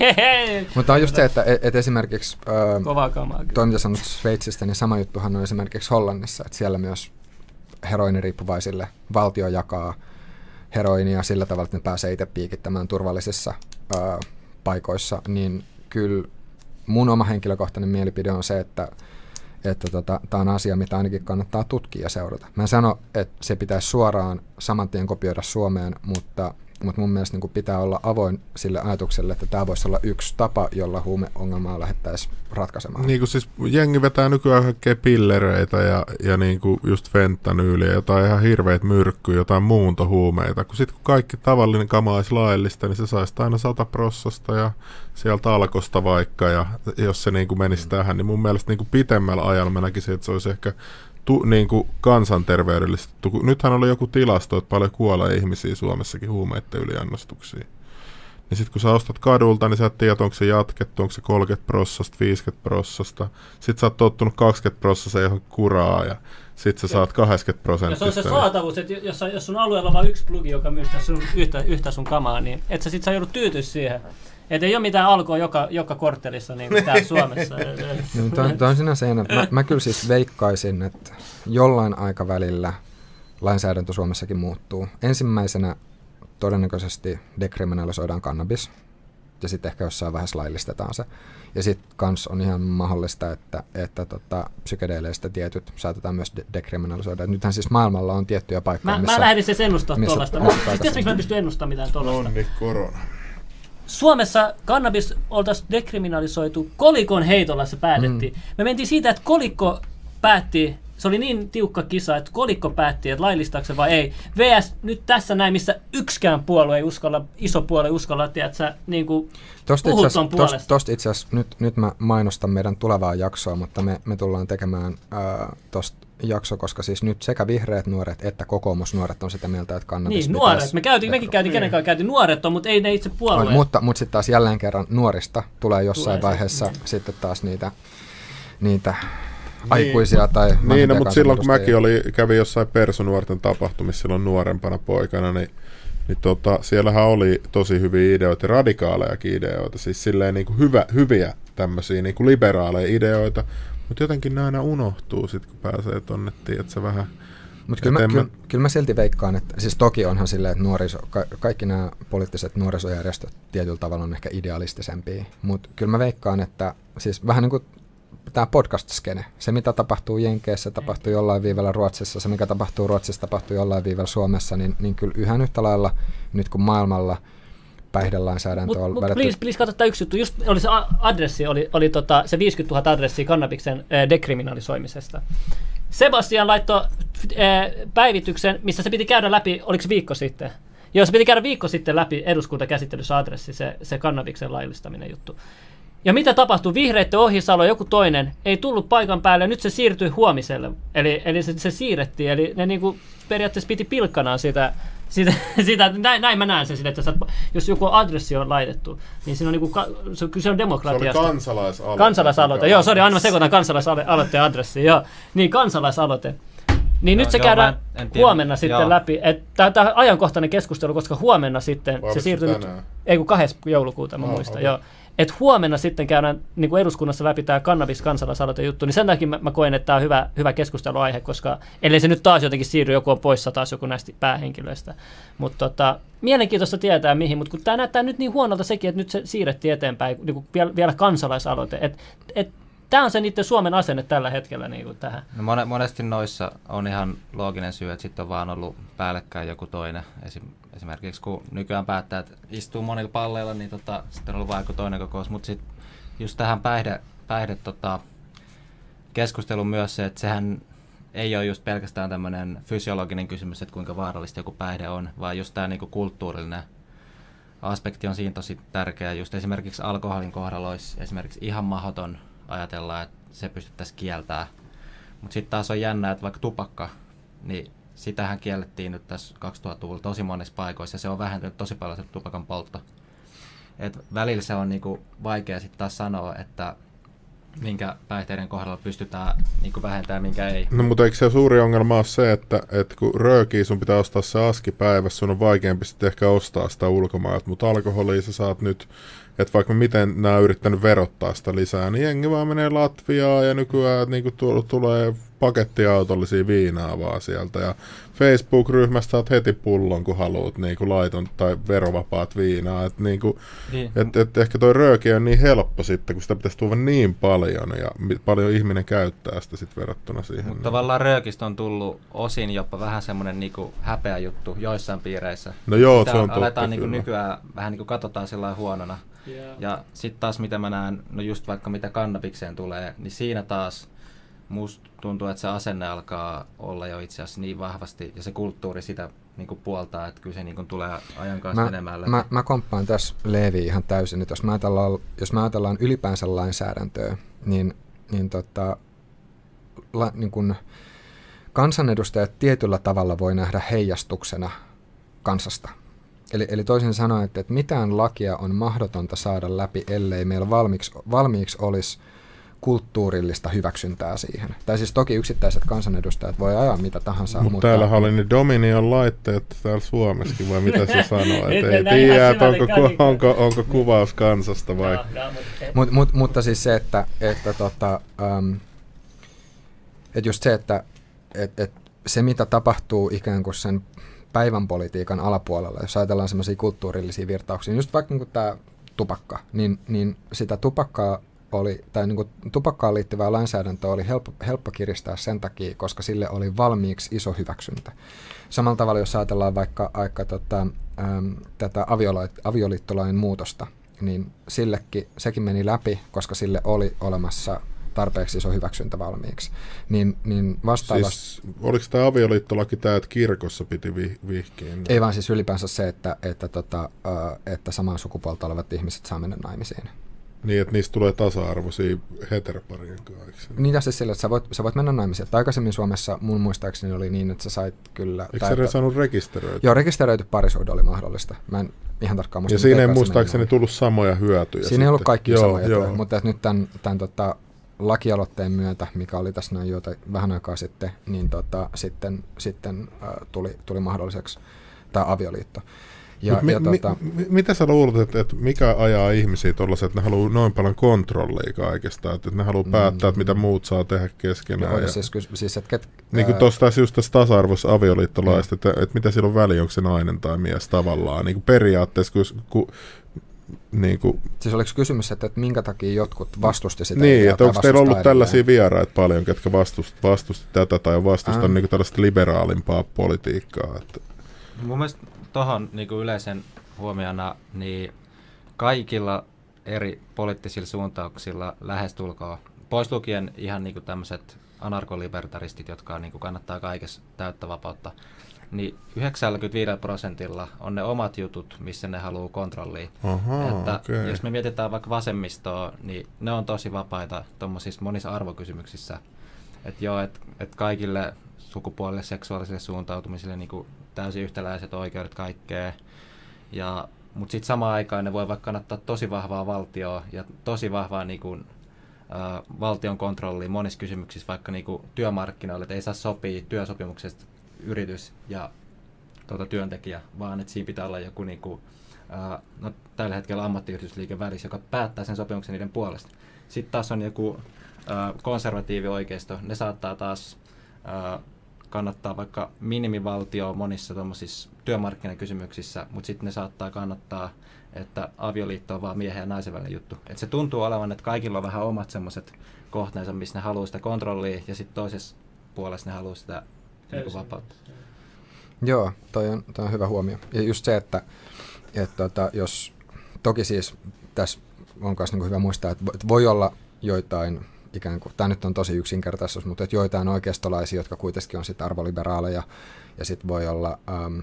Mutta on just se, että et, et esimerkiksi... Kovaa kamaa. Toi, mitä sanot Sveitsistä, niin sama juttuhan on esimerkiksi Hollannissa, että siellä myös heroiniriippuvaisille valtio jakaa heroinia sillä tavalla, että ne pääsee itse piikittämään turvallisissa ö, paikoissa, niin kyllä mun oma henkilökohtainen mielipide on se, että että tota, tämä on asia, mitä ainakin kannattaa tutkia ja seurata. Mä en sano, että se pitäisi suoraan saman tien kopioida Suomeen, mutta mutta mun mielestä niin pitää olla avoin sille ajatukselle, että tämä voisi olla yksi tapa, jolla huumeongelmaa lähdettäisiin ratkaisemaan. Niin kuin siis jengi vetää nykyään kaikkea pillereitä ja, ja niin kuin just fentanyyliä, jotain ihan hirveät myrkkyä, jotain muuntohuumeita. Kun sitten kun kaikki tavallinen kama olisi laillista, niin se saisi aina sata prossasta ja sieltä alkosta vaikka. Ja jos se niin kuin menisi mm. tähän, niin mun mielestä niin kuin pitemmällä ajalla mä näkisin, että se olisi ehkä tu, niin kuin kansanterveydellisesti. Nythän oli joku tilasto, että paljon kuolee ihmisiä Suomessakin huumeiden yliannostuksiin. Niin sitten kun sä ostat kadulta, niin sä et tiedä, onko se jatkettu, onko se 30 prossasta, 50 prossasta. Sitten sä oot tottunut 20 prossasta johon kuraa ja sit sä saat 80 Ja prosenttia. se on se saatavuus, että jos, jos sun alueella on vain yksi plugi, joka myy sitä sun, yhtä, yhtä sun kamaa, niin et sä sit sä joudut tyytyä siihen. Että ei ole mitään alkoa joka, joka korttelissa niin kuin täällä Suomessa. Niin, toi, toi on sinänsä jännä. Mä, mä kyllä siis veikkaisin, että jollain aikavälillä lainsäädäntö Suomessakin muuttuu. Ensimmäisenä todennäköisesti dekriminalisoidaan kannabis ja sitten ehkä jossain vaiheessa laillistetaan se. Ja sitten kans on ihan mahdollista, että, että tota, psykedeeleistä tietyt saatetaan myös de- dekriminalisoida. Nythän siis maailmalla on tiettyjä paikkoja, Mä, missä... mä lähdin siis ennustaa tuollaista. Siis tiedätkö, tästä. miksi mä en pysty ennustamaan mitään tuollaista? Onni korona. Suomessa kannabis oltaisiin dekriminalisoitu kolikon heitolla se päätettiin. Mm. Me mentiin siitä, että kolikko päätti, se oli niin tiukka kisa, että kolikko päätti, että laillistaako se vai ei. VS nyt tässä näin, missä yksikään puolue ei uskalla, iso puolue ei uskalla, että sä niin kuin, Tosta puhut itse ton asiassa, tosta, puolesta. tosta itse asiassa nyt, nyt mä mainostan meidän tulevaa jaksoa, mutta me, me tullaan tekemään ää, tosta jakso, koska siis nyt sekä vihreät nuoret että kokoomusnuoret on sitä mieltä, että kannabis niin, nuoret. Me käytiin, mekin käytiin, kenen kanssa käytiin nuoret on, mutta ei ne itse puolueet. on, mutta, mutta sitten taas jälleen kerran nuorista tulee jossain Tulee se, vaiheessa niin. sitten taas niitä, niitä aikuisia tai Niin, no, vanhempia mutta silloin kun mäkin oli, kävin jossain persunuorten tapahtumissa silloin nuorempana poikana, niin, niin tota, siellähän oli tosi hyviä ideoita, radikaalejakin ideoita, siis silleen niin kuin hyvä, hyviä tämmöisiä niin kuin liberaaleja ideoita, mutta jotenkin ne aina unohtuu sit, kun pääsee tonne, tiedätkö, vähän Mutta kyllä, mä- kyllä, kyllä mä silti veikkaan, että siis toki onhan silleen, että nuoriso, ka, kaikki nämä poliittiset nuorisojärjestöt tietyllä tavalla on ehkä idealistisempia, mutta kyllä mä veikkaan, että siis vähän niin kuin tämä podcast-skene, se mitä tapahtuu Jenkeissä, tapahtuu jollain viivellä Ruotsissa, se mikä tapahtuu Ruotsissa, tapahtuu jollain viivellä Suomessa, niin, niin kyllä yhä yhtä lailla nyt kun maailmalla päihdelainsäädäntö on mut vedetty please, please katso tämä yksi juttu. Just oli se adressi, oli, oli tota, se 50 000 adressia kannabiksen äh, dekriminalisoimisesta. Sebastian laittoi äh, päivityksen, missä se piti käydä läpi, oliko se viikko sitten? Joo, se piti käydä viikko sitten läpi eduskuntakäsittelyssä adressi, se, se kannabiksen laillistaminen juttu. Ja mitä tapahtui? Vihreitten Ohisalo, joku toinen, ei tullut paikan päälle, nyt se siirtyi huomiselle. Eli, eli se, se siirrettiin, eli ne niinku periaatteessa piti pilkkanaan sitä, sitä, sitä näin, näin mä näen sen, että sä, jos joku adressi on laitettu, niin siinä on niinku, se, kyllä se on se oli demokratiasta. kansalaisaloite. Kansalaisaloite, joo, sori, aina mä sekoitan kansalaisaloitteen adressi, joo. Niin, kansalaisaloite. Niin Joo, nyt se joo, käydään huomenna sitten Joo. läpi. Tämä on ajankohtainen keskustelu, koska huomenna sitten Vai se siirtyy nyt, ei kun 2. joulukuuta mä Ah, muistan, okei. joo. Et huomenna sitten käydään niin kuin eduskunnassa läpi tämä kannabis kansalaisaloite juttu, niin sen takia mä, mä koen, että tämä on hyvä, hyvä keskusteluaihe, koska ellei se nyt taas jotenkin siirry, joku on poissa taas joku näistä päähenkilöistä. Mutta tota, mielenkiintoista tietää mihin, mutta kun tämä näyttää nyt niin huonolta sekin, että nyt se siirrettiin eteenpäin, niin kuin vielä, vielä kansalaisaloite. Et, et, Tämä on se niiden Suomen asenne tällä hetkellä niin kuin tähän. No mone, monesti noissa on ihan looginen syy, että sitten on vaan ollut päällekkäin joku toinen. Esim, esimerkiksi kun nykyään päättää, että istuu monilla palleilla, niin tota, sitten on ollut vain joku toinen kokous. Mutta sitten just tähän päihde, päihde tota, keskusteluun myös se, että sehän ei ole just pelkästään tämmöinen fysiologinen kysymys, että kuinka vaarallista joku päihde on, vaan just tämä niinku kulttuurillinen aspekti on siinä tosi tärkeä. Just esimerkiksi alkoholin kohdalla olisi esimerkiksi ihan mahdoton ajatella, että se pystyttäisiin kieltämään. Mutta sitten taas on jännä, että vaikka tupakka, niin sitähän kiellettiin nyt tässä 2000-luvulla tosi monissa paikoissa ja se on vähentynyt tosi paljon se tupakan poltto. Et välillä se on niinku vaikea sitten taas sanoa, että minkä päihteiden kohdalla pystytään niinku vähentämään, minkä ei. No mutta eikö se suuri ongelma ole se, että, että kun röökii sun pitää ostaa se aski päivässä, sun on vaikeampi sitten ehkä ostaa sitä ulkomailta, mutta alkoholia sä saat nyt, että vaikka miten nämä on yrittänyt verottaa sitä lisää, niin jengi vaan menee Latviaan ja nykyään niin kuin tulee pakettiautollisia viinaa vaan sieltä ja Facebook-ryhmästä saat heti pullon, kun haluat niin kuin laiton tai verovapaat viinaa. Et niin kuin, Niin. et, et ehkä toi rööki on niin helppo sitten, kun sitä pitäisi tuoda niin paljon ja paljon ihminen käyttää sitä sitten verrattuna siihen. Mutta niin. tavallaan röökistä on tullut osin jopa vähän semmoinen niinku häpeä juttu joissain piireissä. No joo, Sitä se on totta aletaan niinku kyllä. nykyään vähän niinku katsotaan sillä lailla huonona. Ja sitten taas mitä mä näen, no just vaikka mitä kannabikseen tulee, niin siinä taas musta tuntuu, että se asenne alkaa olla jo itse asiassa niin vahvasti ja se kulttuuri sitä niinku puoltaa, että kyllä se niinku tulee ajan kanssa Mä, enemmän läpi. mä, mä komppaan tässä Leevi ihan täysin. Nyt jos mä ajatellaan, jos mä ajatellaan ylipäänsä lainsäädäntöä, niin, niin, tota, la, niin kun kansanedustajat tietyllä tavalla voi nähdä heijastuksena kansasta. Eli, eli toisin sanoen, että, että mitään lakia on mahdotonta saada läpi, ellei meillä valmiiksi, valmiiksi olisi kulttuurillista hyväksyntää siihen. Tai siis toki yksittäiset kansanedustajat voi ajaa mitä tahansa. Mut mutta täällä oli ne Dominion laitteet täällä Suomessakin, vai mitä se sanoo? Et ei tiedä, että onko, ku, onko, onko kuvaus kansasta vai... No, no, mutta, Mut, mut, mutta siis se, että, että tota, um, et just se, että et, et se mitä tapahtuu ikään kuin sen päivän politiikan alapuolella, jos ajatellaan semmoisia kulttuurillisia virtauksia, niin just vaikka niin tämä tupakka, niin, niin sitä tupakkaa oli, tai niin tupakkaan liittyvää lainsäädäntöä oli helppo, helppo kiristää sen takia, koska sille oli valmiiksi iso hyväksyntä. Samalla tavalla, jos ajatellaan vaikka, vaikka tota, äm, tätä avioliittolain muutosta, niin sillekin, sekin meni läpi, koska sille oli olemassa tarpeeksi iso hyväksyntä valmiiksi. Niin, niin vastaavasti... Siis, oliko tämä avioliittolaki tämä, että kirkossa piti vi- vihkiä? Ei vaan siis ylipäänsä se, että, että, tota, että samaa sukupuolta olevat ihmiset saa mennä naimisiin. Niin, että niistä tulee tasa-arvoisia heteroparien kanssa. Niin ja siis sillä, että sä voit, sä voit mennä naimisiin. Että aikaisemmin Suomessa mun muistaakseni oli niin, että sä sait kyllä... Eikö tai sä että- saanut rekisteröityä? Joo, rekisteröity parisuhde oli mahdollista. Mä en ihan tarkkaan muista. Ja siinä ei muistaakseni tullut samoja hyötyjä. Siinä ei ollut sitten. kaikki joo, samoja, joo. joo. mutta että nyt tämän, tämän tota, lakialoitteen myötä, mikä oli tässä näin joita, vähän aikaa sitten, niin tota, sitten, sitten äh, tuli, tuli mahdolliseksi tämä avioliitto. Ja, mi, ja, mi, tota, mi, mitä sä luulet, että, että mikä ajaa ihmisiä tuollaisen, että ne haluaa noin paljon kontrollia kaikesta, että ne haluaa päättää, että mitä muut saa tehdä keskenään. joo, Ja, siis, siis, että ket, niin kuin tuossa taas just tässä tasa-arvoisessa avioliittolaista, että, että mitä sillä on väliä, onko se nainen tai mies tavallaan. Niin kuin periaatteessa, kun, kun niin kuin, Siis oliko kysymys, että, että minkä takia jotkut vastusti sitä niin, että onko teillä ollut vastustaa tällaisia edelleen? vieraita paljon, ketkä vastusti, vastusti tätä tai vastusta Ah. niin kuin tällaista liberaalimpaa politiikkaa. Että, Mun mielestä tuohon niin yleisen huomiona, niin kaikilla eri poliittisilla suuntauksilla lähestulkoon, pois lukien ihan niin tämmöiset anarkolibertaristit, jotka niin kannattaa kaikessa täyttä vapautta, niin 95 prosentilla on ne omat jutut, missä ne haluaa kontrollia. Ahaa, että okei. Jos me mietitään vaikka vasemmistoa, niin ne on tosi vapaita tuommoisissa monissa arvokysymyksissä. Että joo, että et kaikille sukupuolille, seksuaalisille suuntautumisille niin täysin yhtäläiset oikeudet kaikkea. Ja, mutta sitten samaan aikaan ne voi vaikka kannattaa tosi vahvaa valtioa ja tosi vahvaa niin kuin, ä, valtion kontrollia monissa kysymyksissä, vaikka niin kuin työmarkkinoille, että ei saa sopia työsopimuksesta yritys ja tuota, työntekijä, vaan että siinä pitää olla joku niin kuin, ää, no, tällä hetkellä ammattiyhdistysliike välissä, joka päättää sen sopimuksen niiden puolesta. Sitten taas on joku ää, konservatiivi oikeisto, ne saattaa taas ää, kannattaa vaikka minimivaltio monissa työmarkkinakysymyksissä, mutta sitten ne saattaa kannattaa, että avioliitto on vaan miehen ja naisen välinen juttu. Et se tuntuu olevan, että kaikilla on vähän omat semmoiset kohteensa, missä ne haluaa sitä kontrollia, ja sitten toisessa puolessa ne haluaa sitä niin kuin vapautta. Joo, toi on, toi on hyvä huomio. Ja just se, että, että tota, jos, toki siis tässä on myös niin hyvä muistaa, että vo- että voi olla joitain ikään kuin, tämä nyt on tosi yksinkertaisuus, mutta että joitain oikeistolaisia, jotka kuitenkin on sitten arvoliberaaleja, ja sitten voi olla äm,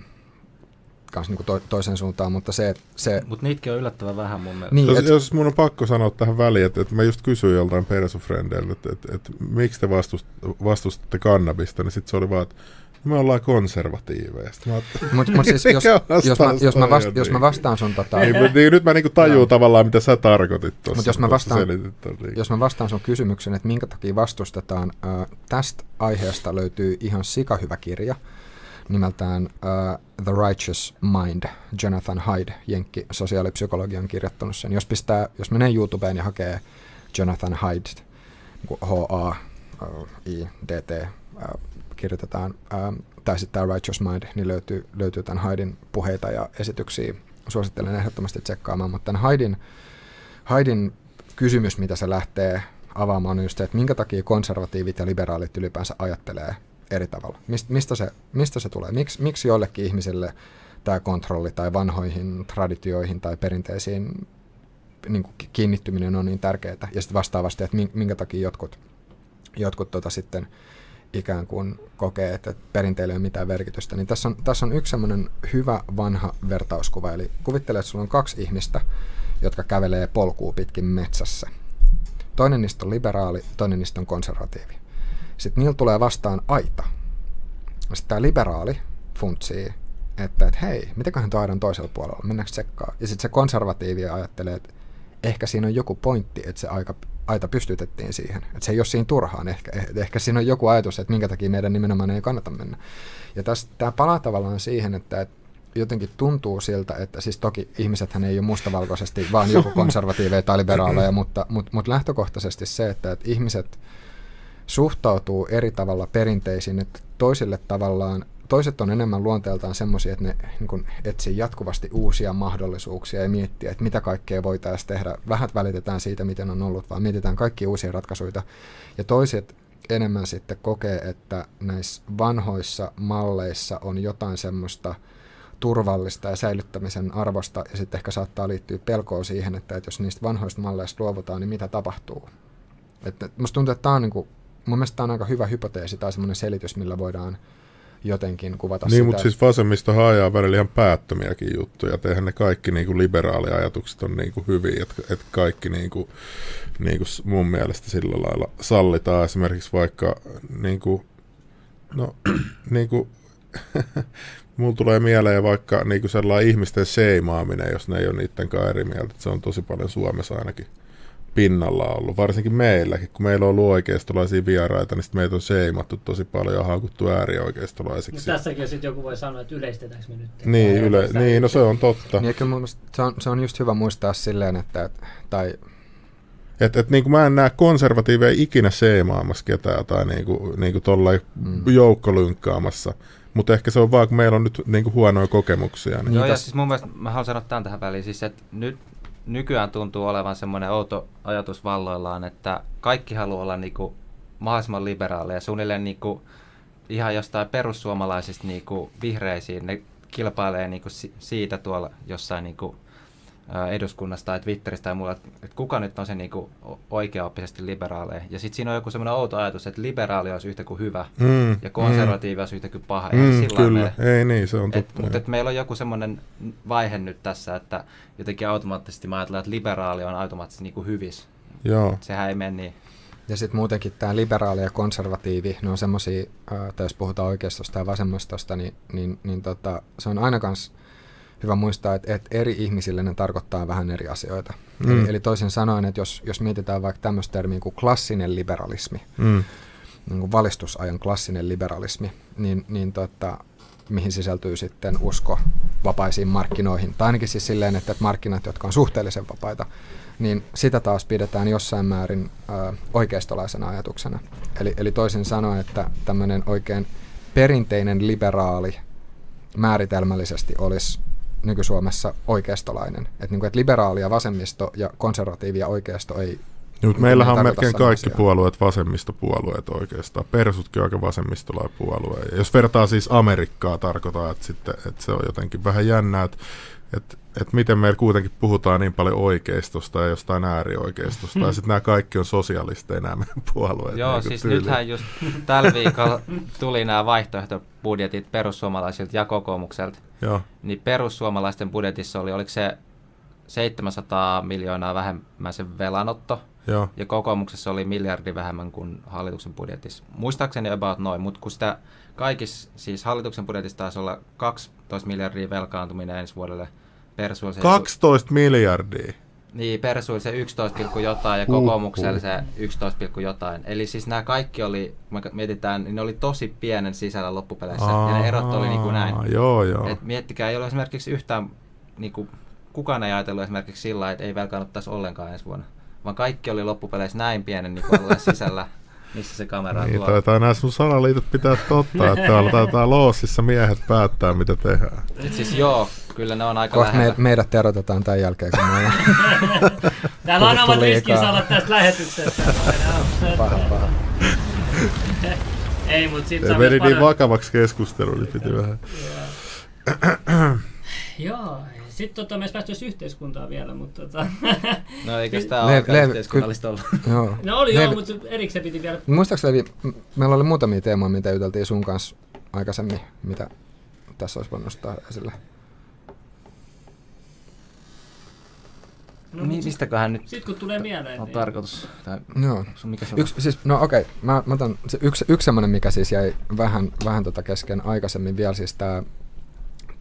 kans niin kuin to, toisen suuntaan, mutta se, että se Mutta niitäkin on yllättävän vähän mun mielestä. niin, Jos, et, jos mun on pakko sanoa tähän väliin, että, että mä just kysyin joltain persufrendeiltä, että, että, että miksi te vastust, vastustatte kannabista, niin sitten se oli vaan, että me ollaan konservatiiveja. Ajattelin, mut, mut siis, jos, jos, mä, jos, mä vast, jos mä vastaan sun tota, niin, mutta niin, nyt mä niinku tajuun Joo. tavallaan, mitä sä tarkoitit tuossa. Mut jos mä vastaan- niin. jos mä vastaan sun kysymyksen, että minkä takia vastustetaan, ää, tästä aiheesta löytyy ihan sikahyvä kirja nimeltään ää, The Righteous Mind, Jonathan Hyde, jenkki sosiaalipsykologi on kirjoittanut sen. Jos, pistää, jos menee YouTubeen ja hakee Jonathan Hyde, niin H-A-I-D-T, ää, kirjoitetaan, ää, tai sitten tämä Righteous Mind, niin löytyy, löytyy tämän Haidin puheita ja esityksiä. Suosittelen ehdottomasti tsekkaamaan, mutta tämän Haidin, Haidin kysymys, mitä se lähtee avaamaan, on just se, että minkä takia konservatiivit ja liberaalit ylipäänsä ajattelee eri tavalla. Mist, mistä, se, mistä se tulee? Miks, miksi joillekin ihmisille tämä kontrolli tai vanhoihin traditioihin tai perinteisiin niin kuin ki- kiinnittyminen on niin tärkeää. Ja sitten vastaavasti, että min- minkä takia jotkut, jotkut tota sitten ikään kuin kokee, että perinteillä ei ole mitään merkitystä. Niin tässä on, tässä on yksi semmoinen hyvä vanha vertauskuva. Eli kuvittele, että sulla on kaksi ihmistä, jotka kävelee polkua pitkin metsässä. Toinen niistä on liberaali, toinen niistä on konservatiivi. Sitten niillä tulee vastaan aita. Sitten tämä liberaali funtsii, että, että hei, mitäköhän tuo aidan toisella puolella, mennäänkö tsekkaa? Ja sitten se konservatiivi ajattelee, että ehkä siinä on joku pointti, että se aika, aita pystytettiin siihen. Että se ei ole siinä turhaan. Ehkä, eh, ehkä siinä on joku ajatus, että minkä takia meidän nimenomaan ei kannata mennä. Ja tämä palaa tavallaan siihen, että, että jotenkin tuntuu siltä, että siis toki ihmisethän ei ole mustavalkoisesti vaan joku konservatiiveja tai liberaaleja, mutta, mutta, mutta lähtökohtaisesti se, että, että ihmiset suhtautuu eri tavalla perinteisiin, että toisille tavallaan toiset on enemmän luonteeltaan semmoisia, että ne niin etsii jatkuvasti uusia mahdollisuuksia ja miettiä, että mitä kaikkea voitaisiin tehdä. Vähät välitetään siitä, miten on ollut, vaan mietitään kaikki uusia ratkaisuja. Ja toiset enemmän sitten kokee, että näissä vanhoissa malleissa on jotain semmoista turvallista ja säilyttämisen arvosta, ja sitten ehkä saattaa liittyä pelkoa siihen, että, että jos niistä vanhoista malleista luovutaan, niin mitä tapahtuu. Että musta tuntuu, että tämä on, niin mun mielestä tämä on aika hyvä hypoteesi tai semmoinen selitys, millä voidaan jotenkin kuvata niin, sitä. mutta siis vasemmisto ajaa välillä ihan päättömiäkin juttuja. Eihän ne kaikki niin kuin liberaaliajatukset on niin kuin hyviä, että et kaikki niin kuin, niin kuin mun mielestä sillä lailla sallitaan. Esimerkiksi vaikka niin kuin, no, niin kuin, mulla tulee mieleen vaikka niin kuin sellainen ihmisten seimaaminen, jos ne ei ole niiden kanssa eri mieltä. Se on tosi paljon Suomessa ainakin pinnalla ollut, varsinkin meilläkin, kun meillä on ollut oikeistolaisia vieraita, niin meitä on seimattu tosi paljon ja haukuttu äärioikeistolaisiksi. Mutta tässäkin sitten joku voi sanoa, että yleistetäänkö me nyt? Niin, yle, niin no se on totta. Niin, kyllä se, on, se on just hyvä muistaa silleen, että, tai et, et, niin kuin mä en näe konservatiiveja ikinä seimaamassa ketään tai niin kuin, niin kuin mm. joukkolunkkaamassa. Mutta ehkä se on vaan, kun meillä on nyt niin kuin huonoja kokemuksia. Niin. Joo, ja siis mun mielestä, mä haluan sanoa tämän tähän väliin, siis että nyt nykyään tuntuu olevan semmoinen outo ajatus valloillaan, että kaikki haluaa olla niinku mahdollisimman liberaaleja, suunnilleen niinku ihan jostain perussuomalaisista niinku vihreisiin, ne kilpailee niinku siitä tuolla jossain niinku eduskunnasta tai Twitteristä tai muulla, että kuka nyt on se niinku oikeaoppisesti liberaaleja. Ja sitten siinä on joku semmoinen outo ajatus, että liberaali olisi yhtä kuin hyvä mm, ja konservatiivi mm, olisi yhtä kuin paha. Mm, kyllä, me, ei niin, se on totta. Et, mutta et meillä on joku semmoinen vaihe nyt tässä, että jotenkin automaattisesti mä ajattelen, että liberaali on automaattisesti niinku hyvis. Joo. Sehän ei mene niin. Ja sitten muutenkin tämä liberaali ja konservatiivi, ne on semmoisia, tai jos puhutaan oikeistosta ja vasemmistosta, niin, niin, niin tota, se on aina kanssa hyvä muistaa, että, että eri ihmisille ne tarkoittaa vähän eri asioita. Mm. Eli, eli toisin sanoen, että jos, jos mietitään vaikka tämmöistä termiä kuin klassinen liberalismi, mm. niin kuin valistusajan klassinen liberalismi, niin, niin tota, mihin sisältyy sitten usko vapaisiin markkinoihin, tai ainakin siis silleen, että markkinat, jotka on suhteellisen vapaita, niin sitä taas pidetään jossain määrin ö, oikeistolaisena ajatuksena. Eli, eli toisin sanoen, että tämmöinen oikein perinteinen liberaali määritelmällisesti olisi nyky-Suomessa oikeistolainen. Että niin et liberaali ja vasemmisto ja konservatiivi ja oikeisto ei niin, mutta meillähän on melkein kaikki asiaa. puolueet vasemmistopuolueet oikeastaan. Persutkin on aika vasemmistolainen puolue. Ja jos vertaa siis Amerikkaa, tarkoittaa, että, sitten, että se on jotenkin vähän jännää, että, että, että miten meillä kuitenkin puhutaan niin paljon oikeistosta ja jostain äärioikeistosta. Hmm. Ja sitten nämä kaikki on sosialisteja nämä meidän puolueet. Joo, niin siis tyyliin. nythän just tällä viikolla tuli nämä vaihtoehtobudjetit perussuomalaisilta ja kokoomukselta. Joo. Niin perussuomalaisten budjetissa oli, oliko se 700 miljoonaa vähemmän se velanotto, Joo. ja kokoomuksessa oli miljardi vähemmän kuin hallituksen budjetissa. Muistaakseni about noin, mutta kun sitä kaikissa, siis hallituksen budjetissa taisi olla 12 miljardia velkaantuminen ensi vuodelle. Persuilla se 12 miljardia? Niin, Persuilla se 11, jotain ja kokoomuksella se 11, jotain. Eli siis nämä kaikki oli, kun me mietitään, niin ne oli tosi pienen sisällä loppupeleissä. Aa, ja ne erot oli niin kuin näin. Joo, joo. Et miettikää, ei ole esimerkiksi yhtään, niin kuin, kukaan ei ajatellut esimerkiksi sillä että ei velkaannuttaisi ollenkaan ensi vuonna vaan kaikki oli loppupeleissä näin pienen niin sisällä, missä se kamera on niin, taitaa nämä sun salaliitot pitää totta, että täällä taitaa loosissa miehet päättää, mitä tehdään. Nyt siis joo, kyllä ne on aika Kohta me, meidät erotetaan tämän jälkeen, kun me ollaan Täällä on omat riskinsä olla tästä lähetyksestä. paha, paha. Ei, mutta sit Se meni niin vakavaksi keskustelu, niin piti vähän. Joo, sitten tota, me päästy yhteiskuntaa vielä, mutta tota... No eikö tämä ole yhteiskunnallista ollut? Joo. No oli joo, mutta erikseen piti vielä... Muistaakseni meillä oli muutamia teemoja, mitä juteltiin sun kanssa aikaisemmin, mitä tässä olisi voinut nostaa esille. No, niin, mistäköhän nyt Sitten kun tulee mieleen. On niin... tarkoitus. Tai, Joo. Mikä se yksi, siis, no okei, okay. mä, mä otan, se yksi, yksi semmoinen, mikä siis jäi vähän, vähän tota kesken aikaisemmin vielä, siis tämä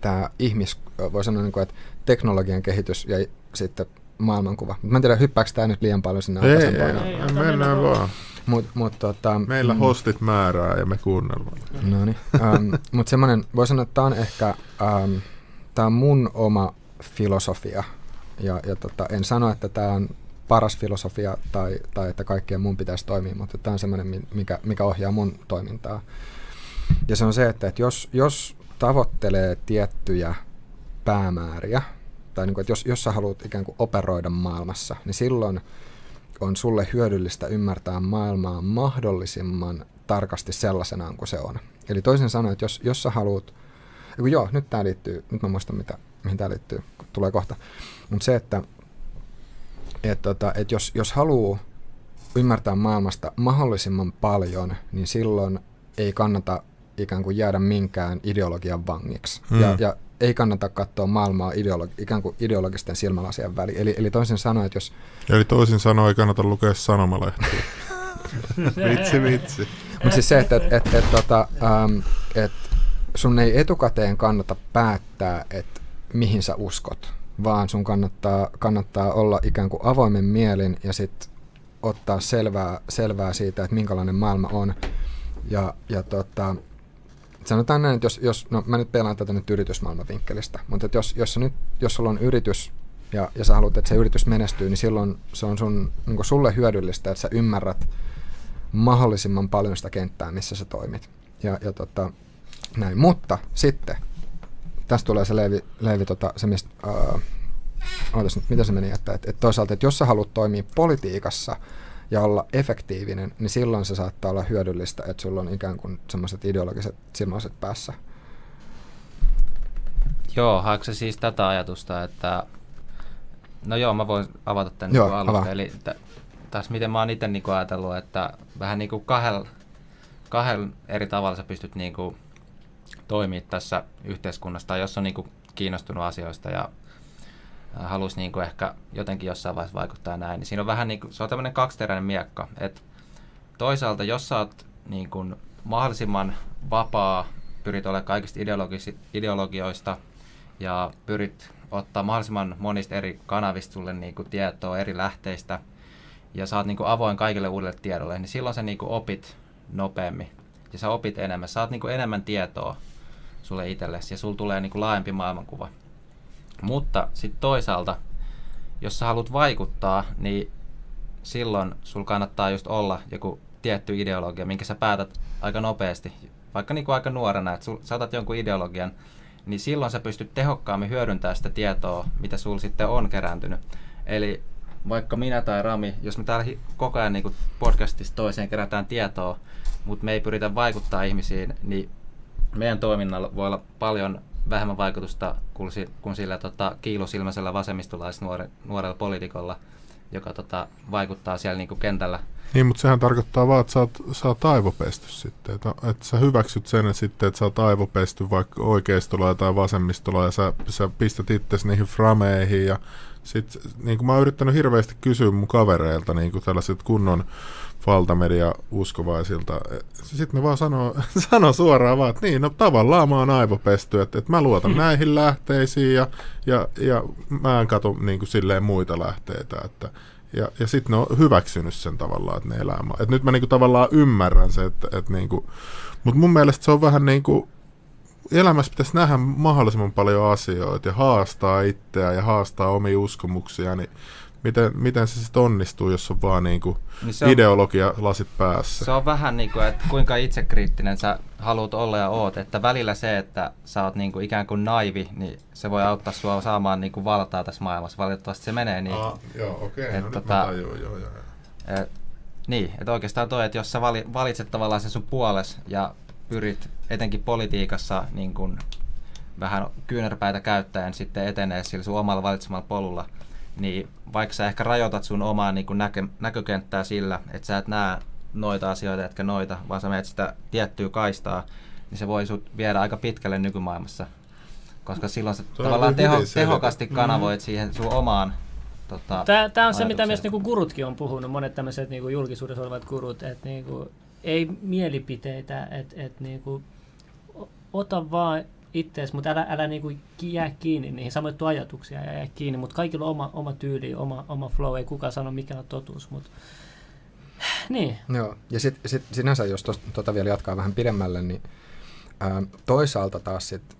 tämä ihmis, voi sanoa, niin kuin, että teknologian kehitys ja sitten maailmankuva. Mä en tiedä, hyppääkö tämä nyt liian paljon sinne Ei, ei, aikaisempaan. ei, Ei, mennään mennä vaan. Mut, mut, tota, Meillä mm, hostit määrää ja me kuunnellaan. No niin. Um, Mutta semmoinen, voi sanoa, että tämä on ehkä, um, tämä on mun oma filosofia. Ja, ja tota, en sano, että tämä on paras filosofia tai, tai että kaikkien mun pitäisi toimia, mutta tämä on semmoinen, mikä, mikä ohjaa mun toimintaa. Ja se on se, että, että jos, jos tavoittelee tiettyjä päämääriä, tai niin kuin, että jos, jos sä haluat ikään kuin operoida maailmassa, niin silloin on sulle hyödyllistä ymmärtää maailmaa mahdollisimman tarkasti sellaisenaan kuin se on. Eli toisin sanoen, että jos, jos sä haluat, joo, nyt tämä liittyy, nyt mä muistan mitä, mihin tämä liittyy, tulee kohta, mutta se, että et, tota, et jos, jos haluaa ymmärtää maailmasta mahdollisimman paljon, niin silloin ei kannata ikään kuin jäädä minkään ideologian vangiksi. Hmm. Ja, ja ei kannata katsoa maailmaa ideologi- ikään kuin ideologisten silmälasien väliin. Eli, eli toisin sanoen, että jos Eli toisin sanoen ei kannata lukea sanomalehtiä. vitsi, vitsi. Mutta siis se, että et, et, et, tota, ähm, et sun ei etukäteen kannata päättää, että mihin sä uskot, vaan sun kannattaa, kannattaa olla ikään kuin avoimen mielin ja sitten ottaa selvää, selvää siitä, että minkälainen maailma on. Ja, ja tota, sanotaan näin, että jos, jos no mä nyt pelaan tätä nyt yritysmaailman vinkkelistä, mutta että jos, jos, nyt, jos sulla on yritys ja, ja sä haluat, että se yritys menestyy, niin silloin se on sun, niin sulle hyödyllistä, että sä ymmärrät mahdollisimman paljon sitä kenttää, missä sä toimit. Ja, ja tota, näin. Mutta sitten, tästä tulee se Leevi, Leevi tota, se mistä, uh, ootas nyt, mitä se meni, että et, et toisaalta, että jos sä haluat toimia politiikassa ja olla efektiivinen, niin silloin se saattaa olla hyödyllistä, että sulla on ikään kuin semmoiset ideologiset silmälasit päässä. Joo, haetko se siis tätä ajatusta, että... No joo, mä voin avata tämän Joo, niin alusta. avaa. Eli t- taas miten mä oon itse niin ajatellut, että vähän niin kuin kahdella, kahdella eri tavalla sä pystyt niin kuin toimia tässä yhteiskunnassa, tai jos on niin kuin kiinnostunut asioista ja äh, haluaisi niin kuin ehkä jotenkin jossain vaiheessa vaikuttaa näin, niin siinä on vähän niin kuin, se on tämmöinen kaksiteräinen miekka, että toisaalta jos sä oot niin kuin mahdollisimman vapaa, pyrit olemaan kaikista ideologioista ja pyrit ottaa mahdollisimman monista eri kanavista sulle niin kuin tietoa eri lähteistä ja oot niin kuin avoin kaikille uudelle tiedolle, niin silloin sä niin kuin opit nopeammin. Ja sä opit enemmän. Saat niin kuin enemmän tietoa sulle itsellesi ja sulla tulee niin kuin laajempi maailmankuva. Mutta sitten toisaalta, jos sä haluat vaikuttaa, niin silloin sul kannattaa just olla joku tietty ideologia, minkä sä päätät aika nopeasti, vaikka niin kuin aika nuorena, että sä otat jonkun ideologian, niin silloin sä pystyt tehokkaammin hyödyntämään sitä tietoa, mitä sul sitten on kerääntynyt. Eli vaikka minä tai Rami, jos me täällä koko ajan niin podcastista toiseen kerätään tietoa, mutta me ei pyritä vaikuttaa ihmisiin, niin meidän toiminnalla voi olla paljon vähemmän vaikutusta kuin, si- kuin sillä tota, kiilusilmäisellä vasemmistolaisnuorella nuorella poliitikolla, joka tota, vaikuttaa siellä niin kuin kentällä. Niin, mutta sehän tarkoittaa vaan, että sä oot, sä oot aivopesty sitten. Että, että sä hyväksyt sen että sitten, että sä oot aivopesty vaikka oikeistolla tai vasemmistolla ja sä, sä pistät itsesi niihin frameihin ja sit, niin kuin mä oon yrittänyt hirveästi kysyä mun kavereilta niin kuin tällaiset kunnon valtamedia uskovaisilta. Sitten ne vaan sanoo, sanoo suoraan vaan, että niin, no tavallaan mä oon aivopesty, että, että mä luotan näihin lähteisiin ja, ja, ja mä en katso niin kuin silleen muita lähteitä, että ja, ja sitten ne on hyväksynyt sen tavallaan, että ne elää. Et nyt mä niinku tavallaan ymmärrän se, että et niinku, mutta mun mielestä se on vähän niinku, elämässä pitäisi nähdä mahdollisimman paljon asioita ja haastaa itseä ja haastaa omia uskomuksia, niin miten, miten se sitten onnistuu, jos on vaan niinku Niin se on- ideologia lasit päässä? Se on vähän niin kuin, että kuinka itsekriittinen sä haluat olla ja oot. Että välillä se, että sä oot niin kuin ikään kuin naivi, niin se voi auttaa sua saamaan niin kuin valtaa tässä maailmassa. Valitettavasti se menee niin. Ah, joo, okei, Et no tota- mä tajuun, joo, joo. joo. Et, niin, että oikeastaan toi, että jos sä vali, valitset tavallaan sen sun puoles ja pyrit etenkin politiikassa niin kun vähän kyynärpäitä käyttäen sitten etenee sillä sun omalla valitsemalla polulla, niin vaikka sä ehkä rajoitat sun omaa niin kun näkö, näkökenttää sillä, että sä et näe noita asioita, etkä noita, vaan sä menet sitä tiettyä kaistaa, niin se voi sut viedä aika pitkälle nykymaailmassa. Koska silloin sä on tavallaan teho, tehokasti Mm. kanavoit siihen sun omaan tota, Tämä on se, mitä myös niinku gurutkin on puhunut, monet tämmöiset niinku julkisuudessa olevat gurut, että niinku, ei mielipiteitä, että et niinku, o- ota vaan ittees, mutta älä, älä niinku jää kiinni niihin, samoin ajatuksia ja jää kiinni, mutta kaikilla on oma, oma tyyli, oma, oma flow, ei kukaan sano mikä on totuus, mutta niin. Joo, ja sitten sit, sinänsä, jos tuota vielä jatkaa vähän pidemmälle, niin ää, toisaalta taas sit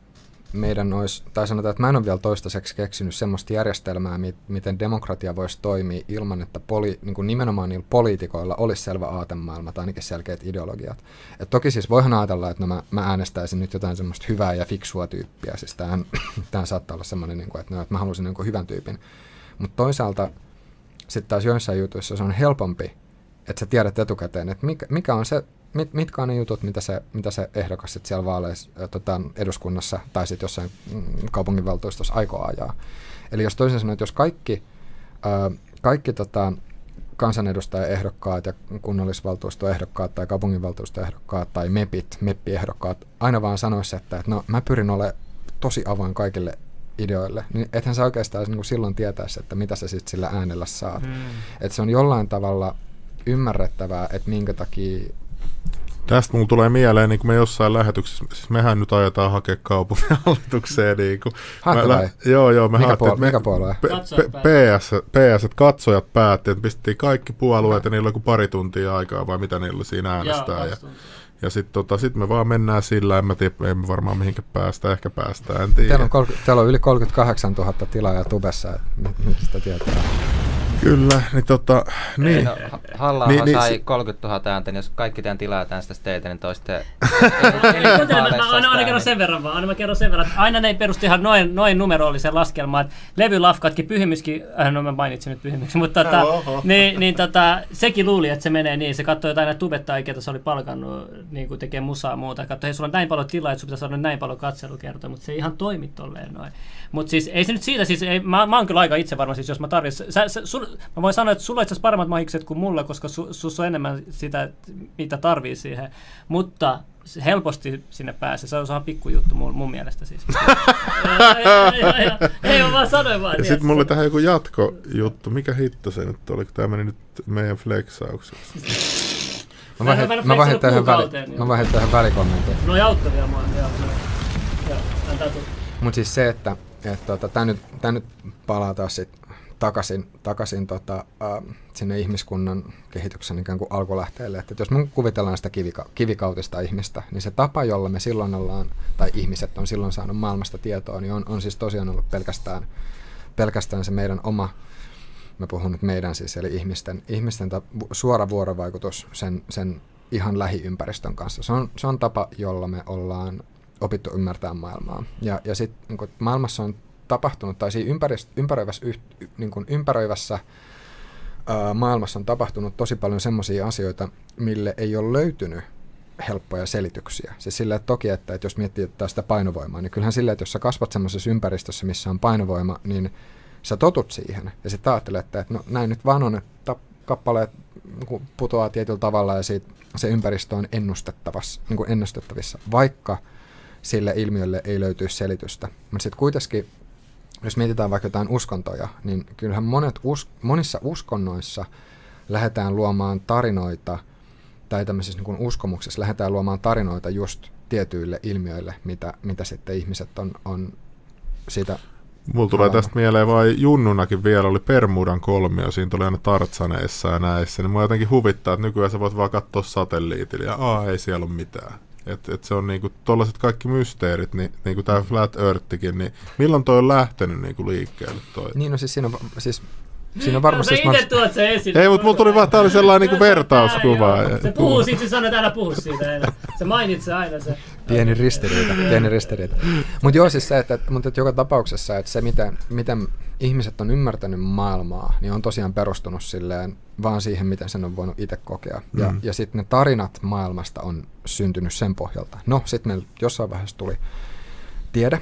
meidän olisi, tai sanotaan, että mä en ole vielä toistaiseksi keksinyt semmoista järjestelmää, mi- miten demokratia voisi toimia ilman, että poli, niin kuin nimenomaan niillä poliitikoilla olisi selvä aatemaailma tai ainakin selkeät ideologiat. Et toki siis voihan ajatella, että no mä, mä äänestäisin nyt jotain semmoista hyvää ja fiksua tyyppiä, siis tämähän saattaa olla semmoinen, niin kuin, että, no, että mä haluaisin niin kuin hyvän tyypin. Mutta toisaalta sitten taas joissain jutuissa se on helpompi, että sä tiedät etukäteen, että mikä, mikä on se mit, mitkä on ne jutut, mitä se, mitä se ehdokas sit siellä vaaleissa tota, eduskunnassa tai sitten jossain mm, kaupunginvaltuustossa aikoo ajaa. Eli jos toisin sanoen, että jos kaikki, ää, kaikki tota, kansanedustajaehdokkaat ja kunnallisvaltuustoehdokkaat tai kaupunginvaltuustoehdokkaat tai MEPit, MEPPiehdokkaat aina vaan sanoisi, että, että no, mä pyrin olemaan tosi avoin kaikille ideoille, niin ethän sä oikeastaan niin silloin tietäisi, että mitä sä sitten sillä äänellä saat. Hmm. Että se on jollain tavalla ymmärrettävää, että minkä takia Tästä mulla tulee mieleen, niin kuin me jossain lähetyksessä, siis mehän nyt ajetaan hakea kaupunginhallitukseen. Niin kuin, mä, lä- joo, joo, me mikä, puol- me, mikä puolue? P- p- PS, PS, että katsojat päätti, että pistettiin kaikki puolueet ja niillä oli kuin pari tuntia aikaa vai mitä niillä oli siinä äänestää. Ja, ja sitten tota, sit me vaan mennään sillä, en mä tiedä, ei me varmaan mihinkä päästä, ehkä päästään, en tiedä. Teillä on, kol- teillä on yli 38 000 tilaajaa tubessa, mistä tietää. Kyllä, niin tota, niin. No, halla niin, niin, sai 30 000 ääntä, niin jos kaikki teidän tilaajat äänestäisi teitä, niin toisitte... aina, aina kerron sen verran vaan, aina mä kerron sen verran, että aina ne perusti ihan noin, noin numerolliseen laskelmaan, että levylafkatkin pyhimyskin, äh, no mä mainitsin nyt pyhimyksi, mutta tota, niin, niin tota, sekin luuli, että se menee niin, se katsoi jotain näitä tubettajia, ketä se oli palkannut niin kuin tekee musaa ja muuta, katsoi, hei sulla on näin paljon tilaa, että sun pitäisi saada näin paljon katselukertoja, mutta se ei ihan toimi tolleen noin. Mutta siis ei se nyt siitä, siis ei, mä, mä oon kyllä aika itse varma, siis jos mä tarvitsen, sä, sä, sul, mä voin sanoa, että sulla on itse paremmat mahikset kuin mulla, koska su, sus on enemmän sitä, mitä tarvii siihen. Mutta helposti sinne pääsee. Se on ihan pikkujuttu mun, mun mielestä siis. Ei vaan sanoin vaan. Ja sitten mulla tähän joku jatkojuttu. Mikä hitto se nyt oli, kun tämä meni nyt meidän flexauksessa? Mä vaihdan, mä vaihdan tähän, väli, mä vaihdan tähän välikommentoon. No auttavia mua. Mutta siis se, että, että tota, tämä nyt, tää nyt palaa taas sit takaisin, takaisin tota, äh, sinne ihmiskunnan kehityksen ikään kuin alkulähteelle. Että jos me kuvitellaan sitä kivika- kivikautista ihmistä, niin se tapa, jolla me silloin ollaan, tai ihmiset on silloin saanut maailmasta tietoa, niin on, on siis tosiaan ollut pelkästään, pelkästään se meidän oma, mä puhun nyt meidän siis, eli ihmisten, ihmisten ta- suora vuorovaikutus sen, sen ihan lähiympäristön kanssa. Se on, se on tapa, jolla me ollaan opittu ymmärtää maailmaa. Ja, ja sitten niin maailmassa on tapahtunut, tai siinä ympäröivässä, niin kuin ympäröivässä ää, maailmassa on tapahtunut tosi paljon semmoisia asioita, mille ei ole löytynyt helppoja selityksiä. Siis sillä, että toki, että, että jos miettii että sitä painovoimaa, niin kyllähän sillä, että jos sä kasvat semmoisessa ympäristössä, missä on painovoima, niin sä totut siihen. Ja sitten ajattelet, että, että no, näin nyt vaan on, että kappaleet niin putoaa tietyllä tavalla ja siitä, se ympäristö on ennustettavissa, niin kuin ennustettavissa, vaikka sille ilmiölle ei löytyisi selitystä. Mutta sitten kuitenkin jos mietitään vaikka jotain uskontoja, niin kyllähän monet us, monissa uskonnoissa lähdetään luomaan tarinoita, tai tämmöisissä niin uskomuksissa lähdetään luomaan tarinoita just tietyille ilmiöille, mitä, mitä sitten ihmiset on, on siitä Mulla tulee tästä mieleen vai Junnunakin vielä oli Permudan kolmio, siinä tuli aina Tartsaneissa ja näissä, niin mua jotenkin huvittaa, että nykyään sä voit vaan katsoa satelliitilla ja aa, ei siellä ole mitään. Et, et se on niinku tollaset kaikki mysteerit, niin, niinku tämä Flat Earthkin, niin milloin toi on lähtenyt niinku liikkeelle toi? Niin no siis siinä on, siis Siinä on varmasti... No, itse tuot se esille. Ei, mutta mulla tuli vaan, tää oli sellainen niinku vertauskuva. Se puhuu siitä, se sanoo, että älä puhu siitä enää. Se mainitsee aina se. Pieni ristiriita, pieni ristiriita. Mutta joo, siis se, että, mutta että joka tapauksessa, että se miten, miten ihmiset on ymmärtänyt maailmaa, niin on tosiaan perustunut silleen vaan siihen, miten sen on voinut itse kokea. Ja, mm. ja sitten ne tarinat maailmasta on syntynyt sen pohjalta. No, sitten meillä jossain vaiheessa tuli tiede,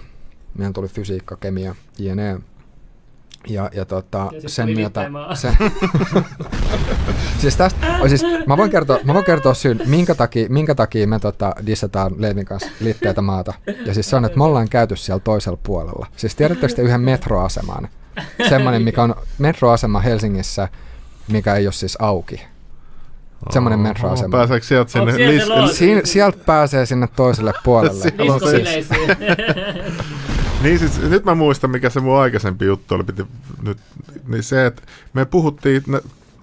meidän tuli fysiikka, kemia, jne. Ja, ja, tota, ja sen myötä... Se, siis tästä, siis mä voin kertoa, mä voin kertoa syyn, minkä takia, minkä takia me tota, dissataan Leivin kanssa liitteitä maata. Ja siis se on, että me ollaan käyty siellä toisella puolella. Siis tiedättekö te yhden metroaseman? Semmoinen, mikä on metroasema Helsingissä, mikä ei ole siis auki. Semmoinen metroasema. Pääseekö sieltä sinne? Se lis- sieltä pääsee sinne toiselle puolelle. Siellä on Diskobileisiin. Niin siis, nyt mä muistan, mikä se mun aikaisempi juttu oli. Piti, nyt, niin se, että me puhuttiin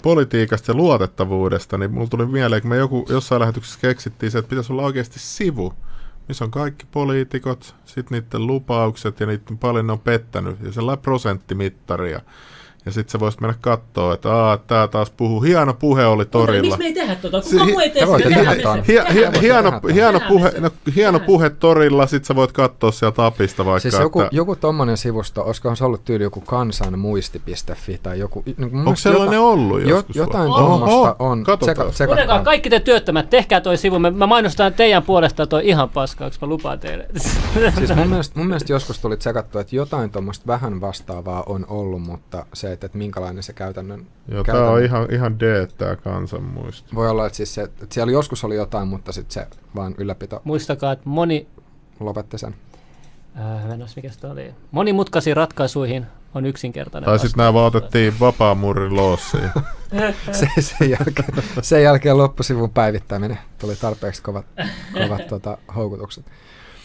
politiikasta ja luotettavuudesta, niin mulla tuli mieleen, kun me joku, jossain lähetyksessä keksittiin se, että pitäisi olla oikeasti sivu, missä on kaikki poliitikot, sitten niiden lupaukset ja niiden paljon ne on pettänyt, ja sellainen prosenttimittari. Ja, ja sitten sä voisit mennä katsoa, että aa, tää taas puhuu. Hieno puhe oli torilla. Miksi me ei tehdä tota? Kuka muu ei tee hieno, puhe, no, hieno puhe se. torilla, sit sä voit katsoa sieltä apista vaikka, Siis joku, että, joku tommonen sivusto, olisikohan se ollut tyyli joku kansanmuisti.fi tai joku... Niin mun onko sellainen jota- ollut jo, joskus? vai? jotain On. tuommoista on. Katsotaan. Tseka- tsekataan. kaikki te työttömät, tehkää toi sivu. Mä, mä mainostan teidän puolesta toi ihan paskaaksi, mä lupaan teille. Siis mun mielestä, mun mielestä joskus tuli tsekattu, että jotain tuommoista vähän vastaavaa on ollut, mutta se, että, että minkälainen se käytännön... Joo, käytännön on ihan, ihan D, tää kansanmuisto. Voi olla, että, siis se, että siellä joskus oli jotain, mutta sitten se vaan ylläpito Muistakaa, että moni, lopetti sen. äh, mä en ois mikä se oli, monimutkaisiin ratkaisuihin on yksinkertainen Tai sitten nämä vaan otettiin vapaamuurin loossiin. Se, sen, jälkeen, sen jälkeen loppusivun päivittäminen tuli tarpeeksi kovat, kovat tota, houkutukset.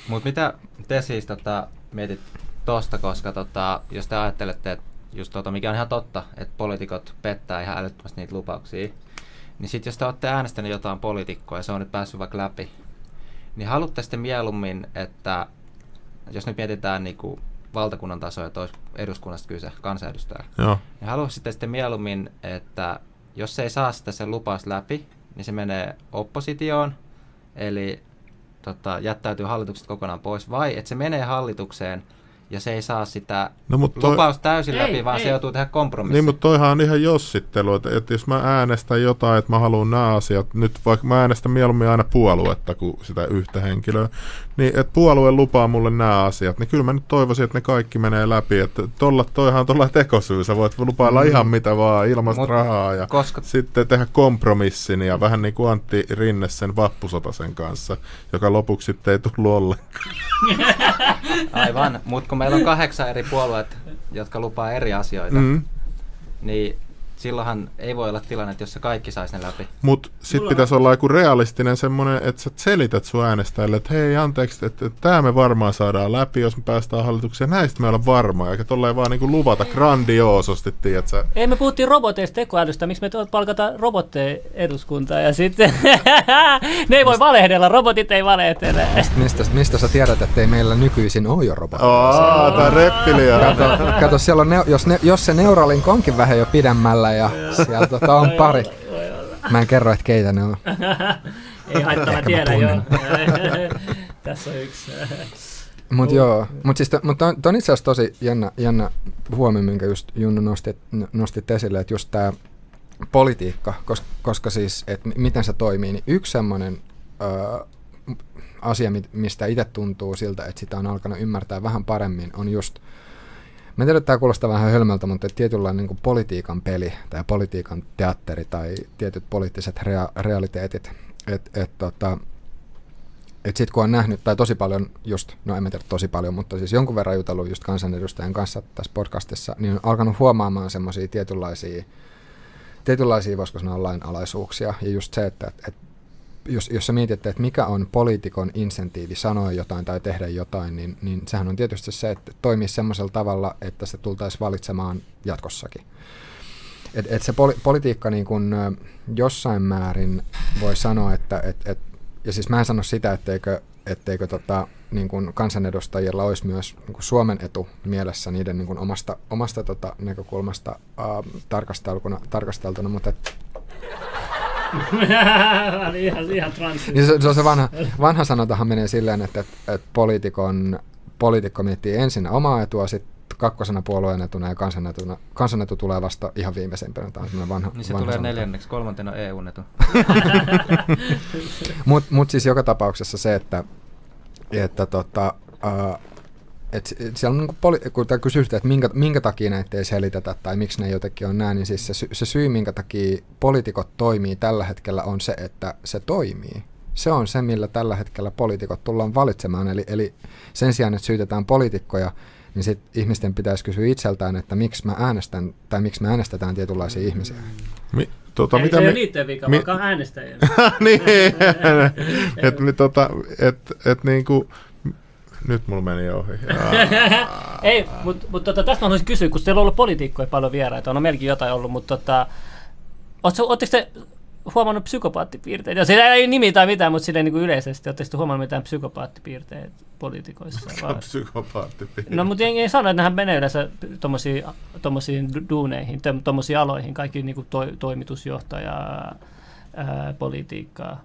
Mutta mitä te siis tota, mietit tosta, koska tota, jos te ajattelette, että just tota, mikä on ihan totta, että poliitikot pettää ihan älyttömästi niitä lupauksia, niin sitten jos te olette äänestäneet jotain poliitikkoa ja se on nyt päässyt vaikka läpi, niin haluatte sitten mieluummin, että jos nyt mietitään niinku valtakunnan tasoa, että olisi eduskunnasta kyse, kansanedustaja, Joo. niin haluaisitte sitten mieluummin, että jos se ei saa sitä sen lupaus läpi, niin se menee oppositioon, eli tota, jättäytyy hallituksesta kokonaan pois, vai että se menee hallitukseen ja se ei saa sitä No, mut toi, lupaus täysin Ei, läpi, vaan ei. se joutuu tehdä kompromissi. niin, mutta toihan on ihan jossittelu, että, että jos mä äänestän jotain, että mä haluan nämä asiat, nyt vaikka mä äänestän mieluummin aina puoluetta kuin sitä yhtä henkilöä, niin että puolue lupaa mulle nämä asiat, niin kyllä mä nyt toivoisin, että ne kaikki menee läpi, että tolla, toihan on tuolla tekosyy, sä voit lupailla Mm. ihan mitä vaan, ilmasta Mut rahaa ja koska sitten tehdä kompromissin ja vähän niin kuin Antti Rinne sen vappusotasen kanssa, joka lopuksi sitten ei tullut ollenkaan. Aivan, mutta kun meillä on kahdeksan eri puolueet, jotka lupaa eri asioita, mm. Mm. niin silloinhan ei voi olla tilanne, että jos se kaikki saisi ne läpi. Mutta sitten pitäisi olla joku realistinen semmoinen, että sä selität sun äänestäjille, että hei anteeksi, että, että tämä me varmaan saadaan läpi, jos me päästään hallitukseen. Näistä me ollaan varmaa, eikä tolleen vaan niinku luvata grandioososti, tiedätkö? Ei, me puhuttiin roboteista tekoälystä, miksi me tuot palkata robotteja eduskuntaan ja sitten ne ei voi valehdella, robotit ei valehtele. Mistä, mistä sä tiedät, että ei meillä nykyisin ole jo robotteja? Aa, tää reptilia. Kato, kato siellä on ne, jos, ne, jos se Neuralink onkin vähän jo pidemmällä ja siellä tota, on pari. Mä en kerro, että keitä ne on. ei haittaa, mä tiedän jo. tunnen. Tässä on yksi. Mutta joo, mutta siis mut on, on itse asiassa tosi jännä, jännä huomio, minkä just Junnu nostit, nostit esille, että just tämä politiikka, koska, koska siis, että miten se toimii, niin yksi semmoinen asia, mistä itse tuntuu siltä, että sitä on alkanut ymmärtää vähän paremmin, on just, mä en tiedä, että tämä kuulostaa vähän hölmöltä, mutta tietynlainen niin kuin politiikan peli tai politiikan teatteri tai tietyt poliittiset rea- realiteetit, että et, tota, et sit kun on nähnyt, tai tosi paljon just, no en tiedä tosi paljon, mutta siis jonkun verran jutellut just kansanedustajan kanssa tässä podcastissa, niin on alkanut huomaamaan semmoisia tietynlaisia, tietynlaisia, voisiko sanoa, lainalaisuuksia. Ja just se, että, että jos, jos sä mietit, että mikä on poliitikon insentiivi sanoa jotain tai tehdä jotain, niin, niin sehän on tietysti se, että toimii semmoisella tavalla, että se tultaisiin valitsemaan jatkossakin. Et, et se poli, politiikka niin kun, jossain määrin voi sanoa, että et, et, ja siis mä en sano sitä, etteikö, etteikö tota, niin kun kansanedustajilla olisi myös niin kun Suomen etu mielessä niiden niin kun omasta, omasta tota, näkökulmasta äh, tarkasteltuna, tarkasteltuna, mutta et, ihan, ihan transsi. niin se, se on se vanha, vanha sanontahan menee silleen, että, että, että poliitikon, poliitikko miettii ensin omaa etua, sitten kakkosena puolueen etuna ja kansanetuna, kansanetu tulee vasta ihan viimeisempänä. Tämä on vanha, Niin se vanha tulee sanonta. neljänneksi, kolmantena EUn etu. Mutta mut siis joka tapauksessa se, että, että tota, uh, et, et siellä on niinku poli- kun tää kysyt, että minkä, minkä takia näitä ei selitetä tai miksi ne jotenkin on näin, niin siis se, sy- se syy, minkä takia poliitikot toimii tällä hetkellä on se, että se toimii. Se on se, millä tällä hetkellä poliitikot tullaan valitsemaan. Eli, eli sen sijaan, että syytetään poliitikkoja, niin sit ihmisten pitäisi kysyä itseltään, että miksi mä äänestän, tai miksi me äänestetään tietynlaisia mm. ihmisiä. Mi, tota, Ei mitä se me, ole niiden vika, mi- vaan äänestäjien. niin, että mi, tota, et, et niinku, nyt mulla meni ohi. Ei, mutta mut, tota, tästä mä haluaisin kysyä, kun teillä on ollut poliitikkoja paljon vieraita, on meilläkin jotain ollut, mutta tota, Oletteko te huomannut psykopaattipiirteitä? Se ei nimi tai mitään, mutta silleen niin kuin yleisesti. Oletteko te huomannut mitään psykopaattipiirteitä poliitikoissa? Mikä psykopaattipiirteitä? No, mutta jengi ei sano, että nehän menee yleensä tuommoisiin duuneihin, tuommoisiin aloihin, kaikki niin kuin to, toimitusjohtaja, ää, politiikkaa.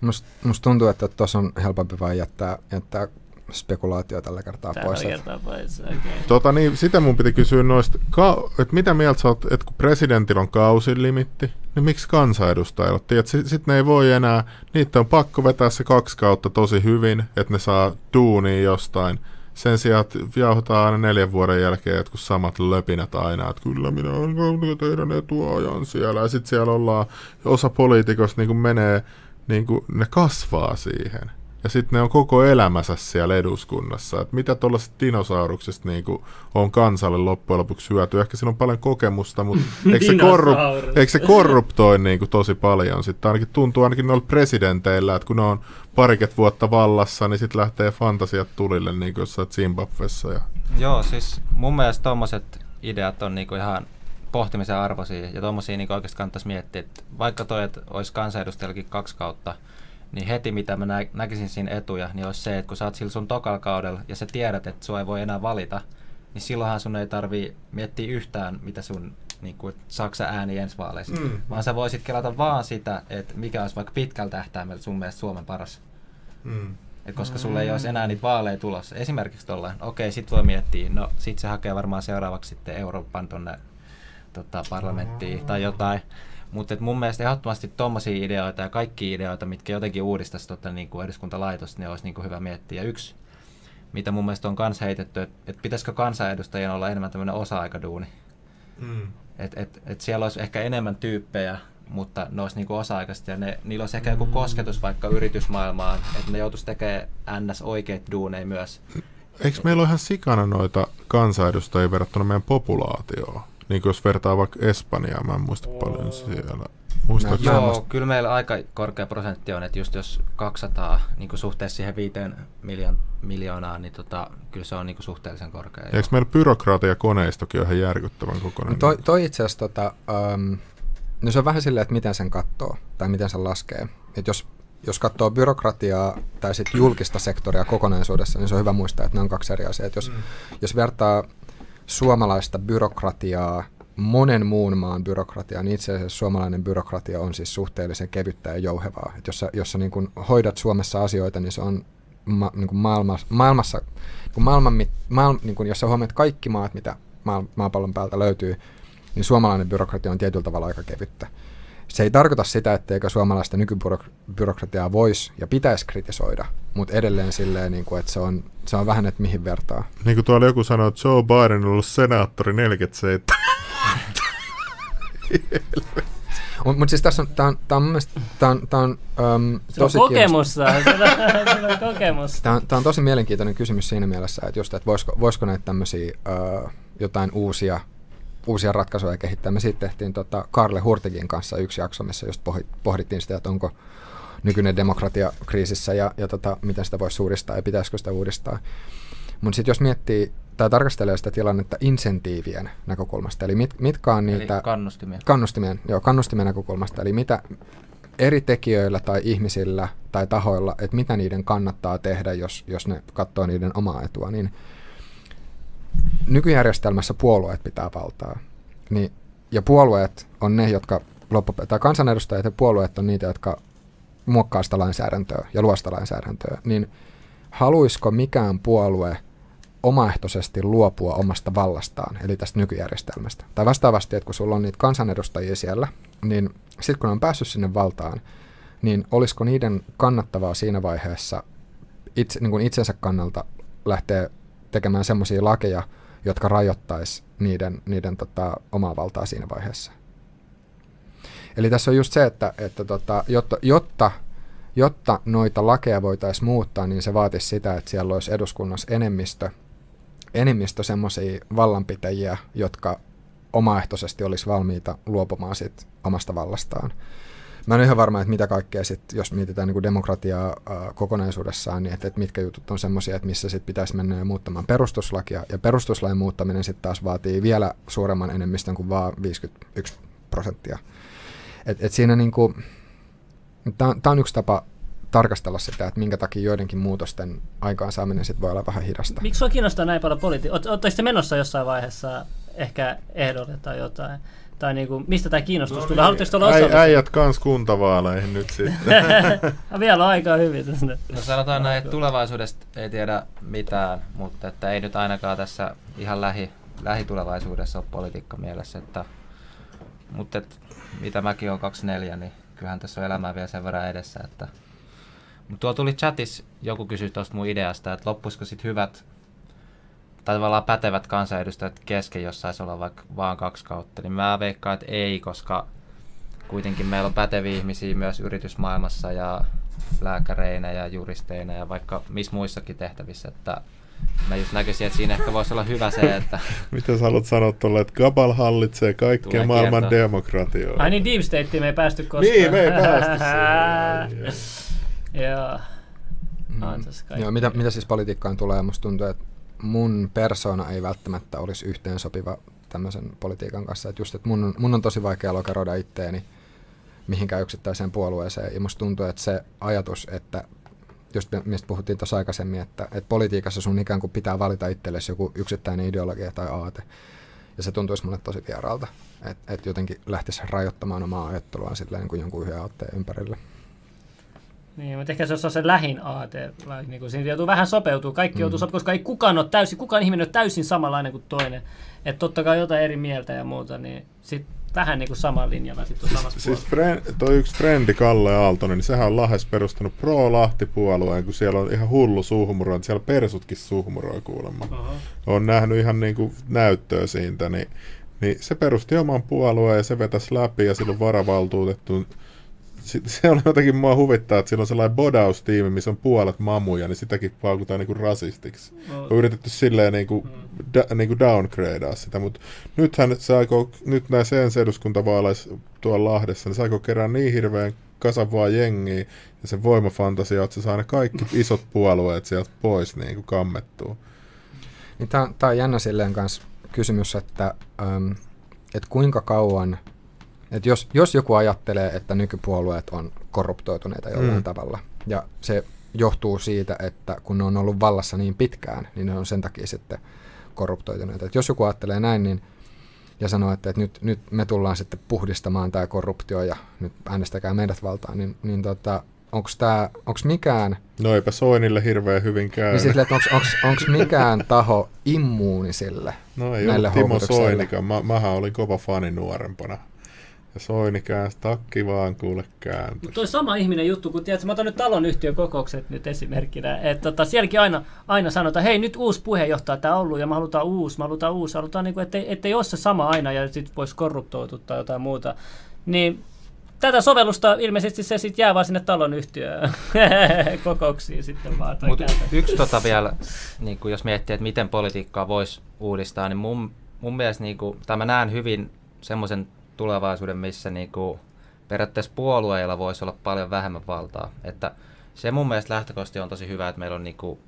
Musta, musta tuntuu, että tuossa on helpompi vain jättää, jättää spekulaatio tällä kertaa tällä pois. Kertaa pois. Okay. Tota, niin, sitä mun piti kysyä noista, ka- että mitä mieltä sä oot, että kun presidentillä on kausilimitti, niin miksi kansanedustajilla? Sitten sit ne ei voi enää, niitä on pakko vetää se kaksi kautta tosi hyvin, että ne saa duunia jostain. Sen sijaan, että jauhotaan aina neljän vuoden jälkeen jotkut samat löpinät aina, että kyllä minä olen teidän etuajan siellä. Ja sitten siellä ollaan, osa poliitikosta niin menee, niin ne kasvaa siihen ja sitten ne on koko elämänsä siellä eduskunnassa. Et mitä tuollaisesta dinosauruksesta niinku on kansalle loppujen lopuksi hyöty? Ehkä siinä on paljon kokemusta, mutta eikö se, korrup- eikö se korruptoi niinku tosi paljon? Sitten ainakin tuntuu ainakin noilla presidenteillä, että kun ne on pariket vuotta vallassa, niin sitten lähtee fantasiat tulille niin kuin jossain Zimbabwessa. Ja... Joo, siis mun mielestä tuommoiset ideat on niinku ihan pohtimisen arvoisia ja tuommoisia niinku oikeasti kannattaisi miettiä, että vaikka toi, että olisi kansanedustajallakin kaksi kautta, niin heti mitä mä nä- näkisin siinä etuja, niin olisi se, että kun sä oot sillä sun tokalla kaudella ja sä tiedät, että sua ei voi enää valita, niin silloinhan sun ei tarvi miettiä yhtään, mitä sun niin kuin, saksa ääni ensi vaaleissa, mm. vaan sä voisit kelata vaan sitä, että mikä olisi vaikka pitkällä tähtäimellä sun mielestä Suomen paras. Mm. Et koska sulla ei olisi enää niitä vaaleja tulossa. Esimerkiksi tuolla, okei, sit voi miettiä, no sit se hakee varmaan seuraavaksi sitten Euroopan tonne tota, parlamenttiin tai jotain. Mutta mun mielestä ehdottomasti tuommoisia ideoita ja kaikki ideoita, mitkä jotenkin uudistaisi tota, niin kuin eduskuntalaitosta, niin olisi niin kuin hyvä miettiä. Ja yksi, mitä mun mielestä on kanssa heitetty, että et pitäisikö kansanedustajien olla enemmän tämmöinen osa-aikaduuni. Mm. Että et, et siellä olisi ehkä enemmän tyyppejä, mutta ne olisi niinku osa-aikaisesti ja ne, niillä olisi ehkä joku mm. kosketus vaikka yritysmaailmaan, että ne joutuisi tekemään ns. oikeat duuneja myös. Eikö meillä ole ihan sikana noita kansanedustajia verrattuna meidän populaatioon? Niin jos vertaa vaikka Espanjaa, mä en muista oh. paljon siellä. Muistatko no, joo, kyllä meillä aika korkea prosentti on, että just jos 200 niin suhteessa siihen 5 miljoon, miljoonaa, niin tota, kyllä se on niin suhteellisen korkea. Eikö meillä byrokratia ja koneistokin ole ihan järkyttävän kokonainen? No toi, toi itse asiassa, tota, um, no se on vähän silleen, että miten sen katsoo tai miten sen laskee. Et jos, jos katsoo byrokratiaa tai sitten julkista sektoria kokonaisuudessa, niin se on hyvä muistaa, että ne on kaksi eri asiaa. Et jos, mm. jos vertaa suomalaista byrokratiaa monen muun maan byrokratiaa, niin itse asiassa suomalainen byrokratia on siis suhteellisen kevyttä ja jouhevaa. Et jos sä, jos sä niin kun hoidat Suomessa asioita, niin se on ma, niin kun maailma, maailmassa, niin kun maailman, maailma, niin kun jos sä huomioit kaikki maat, mitä maa, maapallon päältä löytyy, niin suomalainen byrokratia on tietyllä tavalla aika kevyttä. Se ei tarkoita sitä, etteikö suomalaista nykybyrokratiaa voisi ja pitäisi kritisoida, mutta edelleen silleen, niin kuin, että se on, se on vähän, että mihin vertaa. Niin kuin tuolla joku sanoi, että Joe Biden on ollut senaattori 47. Mutta mut siis tässä on, tää on, tää on, tää on, tää on um, tosi on kokemusta. Tää on, tää on tosi mielenkiintoinen kysymys siinä mielessä, että just, että voisiko, voisiko näitä tämmöisiä uh, jotain uusia uusia ratkaisuja kehittää. Me sitten tehtiin tota Karle Hurtigin kanssa yksi jakso, missä just pohdittiin sitä, että onko nykyinen demokratia kriisissä ja, ja tota, miten sitä voisi uudistaa ja pitäisikö sitä uudistaa. Mutta sitten jos miettii tai tarkastelee sitä tilannetta insentiivien näkökulmasta, eli mit, mitkä on niitä... Eli kannustimien. Kannustimien, joo, kannustimien näkökulmasta, eli mitä eri tekijöillä tai ihmisillä tai tahoilla, että mitä niiden kannattaa tehdä, jos, jos ne katsoo niiden omaa etua, niin nykyjärjestelmässä puolueet pitää valtaa. Niin, ja puolueet on ne, jotka loppupeleissä, tai kansanedustajat ja puolueet on niitä, jotka muokkaa sitä lainsäädäntöä ja luo sitä lainsäädäntöä, niin haluaisiko mikään puolue omaehtoisesti luopua omasta vallastaan, eli tästä nykyjärjestelmästä. Tai vastaavasti, että kun sulla on niitä kansanedustajia siellä, niin sitten kun ne on päässyt sinne valtaan, niin olisiko niiden kannattavaa siinä vaiheessa itse, niin kuin itsensä kannalta lähteä tekemään semmoisia lakeja, jotka rajoittaisi niiden, niiden tota, omaa valtaa siinä vaiheessa. Eli tässä on just se, että, että tota, jotta, jotta, jotta noita lakeja voitaisiin muuttaa, niin se vaatisi sitä, että siellä olisi eduskunnassa enemmistö, enemmistö semmoisia vallanpitäjiä, jotka omaehtoisesti olisi valmiita luopumaan siitä omasta vallastaan. Mä en ole ihan varma, että mitä kaikkea sit, jos mietitään niin kuin demokratiaa kokonaisuudessaan, niin että, että mitkä jutut on semmoisia, että missä sit pitäisi mennä ja muuttamaan perustuslakia. Ja perustuslain muuttaminen sitten taas vaatii vielä suuremman enemmistön kuin vaan 51 prosenttia. Et, et siinä niin tämä on yksi tapa tarkastella sitä, että minkä takia joidenkin muutosten aikaansaaminen sit voi olla vähän hidasta. Miksi sinua kiinnostaa näin paljon politiikkaa? Oletteko menossa jossain vaiheessa ehkä ehdolle tai jotain? Tai niinku, mistä tämä kiinnostus no, tulee? Niin. Haluatteko olla Äi, Äijät kans kuntavaaleihin nyt sitten. Vielä on aika hyvin. No sanotaan näin, että tulevaisuudesta ei tiedä mitään, mutta että ei nyt ainakaan tässä ihan lähi, lähitulevaisuudessa ole politiikka mielessä. Että, mutta että, mitä mäkin on 24, niin kyllähän tässä on elämää vielä sen verran edessä. Että, mutta tuolla tuli chatissa, joku kysyi tuosta mun ideasta, että loppuisiko sitten hyvät tai tavallaan pätevät kansanedustajat kesken, jos saisi olla vaikka vaan kaksi kautta, niin mä veikkaan, että ei, koska kuitenkin meillä on päteviä ihmisiä myös yritysmaailmassa ja lääkäreinä ja juristeina ja vaikka missä muissakin tehtävissä, että mä just näkisin, että siinä ehkä voisi olla hyvä se, että... Mitä sä haluat sanoa tuolle, että Gabal hallitsee kaikkea Tulee maailman kiertoa. demokratioita? Ai niin, Deep State me ei päästy koskaan. Niin, me ei päästy Joo. Mm. Joo, mitä, mitä siis politiikkaan tulee, musta tuntuu, että mun persona ei välttämättä olisi yhteen sopiva tämmöisen politiikan kanssa. Että just, että mun, mun on tosi vaikea lokeroida itteeni mihinkään yksittäiseen puolueeseen. Ja musta tuntuu, että se ajatus, että just mistä puhuttiin tuossa aikaisemmin, että, että politiikassa sun ikään kuin pitää valita itsellesi joku yksittäinen ideologia tai aate. Ja se tuntuisi mulle tosi vieraalta, että et jotenkin lähtisi rajoittamaan omaa ajattelua silleen niin kuin jonkun yhden aatteen ympärille. Niin, mutta ehkä se on se lähin aate. Niin kuin siinä joutuu vähän sopeutuu. Kaikki mm. joutuu sopeutumaan, koska ei kukaan ole täysin, kukaan ihminen ole täysin samanlainen kuin toinen. Että totta kai jotain eri mieltä ja muuta, niin sit vähän niin kuin sama linjalla sitten samassa Siis friend, toi yksi frendi Kalle Aaltonen, niin sehän on Lahes perustanut Pro-Lahti-puolueen, kun siellä on ihan hullu suhmuro, että siellä persutkin suhmuroi kuulemma. Uh-huh. On nähnyt ihan niin kuin näyttöä siitä, niin, niin se perusti oman puolueen ja se vetäisi läpi ja silloin varavaltuutettu se on jotenkin mua huvittaa, että sillä on sellainen bodaustiimi, missä on puolet mamuja, niin sitäkin paukutaan niinku rasistiksi. No. On yritetty silleen niinku, mm. da, niinku downgradea sitä, mutta nythän se aikoo, nyt näissä ensi eduskuntavaaleissa tuolla Lahdessa, niin se aikoo kerää niin hirveän kasavaa jengiä ja se voimafantasia, että se saa ne kaikki isot puolueet sieltä pois niin kuin kammettuu. Niin Tämä on jännä silleen kanssa kysymys, että, ähm, että kuinka kauan – et jos, jos joku ajattelee, että nykypuolueet on korruptoituneita jollain mm. tavalla, ja se johtuu siitä, että kun ne on ollut vallassa niin pitkään, niin ne on sen takia sitten korruptoituneita. Et jos joku ajattelee näin, niin ja sanoo, että, että nyt, nyt me tullaan sitten puhdistamaan tämä korruptio ja nyt äänestäkää meidät valtaan, niin, niin tota, onko tämä, onko mikään... No eipä Soinille hirveän hyvin käy. Niin että onko mikään taho immuuni sille No ei näille Timo Soinikaan, mä, mähän olin kova fani nuorempana. Ja Soini käänsi takki vaan kuule kääntö. Mutta toi sama ihminen juttu, kun tiedätkö, mä otan nyt talon yhtiön kokoukset nyt esimerkkinä, että tota, sielläkin aina, aina sanotaan, hei nyt uusi puheenjohtaja tämä ollut ja me halutaan uusi, me halutaan uusi, halutaan niin kuin, ettei, ettei ole se sama aina ja sitten voisi korruptoitua tai jotain muuta. Niin tätä sovellusta ilmeisesti se sitten jää vaan sinne talon yhtiöön kokouksiin sitten vaan. Mut yksi tota vielä, niin kuin jos miettii, että miten politiikkaa voisi uudistaa, niin mun, mun mielestä niin kuin, tai mä näen hyvin semmoisen tulevaisuuden, missä niinku periaatteessa puolueilla voisi olla paljon vähemmän valtaa. Että se mun mielestä lähtökohtaisesti on tosi hyvä, että meillä on niinku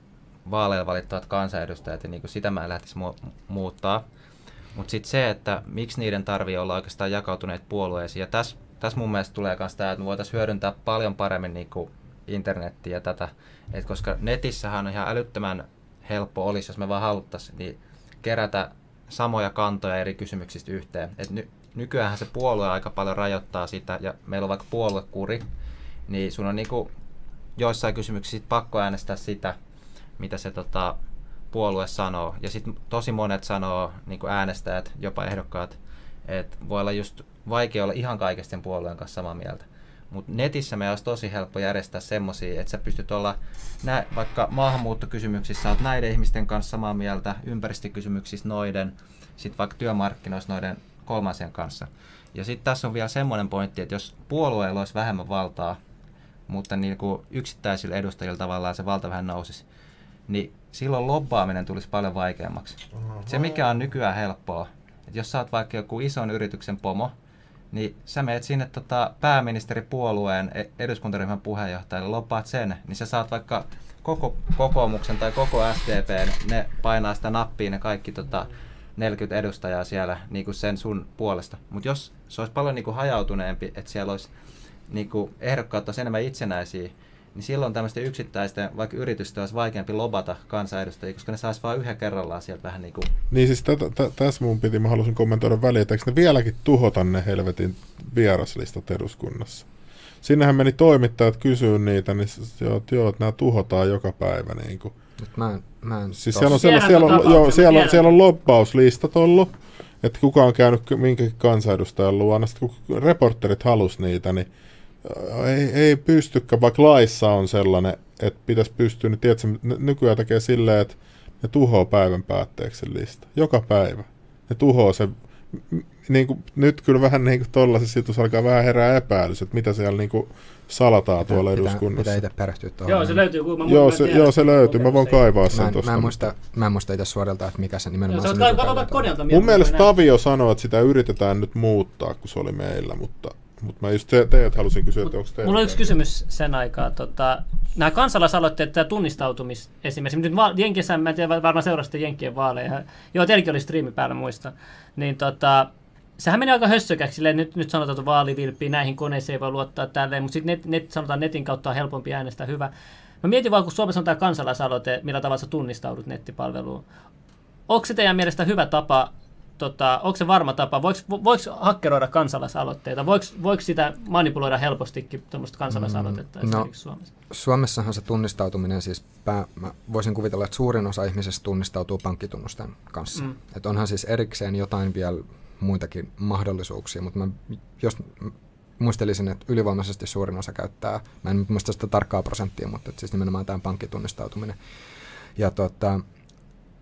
vaaleilla valittavat kansanedustajat ja niinku sitä mä en lähtisi mu- muuttaa. Mutta sitten se, että miksi niiden tarvii olla oikeastaan jakautuneet puolueisiin. Ja tässä täs mun mielestä tulee myös tämä, että me voitaisiin hyödyntää paljon paremmin niinku internettiä ja tätä. Et koska netissähän on ihan älyttömän helppo olisi, jos me vaan haluttaisiin, niin kerätä samoja kantoja eri kysymyksistä yhteen. Et ny, nykyään se puolue aika paljon rajoittaa sitä, ja meillä on vaikka puoluekuri, niin sun on niinku joissain kysymyksissä pakko äänestää sitä, mitä se tota, puolue sanoo. Ja sitten tosi monet sanoo, niin äänestäjät, jopa ehdokkaat, että voi olla just vaikea olla ihan kaikesta puolueen kanssa samaa mieltä. Mutta netissä me olisi tosi helppo järjestää semmoisia, että sä pystyt olla, nä, vaikka maahanmuuttokysymyksissä olet näiden ihmisten kanssa samaa mieltä, ympäristökysymyksissä noiden, sitten vaikka työmarkkinoissa noiden kolmansien kanssa. Ja sitten tässä on vielä semmoinen pointti, että jos puolueella olisi vähemmän valtaa, mutta niin kuin yksittäisillä edustajilla tavallaan se valta vähän nousisi, niin silloin lobbaaminen tulisi paljon vaikeammaksi. Et se mikä on nykyään helppoa, että jos sä oot vaikka joku ison yrityksen pomo, niin sä meet sinne tota, pääministeripuolueen e- eduskuntaryhmän puheenjohtajalle, loppaat sen, niin sä saat vaikka koko kokoomuksen tai koko SDP, ne painaa sitä nappia, ne kaikki tota, 40 edustajaa siellä niin kuin sen sun puolesta. Mutta jos se olisi paljon niin kuin hajautuneempi, että siellä olisi niin kuin ehdokkaat olisi enemmän itsenäisiä, niin silloin tämmöisten yksittäisten, vaikka yritysten olisi vaikeampi lobata kansanedustajia, koska ne saisi vain yhden kerrallaan sieltä vähän niin kuin... Niin siis tässä mun piti, mä halusin kommentoida väliin, että eikö ne vieläkin tuhota ne helvetin vieraslistat eduskunnassa? Sinnehän meni toimittajat kysyä niitä, niin joo, että nämä tuhotaan joka päivä. Niin kuin. Nyt mä en, mä en siis siellä on, siellä, siellä, on, joo, siellä, on, siellä on lobbauslistat ollut, että kuka on käynyt minkäkin kansanedustajan luona. Sitten kun reporterit halus niitä, niin ei, ei pystykään, vaikka laissa on sellainen, että pitäisi pystyä, niin tiedätkö, nykyään tekee silleen, että ne tuhoaa päivän päätteeksi lista. Joka päivä. Ne tuhoaa sen. Niin kuin, nyt kyllä vähän niin kuin tuollaisessa jutussa alkaa vähän herää epäilys, että mitä siellä niin kuin salataan pitää, tuolla pitää, eduskunnassa. Pitää itse perehtyä tuohon. Joo, se löytyy. Kun mä joo, se, joo, se löytyy. Mä voin kaivaa sen tuosta. Mä en muista, mä en muista itse suorilta, että mikä se nimenomaan joo, se on. Kaivata koneelta. Mun mielestä Tavio sanoi, että sitä yritetään nyt muuttaa, kun se oli meillä, mutta mutta mä just te, teidät halusin kysyä, että onko teillä... Mulla on yksi kysymys sen aikaa. Tota, nämä kansalaisaloitteet, tämä tunnistautumis esimerkiksi. Nyt va- Jenkissä, mä en tiedä, varmaan seurasitte Jenkkien vaaleja. Joo, teilläkin oli striimi päällä muista. Niin tota, sehän meni aika hössökäksi, silleen, nyt, nyt sanotaan, että vaalivilppi, näihin koneisiin ei voi luottaa tälleen, mutta sitten net, net, sanotaan netin kautta on helpompi äänestää hyvä. Mä mietin vaan, kun Suomessa on tämä kansalaisaloite, millä tavalla sä tunnistaudut nettipalveluun. Onko se teidän mielestä hyvä tapa tota, onko se varma tapa, voiko, voiko hakkeroida kansalaisaloitteita, voiko, voiko sitä manipuloida helpostikin tuommoista kansalaisaloitetta mm, no, Suomessa? Suomessahan se tunnistautuminen siis, pää, mä voisin kuvitella, että suurin osa ihmisistä tunnistautuu pankkitunnusten kanssa. Mm. Että onhan siis erikseen jotain vielä muitakin mahdollisuuksia, mutta mä, jos muistelisin, että ylivoimaisesti suurin osa käyttää, mä en muista sitä tarkkaa prosenttia, mutta siis nimenomaan tämä pankkitunnistautuminen. Ja tota,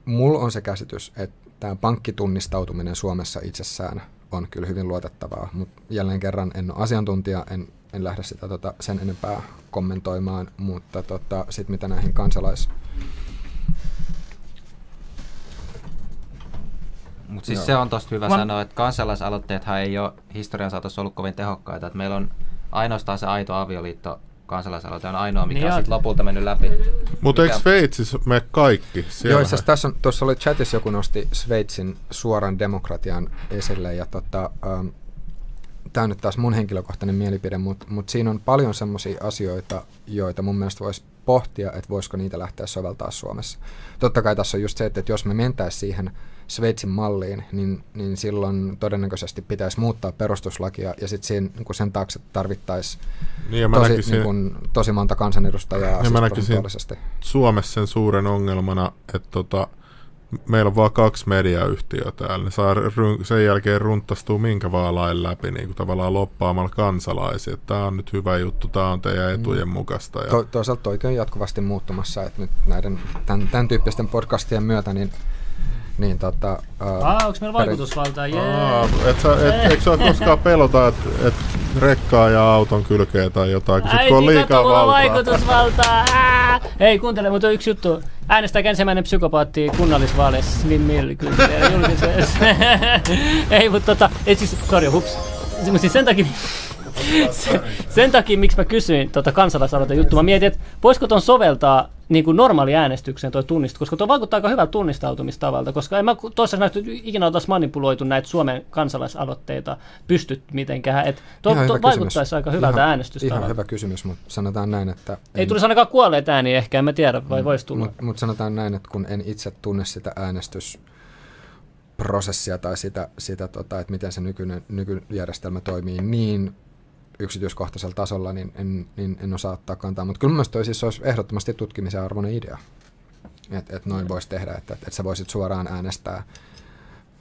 mulla on se käsitys, että tämä pankkitunnistautuminen Suomessa itsessään on kyllä hyvin luotettavaa, mutta jälleen kerran en ole asiantuntija, en, en lähde sitä tota, sen enempää kommentoimaan, mutta tota, sitten mitä näihin kansalais... Mutta siis Joo. se on tosta hyvä Mä... sanoa, että kansalaisaloitteethan ei ole historian saatossa ollut kovin tehokkaita. Että meillä on ainoastaan se aito avioliitto kansalaisaloite on ainoa, mikä niin on sitten lopulta mennyt läpi. Mutta eikö Sveitsissä me kaikki? Joo, itse tässä on, tuossa oli chatissa joku nosti Sveitsin suoran demokratian esille, ja tota, ähm, tämä on nyt taas mun henkilökohtainen mielipide, mutta mut siinä on paljon semmoisia asioita, joita mun mielestä voisi pohtia, että voisiko niitä lähteä soveltaa Suomessa. Totta kai tässä on just se, että jos me mentäisiin siihen Sveitsin malliin, niin, niin silloin todennäköisesti pitäisi muuttaa perustuslakia ja sitten niin sen taakse tarvittaisiin niin tosi, näkisin, niin tosi monta kansanedustajaa. Ja siis mä näkisin Suomessa sen suuren ongelmana, että tota, meillä on vain kaksi mediayhtiöä täällä. Ne saa sen jälkeen runtastuu minkä vaan lain läpi niin kuin tavallaan loppaamalla kansalaisia. Tämä on nyt hyvä juttu, tämä on teidän etujen mm. mukaista. Ja... To, toisaalta toikin on jatkuvasti muuttumassa, että nyt näiden tämän, tämän tyyppisten podcastien myötä niin niin tota... Uh, Aa, onko meillä vaikutusvaltaa? Jee. et sä, et, eikö sä koskaan pelota, että et rekkaa ja auton kylkee tai jotain, kun sit, kun on liikaa valtaa? vaikutusvaltaa! Ää! Hei, kuuntele, mutta yksi juttu. Äänestää ensimmäinen psykopaatti kunnallisvaaleissa Slim Mill Ei, mutta tota, et siis, sorry, hups. Siis sen takia, sen, sen takia, miksi mä kysyin tota kansalaisaloite juttu, mä mietin, että voisiko ton soveltaa niin kuin normaali äänestykseen tuo tunnistus, koska tuo vaikuttaa aika hyvältä tunnistautumistavalta, koska en mä tuossa nähty, ikinä oltaisi manipuloitu näitä Suomen kansalaisaloitteita pystyt mitenkään. Että tuo, tuo vaikuttaisi kysymys. aika hyvältä ihan, äänestystavalta. Ihan hyvä kysymys, mutta sanotaan näin, että... Ei en, tulisi ainakaan kuolleet ääniä ehkä, en mä tiedä, vai mm, voisi tulla. Mutta mut sanotaan näin, että kun en itse tunne sitä äänestys prosessia tai sitä, sitä tota, että miten se nykyinen, nykyjärjestelmä toimii niin yksityiskohtaisella tasolla, niin en, niin en osaa ottaa kantaa. Mutta kyllä mielestäni siis olisi ehdottomasti tutkimisen arvoinen idea, että et noin voisi tehdä, että et, et sä voisit suoraan äänestää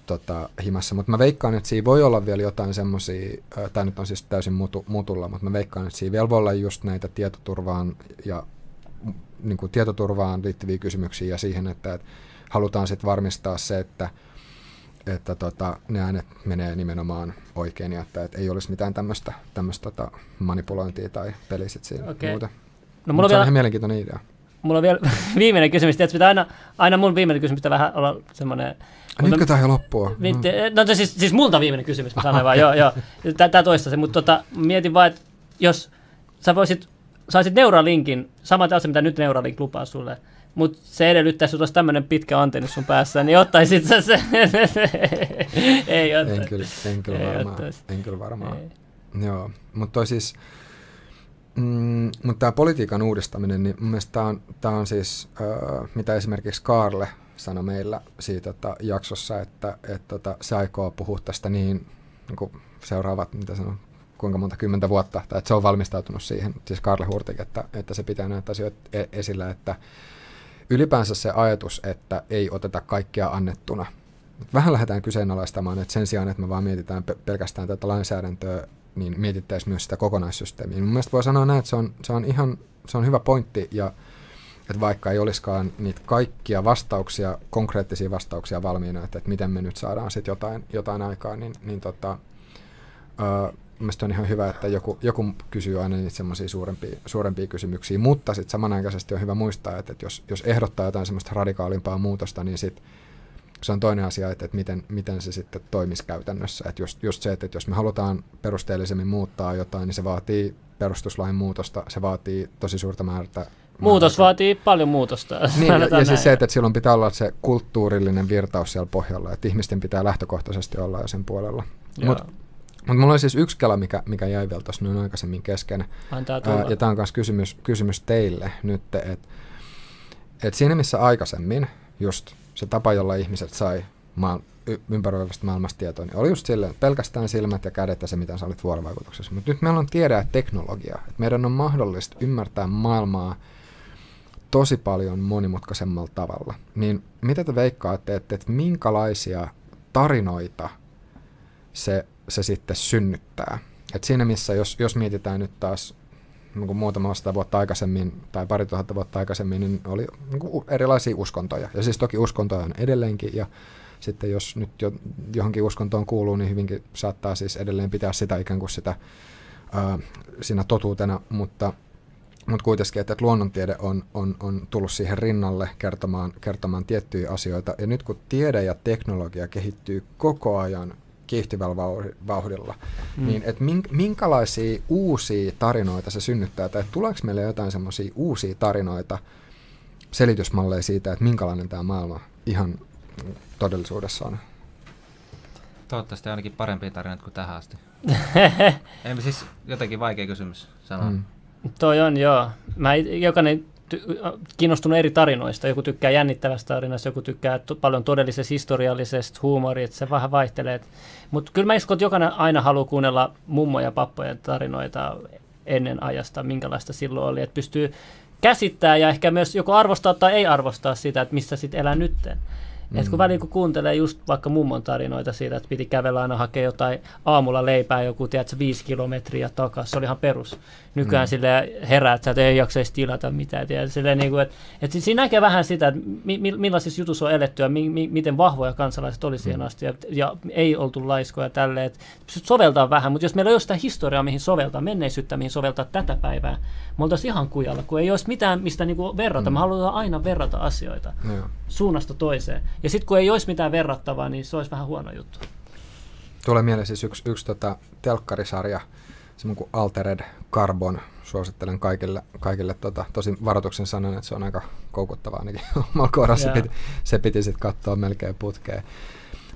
tota, himassa. Mutta mä veikkaan, että siinä voi olla vielä jotain semmoisia, tämä nyt on siis täysin mutu, mutulla, mutta mä veikkaan, että siinä vielä voi olla just näitä tietoturvaan ja niin kuin tietoturvaan liittyviä kysymyksiä ja siihen, että, että halutaan sitten varmistaa se, että että tota, ne äänet menee nimenomaan oikein ja että, että ei olisi mitään tämmöistä tota, manipulointia tai pelisit siinä okay. muuta. No, mulla on vielä... ihan mielenkiintoinen idea. mulla on vielä viimeinen kysymys. Tiedätkö, pitää aina, aina mun viimeinen kysymys pitää vähän olla semmoinen... Nytkö tämä jo loppua? Mm. No siis, siis multa viimeinen kysymys, mä sanoin vaan, joo, joo. Tämä toista se, mutta tota, mietin vaan, että jos sä voisit, saisit Neuralinkin, samat asia, mitä nyt Neuralink lupaa sulle, mutta se edellyttää, että olisi tämmöinen pitkä antenni sun päässä, niin ottaisit sä se? ei ottaisi. En kyllä, en kyllä varmaan. En kyllä varmaan. Ei. Joo, mutta toi siis, mm, mutta tämä politiikan uudistaminen, niin mun mielestä tämä on, tää on siis, äh, mitä esimerkiksi Karle sanoi meillä siitä että jaksossa, että et, tota, se aikoo puhua tästä niin, niin kuin seuraavat, mitä sanon, kuinka monta kymmentä vuotta, tai että se on valmistautunut siihen, siis Karle Hurtik, että, että se pitää näitä asioita e- esillä, että ylipäänsä se ajatus, että ei oteta kaikkea annettuna. Vähän lähdetään kyseenalaistamaan, että sen sijaan, että me vaan mietitään pe- pelkästään tätä lainsäädäntöä, niin mietittäisiin myös sitä kokonaissysteemiä. Mun mielestä voi sanoa näin, että se on, se on ihan se on hyvä pointti, ja että vaikka ei olisikaan niitä kaikkia vastauksia, konkreettisia vastauksia valmiina, että, että miten me nyt saadaan sitten jotain, jotain aikaa, niin, niin tota, mielestäni on ihan hyvä, että joku, joku kysyy aina niitä semmoisia suurempia, suurempia kysymyksiä, mutta sitten samanaikaisesti on hyvä muistaa, että, että jos, jos ehdottaa jotain semmoista radikaalimpaa muutosta, niin sit se on toinen asia, että, että miten, miten se sitten toimisi käytännössä. Että just, just se, että, että jos me halutaan perusteellisemmin muuttaa jotain, niin se vaatii perustuslain muutosta, se vaatii tosi suurta määrää Muutos vaatii paljon muutosta. Niin, ja, ja siis se, että, että silloin pitää olla se kulttuurillinen virtaus siellä pohjalla, että ihmisten pitää lähtökohtaisesti olla jo sen puolella. Mutta mutta mulla oli siis yksi kela, mikä, mikä jäi vielä tuossa noin aikaisemmin kesken. Ää, ja tämä on myös kysymys, kysymys teille nyt, että et siinä missä aikaisemmin just se tapa, jolla ihmiset sai maa, ympäröivästä maailmasta tietoa, niin oli just silleen, pelkästään silmät ja kädet ja se, mitä sä olit vuorovaikutuksessa. Mutta nyt meillä on tiede ja teknologia. Et meidän on mahdollista ymmärtää maailmaa tosi paljon monimutkaisemmalla tavalla. Niin mitä te veikkaatte, että, että minkälaisia tarinoita se se sitten synnyttää. Et siinä missä, jos, jos mietitään nyt taas niin muutama sata vuotta aikaisemmin tai pari tuhatta vuotta aikaisemmin, niin oli niin erilaisia uskontoja. Ja siis toki uskontoja on edelleenkin, ja sitten jos nyt jo, johonkin uskontoon kuuluu, niin hyvinkin saattaa siis edelleen pitää sitä ikään kuin sitä ää, siinä totuutena, mutta, mutta kuitenkin, että, luonnontiede on, on, on tullut siihen rinnalle kertomaan, kertomaan tiettyjä asioita. Ja nyt kun tiede ja teknologia kehittyy koko ajan kiihtyvällä vauhdilla. Mm. Niin, että minkälaisia uusia tarinoita se synnyttää, tai tuleeko meille jotain semmoisia uusia tarinoita, selitysmalleja siitä, että minkälainen tämä maailma ihan todellisuudessa on? Toivottavasti ainakin parempia tarinoita kuin tähän asti. Ei siis jotenkin vaikea kysymys sanoa. Mm. Toi on, joo. Mä jokainen kiinnostunut eri tarinoista. Joku tykkää jännittävästä tarinasta, joku tykkää to- paljon todellisesta historiallisesta huumorista, se vähän vaihtelee. Mutta kyllä mä uskon, että jokainen aina haluaa kuunnella mummoja ja pappojen tarinoita ennen ajasta, minkälaista silloin oli, että pystyy käsittää ja ehkä myös joko arvostaa tai ei arvostaa sitä, että missä sitten elää nytten. Mm. Et kun väliin kun kuuntelee just vaikka mummon tarinoita siitä, että piti kävellä aina hakea jotain aamulla leipää joku, tiedätkö, viisi kilometriä takaisin, se oli ihan perus. Nykyään mm. sille herää, että sä et ei jaksaisi tilata mitään. Tiedät, silleen, niin kuin, että, että siinä näkee vähän sitä, että mi, mi, millaisissa jutuissa on eletty ja mi, mi, miten vahvoja kansalaiset oli siihen mm. asti ja, ja, ei oltu laiskoja tälleen. Että soveltaa vähän, mutta jos meillä ei ole sitä historiaa, mihin soveltaa, menneisyyttä, mihin soveltaa tätä päivää, me oltaisiin ihan kujalla, kun ei olisi mitään, mistä niinku verrata. Mm. Me halutaan aina verrata asioita Joo. suunnasta toiseen. Ja sitten kun ei olisi mitään verrattavaa, niin se olisi vähän huono juttu. Tulee mieleen siis yksi, yksi tota, telkkarisarja, semmoinen kuin Altered Carbon. Suosittelen kaikille, kaikille tota, tosi varoituksen sanan, että se on aika koukuttavaa ainakin omalla kohdassa. Se piti, se piti sitten katsoa melkein putkeen.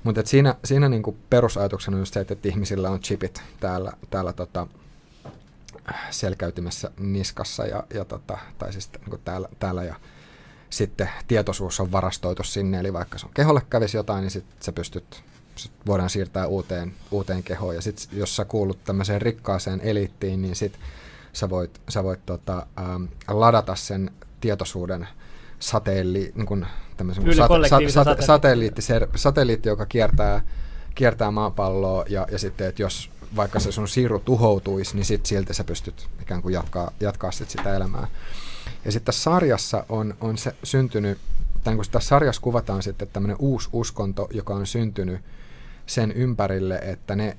Mutta siinä, siinä niinku perusajatuksena on just se, että ihmisillä on chipit täällä, täällä tota, selkäytimessä niskassa ja, ja tota, tai siis niin täällä, täällä ja sitten tietoisuus on varastoitu sinne, eli vaikka sun keholle kävisi jotain, niin sitten sä pystyt, sit voidaan siirtää uuteen, uuteen kehoon. Ja sitten jos sä kuulut tämmöiseen rikkaaseen eliittiin, niin sit sä voit, sä voit tota, ähm, ladata sen tietoisuuden satelli, niin kuin sate, sate, sate, satelliitti, satelliitti, joka kiertää, kiertää maapalloa, ja, ja sitten, että jos vaikka se sun siru tuhoutuisi, niin sit silti sä pystyt ikään kuin jatkaa, jatkaa sit sitä elämää. Ja sitten tässä sarjassa on, on se syntynyt, tai kun tässä sarjassa kuvataan sitten tämmöinen uusi uskonto, joka on syntynyt sen ympärille, että ne,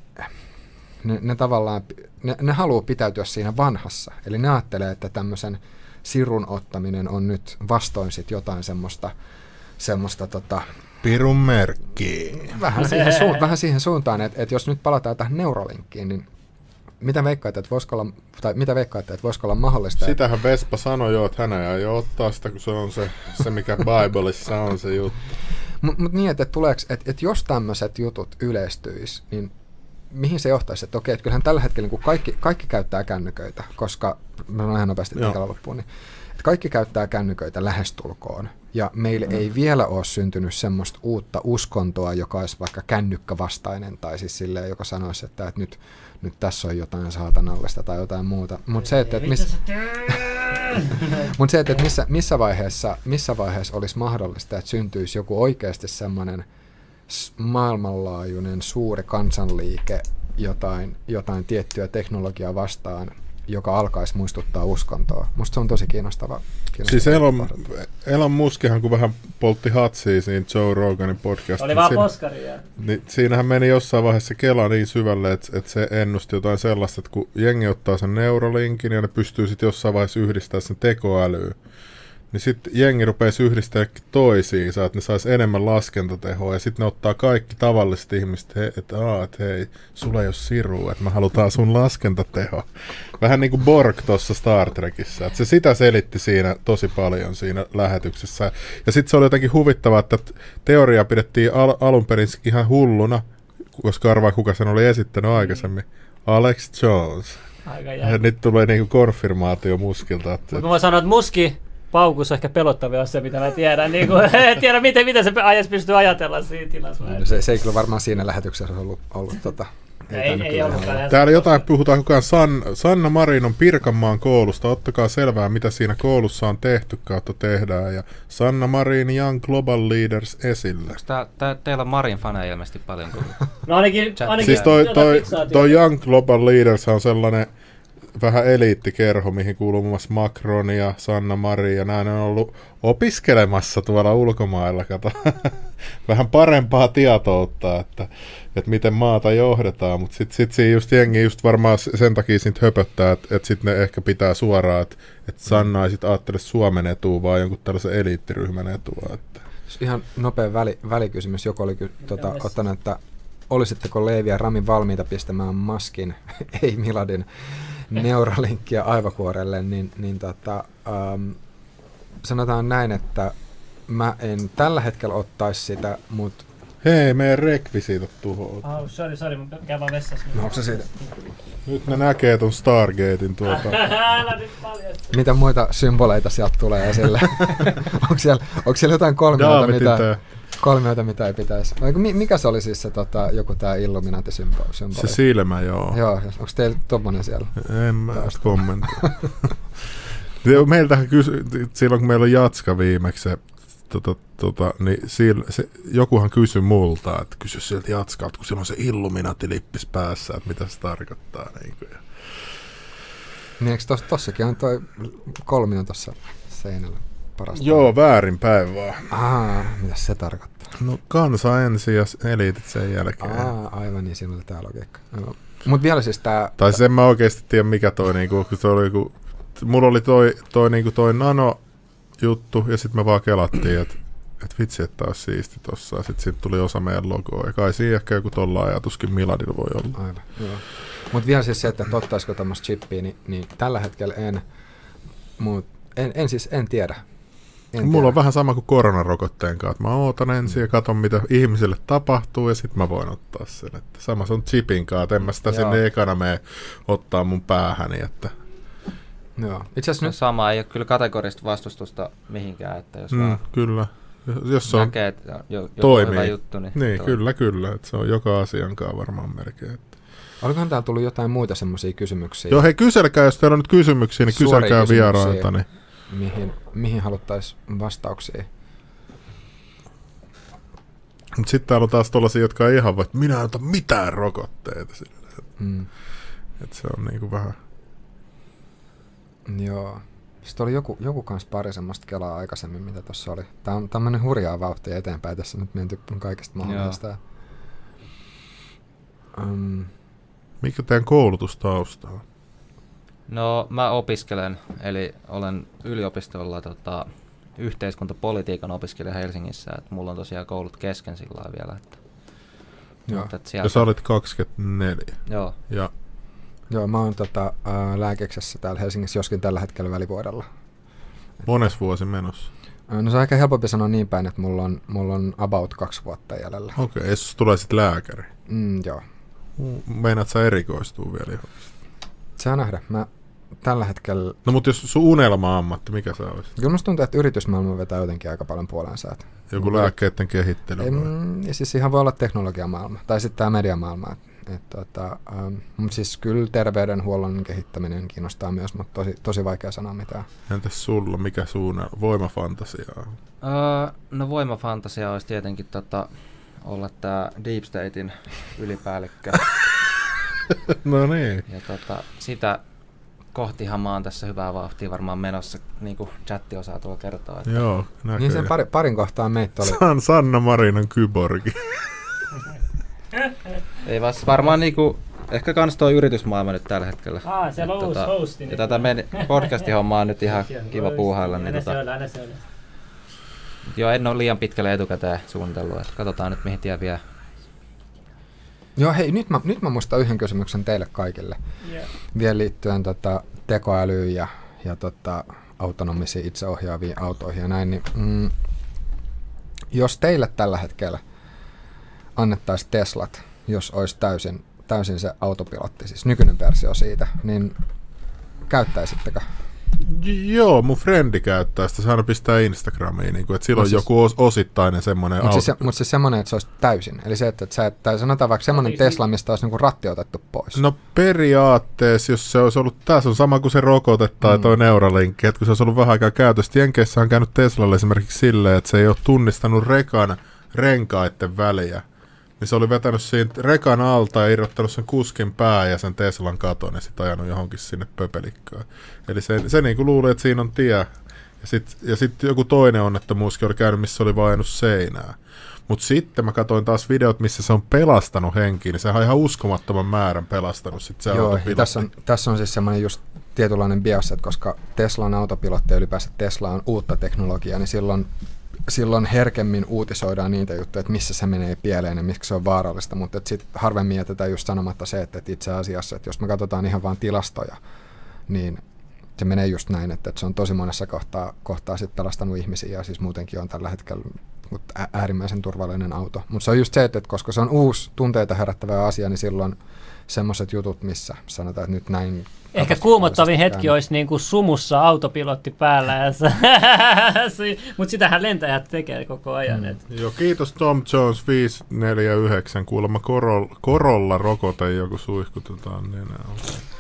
ne, ne tavallaan, ne, ne haluaa pitäytyä siinä vanhassa. Eli ne ajattelee, että tämmöisen sirun ottaminen on nyt vastoin sit jotain semmoista, semmoista tota, Pirun merkki. vähän siihen, vähän siihen suuntaan, että, että jos nyt palataan tähän Neuralinkkiin, niin mitä veikkaatte, että voisiko olla, tai mitä veikkaatte, että voisiko olla mahdollista, Sitähän Vespa sanoi jo, että hän ei aio ottaa sitä, kun se on se, se mikä Bibleissa on se juttu. Mutta mut niin, että, tuleeko, että, että jos tämmöiset jutut yleistyis, niin mihin se johtaisi? Että okei, että kyllähän tällä hetkellä niin kaikki, kaikki käyttää kännyköitä, koska, mä sanon ihan nopeasti tällä loppuun, niin että kaikki käyttää kännyköitä lähestulkoon. Ja meille ei vielä ole syntynyt semmoista uutta uskontoa, joka olisi vaikka kännykkävastainen, tai siis silleen, joka sanoisi, että, että nyt, nyt tässä on jotain saatanallista tai jotain muuta. Mutta se, että, että miss, Mutta se, että että missä, missä, vaiheessa, missä vaiheessa olisi mahdollista, että syntyisi joku oikeasti semmoinen maailmanlaajuinen suuri kansanliike jotain, jotain tiettyä teknologiaa vastaan, joka alkaisi muistuttaa uskontoa. Musta se on tosi kiinnostava. Kiinnostava Siis Elon. Elon Muskihan, kun vähän poltti hatsia siinä Joe Roganin podcastissa, Oli vaan siinä, poskaria. niin siinähän meni jossain vaiheessa Kela niin syvälle, että, että se ennusti jotain sellaista, että kun jengi ottaa sen Neuralinkin ja ne pystyy sitten jossain vaiheessa yhdistämään sen tekoälyyn, niin sitten jengi rupeaa yhdistämään toisiinsa, että ne sais enemmän laskentatehoa, ja sitten ne ottaa kaikki tavalliset ihmiset, he, että, aa, että hei, sulla ei ole sirua, että me halutaan sun laskentateho. Vähän niin kuin Borg tuossa Star Trekissä, että se sitä selitti siinä tosi paljon siinä lähetyksessä. Ja sitten se oli jotenkin huvittavaa, että teoria pidettiin al- alun perin ihan hulluna, koska arvaa kuka sen oli esittänyt aikaisemmin. Alex Jones. Aika Ja nyt tulee niinku konfirmaatio muskilta, että, Mutta mä sanoin, että muski paukus on ehkä pelottavia asia, mitä mä tiedän. Niin kuin, en tiedä, miten, miten se ajas pystyy ajatella siinä tilassa. No Se, se ei kyllä varmaan siinä lähetyksessä ollut, ollut tota, Ei, ei ollutkaan. olla. Täällä jotain puhutaan koko ajan San, Sanna Marin on Pirkanmaan koulusta. Ottakaa selvää, mitä siinä koulussa on tehty kautta tehdään. Ja Sanna Marin Young Global Leaders esille. Tää, tää, teillä on Marin faneja ilmeisesti paljon tullut. No ainakin, ainakin Siis toi, toi, toi Young Global Leaders on sellainen vähän eliittikerho, mihin kuuluu muun muassa Macron ja Sanna Marin, ja nämä on ollut opiskelemassa tuolla ulkomailla, kato. vähän parempaa tietoutta, että, että miten maata johdetaan, mutta sitten sit siinä just jengi just varmaan sen takia siitä höpöttää, että, että sitten ne ehkä pitää suoraan, että, että Sanna ei sitten ajattele Suomen etua, vaan jonkun tällaisen eliittiryhmän etua. Että. Ihan nopea väli, välikysymys. Joku oli ky- tota, ottanut, että olisitteko Leevi ja Ramin valmiita pistämään maskin, ei Miladin, neuralinkkiä aivokuorelle, niin, niin tota, um, sanotaan näin, että mä en tällä hetkellä ottaisi sitä, mutta Hei, meidän rekvisiitot tuhoaa. Oh, sorry, sorry, mä käyn vaan vessassa. no, onko se siitä? Nyt ne näkee ton Stargatein tuota. Älä nyt paljasta. Mitä muita symboleita sieltä tulee esille? onko, siellä, onko siellä jotain Daavitin mitä, tää. Kolmioita, mitä ei pitäisi? Mi- mikä se oli siis se tota, joku tämä Illuminati-symboli? Se silmä, joo. Joo, onko teillä tommonen siellä? En mä kommentoi. Meiltähän kysy, silloin kun meillä oli Jatska viimeksi, tota, tota, niin sillä, se, jokuhan kysyi multa, että kysy sieltä Jatskalta, kun sillä on se Illuminati-lippis päässä, että mitä se tarkoittaa. Niin kuin. Niin eikö tos, tossakin on toi kolmio tuossa seinällä parasta? Joo, väärinpäin vaan. Aa, mitä se tarkoittaa? No kansa ensin ja eliitit sen jälkeen. Aa, aivan niin, siinä oli tää logiikka. Joo. Mut vielä siis tää... Tai siis en mä oikeasti tiedä mikä toi niinku, kun se oli joku, mulla oli toi, toi, niinku toi nano juttu ja sitten me vaan kelattiin, että et vitsi, että olisi siisti tossa. Ja sit siitä tuli osa meidän logoa. Ja kai siinä ehkä joku tolla ajatuskin Miladilla voi olla. Aivan, joo. Mut vielä siis se, että ottaisiko tämmöistä chippiä, niin, niin tällä hetkellä en. Mut en, en siis, en tiedä. En Mulla tiedä. on vähän sama kuin koronarokotteen kanssa. Mä ootan ensin ja katon mitä ihmisille tapahtuu ja sitten mä voin ottaa sen. Että sama se on chipin kanssa, että en mä sitä Joo. sinne ekana mene ottaa mun päähäni. Että Joo. Itse asiassa No nyt sama, ei ole kyllä kategorista vastustusta mihinkään, että jos mm, vaan kyllä. Jos se on, näkee, että jo, toimii. hyvä juttu, niin, niin, toimii. kyllä, kyllä. Että se on joka asiankaan varmaan melkein. Olikohan täällä tullut jotain muita semmoisia kysymyksiä, Joo, hei kyselkää, jos teillä on nyt kysymyksiä, niin Suoria kyselkää vierailta. Niin. Mihin, mihin haluttaisiin vastauksia? Mutta sitten täällä on taas tollasia, jotka ei ihan voi, että minä en ota mitään rokotteita. Mm. että se on niinku vähän... Joo. Sitten oli joku, joku kans pari semmoista kelaa aikaisemmin, mitä tuossa oli. Tää on tämmönen hurjaa vauhtia eteenpäin. Tässä nyt menty kaikesta mahdollisesta. Um, Mikä teidän koulutustausta on? No mä opiskelen, eli olen yliopistolla tota, yhteiskuntapolitiikan opiskelija Helsingissä. Et mulla on tosiaan koulut kesken sillä vielä. Että, Joo. Mutta, et sieltä... Ja sä olit 24. Joo. Ja Joo, mä oon tota, ää, lääkeksessä täällä Helsingissä, joskin tällä hetkellä välivuodella. Mones vuosi menossa? No se on ehkä helpompi sanoa niin päin, että mulla on, mulla on about kaksi vuotta jäljellä. Okei, okay, jos tulee sitten lääkäri? Mm, joo. Meinaat sä erikoistuu vielä johon? Saa nähdä. Mä tällä hetkellä... No mutta jos sun unelma-ammatti, mikä se olisi? Kyllä musta tuntuu, että yritysmaailma vetää jotenkin aika paljon puolensa. Että Joku lääkkeiden kehittely? Ei, mm, siis ihan voi olla teknologiamaailma, tai sitten tämä mediamaailma. Et, tota, ähm, mutta siis kyllä terveydenhuollon kehittäminen kiinnostaa myös, mutta tosi, tosi vaikea sanoa mitään. Entäs sulla, mikä suunna voimafantasia on? Öö, no voimafantasia olisi tietenkin tota, olla tämä Deep Statein ylipäällikkö. no niin. Ja tota, sitä kohtihan mä oon tässä hyvää vauhtia varmaan menossa, niin kuin chatti osaa tuolla kertoa. Että Joo, näköjään. Niin sen pari, parin kohtaa meitä oli. San, Sanna Marinan kyborgi. Ei vasta varmaan niinku, ehkä kans tuo yritysmaailma nyt tällä hetkellä. Ah, siellä on tota, uusi hosti. Ja tätä meidän podcasti-hommaa on nyt ihan kiva puuhailla. Niin tota, Joo, en ole liian pitkälle etukäteen suunnitellut, että katsotaan nyt mihin tie vie. Joo, hei, nyt mä, nyt mä muistan yhden kysymyksen teille kaikille. Yeah. Vielä liittyen tota, tekoälyyn ja, ja tota, autonomisiin itseohjaaviin autoihin ja näin, niin mm, jos teille tällä hetkellä annettaisiin Teslat, jos olisi täysin, täysin se autopilotti, siis nykyinen versio siitä, niin käyttäisittekö? Joo, mun frendi käyttää sitä, se aina pistää Instagramiin, niin kuin, että silloin siis, joku os, osittainen semmoinen Mutta siis, mut siis semmoinen, että se olisi täysin, eli se, että, että sä, et, tai sanotaan vaikka semmoinen no, Tesla, mistä olisi niinku ratti otettu pois. No periaatteessa, jos se olisi ollut, tässä on sama kuin se rokote tai mm. toi Neuralink, että kun se olisi ollut vähän aikaa käytössä, Jenkeissä on käynyt Teslalle esimerkiksi silleen, että se ei ole tunnistanut rekan renkaiden väliä niin se oli vetänyt siitä rekan alta ja irrottanut sen kuskin pää ja sen Teslan katon ja sitten ajanut johonkin sinne pöpelikköön. Eli se, se niinku luuli, että siinä on tie. Ja sitten ja sit joku toinen onnettomuuskin oli käynyt, missä oli vajannut seinää. Mutta sitten mä katsoin taas videot, missä se on pelastanut henkiin, niin se on ihan uskomattoman määrän pelastanut sit se Joo, tässä on, tässä on siis semmoinen just tietynlainen bias, että koska Tesla on autopilotti ja ylipäänsä Tesla on uutta teknologiaa, niin silloin silloin herkemmin uutisoidaan niitä juttuja, että missä se menee pieleen ja miksi se on vaarallista, mutta sitten harvemmin jätetään just sanomatta se, että itse asiassa, että jos me katsotaan ihan vain tilastoja, niin se menee just näin, että, se on tosi monessa kohtaa, kohtaa sitten pelastanut ihmisiä ja siis muutenkin on tällä hetkellä äärimmäisen turvallinen auto. Mutta se on just se, että koska se on uusi tunteita herättävä asia, niin silloin semmoiset jutut, missä sanotaan, että nyt näin Ehkä kuumottavin hetki käynyt. olisi niin kuin sumussa autopilotti päällä, mutta sitähän lentäjät tekee koko ajan. Mm. Joo, kiitos Tom Jones 549, kuulemma korolla, korolla rokote joku suihkutetaan Niin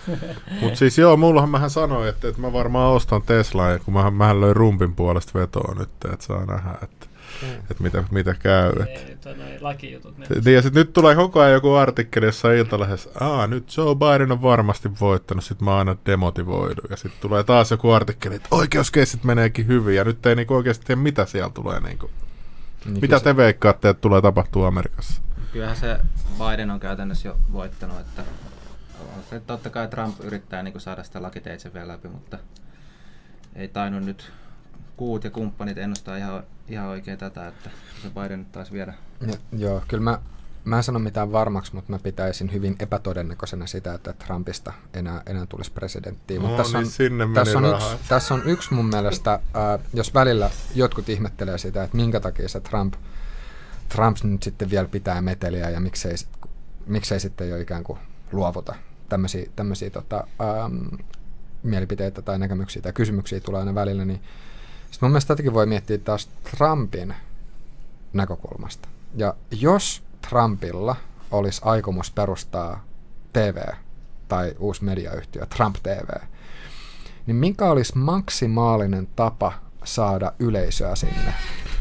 mutta siis joo, mullahan mähän sanoin, että, että mä varmaan ostan Teslaa, kun mä, mähän löin rumpin puolesta vetoa nyt, että saa nähdä, että mm. että mitä, mitä käy. Ei, lakijutut. Niin, ja sitten nyt tulee koko ajan joku artikkeli jossa iltalehdessä, aa nyt Joe Biden on varmasti voittanut, sitten mä aina demotivoidun. Ja sitten tulee taas joku artikkeli, että oikeuskeissit meneekin hyvin, ja nyt ei niinku oikeasti tiedä, mitä siellä tulee. Niinku. Niin mitä te veikkaatte, että tulee tapahtua Amerikassa? Kyllähän se Biden on käytännössä jo voittanut, että totta kai Trump yrittää niin saada sitä lakiteitse vielä läpi, mutta ei tainnut nyt kuut ja kumppanit ennustaa ihan, ihan oikein tätä, että se Biden nyt taisi viedä. Ja, joo, kyllä mä, mä en sano mitään varmaksi, mutta mä pitäisin hyvin epätodennäköisenä sitä, että Trumpista enää, enää tulisi presidenttiin. No, tässä, niin on, sinne tässä, on yksi, tässä on yksi mun mielestä, äh, jos välillä jotkut ihmettelee sitä, että minkä takia se Trump, Trump nyt sitten vielä pitää meteliä ja miksei, miksei sitten jo ikään kuin luovuta tämmöisiä, tämmöisiä tota, ähm, mielipiteitä tai näkemyksiä tai kysymyksiä tulee aina välillä, niin sitten mun mielestä tätäkin voi miettiä taas Trumpin näkökulmasta. Ja jos Trumpilla olisi aikomus perustaa TV tai uusi mediayhtiö, Trump TV, niin mikä olisi maksimaalinen tapa saada yleisöä sinne?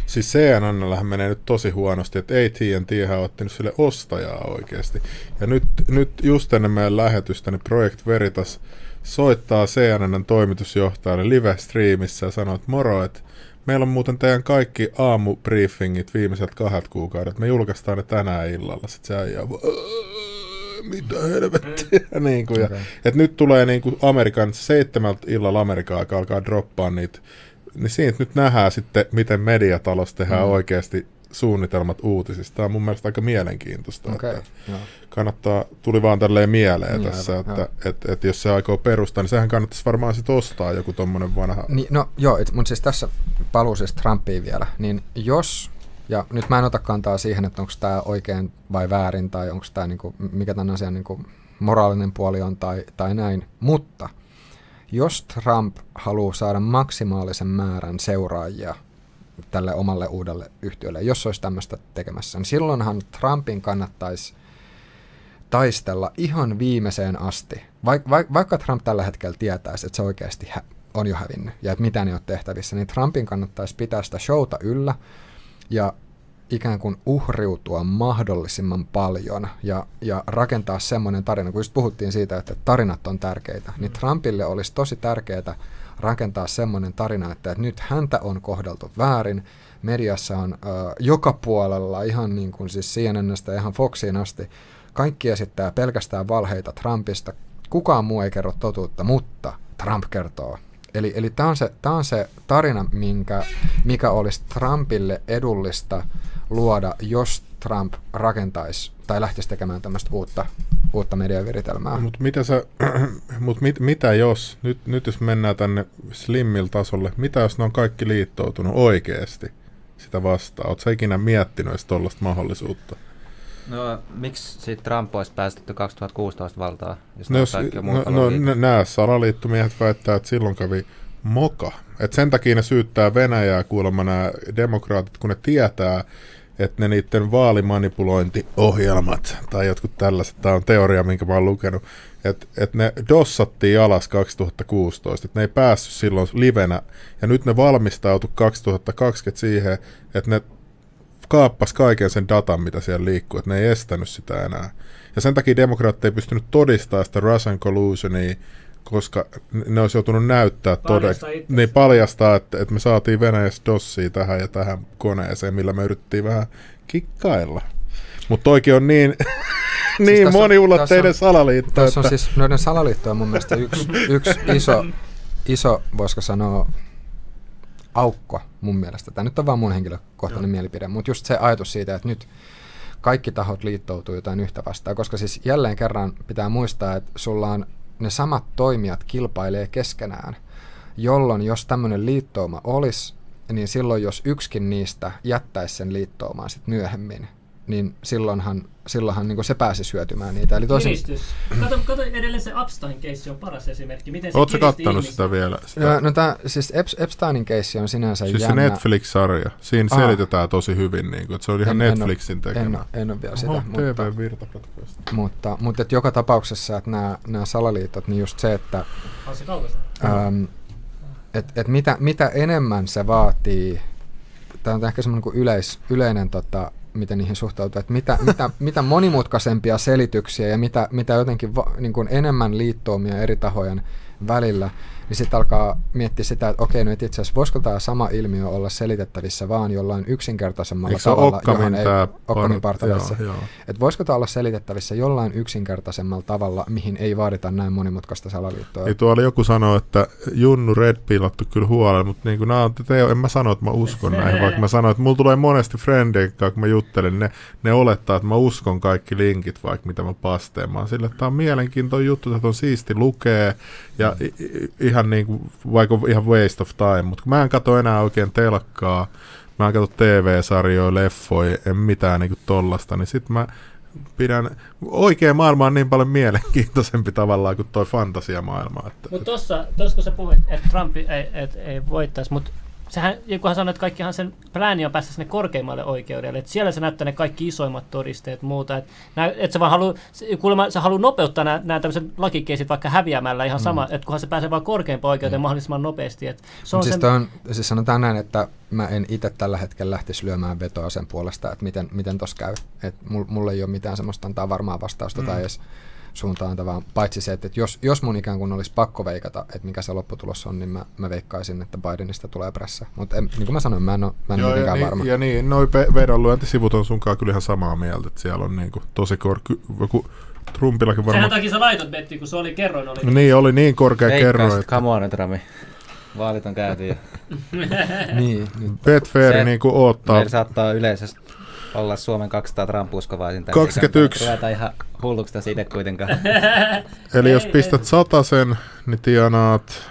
Siis CNNllähän menee nyt tosi huonosti, että AT&T on ottanut sille ostajaa oikeasti. Ja nyt, nyt just ennen meidän lähetystä, niin Project Veritas soittaa CNN toimitusjohtajalle live-streamissä ja sanoo, että moro, että meillä on muuten teidän kaikki aamubriefingit viimeiset kahdet kuukaudet. Me julkaistaan ne tänään illalla. Sitten se äijä, mitä helvettiä. niin kuin, ja, et nyt tulee niin kuin Amerikan seitsemältä illalla Amerikan aika alkaa droppaa niitä. Niin siitä nyt nähdään sitten, miten mediatalossa tehdään mm. oikeasti suunnitelmat uutisista. Tämä on mun mielestä aika mielenkiintoista. Okay, että kannattaa, tuli vaan tälleen mieleen Niin, tässä, aivan, että et, et jos se aikoo perustaa, niin sehän kannattaisi varmaan sitten ostaa joku tommonen vanha. Niin, no joo, mutta siis tässä paluu siis Trumpiin vielä, niin jos, ja nyt mä en ota kantaa siihen, että onko tämä oikein vai väärin, tai onko tämä niinku, mikä tämän asian niinku moraalinen puoli on tai, tai näin, mutta jos Trump haluaa saada maksimaalisen määrän seuraajia tälle omalle uudelle yhtiölle, jos olisi tämmöistä tekemässä, niin silloinhan Trumpin kannattaisi taistella ihan viimeiseen asti. Vaik, vaik, vaikka Trump tällä hetkellä tietäisi, että se oikeasti hä- on jo hävinnyt ja että mitään ei ole tehtävissä, niin Trumpin kannattaisi pitää sitä showta yllä ja ikään kuin uhriutua mahdollisimman paljon ja, ja rakentaa semmoinen tarina, kun just puhuttiin siitä, että tarinat on tärkeitä, niin Trumpille olisi tosi tärkeää rakentaa semmoinen tarina, että, että nyt häntä on kohdeltu väärin, mediassa on ö, joka puolella, ihan niin kuin siis CNNstä ihan Foxiin asti, kaikki esittää pelkästään valheita Trumpista, kukaan muu ei kerro totuutta, mutta Trump kertoo. Eli, eli tämä on, se, on se tarina, minkä, mikä olisi Trumpille edullista luoda, jos Trump rakentaisi tai lähtisi tekemään tämmöistä uutta, uutta mediaviritelmää. Mutta mitä, sä, mut mit, mitä jos, nyt, nyt jos mennään tänne slimmil tasolle, mitä jos ne on kaikki liittoutunut oikeasti sitä vastaan? Oletko ikinä miettinyt edes tuollaista mahdollisuutta? No miksi siitä Trump olisi päästetty 2016 valtaa, jos No, jos, no, no, no, nämä salaliittomiehet väittää, että silloin kävi moka. Et sen takia ne syyttää Venäjää kuulemma nämä demokraatit, kun ne tietää, että ne niiden vaalimanipulointiohjelmat tai jotkut tällaiset, tämä on teoria, minkä mä oon lukenut, että et ne dossattiin alas 2016, että ne ei päässyt silloin livenä, ja nyt ne valmistautu 2020 siihen, että ne kaappas kaiken sen datan, mitä siellä liikkuu, että ne ei estänyt sitä enää. Ja sen takia demokraattit ei pystynyt todistamaan sitä Russian collusionia, koska ne olisi joutunut näyttää todeksi. Niin paljastaa, että, että me saatiin Venäjästä dossia tähän ja tähän koneeseen, millä me yritettiin vähän kikkailla. Mutta toikin on niin, niin tässä moniulotteinen tässä on- salaliitto, Tässä on että siis noiden salaliitto on mun mielestä yksi, yksi iso, iso, voisiko sanoa, aukko mun mielestä. Tämä nyt on vaan mun henkilökohtainen mielipide, mutta just se ajatus siitä, että nyt kaikki tahot liittoutuu jotain yhtä vastaan, koska siis jälleen kerran pitää muistaa, että sulla on ne samat toimijat kilpailee keskenään, jolloin jos tämmöinen liittouma olisi, niin silloin jos yksikin niistä jättäisi sen liittoumaan sit myöhemmin, niin silloinhan, silloinhan niin se pääsisi hyötymään niitä. Eli toisin, Kiristys. Kato, kato edelleen se Epstein-keissi on paras esimerkki. Miten se Oletko kattanut ihmistä. sitä vielä? Sitä? No, no tää, siis Ep- Epsteinin keissi on sinänsä Siis se jännä. Netflix-sarja. Siinä Aa. selitetään tosi hyvin, niin kuin, että se on ihan En- en Netflixin tekemä. En, oo- en ole vielä sitä, Oho, mutta, TV-virtapodcast. mutta, mutta et joka tapauksessa, että nämä, nämä salaliitot, niin just se, että On se ähm, et, et mitä, mitä enemmän se vaatii, tämä on ehkä semmoinen kuin yleis, yleinen, tota, miten niihin suhtautuu, että mitä, mitä, mitä monimutkaisempia selityksiä ja mitä, mitä jotenkin va, niin kuin enemmän liittoumia eri tahojen välillä, niin sitten alkaa miettiä sitä, että okei, nyt itse asiassa voisiko tämä sama ilmiö olla selitettävissä vaan jollain yksinkertaisemmalla Eikö tavalla, Okkamin ei, tämä Okkamin joo. että voisiko tämä olla selitettävissä jollain yksinkertaisemmalla tavalla, mihin ei vaadita näin monimutkaista salaliittoa. Niin tuolla joku sanoi, että Junnu Red pillattu kyllä huolella, mutta niin kuin on teo, en mä sano, että mä uskon näihin, vaikka mä sanoin, että mulla tulee monesti frendien kanssa, kun mä juttelen, ne, ne olettaa, että mä uskon kaikki linkit, vaikka mitä mä pasteen. Mä oon sille, että tää on mielenkiintoinen juttu, että on siisti lukee, ja i, i, ihan niin kuin, vaikka ihan waste of time, mutta kun mä en katso enää oikein telkkaa, mä en katso TV-sarjoja, leffoja, en mitään niin kuin tollasta, niin sit mä pidän, oikea maailma on niin paljon mielenkiintoisempi tavallaan kuin toi fantasiamaailma. Että, Mutta tuossa, tossa kun sä puhuit, että Trump ei, et, ei voittaisi, mutta sehän, jokuhan sanoi, että kaikkihan sen plääni on päästä sinne korkeimmalle oikeudelle. Et siellä se näyttää ne kaikki isoimmat todisteet ja muuta. Että et se vaan haluu, kuulemma se haluaa nopeuttaa nämä, tämmöiset lakikeisit vaikka häviämällä ihan sama, että kunhan se pääsee vaan korkeimpaan oikeuteen mahdollisimman nopeasti. Et se on siis, sen, on, siis sanotaan näin, että mä en itse tällä hetkellä lähtisi lyömään vetoa sen puolesta, että miten, miten tos käy. Et mul, mulla ei ole mitään semmoista antaa varmaa vastausta mm. tai edes suuntaantavaa, paitsi se, että jos, jos mun ikään kuin olisi pakko veikata, että mikä se lopputulos on, niin mä, mä veikkaisin, että Bidenista tulee pressa. Mutta niin kuin mä sanoin, mä en ole, mä en Joo, mitenkään ja varma. Niin, ja niin, noi vedonlyöntisivut on sunkaan kyllä ihan samaa mieltä, että siellä on niin kuin tosi korkea, joku Trumpillakin varmaan... Sehän takia sä laitot Betti, kun se oli kerroin. Oli. Niin, oli niin korkea kerroin. Että... Come on nyt, Rami. Vaalit on käyty jo. niin. Betfair niin kuin oottaa. Meillä saattaa yleisesti olla Suomen 200 Trump-uskovaisin. 21. Ruveta ihan hulluksi tässä itse kuitenkaan. Eli jos pistät sen, niin tienaat...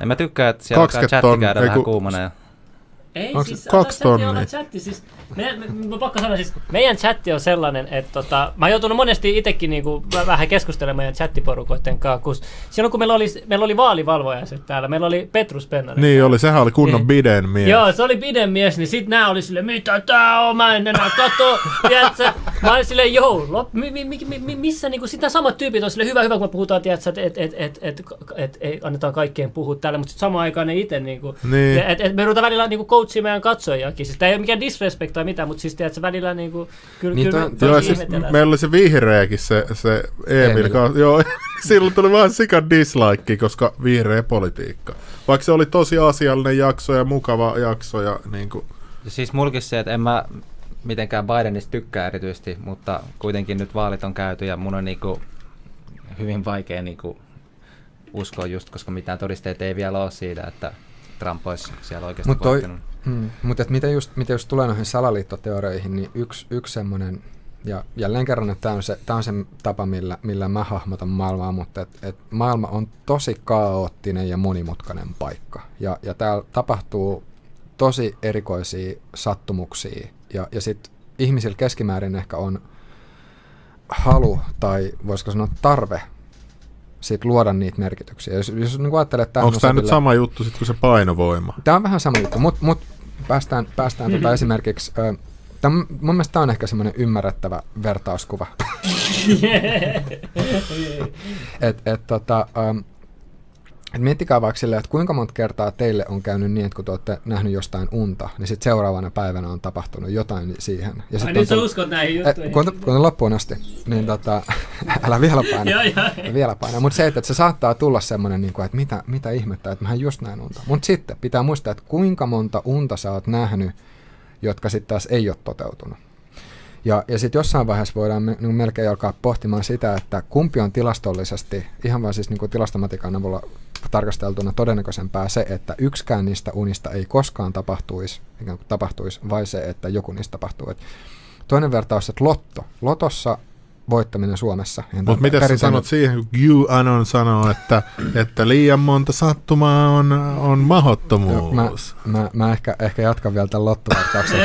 En mä tykkää, että siellä alkaa chatti käydä vähän kuumana. Ei, Onks siis kaksi tonnia? chatti, siis, me, me, me, pakko sanoa, siis meidän chatti on sellainen, että tota, mä oon joutunut monesti itsekin niinku, vähän keskustelemaan meidän chattiporukoiden kanssa, kun silloin kun meillä oli, meillä oli vaalivalvojaiset täällä, meillä oli Petrus Pennari. Niin oli, sehän oli kunnon niin. biden mies. Joo, se oli biden mies, niin sit nää oli sille, mitä tää on, mä en enää katso, tiedätkö? Mä olin silleen, joo, lop, mi, mi, mi, mi, missä niinku, sitä samat tyypit on sille hyvä, hyvä, kun me puhutaan, tiedätkö, että et, et, et, et, et, et, annetaan kaikkien puhua täällä, mutta sitten samaan aikaan ne itse, niinku, niin. et, et, me ruvetaan välillä niinku, coachia meidän katsojakin. Siis tämä ei ole mikään disrespect tai mitään, mutta siis tiedät, välillä niinku, kyllä, niin kyllä to, joo, siis meillä oli se vihreäkin se, se Emil. Emil. joo, silloin tuli vähän sika dislike, koska vihreä politiikka. Vaikka se oli tosi asiallinen jakso ja mukava jakso. Ja, niin kuin. Ja siis mulkin se, että en mä mitenkään Bidenista tykkää erityisesti, mutta kuitenkin nyt vaalit on käyty ja mun on niinku hyvin vaikea niinku uskoa just, koska mitään todisteita ei vielä ole siitä, että Trump olisi siellä oikeasti Mut toi, Mm, mutta mitä just, mitä just tulee noihin salaliittoteorioihin, niin yksi, yksi semmoinen, ja jälleen kerran, että tämä on se, tää on se tapa, millä, millä mä hahmotan maailmaa, mutta et, et maailma on tosi kaoottinen ja monimutkainen paikka. Ja, ja täällä tapahtuu tosi erikoisia sattumuksia, ja, ja sitten ihmisillä keskimäärin ehkä on halu tai voisiko sanoa tarve sit luoda niitä merkityksiä. Jos, jos niin ajattelee, että Onko tämä nyt sama juttu sitten kuin se painovoima? Tämä on vähän sama juttu, mutta mut, päästään, päästään tota mm-hmm. esimerkiksi... Tämä, mun mielestä tämä on ehkä semmoinen ymmärrettävä vertauskuva. et, et, tota, um, et miettikää vaikka silleen, että kuinka monta kertaa teille on käynyt niin, että kun te olette nähnyt jostain unta, niin sitten seuraavana päivänä on tapahtunut jotain siihen. Ja Ai nyt sä uskot näihin juttuihin. Kun, kun loppuun asti, niin tota, älä vielä paina. vielä paina. Mutta se, että, että se saattaa tulla semmoinen, niin kuin, että mitä, mitä ihmettä, että mähän just näin unta. Mutta sitten pitää muistaa, että kuinka monta unta sä oot nähnyt, jotka sitten taas ei ole toteutunut. Ja, ja sitten jossain vaiheessa voidaan me, niin melkein alkaa pohtimaan sitä, että kumpi on tilastollisesti, ihan vain siis niin tilastomatiikan avulla tarkasteltuna todennäköisempää se, että yksikään niistä unista ei koskaan tapahtuisi, ikään kuin tapahtuisi, vai se, että joku niistä tapahtuu. Et toinen vertaus, että lotto. Lotossa voittaminen Suomessa. Mutta mitä sä sanot siihen, kun Anon sanoo, että, että liian monta sattumaa on, on mahottomuus? mä, mä, mä ehkä, ehkä jatkan vielä tämän lottovertauksen.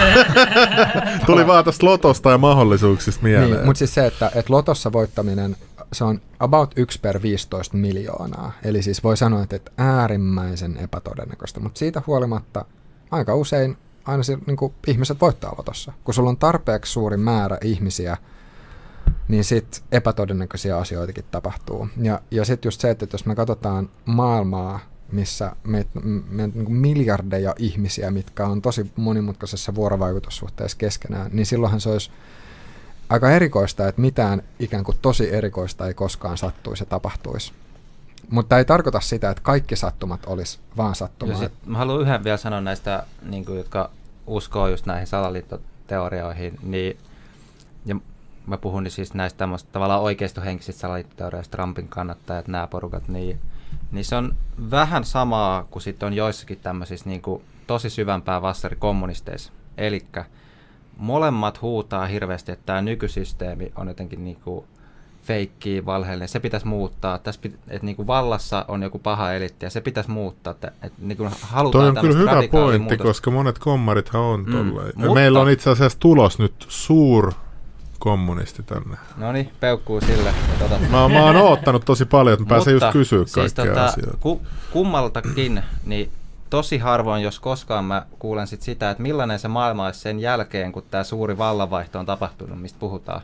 Tuli vaan tästä lotosta ja mahdollisuuksista mieleen. Niin, mutta siis se, että, että lotossa voittaminen se on about 1 per 15 miljoonaa. Eli siis voi sanoa, että, että äärimmäisen epätodennäköistä, mutta siitä huolimatta aika usein aina se, niin kuin, ihmiset voittaa lotossa. Kun sulla on tarpeeksi suuri määrä ihmisiä, niin sitten epätodennäköisiä asioitakin tapahtuu. Ja, ja sitten just se, että jos me katsotaan maailmaa, missä meitä me, niin miljardeja ihmisiä, mitkä on tosi monimutkaisessa vuorovaikutussuhteessa keskenään, niin silloinhan se olisi aika erikoista, että mitään ikään kuin tosi erikoista ei koskaan sattuisi ja tapahtuisi. Mutta ei tarkoita sitä, että kaikki sattumat olisi vaan sattumaa. mä haluan yhden vielä sanoa näistä, niin kuin, jotka uskoo just näihin salaliittoteorioihin, niin ja mä puhun niin siis näistä tämmöistä tavallaan oikeistohenkisistä salaliittoteorioista, Trumpin kannattajat, nämä porukat, niin, niin se on vähän samaa kuin sitten on joissakin tämmöisissä niin kuin tosi syvämpää kommunisteissa. Elikkä molemmat huutaa hirveästi, että tämä nykysysteemi on jotenkin niin kuin feikki, valheellinen, se pitäisi muuttaa. Tässä pit, että niin kuin vallassa on joku paha elitti ja se pitäisi muuttaa. Että, että niin kuin halutaan Toi on kyllä hyvä pointti, muutos. koska monet kommarithan on mm, Mutta... Meillä on itse asiassa tulos nyt suur kommunisti tänne. No niin, peukkuu sille. Tota. Mä, mä oon oottanut tosi paljon, että mä pääsen just kysyä siis kaikkea tota, asioita. Ku, kummaltakin, niin tosi harvoin, jos koskaan mä kuulen sit sitä, että millainen se maailma olisi sen jälkeen, kun tämä suuri vallanvaihto on tapahtunut, mistä puhutaan.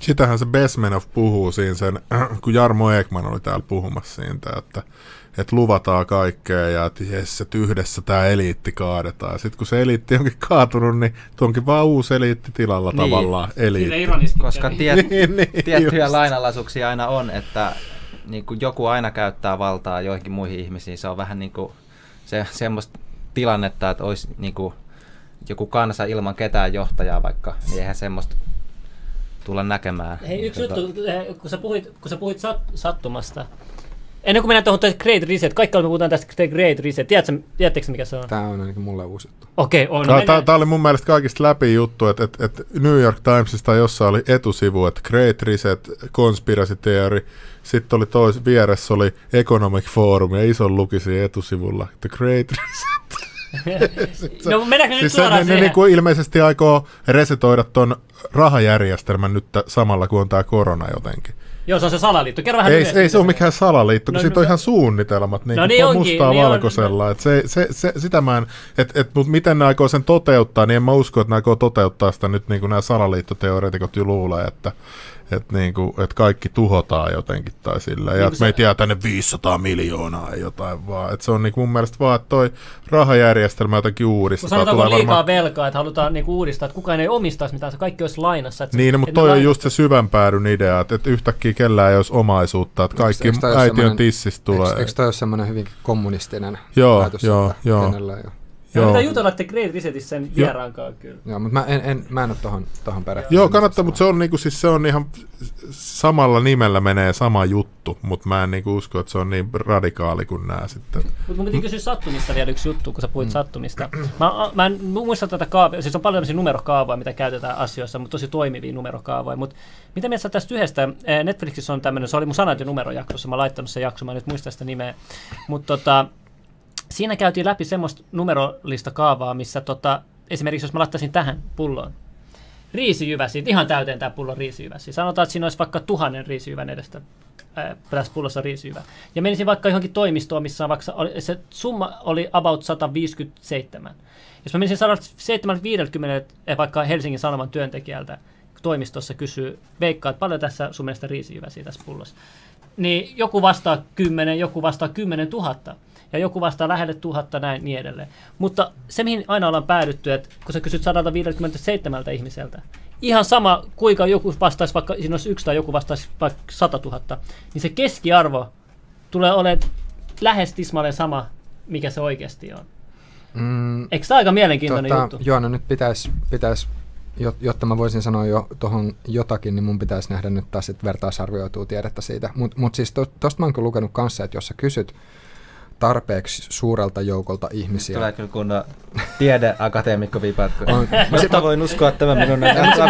Sitähän se Besmenov puhuu siinä sen, kun Jarmo Ekman oli täällä puhumassa siitä, että, että luvataan kaikkea ja että jes, että yhdessä tämä eliitti kaadetaan. Sitten kun se eliitti onkin kaatunut, niin tuonkin vaan uusi eliitti tilalla niin. tavallaan eliitti. Koska tiet, niin, niin, tiettyjä just. lainalaisuuksia aina on, että niin kuin joku aina käyttää valtaa joihinkin muihin ihmisiin. Se on vähän niin kuin se, semmoista tilannetta, että olisi niin kuin joku kansa ilman ketään johtajaa vaikka, niin eihän semmoista tulla näkemään. Hei, yksi tota... juttu, eh, kun sä puhuit, kun sä puhuit sat, sattumasta, Ennen kuin mennään tuohon Great Reset, kaikki me puhutaan tästä The Great Reset. Tiedätkö, tiedätkö mikä se on? Tämä on ainakin mulle uusi juttu. Okei, okay, on. Tämä, tämä, tämä oli mun mielestä kaikista läpi juttu, että, että, että New York Timesista jossa oli etusivu, että Great Reset, Conspiracy Theory, sitten oli tois, vieressä oli Economic Forum ja ison lukisi etusivulla The Great Reset. no mennäänkö siis nyt suoraan ne, ne, ne niin kuin ilmeisesti aikoo resetoida ton rahajärjestelmän nyt samalla, kun on tämä korona jotenkin. Joo, se on se salaliitto. Kerro vähän ei, ei se ole mikään salaliitto, kun no, siitä on ihan suunnitelmat niin no, niin onkin, mustaa niin valkoisella. On. Et se, se, se, sitä mä en, et, et, mutta miten ne aikoo sen toteuttaa, niin en mä usko, että ne aikoo toteuttaa sitä nyt niin kuin nämä salaliittoteoreetikot jo luulee, että että niinku, et kaikki tuhotaan jotenkin tai sillä. Ja niin että me ei tiedä tänne 500 miljoonaa jotain vaan. Et se on niinku mun mielestä vaan, että toi rahajärjestelmä jotenkin uudistaa. Sanotaan, kun liikaa varmaan... velkaa, että halutaan niinku uudistaa, että kukaan ei omistaisi mitään, se kaikki olisi lainassa. Että niin, no, mutta toi on lain... just se syvän päädyn idea, että, että yhtäkkiä kellään ei olisi omaisuutta, että kaikki eikö, eikö äiti on tissistä tulee. Eikö, eikö toi ole semmoinen hyvin kommunistinen joo, ajatus, joo, joo. Joo. Pitää jutella te Great Resetissä sen vieraankaan kyllä. Joo, mutta mä en, en, mä en ole tohon, tohon perehtynyt. Joo, kannattaa, mutta se on, niinku, siis se on ihan samalla nimellä menee sama juttu, mutta mä en niinku usko, että se on niin radikaali kuin nämä sitten. Mutta mun piti kysyä sattumista vielä yksi juttu, kun sä puhuit mm. sattumista. Mä, mä en muista tätä kaavaa, siis on paljon tämmöisiä numerokaavoja, mitä käytetään asioissa, mutta tosi toimivia numerokaavoja. Mutta mitä mieltä tästä yhdestä? Netflixissä on tämmöinen, se oli mun sanat ja numerojaksossa, mä oon laittanut sen jakson, mä en nyt muista sitä nimeä. Mutta tota, siinä käytiin läpi semmoista numerollista kaavaa, missä tota, esimerkiksi jos mä laittaisin tähän pulloon riisijyväsi, ihan täyteen tämä pullo riisijyväsi. Sanotaan, että siinä olisi vaikka tuhannen riisijyvän edestä ää, tässä pullossa riisijyvä. Ja menisin vaikka johonkin toimistoon, missä vaikka oli, se summa oli about 157. Jos mä menisin 150 eh, vaikka Helsingin Sanoman työntekijältä toimistossa kysyy, veikkaat paljon tässä sun mielestä riisijyväsiä tässä pullossa. Niin joku vastaa 10, joku vastaa 10 000 ja joku vastaa lähelle tuhatta näin niin edelleen. Mutta se, mihin aina ollaan päädytty, että kun sä kysyt 157 ihmiseltä, ihan sama, kuinka joku vastaisi, vaikka siinä olisi yksi tai joku vastaisi vaikka 100 000, niin se keskiarvo tulee olemaan lähes tismalleen sama, mikä se oikeasti on. Mm, Eikö tämä aika mielenkiintoinen tota, juttu? Joo, no nyt pitäisi, pitäisi jotta mä voisin sanoa jo tuohon jotakin, niin mun pitäisi nähdä nyt taas vertaisarvioitua tiedettä siitä. Mutta mut siis tuosta to, mä oon lukenut kanssa, että jos sä kysyt tarpeeksi suurelta joukolta ihmisiä. Tulee kyllä kun tiedeakateemikko viipaat. Mä voin uskoa että tämä minun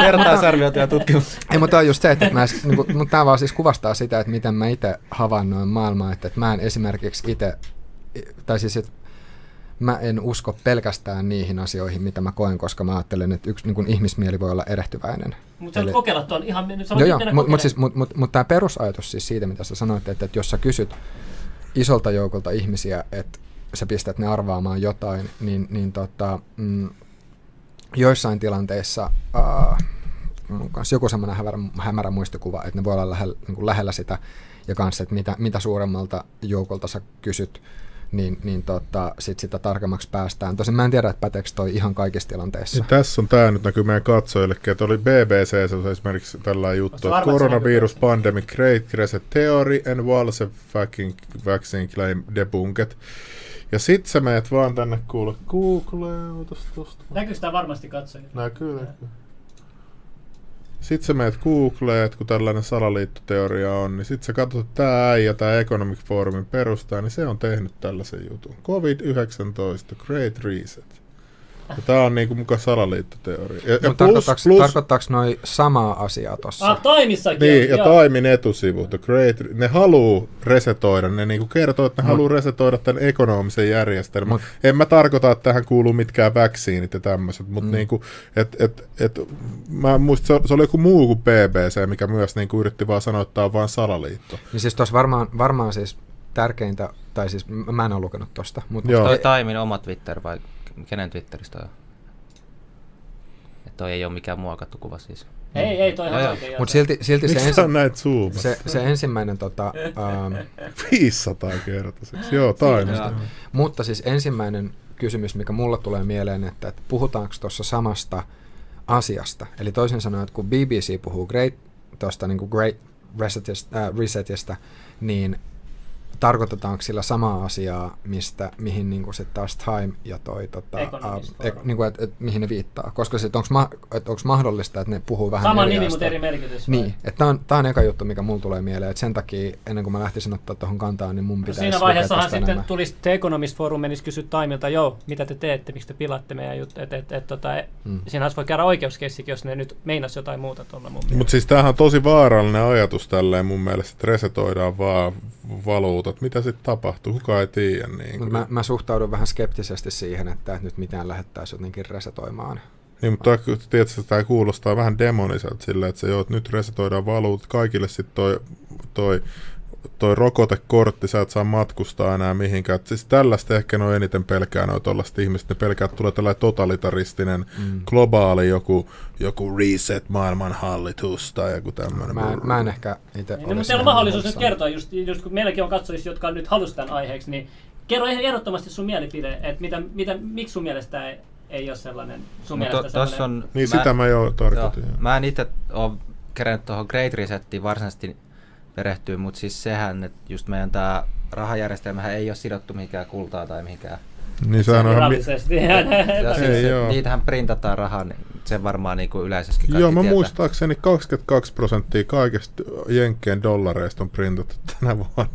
vertaisarviota ja tutkimus. Ei, mutta on just se, että mä, niin kuin, mutta tämä vaan siis kuvastaa sitä, että miten mä itse havainnoin maailmaa, että, että mä en esimerkiksi itse, tai siis, että mä en usko pelkästään niihin asioihin, mitä mä koen, koska mä ajattelen, että yksi niin kuin ihmismieli voi olla erehtyväinen. Mutta sä kokeilla tuon ihan... Joo, joo, mutta mut, siis, mut, mut, mut tämä perusajatus siis siitä, mitä sä sanoit, että, että jos sä kysyt isolta joukolta ihmisiä, että sä pistät ne arvaamaan jotain, niin, niin tota, mm, joissain tilanteissa äh, joku semmoinen hämärä, hämärä muistikuva, että ne voi olla lähellä, niin kuin lähellä sitä, ja kanssa, että mitä, mitä suuremmalta joukolta sä kysyt, niin, niin tota, sit sitä tarkemmaksi päästään. Tosin mä en tiedä, että päteekö toi ihan kaikissa tilanteissa. Ja tässä on tämä nyt näkyy meidän katsojille, että oli BBC se on esimerkiksi tällainen juttu, että coronavirus pandemic great reset theory and a fucking vaccine claim debunked. Ja sit sä meet vaan tänne kuule Google, tosta, tosta. Näkyy sitä varmasti katsojille? Näkyy, näkyy. Sitten sä meet Googleen, että kun tällainen salaliittoteoria on, niin sitten sä katsot, että tämä äijä, tämä Economic Forumin perustaja, niin se on tehnyt tällaisen jutun. COVID-19, Great Reset. Ja tämä on niinku mukaan salaliittoteoria. Ja, ja plus, plus, tarkoittaako noin samaa asiaa tuossa? Ah, Taimissakin. Niin, ja joo. Taimin etusivu, the great, ne haluu resetoida, ne niinku kertoo, että ne haluu resetoida tämän ekonomisen järjestelmän. Mut, en mä tarkoita, että tähän kuuluu mitkään vaksiinit ja tämmöiset, mutta mm. niinku, et, et, et, mä muistin, se, se oli joku muu kuin BBC, mikä myös niinku yritti vaan sanoa, että tämä on vain salaliitto. Niin siis tuossa varmaan, varmaan siis tärkeintä, tai siis mä en ole lukenut tosta. Mutta Toi Taimin oma Twitter vai kenen Twitteristä on? toi ei ole mikään muokattu kuva siis. Ei, ei, toi oikein. Mutta silti, silti se, ensi, näet zoom? se, se ensimmäinen, tota, ähm, 500 kertaiseksi. Joo, taimista. Joo. mutta siis ensimmäinen kysymys, mikä mulle tulee mieleen, että, että puhutaanko tuossa samasta asiasta. Eli toisin sanoen, että kun BBC puhuu great, tuosta niin great resetistä, äh, resetistä, niin tarkoitetaanko sillä samaa asiaa, mistä, mihin niin kuin sit taas Time ja toi, tota, Forum. niin kuin, et, et, mihin ne viittaa. Koska sitten onko ma- mahdollista, että ne puhuu vähän Sama eri nimi, mutta eri merkitys. Niin, että tämä on, tää on eka juttu, mikä mulla tulee mieleen, että sen takia ennen kuin mä lähtisin ottaa tuohon kantaa, niin mun No pitäisi siinä lukea vaiheessahan sitten enemmän. tulisi The Economist Forum menisi kysyä Taimilta, joo, mitä te teette, miksi te pilaatte meidän juttu. Et, et, et, tota, Mm. Siinä olisi voi käydä oikeuskessikin, jos ne nyt meinas jotain muuta tuolla mun mielestä. Mutta siis tämähän on tosi vaarallinen ajatus tälleen mun mielestä, että resetoidaan vaan valuutat. Mitä sitten tapahtuu? Kuka ei tiedä. Niin mä, mä suhtaudun vähän skeptisesti siihen, että nyt mitään lähettäisiin jotenkin resetoimaan. Niin, mutta tiedätkö, tämä kuulostaa vähän demoniselta silleen, että se joo, että nyt resetoidaan valuutat kaikille sitten toi, toi, toi rokotekortti, sä et saa matkustaa enää mihinkään. Et siis tällaista ehkä ne on eniten pelkää noin tollaista ihmistä, ne pelkää, että tulee tällainen totalitaristinen, Mm. globaali joku, joku reset maailman hallitus tai joku tämmöinen. Mä, en- mä en ehkä itse Niin, mutta teillä on mahdollisuus nyt kertoa, just, just kun meilläkin on katsojissa, jotka nyt halusivat tämän aiheeksi, niin kerro ihan ehdottomasti sun mielipide, että mitä, mitä, miksi sun mielestä ei, ei ole sellainen, sun No, mielestä to, sellainen, on, Niin sitä mä jo tarkoitin. Joo. mä en itse ole kerännyt tuohon Great Resettiin varsinaisesti perehtyä, mutta siis sehän, että just meidän tämä rahajärjestelmähän ei ole sidottu mihinkään kultaa tai mihinkään. Niin sehän on ihan... Mi- virallisesti. Ja siis Ei, se, niitähän printataan rahaa, niin se varmaan niin kuin yleisesti kaikki Joo, mä tietää. muistaakseni 22 prosenttia kaikista Jenkkien dollareista on printattu tänä vuonna.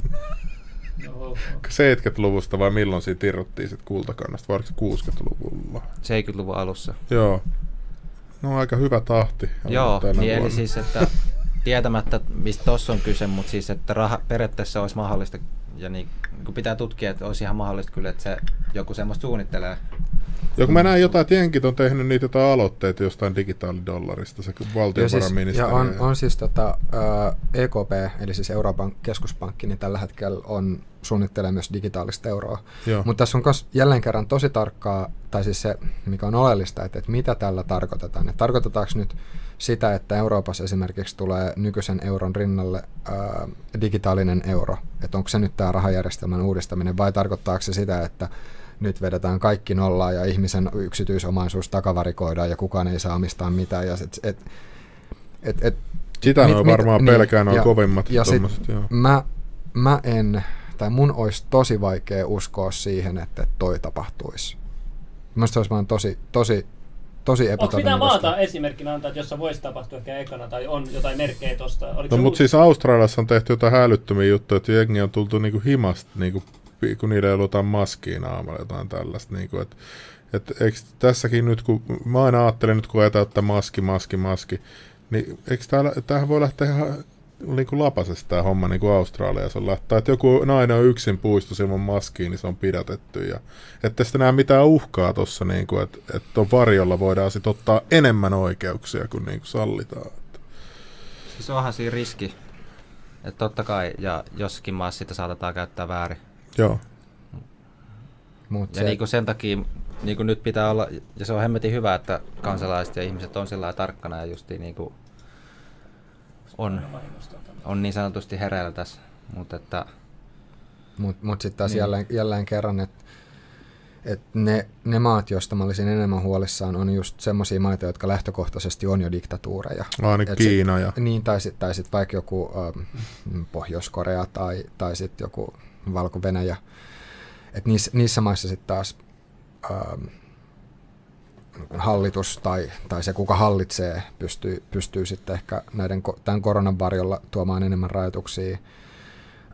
Joo. 70-luvusta vai milloin siitä irrottiin sit kultakannasta, vai oliko se 60-luvulla? 70-luvun alussa. Joo. No aika hyvä tahti. Joo, niin eli siis, että tietämättä mistä tuossa on kyse, mutta siis, että raha, periaatteessa olisi mahdollista, ja niin, kun pitää tutkia, että olisi ihan mahdollista kyllä, että se joku semmoista suunnittelee. Joo, kun mä näin jotain, että jenkit on tehnyt niitä jotain aloitteita jostain digitaalidollarista, se Joo, siis, valtiovarainministeriö. ja on, on siis tota, ä, EKP, eli siis Euroopan keskuspankki, niin tällä hetkellä on suunnittelee myös digitaalista euroa. Joo. Mutta tässä on myös jälleen kerran tosi tarkkaa, tai siis se, mikä on oleellista, että, että mitä tällä tarkoitetaan. Että tarkoitetaanko nyt sitä, että Euroopassa esimerkiksi tulee nykyisen euron rinnalle ää, digitaalinen euro, että onko se nyt tämä rahajärjestelmän uudistaminen, vai tarkoittaako se sitä, että nyt vedetään kaikki nollaa ja ihmisen yksityisomaisuus takavarikoidaan ja kukaan ei saa omistaa mitään. Ja et, et, et, et, Sitä mit- on mit- varmaan niin, pelkää, noin ja- kovimmat ja sit- tommoset, joo. mä, mä en, tai mun olisi tosi vaikea uskoa siihen, että toi tapahtuisi. Mielestäni se olisi vaan tosi, tosi, tosi Onko mitään maata esimerkkinä antaa, että jossa voisi tapahtua ehkä ekana, tai on jotain merkkejä tosta? Oliko No mutta siis Australiassa on tehty jotain hälyttömiä juttuja, että jengi on tultu niinku himasta, niinku, kun niillä ei ollut jotain maskia naamalla, jotain tällaista. Niinku, et, et, eikö tässäkin nyt, kun mä aina ajattelen nyt, kun ajetaan ottaa maski, maski, maski, niin eikö täällä, tämähän voi lähteä ihan niinku lapasesta tämä homma niin kuin Australiassa on lähtää. Että joku nainen on yksin puistossa ilman maskia, niin se on pidätetty. Ja, että sitten näe mitään uhkaa tuossa, niin kuin, että, että tuon varjolla voidaan sit ottaa enemmän oikeuksia kuin, niin kuin sallitaan. Siis onhan siinä riski, että totta kai, ja jossakin maassa sitä saatetaan käyttää väärin. Joo. Mut Ja se, niin kuin sen takia niin kuin nyt pitää olla, ja se on hemmetin hyvä, että kansalaiset ja ihmiset on sillä tarkkana ja justiin niin kuin on, on niin sanotusti hereillä tässä. Mutta että mut, mut sitten taas Niin. jälleen, jälleen kerran, että et ne, ne maat, joista mä olisin enemmän huolissaan, on just semmoisia maita, jotka lähtökohtaisesti on jo diktatuureja. Ainakin Et se- Kiina ja Niin, tai sitten tai sit vaikka joku ähm, Pohjois-Korea tai, tai sitten joku Valko-Venäjä. Et niissä, niissä maissa sitten taas ähm, hallitus tai, tai se, kuka hallitsee, pystyy, pystyy sitten ehkä näiden, tämän koronan varjolla tuomaan enemmän rajoituksia.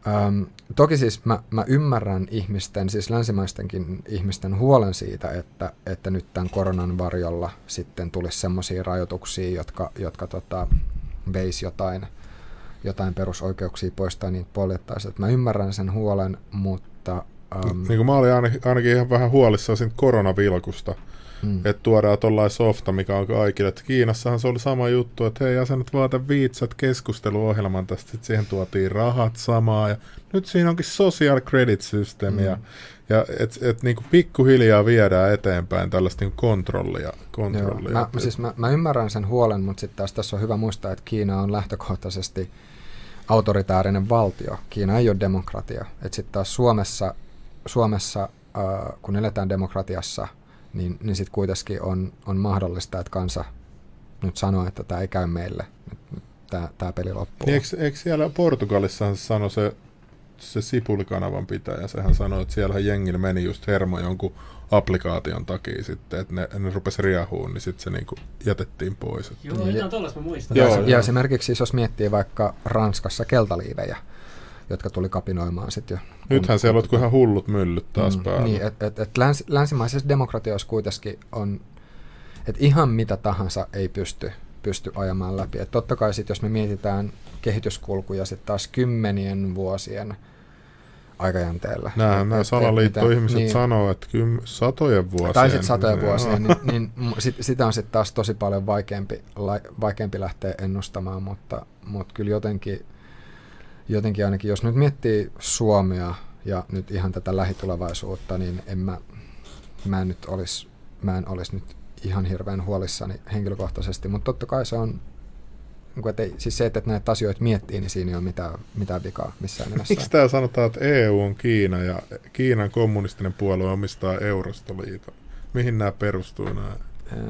Ähm, toki siis mä, mä ymmärrän ihmisten, siis länsimaistenkin ihmisten huolen siitä, että, että nyt tämän koronan varjolla sitten tulisi semmoisia rajoituksia, jotka, jotka tota, veisi jotain, jotain perusoikeuksia pois tai niitä poljettaisiin. Et Mä ymmärrän sen huolen, mutta... Ähm, niin kuin mä olin ainakin ihan vähän huolissaan siitä koronavilkusta, mm, että tuodaan tollain softa, mikä on kaikille. Et Kiinassahan se oli sama juttu, että hei, nyt vaata viitsat keskusteluohjelman tästä, sitten siihen tuotiin rahat samaa, ja nyt siinä onkin social credit system, Mm. ja, Ja että et, niinku pikkuhiljaa viedään eteenpäin tällaista niinku kontrollia. kontrollia. Joo, mä, siis mä, mä ymmärrän sen huolen, mutta sitten taas tässä on hyvä muistaa, että Kiina on lähtökohtaisesti autoritäärinen valtio. Kiina ei ole demokratia. Sitten taas Suomessa, Suomessa äh, kun eletään demokratiassa, niin, niin sitten kuitenkin on, on mahdollista, että kansa nyt sanoo, että tämä ei käy meille. Tämä peli loppuu. Niin eikö, eikö siellä Portugalissa sano se se Sipulikanavan pitäjä, sehän sanoi, että siellä jengillä meni just hermo jonkun applikaation takia sitten, että ne, ne rupesi riahuun, niin sitten se niinku jätettiin pois. Joo, jotain niin, tuollaista mä muistan. Joo, ja, ja esimerkiksi siis jos miettii vaikka Ranskassa keltaliivejä, jotka tuli kapinoimaan sitten jo. Nythän siellä on ihan hullut myllyt taas mm, päällä. Niin, että et, et läns, länsimaisessa demokratioissa kuitenkin on, että ihan mitä tahansa ei pysty, pysty ajamaan läpi. Et totta kai sitten jos me mietitään kehityskulkuja sitten taas kymmenien vuosien aikajänteellä. Näin, nämä salaliittoihmiset niin, sanoo, että kym, satojen vuosien. Tai sitten satojen vuosien, niin, niin sit, sitä on sitten taas tosi paljon vaikeampi, la, vaikeampi lähteä ennustamaan, mutta, mutta kyllä jotenkin, jotenkin ainakin, jos nyt miettii Suomea ja nyt ihan tätä lähitulevaisuutta, niin en mä, mä, en nyt olisi, mä en olisi nyt ihan hirveän huolissani henkilökohtaisesti, mutta totta kai se on niin kuin, että ei, siis se, että näitä asioita miettii, niin siinä ei ole mitään, mitään vikaa missään nimessä. Miksi tämä sanotaan, että EU on Kiina ja Kiinan kommunistinen puolue omistaa Eurostoliiton? Mihin nämä perustuu nämä?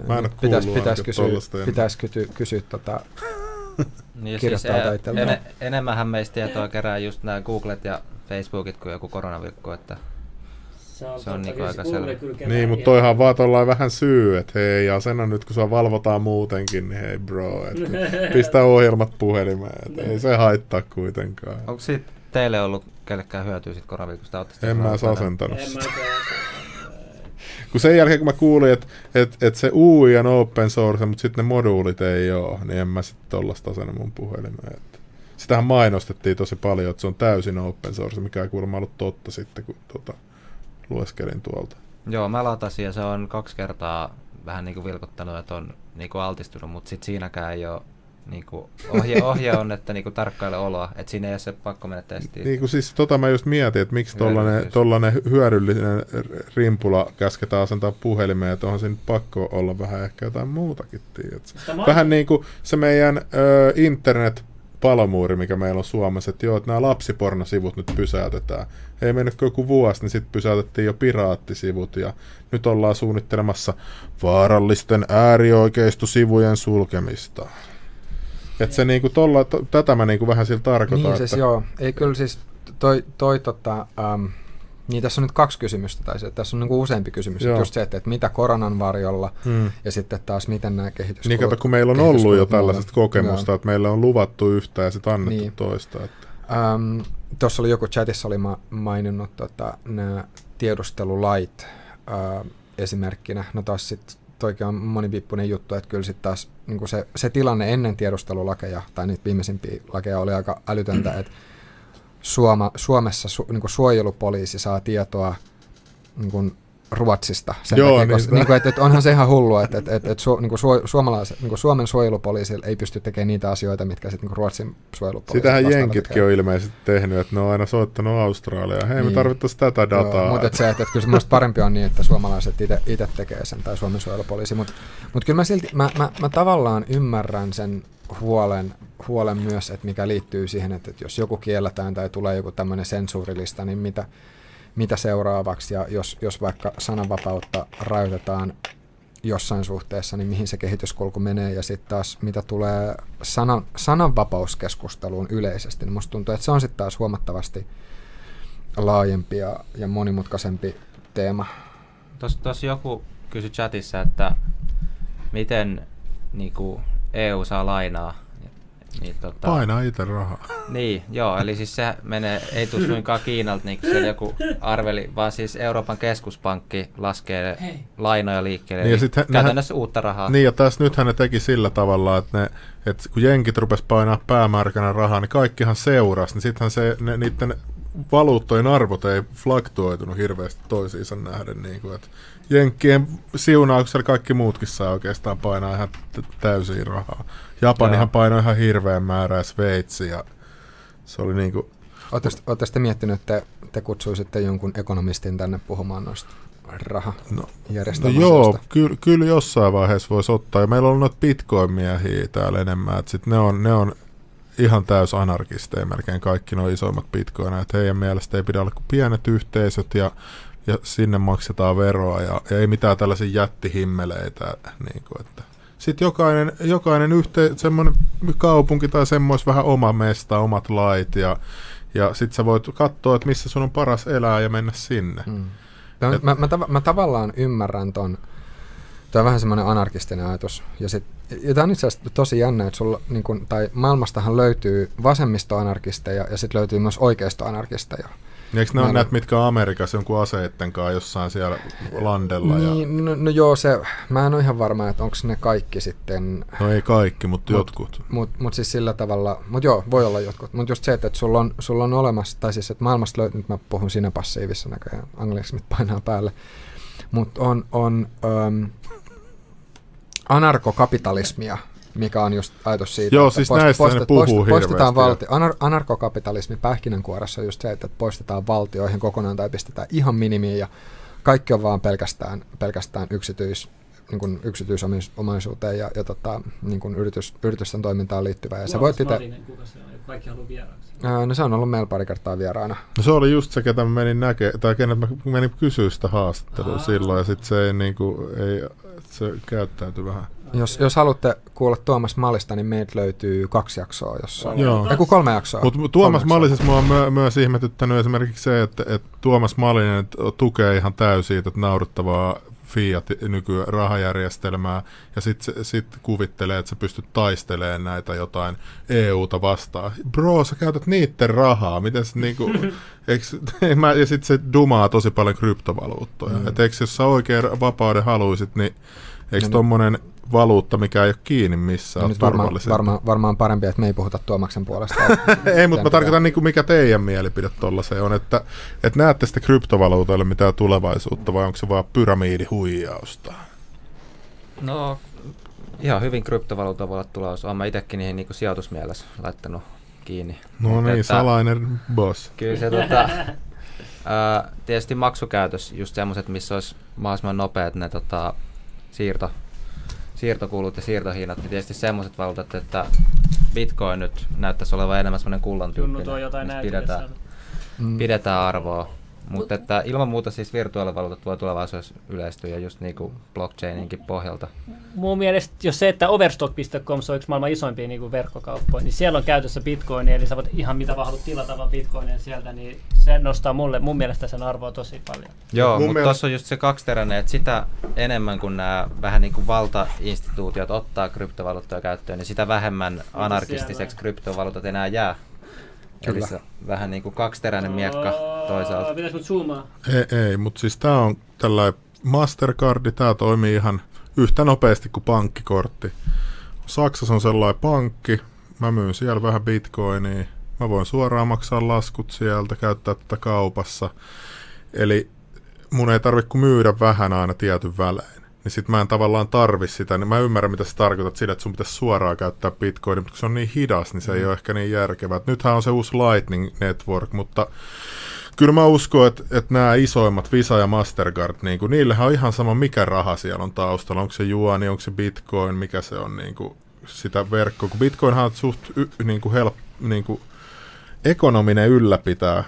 Mä en pitäisi, pitäisi kysyä, pitäisi kysyä, kysyä tota, niin siis en, en, enemmänhän meistä tietoa kerää just nämä Googlet ja Facebookit kuin joku koronavirkku, että se on, se on niinku aika selvä. Niin, mutta toihan vaan tuollain vähän syy, että hei, asena nyt kun sua valvotaan muutenkin, niin hei bro, että pistä ohjelmat puhelimeen, että ei se haittaa kuitenkaan. Onko siitä teille ollut kellekään hyötyä siitä koronaviikosta? En mä edes asentanut sitä. Kun sen jälkeen kun mä kuulin, että et, et se UI on open source, mutta sitten ne moduulit ei ole, niin en mä sitten tollasta asenna mun puhelimeen. Että. Sitähän mainostettiin tosi paljon, että se on täysin open source, mikä ei kuulemma ollut totta sitten, kun tota, lueskelin tuolta. Joo, mä latasin ja se on kaksi kertaa vähän niin kuin vilkottanut, että on niin kuin altistunut, mutta sitten siinäkään ei ole niin kuin ohje, ohje on, että niin kuin tarkkaile oloa, että siinä ei ole se pakko mennä testiin. Niin kuin siis tota mä just mietin, että miksi tollanen, tollanen hyödyllinen rimpula käsketään asentaa puhelimeen, että onhan siinä pakko olla vähän ehkä jotain muutakin, tiedätkö? Vähän niin kuin se meidän ö, internet palomuuri, mikä meillä on Suomessa, että joo, että nämä lapsipornosivut nyt pysäytetään. Ei mennyt joku vuosi, niin sitten pysäytettiin jo piraattisivut ja nyt ollaan suunnittelemassa vaarallisten äärioikeistosivujen sulkemista. Että se niinku tolla, to, tätä mä niinku vähän sillä tarkoitan. Niin siis että... joo, ei kyllä siis toi, toi tota, um, niin tässä on nyt kaksi kysymystä, tai se, tässä on niin useampi kysymys. Joo. Just se, että, että mitä koronan varjolla, hmm. ja sitten taas miten nämä kehitys. Niin kato, kun meillä on ollut jo tällaisesta kokemusta, Joo. että meillä on luvattu yhtä ja sitten annettu niin. toista. Että. Um, Tuossa oli joku chatissa oli ma- maininnut tota, nämä tiedustelulait uh, esimerkkinä. No taas sitten toikin on monivippunen juttu, että kyllä sitten taas niin se, se tilanne ennen tiedustelulakeja, tai niitä viimeisimpiä lakeja oli aika älytöntä, että Suoma, Suomessa su, niin suojelupoliisi saa tietoa niin Ruotsista. Sen Joo, takia, niin, koska, niin kuin, että, että onhan se ihan hullua, että, että, että, että su, niin kuin su, niin kuin Suomen suojelupoliisi ei pysty tekemään niitä asioita, mitkä sitten niin Ruotsin suojelupoliisi Sitähän jenkitkin tekee. on ilmeisesti tehnyt, että ne on aina soittanut Australiaan. Hei, niin. me tarvittaisiin tätä dataa. Joo, mutta että se, että, että kyllä se parempi on niin, että suomalaiset itse tekee sen, tai Suomen suojelupoliisi. Mutta mut kyllä mä silti, mä, mä, mä tavallaan ymmärrän sen huolen, huolen myös, että mikä liittyy siihen, että, että jos joku kielletään tai tulee joku tämmöinen sensuurilista, niin mitä, mitä seuraavaksi, ja jos, jos vaikka sananvapautta rajoitetaan jossain suhteessa, niin mihin se kehityskulku menee, ja sitten taas mitä tulee sanan, sananvapauskeskusteluun yleisesti, niin musta tuntuu, että se on sitten taas huomattavasti laajempi ja, ja monimutkaisempi teema. Tuossa joku kysyi chatissa, että miten niin kuin, EU saa lainaa. Niin, tota, Painaa itse rahaa. Niin, joo, eli siis se menee, ei tule suinkaan Kiinalta, niin kuin joku arveli, vaan siis Euroopan keskuspankki laskee Hei. lainoja liikkeelle, niin, eli käytännössä nehän, uutta rahaa. Niin, ja tässä nythän ne teki sillä tavalla, että, ne, että kun jenkit rupes painaa päämärkänä rahaa, niin kaikkihan seurasi, niin sittenhän se, ne, niiden valuuttojen arvot ei flaktuoitunut hirveästi toisiinsa nähden. Niin kuin, että Jenkkien siunauksella kaikki muutkin saa oikeastaan painaa ihan täysin rahaa. Japanihan painoi ihan hirveän määrää Sveitsi ja se oli niinku... Oletteko te miettinyt, että te kutsuisitte jonkun ekonomistin tänne puhumaan noista raha no, no joo, kyllä, kyllä jossain vaiheessa voisi ottaa. Ja meillä on noita bitcoin-miehiä täällä enemmän. Että sit ne, on, ne on ihan täys anarkisteja melkein kaikki nuo isoimmat bitcoinit. Heidän mielestä ei pidä olla kuin pienet yhteisöt ja, ja sinne maksetaan veroa ja, ja ei mitään tällaisia jättihimmeleitä. Niin kuin, että. Sitten jokainen, jokainen yhte, semmoinen kaupunki tai semmois vähän oma mesta, omat lait ja, ja sitten sä voit katsoa, että missä sun on paras elää ja mennä sinne. Mm. Et, mä, mä, tav- mä tavallaan ymmärrän ton, Tämä on vähän semmoinen anarkistinen ajatus. Ja, sit, ja tämä on itse asiassa tosi jännä, että sulla, niin kun, tai maailmastahan löytyy vasemmistoanarkisteja ja sitten löytyy myös oikeistoanarkisteja. Eikö ne ole näitä, mitkä on Amerikassa jonkun aseitten kanssa jossain siellä landella? Niin, ja... no, no joo, se, mä en ole ihan varma, että onko ne kaikki sitten... No ei kaikki, mutta mut, jotkut. Mutta mut siis sillä tavalla, mutta joo, voi olla jotkut. Mutta just se, että, että sulla, on, sulla on olemassa, tai siis että maailmasta löytyy, nyt mä puhun siinä passiivissa näköjään, angliksi painaa päälle, mutta on, on um, anarkokapitalismia, mikä on just ajatus siitä, Joo, että siis post, näistä post, ne puhuu post, poistetaan valtio. Anar, anarkokapitalismi pähkinänkuoressa on just se, että poistetaan valtioihin kokonaan tai pistetään ihan minimiin ja kaikki on vaan pelkästään, pelkästään yksityis, niin kuin yksityisomaisuuteen ja, ja tota, niin kuin yritys, yritysten toimintaan liittyvää. Ja se voit. Kaikki haluaa vieraaksi. no se on ollut meillä pari kertaa vieraana. No se oli just se, ketä mä menin näkemään, tai kenet mä menin kysyä sitä haastattelua Aa. silloin, ja sitten se ei, niin kuin, ei se käyttäytyi vähän. Jos, jos haluatte kuulla Tuomas Mallista, niin meiltä löytyy kaksi jaksoa jossain. Joo. Eiku kolme jaksoa. Mutta Tuomas Mallisessa mua on myö, myös ihmetyttänyt esimerkiksi se, että, että Tuomas Mallinen tukee ihan täysin että nauruttavaa fiat nykyrahajärjestelmää ja sitten sit kuvittelee, että sä pystyt taistelemaan näitä jotain EUta vastaan. Bro, sä käytät niitten rahaa. Miten se niinku, eiks, mä, ja sitten se dumaa tosi paljon kryptovaluuttoja. Mm. Et eikö jos sä oikein vapauden haluisit, niin eikö no, tommonen valuutta, mikä ei ole kiinni missään. Nyt varmaan, varma, varmaan parempi, että me ei puhuta Tuomaksen puolesta. ei, mutta mä tarkoitan, niin kuin mikä teidän mielipide tuolla se on, että, että näette sitten kryptovaluutalle mitään tulevaisuutta vai onko se vaan pyramiidihuijausta? No, ihan hyvin kryptovaluutta voi olla tulevaisuus. Olen itsekin niihin niin sijoitusmielessä laittanut kiinni. No niin, että, salainen boss. Kyllä se tota, ää, tietysti maksukäytös, just semmoiset, missä olisi mahdollisimman nopeat ne tota, siirto, siirtokulut ja siirtohinnat, niin tietysti semmoiset valuutat, että Bitcoin nyt näyttäisi olevan enemmän semmoinen kullan tyyppinen, pidetään, mm. pidetään arvoa. Mutta että ilman muuta siis virtuaalivaluutat voi tulevaisuudessa yleistyä ja just niin kuin blockchaininkin pohjalta. Mun mielestä jos se, että overstock.com on yksi maailman isoimpia niin kuin verkkokauppoja, niin siellä on käytössä bitcoin, eli sä voit ihan mitä vaan haluat tilata vaan bitcoinia sieltä, niin se nostaa mulle, mun mielestä sen arvoa tosi paljon. Joo, mutta mielestä... tuossa on just se kaksiteräinen, että sitä enemmän kuin nämä vähän niin kuin valtainstituutiot ottaa kryptovaluuttoja käyttöön, niin sitä vähemmän anarkistiseksi kryptovaluutat enää jää. Kyllä. Eli se vähän niin kuin kaksiteräinen miekka toisaalta. Pitäis mut zoomaa? Ei, ei mutta siis tää on tällainen Mastercardi, tää toimii ihan yhtä nopeasti kuin pankkikortti. Saksassa on sellainen pankki, mä myyn siellä vähän bitcoinia, mä voin suoraan maksaa laskut sieltä, käyttää tätä kaupassa. Eli mun ei tarvitse myydä vähän aina tietyn välein niin sit mä en tavallaan tarvi sitä, niin mä ymmärrän mitä sä tarkoitat sillä, että sun pitäisi suoraan käyttää bitcoinia, mutta kun se on niin hidas, niin se mm. ei ole ehkä niin järkevää. nythän on se uusi Lightning Network, mutta kyllä mä uskon, että, että nämä isoimmat Visa ja Mastercard, niin kuin, niillähän on ihan sama mikä raha siellä on taustalla, onko se juoni, onko se bitcoin, mikä se on niin kuin, sitä verkkoa, kun bitcoinhan on suht y, niin kuin help, niin kuin, ekonominen ylläpitää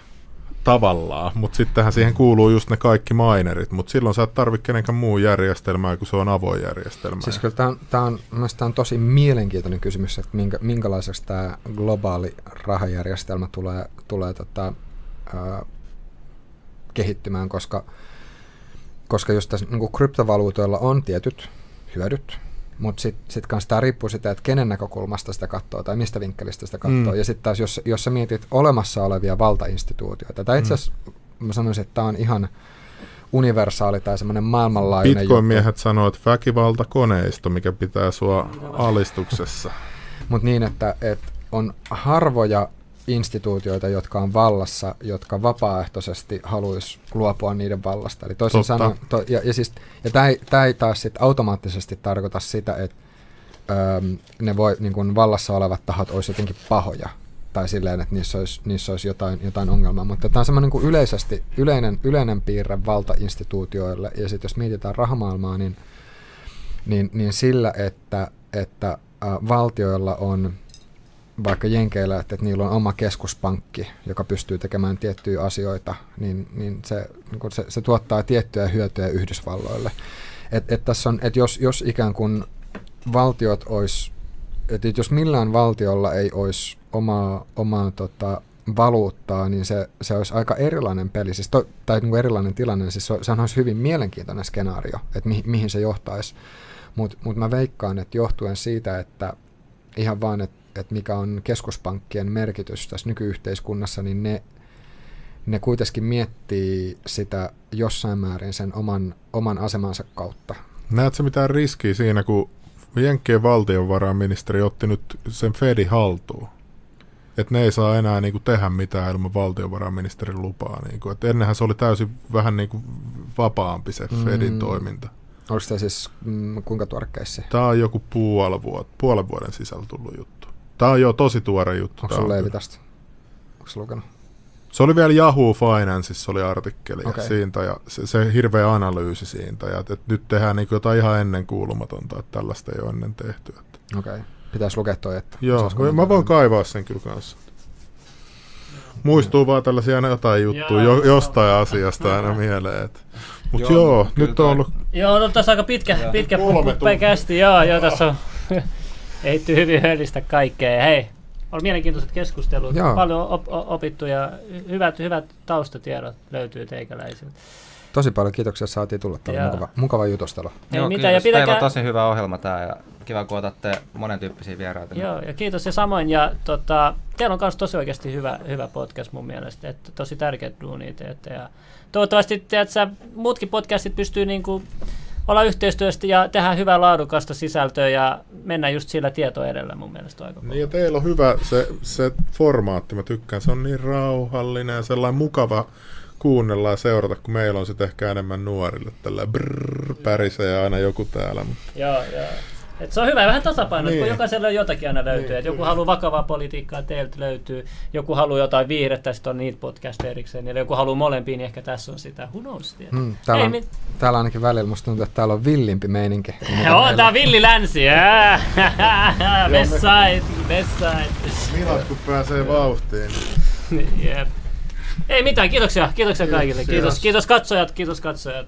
tavallaan, mutta sittenhän siihen kuuluu just ne kaikki minerit, mutta silloin sä et tarvitse kenenkään muun järjestelmää, kun se on avoin järjestelmä. Siis kyllä tämä on, on tosi mielenkiintoinen kysymys, että minkä, minkälaiseksi tämä globaali rahajärjestelmä tulee, tulee tota, ää, kehittymään, koska, koska just tässä niin kryptovaluutoilla on tietyt hyödyt, mutta sitten sit kanssa tämä riippuu sitä, että kenen näkökulmasta sitä katsoo tai mistä vinkkelistä sitä katsoo. Mm. Ja sitten taas, jos, jos sä mietit olemassa olevia valtainstituutioita, tai itse mm. asiassa mm. mä sanoisin, että tämä on ihan universaali tai semmoinen maailmanlaajuinen Bitcoin-miehet sanoo, että väkivalta koneisto, mikä pitää sua alistuksessa. Mutta niin, että, että on harvoja instituutioita, jotka on vallassa, jotka vapaaehtoisesti haluaisi luopua niiden vallasta. Eli toisin sanoen, to, ja, ja, siis, ja tämä ei, ei taas sit automaattisesti tarkoita sitä, että öö, ne voi, niin kun vallassa olevat tahot olisivat jotenkin pahoja. tai silleen, että niissä olisi, niissä olisi jotain, jotain ongelmaa. Mutta tämä on semmoinen niin yleisesti, yleinen, yleinen piirre valtainstituutioille. Ja sitten jos mietitään rahamaailmaa, niin, niin, niin sillä, että, että äh, valtioilla on vaikka Jenkeillä, että, että niillä on oma keskuspankki, joka pystyy tekemään tiettyjä asioita, niin, niin, se, niin se, se tuottaa tiettyjä hyötyjä Yhdysvalloille. Et, et tässä on, et jos, jos ikään kuin valtiot olisi, että jos millään valtiolla ei olisi omaa, omaa tota, valuuttaa, niin se, se olisi aika erilainen peli, siis to, tai niin kuin erilainen tilanne, siis se, sehän olisi hyvin mielenkiintoinen skenaario, että mi, mihin se johtaisi. Mutta mut mä veikkaan, että johtuen siitä, että ihan vaan, että että mikä on keskuspankkien merkitys tässä nykyyhteiskunnassa, niin ne, ne kuitenkin miettii sitä jossain määrin sen oman, oman asemansa kautta. Näetkö mitään riskiä siinä, kun Jenkkien valtionvarainministeri otti nyt sen Fedin haltuun? Että ne ei saa enää niinku tehdä mitään ilman valtionvarainministerin lupaa. Niinku. Et ennenhän se oli täysin vähän niinku vapaampi se Fedin mm. toiminta. Onko tämä siis mm, kuinka tuore Tämä on joku puolen vuoden, puolen vuoden sisällä tullut juttu. Tämä on jo tosi tuore juttu. Onko sulla Leevi tästä? Onko lukenut? Se oli vielä Yahoo Financeissa oli artikkeli okay. siitä ja se, se hirveä analyysi siitä. Ja että nyt tehdään niin jotain ihan ennen kuulumatonta, että tällaista ei ole ennen tehty. Okei, okay. pitäisi lukea toi, että... Joo, mä voin kaivaa sen kyllä kanssa. Muistuu vaan tällaisia jotain juttuja jo, jostain asiasta aina mieleen. Mutta joo, joo nyt on ollut... Joo, no tässä aika pitkä, pitkä kästi. Joo, joo, tässä on ehitty hyvin höllistä kaikkea. Hei, oli mielenkiintoiset keskustelut, Joo. paljon op- opittu ja hyvät, hyvät taustatiedot löytyy teikäläisiltä. Tosi paljon kiitoksia, että saatiin tulla. Tämä mukava, mukava jutustelu. Joo, mitä, ja pitäkää... Teillä on tosi hyvä ohjelma tämä ja kiva, kun otatte monen tyyppisiä vieraita. Joo, ja kiitos ja samoin. Ja tota, teillä on myös tosi oikeasti hyvä, hyvä podcast mun mielestä, että tosi tärkeät duunia teette. Ja toivottavasti tiedätkö, muutkin podcastit pystyy niinku olla yhteistyöstä ja tehdä hyvää laadukasta sisältöä ja mennä just sillä tietoa edellä mun mielestä aika Niin ja teillä on hyvä se, se formaatti, mä tykkään, se on niin rauhallinen ja sellainen mukava kuunnella ja seurata, kun meillä on sitten ehkä enemmän nuorille, tällä brrr, pärisee aina joku täällä. Mutta... Joo, joo. Et se on hyvä vähän tasapaino, niin. kun jokaisella on jotakin aina löytyy. Niin, et joku haluaa vakavaa politiikkaa, teiltä löytyy. Joku haluaa jotain viihdettä, sitten on niitä podcast erikseen. Eli joku haluaa molempiin, niin ehkä tässä on sitä. Who knows, hmm, täällä, on, mit... täällä ainakin välillä musta tuntuu, että täällä on villimpi meininki. Joo, tää on villi länsi. Westside, Westside. Milat kun pääsee vauhtiin. Jep. Ei mitään, kiitoksia. Kiitoksia kaikille. Kiitos, kiitos katsojat, kiitos katsojat.